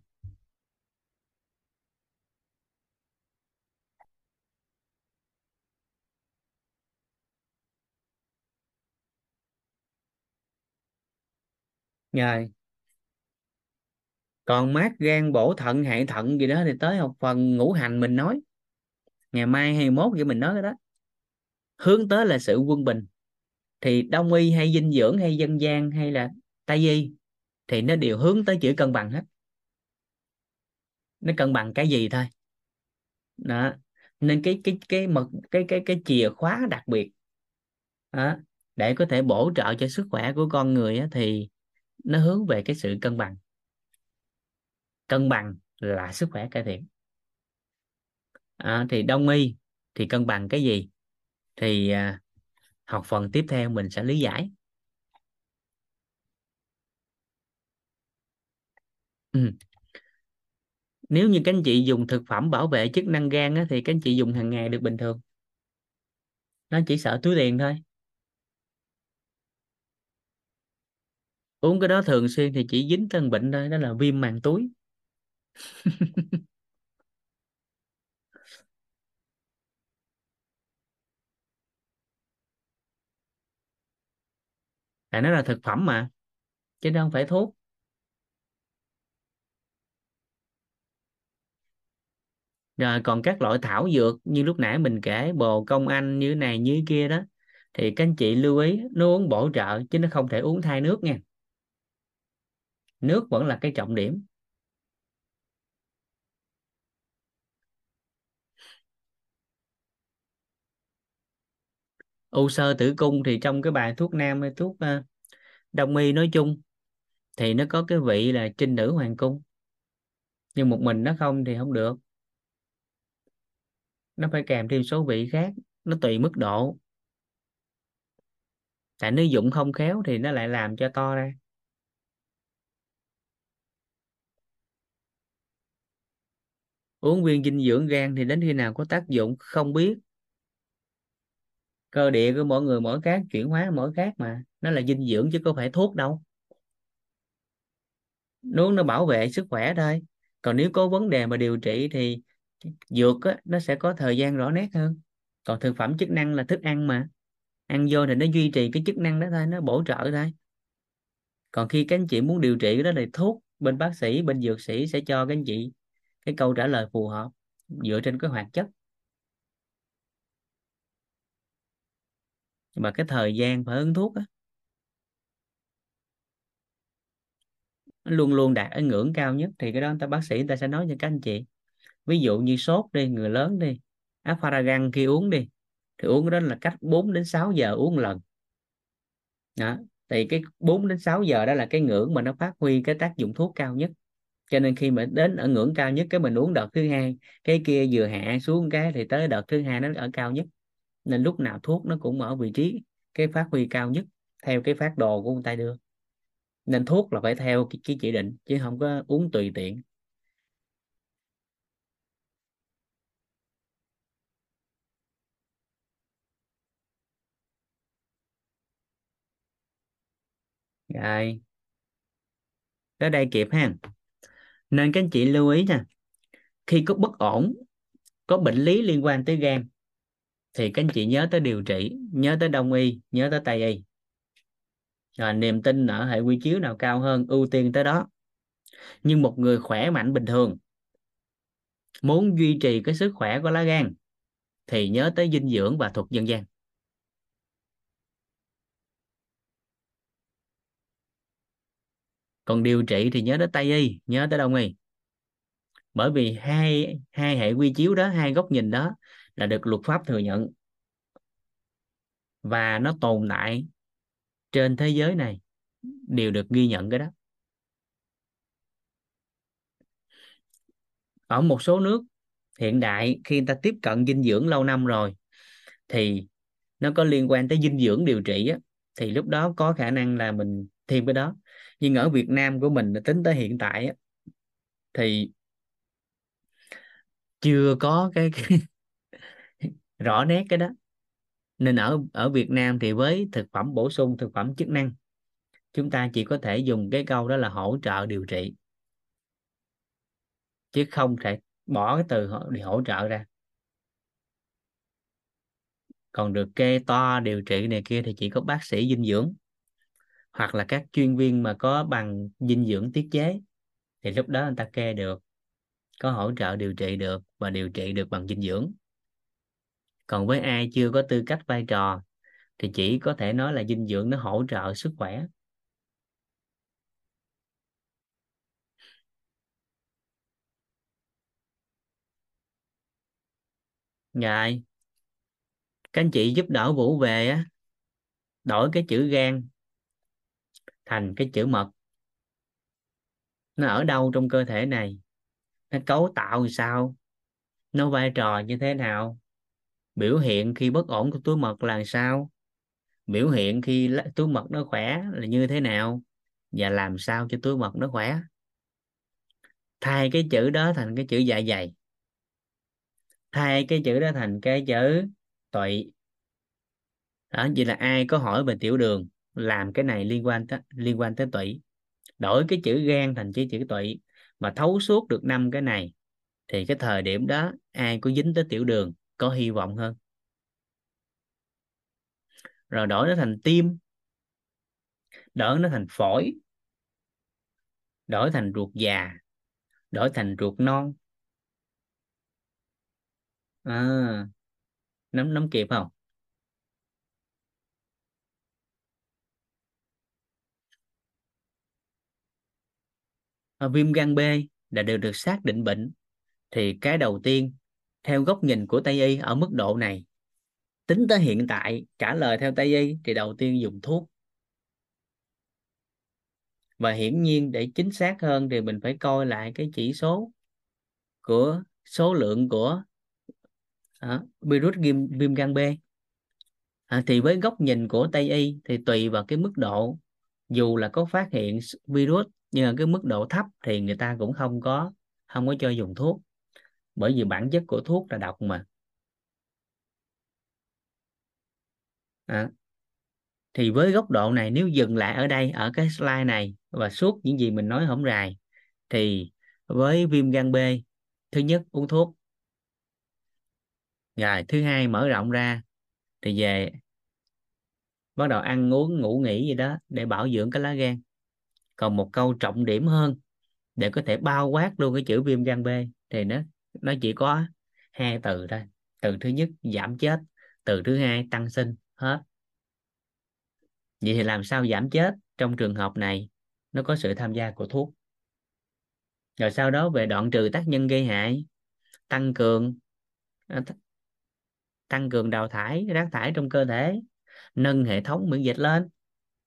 Rồi. Còn mát gan bổ thận, hệ thận gì đó thì tới học phần ngũ hành mình nói. Ngày mai hay mốt vậy mình nói cái đó. Hướng tới là sự quân bình thì đông y hay dinh dưỡng hay dân gian hay là tây y thì nó đều hướng tới chữ cân bằng hết. Nó cân bằng cái gì thôi. Đó. Nên cái cái cái mật cái cái cái chìa khóa đặc biệt đó, để có thể bổ trợ cho sức khỏe của con người á, thì nó hướng về cái sự cân bằng. Cân bằng là sức khỏe cải thiện. À, thì đông y thì cân bằng cái gì? Thì à, học phần tiếp theo mình sẽ lý giải. Ừ. nếu như các anh chị dùng thực phẩm bảo vệ chức năng gan á, thì các anh chị dùng hàng ngày được bình thường. Nó chỉ sợ túi tiền thôi. Uống cái đó thường xuyên thì chỉ dính tân bệnh thôi đó là viêm màng túi. tại nó là thực phẩm mà chứ không phải thuốc. Rồi, còn các loại thảo dược như lúc nãy mình kể, bồ công anh như này, như kia đó, thì các anh chị lưu ý, nó uống bổ trợ chứ nó không thể uống thay nước nha. Nước vẫn là cái trọng điểm. U sơ tử cung thì trong cái bài thuốc nam hay thuốc uh, đông y nói chung thì nó có cái vị là trinh nữ hoàng cung. Nhưng một mình nó không thì không được. Nó phải kèm thêm số vị khác nó tùy mức độ. Tại nếu dụng không khéo thì nó lại làm cho to ra. Uống viên dinh dưỡng gan thì đến khi nào có tác dụng không biết cơ địa của mỗi người mỗi khác chuyển hóa mỗi khác mà. Nó là dinh dưỡng chứ có phải thuốc đâu. Uống nó bảo vệ sức khỏe thôi. Còn nếu có vấn đề mà điều trị thì dược á, nó sẽ có thời gian rõ nét hơn. Còn thực phẩm chức năng là thức ăn mà. Ăn vô thì nó duy trì cái chức năng đó thôi nó bổ trợ thôi. Còn khi các anh chị muốn điều trị đó là thuốc bên bác sĩ bên dược sĩ sẽ cho các anh chị cái câu trả lời phù hợp dựa trên cái hoạt chất. Mà cái thời gian phải uống thuốc á luôn luôn đạt ở ngưỡng cao nhất, thì cái đó người ta, bác sĩ người ta sẽ nói cho các anh chị. Ví dụ như sốt đi, người lớn đi asparagan khi uống đi, thì uống đó là cách 4 đến 6 giờ uống lần. Đó, thì cái 4 đến 6 giờ đó là cái ngưỡng mà nó phát huy cái tác dụng thuốc cao nhất. Cho nên khi mà đến ở ngưỡng cao nhất, cái mình uống đợt thứ hai, cái kia vừa hạ xuống cái, thì tới đợt thứ hai nó ở cao nhất nên lúc nào thuốc nó cũng ở vị trí cái phát huy cao nhất theo cái phát đồ của người ta đưa. Nên thuốc là phải theo cái, cái chỉ định chứ không có uống tùy tiện. Rồi. Tới đây kịp ha. Nên các anh chị lưu ý nè. Khi có bất ổn có bệnh lý liên quan tới gan thì các anh chị nhớ tới điều trị, nhớ tới đông y, nhớ tới tây y. Rồi, niềm tin ở hệ quy chiếu nào cao hơn, ưu tiên tới đó. Nhưng một người khỏe mạnh bình thường, muốn duy trì cái sức khỏe của lá gan, thì nhớ tới dinh dưỡng và thuật dân gian. Còn điều trị thì nhớ tới tây y, nhớ tới đông y. Bởi vì hai hai hệ quy chiếu đó, hai góc nhìn đó là được luật pháp thừa nhận. Và nó tồn tại trên thế giới này đều được ghi nhận cái đó. Ở một số nước hiện đại khi người ta tiếp cận dinh dưỡng lâu năm rồi thì nó có liên quan tới dinh dưỡng điều trị á, thì lúc đó có khả năng là mình thêm cái đó. Nhưng ở Việt Nam của mình tính tới hiện tại á, thì chưa có cái, cái rõ nét cái đó. Nên ở ở Việt Nam thì với thực phẩm bổ sung thực phẩm chức năng chúng ta chỉ có thể dùng cái câu đó là hỗ trợ điều trị. Chứ không thể bỏ cái từ hỗ, hỗ trợ ra. Còn được kê to điều trị này kia thì chỉ có bác sĩ dinh dưỡng hoặc là các chuyên viên mà có bằng dinh dưỡng tiết chế. Thì lúc đó người ta kê được có hỗ trợ điều trị được và điều trị được bằng dinh dưỡng còn với ai chưa có tư cách vai trò, thì chỉ có thể nói là dinh dưỡng nó hỗ trợ sức khỏe. Rồi các anh chị giúp đỡ Vũ về á, đổi cái chữ gan thành cái chữ mật. Nó ở đâu trong cơ thể này? Nó cấu tạo sao? Nó vai trò như thế nào? Biểu hiện khi bất ổn của túi mật là sao? Biểu hiện khi túi mật nó khỏe là như thế nào? Và làm sao cho túi mật nó khỏe? Thay cái chữ đó thành cái chữ dạ dày. Thay cái chữ đó thành cái chữ tụy đó, vậy là ai có hỏi về tiểu đường, làm cái này liên quan tới, liên quan tới tụy. Đổi cái chữ gan thành cái chữ tụy mà thấu suốt được năm cái này, thì cái thời điểm đó, ai có dính tới tiểu đường có hy vọng hơn. Rồi đổi nó thành tim đổi nó thành phổi đổi thành ruột già đổi thành ruột non. À, nắm nắm kịp không? À, viêm gan B là đều được xác định bệnh thì cái đầu tiên theo góc nhìn của Tây y ở mức độ này tính tới hiện tại trả lời theo Tây y thì đầu tiên dùng thuốc. Và hiển nhiên để chính xác hơn thì mình phải coi lại cái chỉ số của số lượng của à, virus viêm, viêm gan B. À, thì với góc nhìn của Tây y thì tùy vào cái mức độ dù là có phát hiện virus nhưng mà cái mức độ thấp thì người ta cũng không có không có cho dùng thuốc bởi vì bản chất của thuốc là độc mà. À, thì với góc độ này nếu dừng lại ở đây ở cái slide này và suốt những gì mình nói không rài thì với viêm gan B thứ nhất uống thuốc. Rồi thứ hai mở rộng ra thì về bắt đầu ăn uống ngủ nghỉ gì đó để bảo dưỡng cái lá gan. Còn một câu trọng điểm hơn để có thể bao quát luôn cái chữ viêm gan B thì nó nó chỉ có hai từ thôi. Từ thứ nhất, giảm chết. Từ thứ hai, tăng sinh. Hết. Vậy thì làm sao giảm chết? Trong trường hợp này, nó có sự tham gia của thuốc. Rồi sau đó về đoạn trừ tác nhân gây hại, tăng cường à, tăng cường đào thải, rác thải trong cơ thể, nâng hệ thống miễn dịch lên.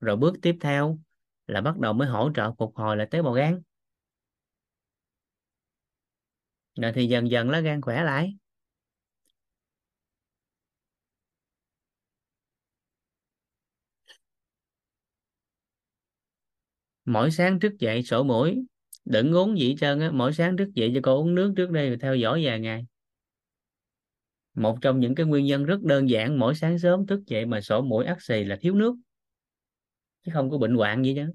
Rồi bước tiếp theo là bắt đầu mới hỗ trợ phục hồi lại tế bào gan. Rồi thì dần dần lá gan khỏe lại. Mỗi sáng thức dậy sổ mũi, đừng uống gì hết trơn á. Mỗi sáng thức dậy cho cô uống nước trước đây rồi theo dõi vài ngày. Một trong những cái nguyên nhân rất đơn giản, mỗi sáng sớm thức dậy mà sổ mũi ắt xì là thiếu nước, chứ không có bệnh hoạn gì chứ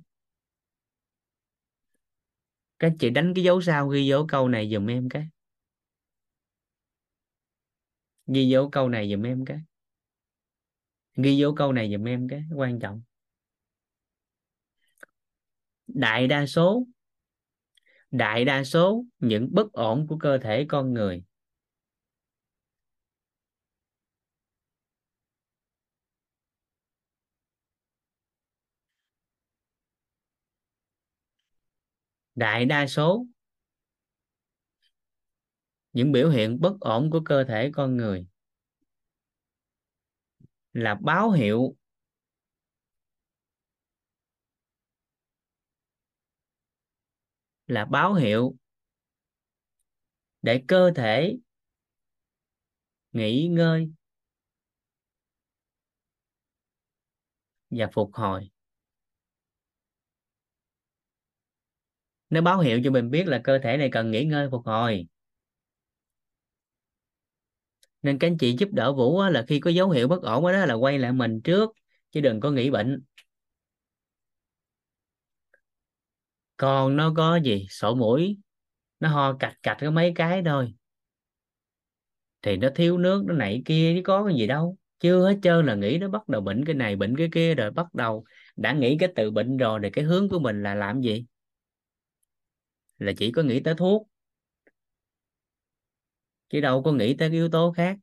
các chị đánh cái dấu sao ghi dấu câu này dùm em cái. Ghi dấu câu này dùm em cái. Ghi dấu câu này dùm em cái, quan trọng. Đại đa số, đại đa số những bất ổn của cơ thể con người đại đa số. Những biểu hiện bất ổn của cơ thể con người là báo hiệu là báo hiệu để cơ thể nghỉ ngơi và phục hồi. Nó báo hiệu cho mình biết là cơ thể này cần nghỉ ngơi phục hồi. Nên các anh chị giúp đỡ Vũ là khi có dấu hiệu bất ổn đó là quay lại mình trước, chứ đừng có nghĩ bệnh. Còn nó có gì? Sổ mũi. Nó ho cạch cạch có mấy cái thôi. Thì nó thiếu nước, nó nảy kia chứ có cái gì đâu. Chưa hết trơn là nghĩ nó bắt đầu bệnh cái này, bệnh cái kia, rồi bắt đầu đã nghĩ cái từ bệnh rồi, thì cái hướng của mình là làm gì? Là chỉ có nghĩ tới thuốc, chứ đâu có nghĩ tới cái yếu tố khác.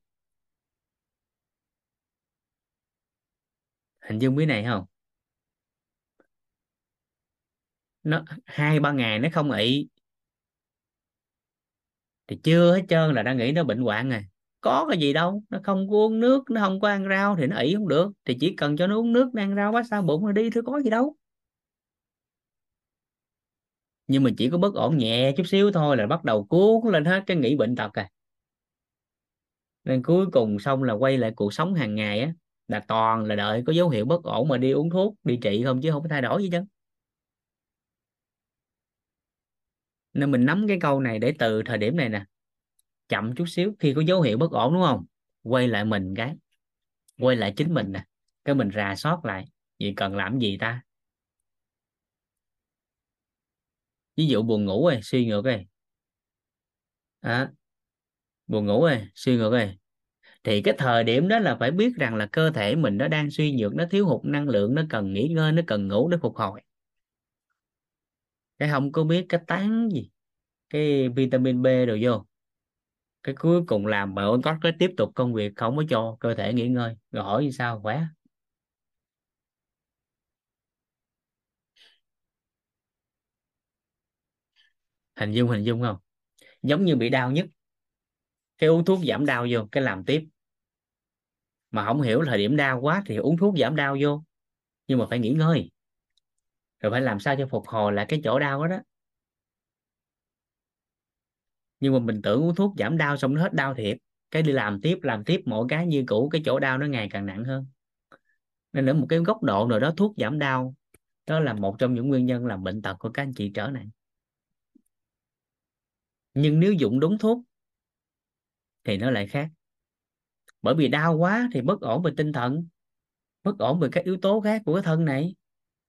Hình dung cái này không? Nó hai, ba ngày nó không ị. Thì chưa hết trơn là đã nghĩ nó bệnh hoạn rồi. Có cái gì đâu, nó không có uống nước, nó không có ăn rau thì nó ị không được. Thì chỉ cần cho nó uống nước, nó ăn rau quá sao bụng nó đi, thôi có gì đâu nhưng mà chỉ có bất ổn nhẹ chút xíu thôi là bắt đầu cuốn lên hết cái nghĩ bệnh tật à. Nên cuối cùng xong là quay lại cuộc sống hàng ngày á, là toàn là đợi có dấu hiệu bất ổn mà đi uống thuốc, đi trị không chứ không có thay đổi gì chứ. Nên mình nắm cái câu này để từ thời điểm này nè, chậm chút xíu khi có dấu hiệu bất ổn, đúng không? Quay lại mình cái, quay lại chính mình nè, cái mình rà soát lại, vậy cần làm gì ta? Ví dụ buồn ngủ rồi suy ngược rồi à, buồn ngủ rồi suy ngược rồi thì cái thời điểm đó là phải biết rằng là cơ thể mình nó đang suy nhược nó thiếu hụt năng lượng nó cần nghỉ ngơi nó cần ngủ để phục hồi. Cái không có biết cái tán gì cái vitamin B đồ vô. Cái cuối cùng làm mà có cái tiếp tục công việc không có cho cơ thể nghỉ ngơi? Rồi hỏi như sao khỏe. Hình dung hình dung không? Giống như bị đau nhất. Cái uống thuốc giảm đau vô cái làm tiếp. Mà không hiểu thời điểm đau quá thì uống thuốc giảm đau vô. Nhưng mà phải nghỉ ngơi. Rồi phải làm sao cho phục hồi lại cái chỗ đau đó, đó. Nhưng mà mình tưởng uống thuốc giảm đau xong nó hết đau thiệt. Cái đi làm tiếp làm tiếp mỗi cái như cũ cái chỗ đau nó ngày càng nặng hơn. Nên ở một cái góc độ nào đó thuốc giảm đau đó là một trong những nguyên nhân làm bệnh tật của các anh chị trở nặng nhưng nếu dụng đúng thuốc thì nó lại khác. Bởi vì đau quá thì bất ổn về tinh thần bất ổn về các yếu tố khác của cái thân này.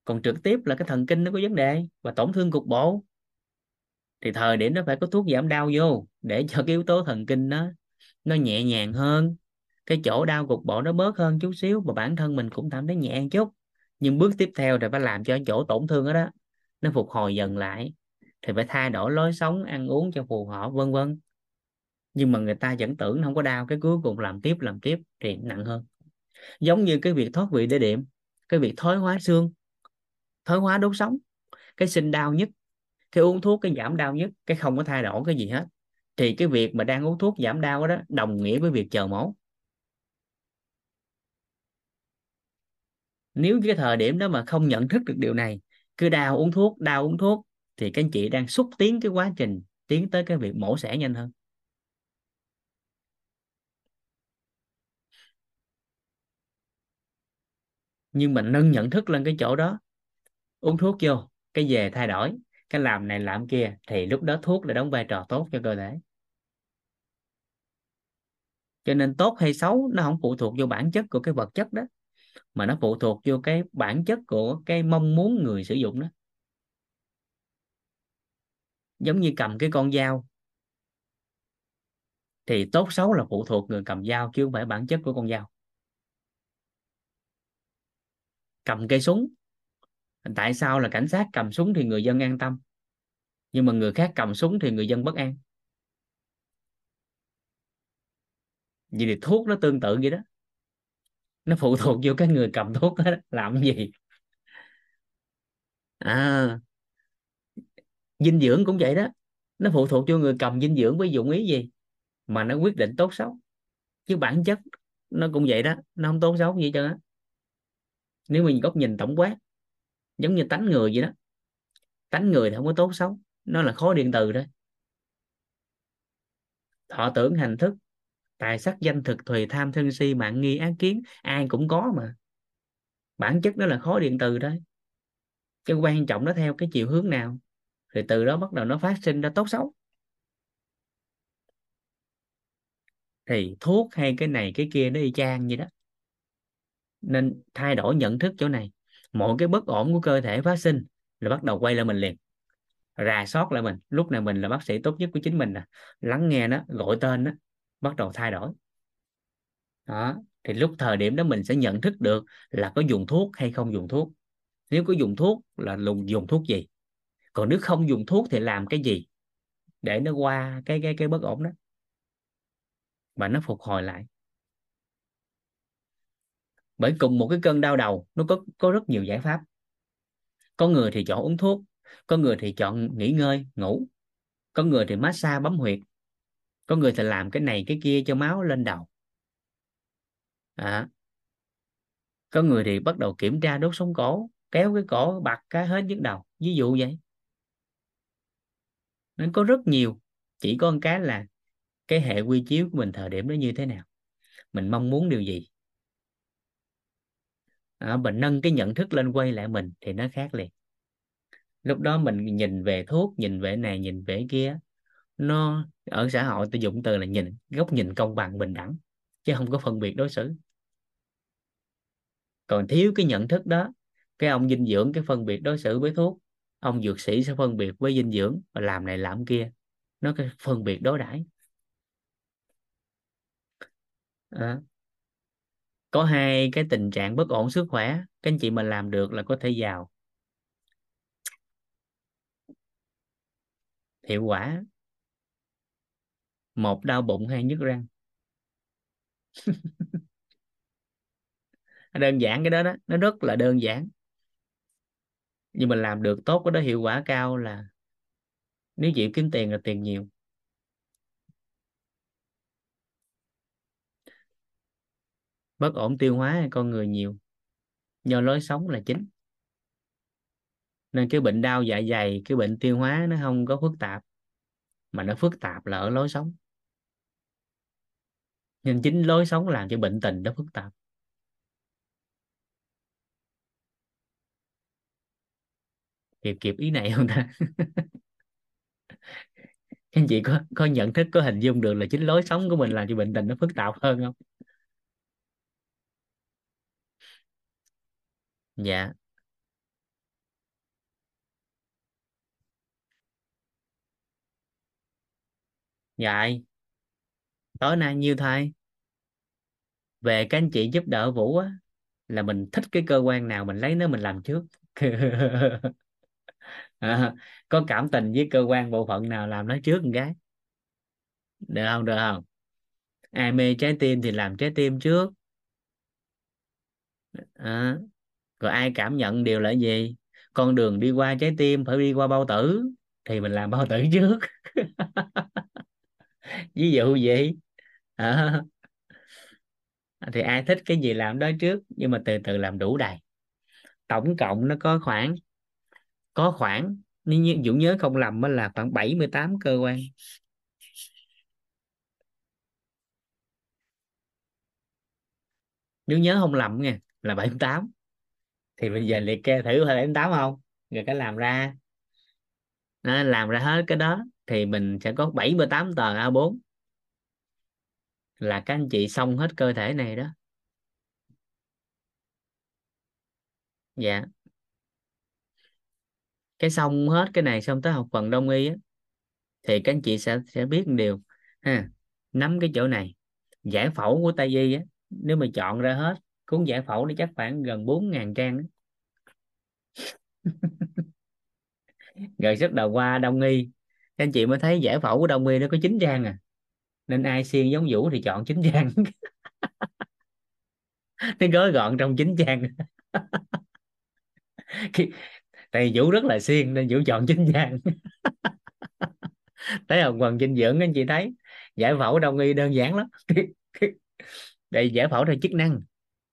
Còn trực tiếp là cái thần kinh nó có vấn đề và tổn thương cục bộ. Thì thời điểm nó phải có thuốc giảm đau vô để cho cái yếu tố thần kinh nó nó nhẹ nhàng hơn. Cái chỗ đau cục bộ nó bớt hơn chút xíu và bản thân mình cũng cảm thấy nhẹ chút. Nhưng bước tiếp theo thì phải làm cho chỗ tổn thương đó, đó nó phục hồi dần lại thì phải thay đổi lối sống, ăn uống cho phù hợp, vân vân. Nhưng mà người ta vẫn tưởng không có đau, cái cuối cùng làm tiếp làm tiếp thì nặng hơn. Giống như cái việc thoát vị đế điểm, cái việc thoái hóa xương, thoái hóa đốt sống, cái sinh đau nhất, cái uống thuốc cái giảm đau nhất, cái không có thay đổi cái gì hết. Thì cái việc mà đang uống thuốc giảm đau đó, đồng nghĩa với việc chờ mổ. Nếu cái thời điểm đó mà không nhận thức được điều này, cứ đau uống thuốc, đau uống thuốc thì các anh chị đang xúc tiến cái quá trình tiến tới cái việc mổ xẻ nhanh hơn. Nhưng mình nâng nhận thức lên cái chỗ đó, uống thuốc vô, cái về thay đổi, cái làm này làm kia, thì lúc đó thuốc là đóng vai trò tốt cho cơ thể. Cho nên tốt hay xấu nó không phụ thuộc vô bản chất của cái vật chất đó, mà nó phụ thuộc vô cái bản chất của cái mong muốn người sử dụng đó giống như cầm cái con dao. Thì tốt xấu là phụ thuộc người cầm dao chứ không phải bản chất của con dao. Cầm cây súng. Tại sao là cảnh sát cầm súng thì người dân an tâm, nhưng mà người khác cầm súng thì người dân bất an. Vì thì thuốc nó tương tự vậy đó. Nó phụ thuộc vô cái người cầm thuốc đó, làm gì? À dinh dưỡng cũng vậy đó. Nó phụ thuộc vô người cầm dinh dưỡng với dụng ý gì mà nó quyết định tốt xấu. Chứ bản chất nó cũng vậy đó, nó không tốt xấu gì cho á. Nếu mình góc nhìn tổng quát, giống như tánh người vậy đó. Tánh người thì không có tốt xấu, nó là khối điện từ thôi. Thọ tưởng hành thức, tài sắc danh thực thùy tham thân si, mạng nghi ác kiến, ai cũng có mà. Bản chất nó là khối điện từ đấy. cái quan trọng nó theo cái chiều hướng nào? Thì từ đó bắt đầu nó phát sinh ra tốt xấu. Thì thuốc hay cái này cái kia nó y chang vậy đó. Nên thay đổi nhận thức chỗ này. Mọi cái bất ổn của cơ thể phát sinh là bắt đầu quay lại mình liền. Rà soát lại mình. Lúc này mình là bác sĩ tốt nhất của chính mình nè. Lắng nghe nó, gọi tên nó, bắt đầu thay đổi. Đó. Thì lúc thời điểm đó mình sẽ nhận thức được là có dùng thuốc hay không dùng thuốc. Nếu có dùng thuốc là dùng thuốc gì? Còn nếu không dùng thuốc thì làm cái gì để nó qua cái cái cái bất ổn đó? Và nó phục hồi lại. Bởi cùng một cái cơn đau đầu nó có có rất nhiều giải pháp. Có người thì chọn uống thuốc có người thì chọn nghỉ ngơi ngủ. Có người thì massage bấm huyệt. Có người thì làm cái này cái kia cho máu lên đầu. À, có người thì bắt đầu kiểm tra đốt sống cổ kéo cái cổ bật cái hết nhức đầu. Ví dụ vậy nên có rất nhiều chỉ có một cái là cái hệ quy chiếu của mình thời điểm đó như thế nào mình mong muốn điều gì. À, mình nâng cái nhận thức lên quay lại mình thì nó khác liền. Lúc đó mình nhìn về thuốc nhìn về này nhìn về kia nó ở xã hội tôi dùng từ là nhìn góc nhìn công bằng bình đẳng chứ không có phân biệt đối xử. Còn thiếu cái nhận thức đó cái ông dinh dưỡng cái phân biệt đối xử với thuốc ông dược sĩ sẽ phân biệt với dinh dưỡng và làm này làm kia. Nó cái phân biệt đối đãi. À. có hai cái tình trạng bất ổn sức khỏe. Các anh chị mà làm được là có thể giàu. Hiệu quả. Một, đau bụng hay nhức răng? Đơn giản cái đó đó. Nó rất là đơn giản nhưng mà làm được tốt cái đó hiệu quả cao là nếu chịu kiếm tiền là tiền nhiều. Bất ổn tiêu hóa con người nhiều, do lối sống là chính. Nên cái bệnh đau dạ dày, cái bệnh tiêu hóa nó không có phức tạp, mà nó phức tạp là ở lối sống. Nên chính lối sống làm cho bệnh tình nó phức tạp. Kịp kịp ý này không ta? Các anh chị có có nhận thức, có hình dung được là chính lối sống của mình làm cho bệnh tình nó phức tạp hơn không? Dạ. Dạ tối nay nhiêu thay về các anh chị giúp đỡ Vũ á, là mình thích cái cơ quan nào mình lấy nó mình làm trước. à, có cảm tình với cơ quan bộ phận nào làm nó trước một cái được không được không? Ai mê trái tim thì làm trái tim trước. À, rồi ai cảm nhận điều là gì? Con đường đi qua trái tim phải đi qua bao tử thì mình làm bao tử trước. Ví dụ vậy. À, thì ai thích cái gì làm đó trước nhưng mà từ từ làm đủ đầy. Tổng cộng nó có khoảng có khoảng nếu như Dũng nhớ không lầm là khoảng 78 cơ quan. Nếu nhớ không lầm nha là 78 thì bây giờ liệt kê thử phải 78 không rồi cái làm ra. Đó, làm ra hết cái đó thì mình sẽ có 78 tờ A4 là các anh chị xong hết cơ thể này đó. Dạ. yeah cái xong hết cái này xong tới học phần đông y á, thì các anh chị sẽ sẽ biết một điều. Ha, nắm cái chỗ này. Giải phẫu của tây y á, nếu mà chọn ra hết, cuốn giải phẫu nó chắc khoảng gần 4.000 trang đó. rồi rất đầu qua đông y. Các anh chị mới thấy giải phẫu của đông y nó có 9 trang à. Nên ai xiên giống vũ thì chọn 9 trang. Nó gói gọn trong 9 trang. tại vũ rất là xiên nên vũ chọn chính gian thấy không? Phần dinh dưỡng, anh chị thấy. Giải phẫu đông y đơn giản lắm. Đây, giải phẫu theo chức năng.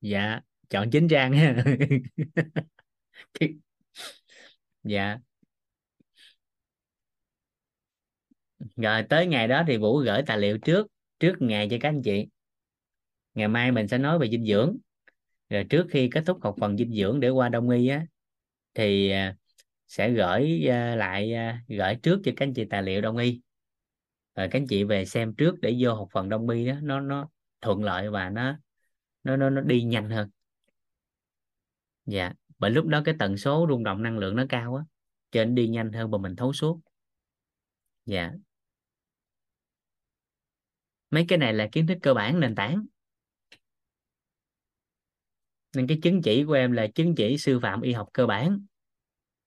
Dạ chọn chính trang ha. Dạ. Rồi, tới ngày đó thì vũ gửi tài liệu trước trước ngày cho các anh chị. Ngày mai mình sẽ nói về dinh dưỡng. Rồi trước khi kết thúc học phần dinh dưỡng để qua đông y á thì à, sẽ gửi à, lại à, gửi trước cho các anh chị tài liệu đông y. Rồi các anh chị về xem trước để vô học phần đông y đó, nó nó thuận lợi và nó nó nó nó đi nhanh hơn. Dạ bởi lúc đó cái tần số rung động năng lượng nó cao á, cho nên đi nhanh hơn và mình thấu suốt. Dạ. Mấy cái này là kiến thức cơ bản, nền tảng nên cái chứng chỉ của em là chứng chỉ sư phạm y học cơ bản.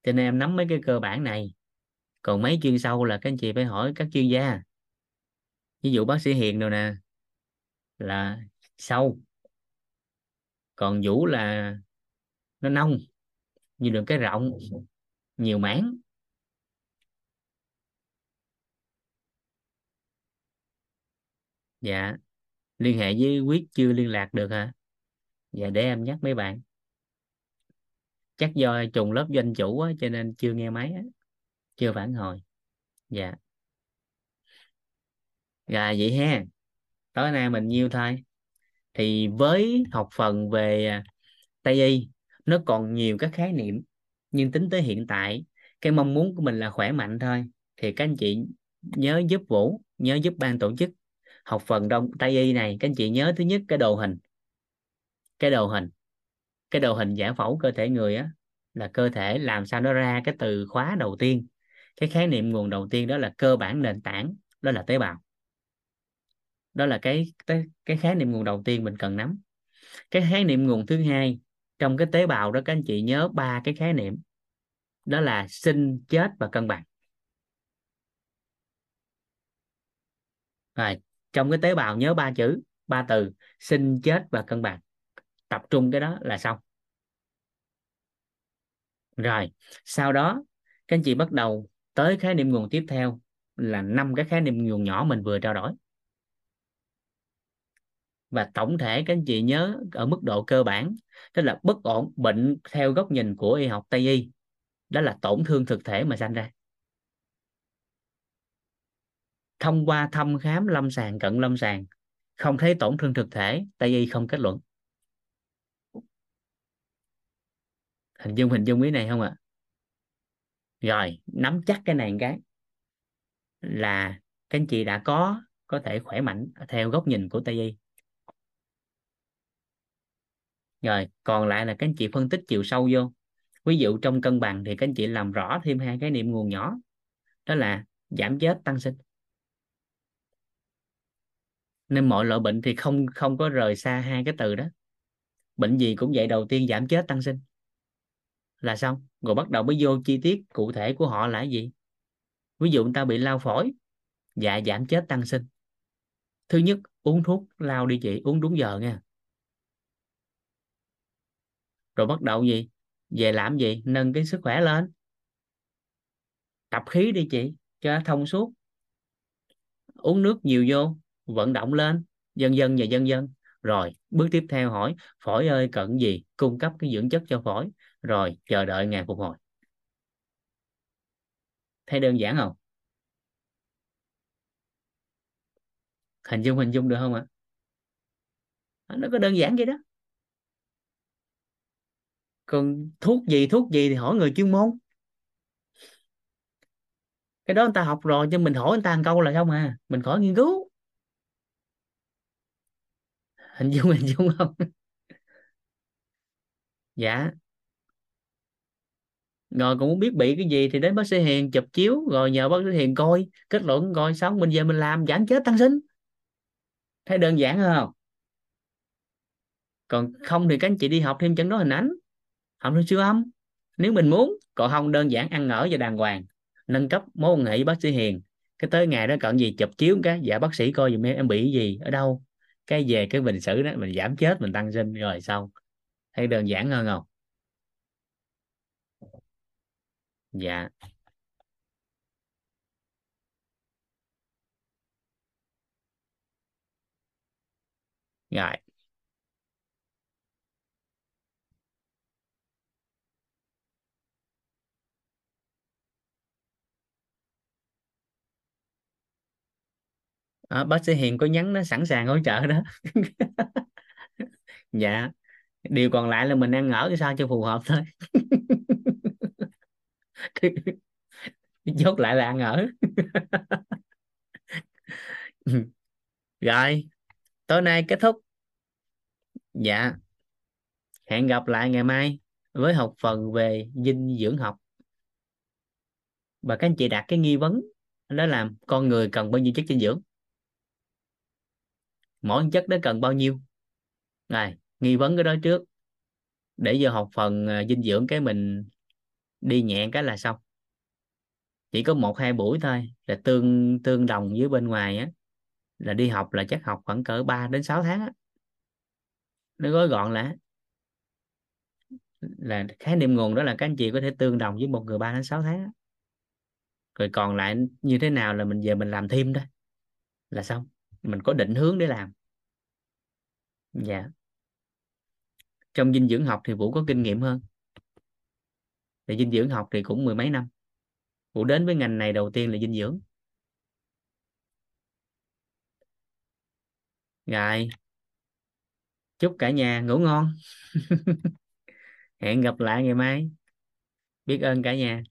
Cho nên em nắm mấy cái cơ bản này. Còn mấy chuyên sâu là các anh chị phải hỏi các chuyên gia. Ví dụ bác sĩ Hiền rồi nè, là sâu. Còn Vũ là nó nông, như được cái rộng, nhiều mảng. Dạ liên hệ với quyết chưa liên lạc được hả? Dạ để em nhắc mấy bạn. Chắc do trùng lớp doanh chủ á, cho nên chưa nghe máy á. chưa phản hồi. Dạ. Dạ vậy ha. Tối nay mình nhiêu thôi. Thì với học phần về à, Tây y nó còn nhiều các khái niệm nhưng tính tới hiện tại cái mong muốn của mình là khỏe mạnh thôi. Thì các anh chị nhớ giúp Vũ nhớ giúp ban tổ chức học phần đông Tây y này. Các anh chị nhớ thứ nhất cái đồ hình cái đồ hình cái đồ hình giải phẫu cơ thể người á là cơ thể làm sao nó ra cái từ khóa đầu tiên. Cái khái niệm nguồn đầu tiên đó là cơ bản nền tảng đó là tế bào. Đó là cái cái, cái khái niệm nguồn đầu tiên mình cần nắm. Cái khái niệm nguồn thứ hai trong cái tế bào đó các anh chị nhớ ba cái khái niệm. Đó là sinh chết và cân bằng. Rồi trong cái tế bào nhớ ba chữ ba từ sinh chết và cân bằng tập trung cái đó là xong. Rồi, sau đó, các anh chị bắt đầu tới khái niệm nguồn tiếp theo là năm cái khái niệm nguồn nhỏ mình vừa trao đổi. Và tổng thể các anh chị nhớ ở mức độ cơ bản, tức là bất ổn, bệnh theo góc nhìn của y học tây y, đó là tổn thương thực thể mà sanh ra. Thông qua thăm khám lâm sàng, cận lâm sàng, không thấy tổn thương thực thể, tây y không kết luận. Hình dung hình dung ý này không ạ? Rồi, nắm chắc cái này một cái là các anh chị đã có có thể khỏe mạnh theo góc nhìn của Tây y. Rồi, còn lại là các anh chị phân tích chiều sâu vô. Ví dụ trong cân bằng thì các anh chị làm rõ thêm hai cái niệm nguồn nhỏ, đó là giảm chết, tăng sinh. Nên mọi loại bệnh thì không không có rời xa hai cái từ đó. Bệnh gì cũng vậy, đầu tiên giảm chết, tăng sinh là xong, rồi bắt đầu mới vô chi tiết cụ thể của họ là gì? Ví dụ người ta bị lao phổi dạ giảm chết tăng sinh. Thứ nhất, uống thuốc lao đi chị, uống đúng giờ nha. Rồi bắt đầu gì? Về làm gì? Nâng cái sức khỏe lên. Tập khí đi chị, cho thông suốt. Uống nước nhiều vô, vận động lên dân dân và dân dân rồi, bước tiếp theo hỏi, phổi ơi, cần gì? Cung cấp cái dưỡng chất cho phổi rồi, chờ đợi ngày phục hồi. Thấy đơn giản không? Hình dung hình dung được không ạ? À, nó có đơn giản vậy đó. Còn thuốc gì thuốc gì thì hỏi người chuyên môn. Cái đó người ta học rồi cho mình hỏi người ta một câu là không à. Mình khỏi nghiên cứu. Hình dung hình dung không? Dạ rồi cũng muốn biết bị cái gì thì đến bác sĩ Hiền chụp chiếu, rồi nhờ bác sĩ Hiền coi, kết luận coi xong mình về mình làm giảm chết tăng sinh. Thấy đơn giản không? Còn không thì các anh chị đi học thêm chẩn đoán hình ảnh. Học thêm siêu âm. Nếu mình muốn, còn không, đơn giản ăn ở và đàng hoàng. Nâng cấp mối quan hệ với bác sĩ Hiền. Cái tới ngày đó cần gì chụp chiếu cái dạ bác sĩ coi giùm em em bị gì, ở đâu? Cái về cái bình xử đó, mình giảm chết, mình tăng sinh, rồi xong thấy đơn giản hơn không? Dạ. Rồi. À, bác sĩ Hiền có nhắn nó sẵn sàng hỗ trợ đó. Dạ. Điều còn lại là mình ăn ở sao cho phù hợp thôi. chốt lại là ăn ở. Rồi, tối nay kết thúc. Dạ. Hẹn gặp lại ngày mai với học phần về dinh dưỡng học. Và các anh chị đặt cái nghi vấn, đó là con người cần bao nhiêu chất dinh dưỡng? Mỗi chất đó cần bao nhiêu? Rồi nghi vấn cái đó trước. Để vô học phần à, dinh dưỡng cái mình đi nhẹ cái là xong. Chỉ có một, hai buổi thôi, là tương tương đồng với bên ngoài á, là đi học là chắc học khoảng cỡ 3 đến 6 tháng á. Nó gói gọn là là khái niệm nguồn đó là các anh chị có thể tương đồng với một người 3 đến 6 tháng á. rồi còn lại như thế nào là mình về mình làm thêm đó là xong. Mình có định hướng để làm. Dạ. Trong dinh dưỡng học thì vũ có kinh nghiệm hơn thì dinh dưỡng học thì cũng mười mấy năm. Cụ đến với ngành này đầu tiên là dinh dưỡng. Rồi. Chúc cả nhà ngủ ngon. Hẹn gặp lại ngày mai. Biết ơn cả nhà.